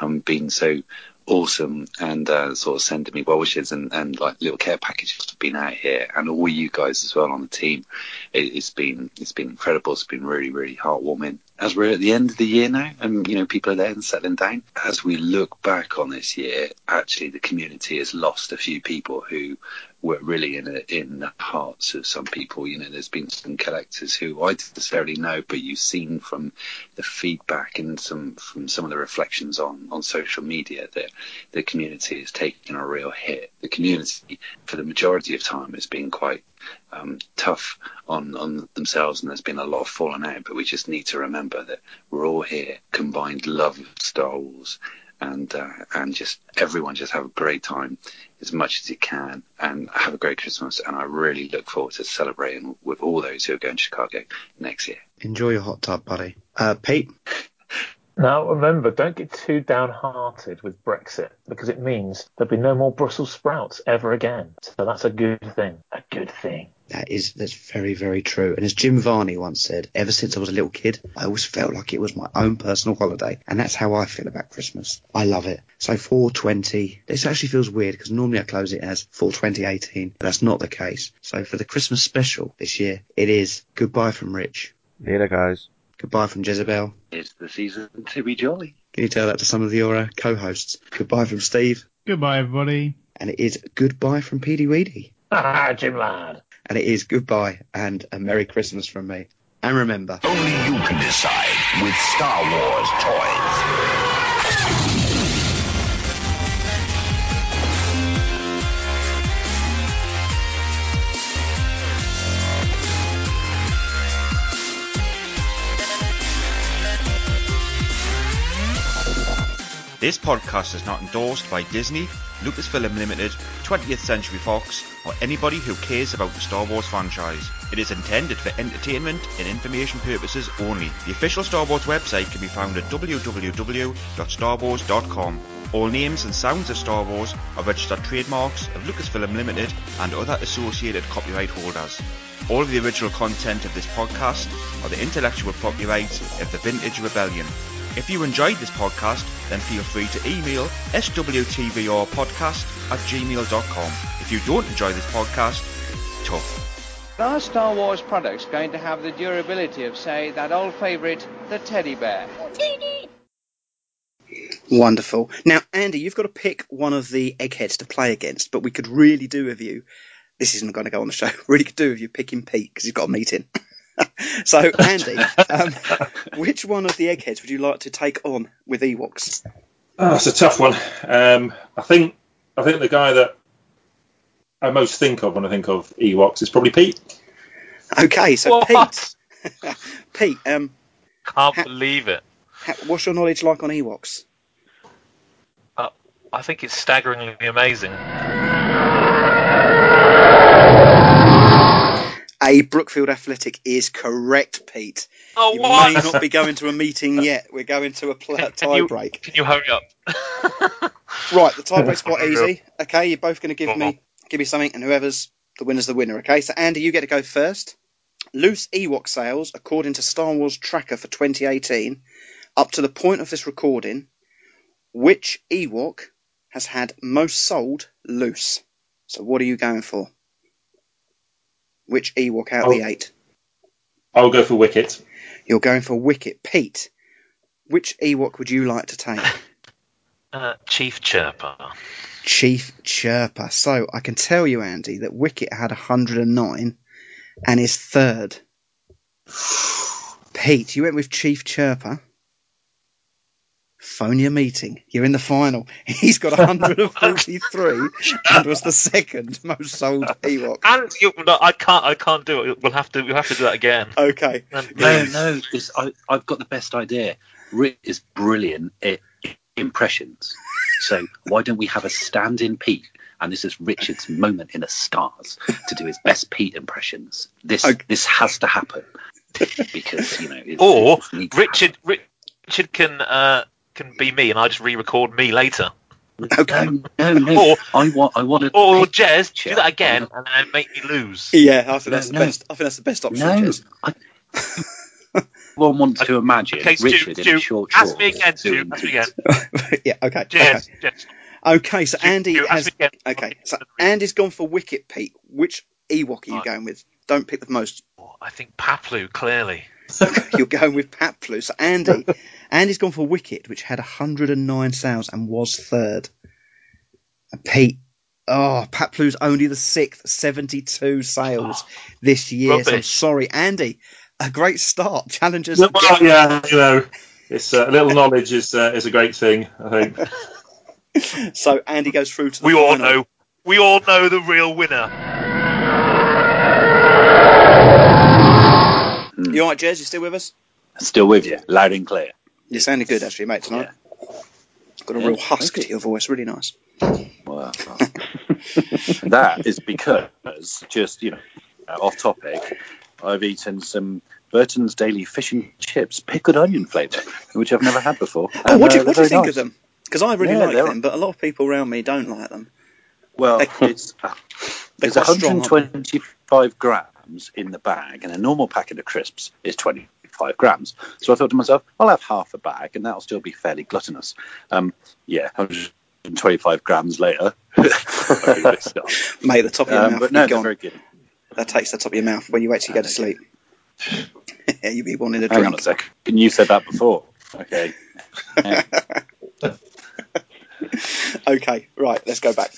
S3: um, been so awesome and uh, sort of sending me well wishes and, and like little care packages for being out here and all you guys as well on the team. It, it's been it's been incredible. It's been really really heartwarming. As we're at the end of the year now, and you know people are there and settling down. As we look back on this year, actually the community has lost a few people who were really in a, in the hearts of some people. You know, there's been some collectors who I didn't necessarily know, but you've seen from the feedback and some from some of the reflections on on social media that the community has taken a real hit. The community, for the majority of time, has been quite um, tough on, on themselves, and there's been a lot of falling out. But we just need to remember that we're all here, combined love of Star Wars, and uh, and just everyone just have a great time as much as you can, and have a great Christmas. And I really look forward to celebrating with all those who are going to Chicago next year.
S1: Enjoy your hot tub, buddy. Uh, Pete.
S4: Now, remember, don't get too downhearted with Brexit because it means there'll be no more Brussels sprouts ever again. So that's a good thing. A good thing.
S1: That is that's very very true. And as Jim Varney once said, ever since I was a little kid, I always felt like it was my own personal holiday, and that's how I feel about Christmas. I love it. So 420. This actually feels weird because normally I close it as 42018, but that's not the case. So for the Christmas special this year, it is goodbye from Rich.
S2: Later, guys.
S1: Goodbye from Jezebel.
S3: It's the season to be jolly.
S1: Can you tell that to some of your uh, co-hosts? Goodbye from Steve.
S5: Goodbye, everybody.
S1: And it is goodbye from Petey Weedy.
S4: Ah, Jim Lad.
S1: And it is goodbye and a Merry Christmas from me. And remember,
S28: Only you can decide with Star Wars toys.
S24: This podcast is not endorsed by Disney, Lucasfilm Limited, 20th Century Fox, or anybody who cares about the Star Wars franchise. It is intended for entertainment and information purposes only. The official Star Wars website can be found at www.starwars.com. All names and sounds of Star Wars are registered trademarks of Lucasfilm Limited and other associated copyright holders. All of the original content of this podcast are the intellectual property rights of the Vintage Rebellion. If you enjoyed this podcast, then feel free to email swtvrpodcast at gmail.com. If you don't enjoy this podcast, tough.
S29: Are Star Wars products going to have the durability of, say, that old favourite, the teddy bear?
S1: Wonderful. Now, Andy, you've got to pick one of the eggheads to play against, but we could really do with you. This isn't going to go on the show. Really could do with you picking Pete because he's got a meeting. so, Andy, um, which one of the eggheads would you like to take on with Ewoks?
S13: Oh, that's a tough one. Um, I think I think the guy that I most think of when I think of Ewoks is probably Pete.
S1: Okay, so Pete. Pete, um,
S30: Can't believe it.
S1: ha- what's your knowledge like on Ewoks?
S30: Uh, I think it's staggeringly amazing.
S1: A Brookfield Athletic is correct, Pete.
S30: Oh,
S1: you
S30: what?
S1: may not be going to a meeting yet. We're going to a pl- tie
S30: you-
S1: break.
S30: Can you hurry up?
S1: Right, the tie break's quite easy. Okay, you're both going to give me give me something, and whoever's the winner's the winner. Okay, so Andy, you get to go first. Loose Ewok sales, according to Star Wars Tracker for 2018, up to the point of this recording, which Ewok has had most sold loose? So what are you going for? Which Ewok out of the
S13: Oh.
S1: eight?
S13: I'll go for Wicket.
S1: You're going for Wicket. Pete, which Ewok would you like to take?
S30: Uh, Chief Chirpa.
S1: Chief Chirpa. So I can tell you, Andy, that Wicket had 109 and is third. Pete, you went with Chief Chirpa. Phone your meeting. You're in the final. He's got 143 and was the second most sold Ewok.
S30: And you, no, I can't. I can't do it. We'll have to. We'll have to do that again.
S1: Okay.
S3: No, no, it's, I, I've got the best idea. Rick is brilliant at impressions. So why don't we have a stand-in Pete? And this is Richard's moment in the stars to do his best Pete impressions. This this has to happen because you know. It,
S30: Or
S3: it needs-
S30: Richard. Richard can uh, can be me, and I just re-record me later.
S1: Okay.
S3: No, um, no.
S30: Um, or
S3: I want. I want to.
S30: or Jez, do that again, and then make me lose.
S1: Yeah, I think that's the
S3: No, no.
S1: best. I think that's the best option.
S3: No,
S1: Jez.
S3: One wants to imagine
S30: Okay, Stu,
S3: Richard in
S30: Stu,
S3: a short
S30: ask me again, Stu. Ask me again.
S1: yeah. Okay.
S30: Jez,
S1: okay.
S30: Jez.
S1: Okay, so Andy has. Okay, so Andy's gone for Wicket, Pete. Which Ewok are you going with? Don't pick the most.
S30: Oh, I think Paploo clearly.
S1: You're going with Paploo. So Andy, Andy's gone for Wicket, which had 109 sales and was third. And Pete, Oh, Paploo's only the sixth, 72 sales this year. So I'm sorry, Andy. A great start. Challengers.
S13: Well, yeah, you know, it's uh, a little knowledge is uh, is a great thing. I think.
S1: So Andy goes through to the
S4: We all know. We all know the real winner.
S1: You all right, Jez? You still with us?
S3: Still with you, loud and clear.
S1: You're sounding good, actually, mate, tonight. Got a
S3: Yeah,
S1: real husk to your voice. Really nice.
S3: Well, that is because, just, you know, uh, off topic, I've eaten some Burton's Daily Fish and Chips pickled onion flavour, which I've never had before.
S1: Oh,
S3: And,
S1: what do,
S3: uh,
S1: you- what do you think
S3: very
S1: of them? Because I really
S3: Yeah,
S1: like them, but a lot of people around me don't like them.
S3: Well, it's uh, it's
S1: quite strong, aren't
S3: 125 grams in the bag, and a normal packet of crisps is 25 grams. So I thought to myself, I'll have half a bag, and that'll still be fairly gluttonous. Um, yeah, 125 grams later. I give it a stop.
S1: Mate, the top of your
S3: Um,
S1: mouth
S3: but no,
S1: gone.
S3: very good.
S1: That takes the top of your mouth when you actually go to sleep. You'll be wanting a
S3: Hang
S1: drink.
S3: on a second. You said that before. Okay.
S1: okay, right, let's go back.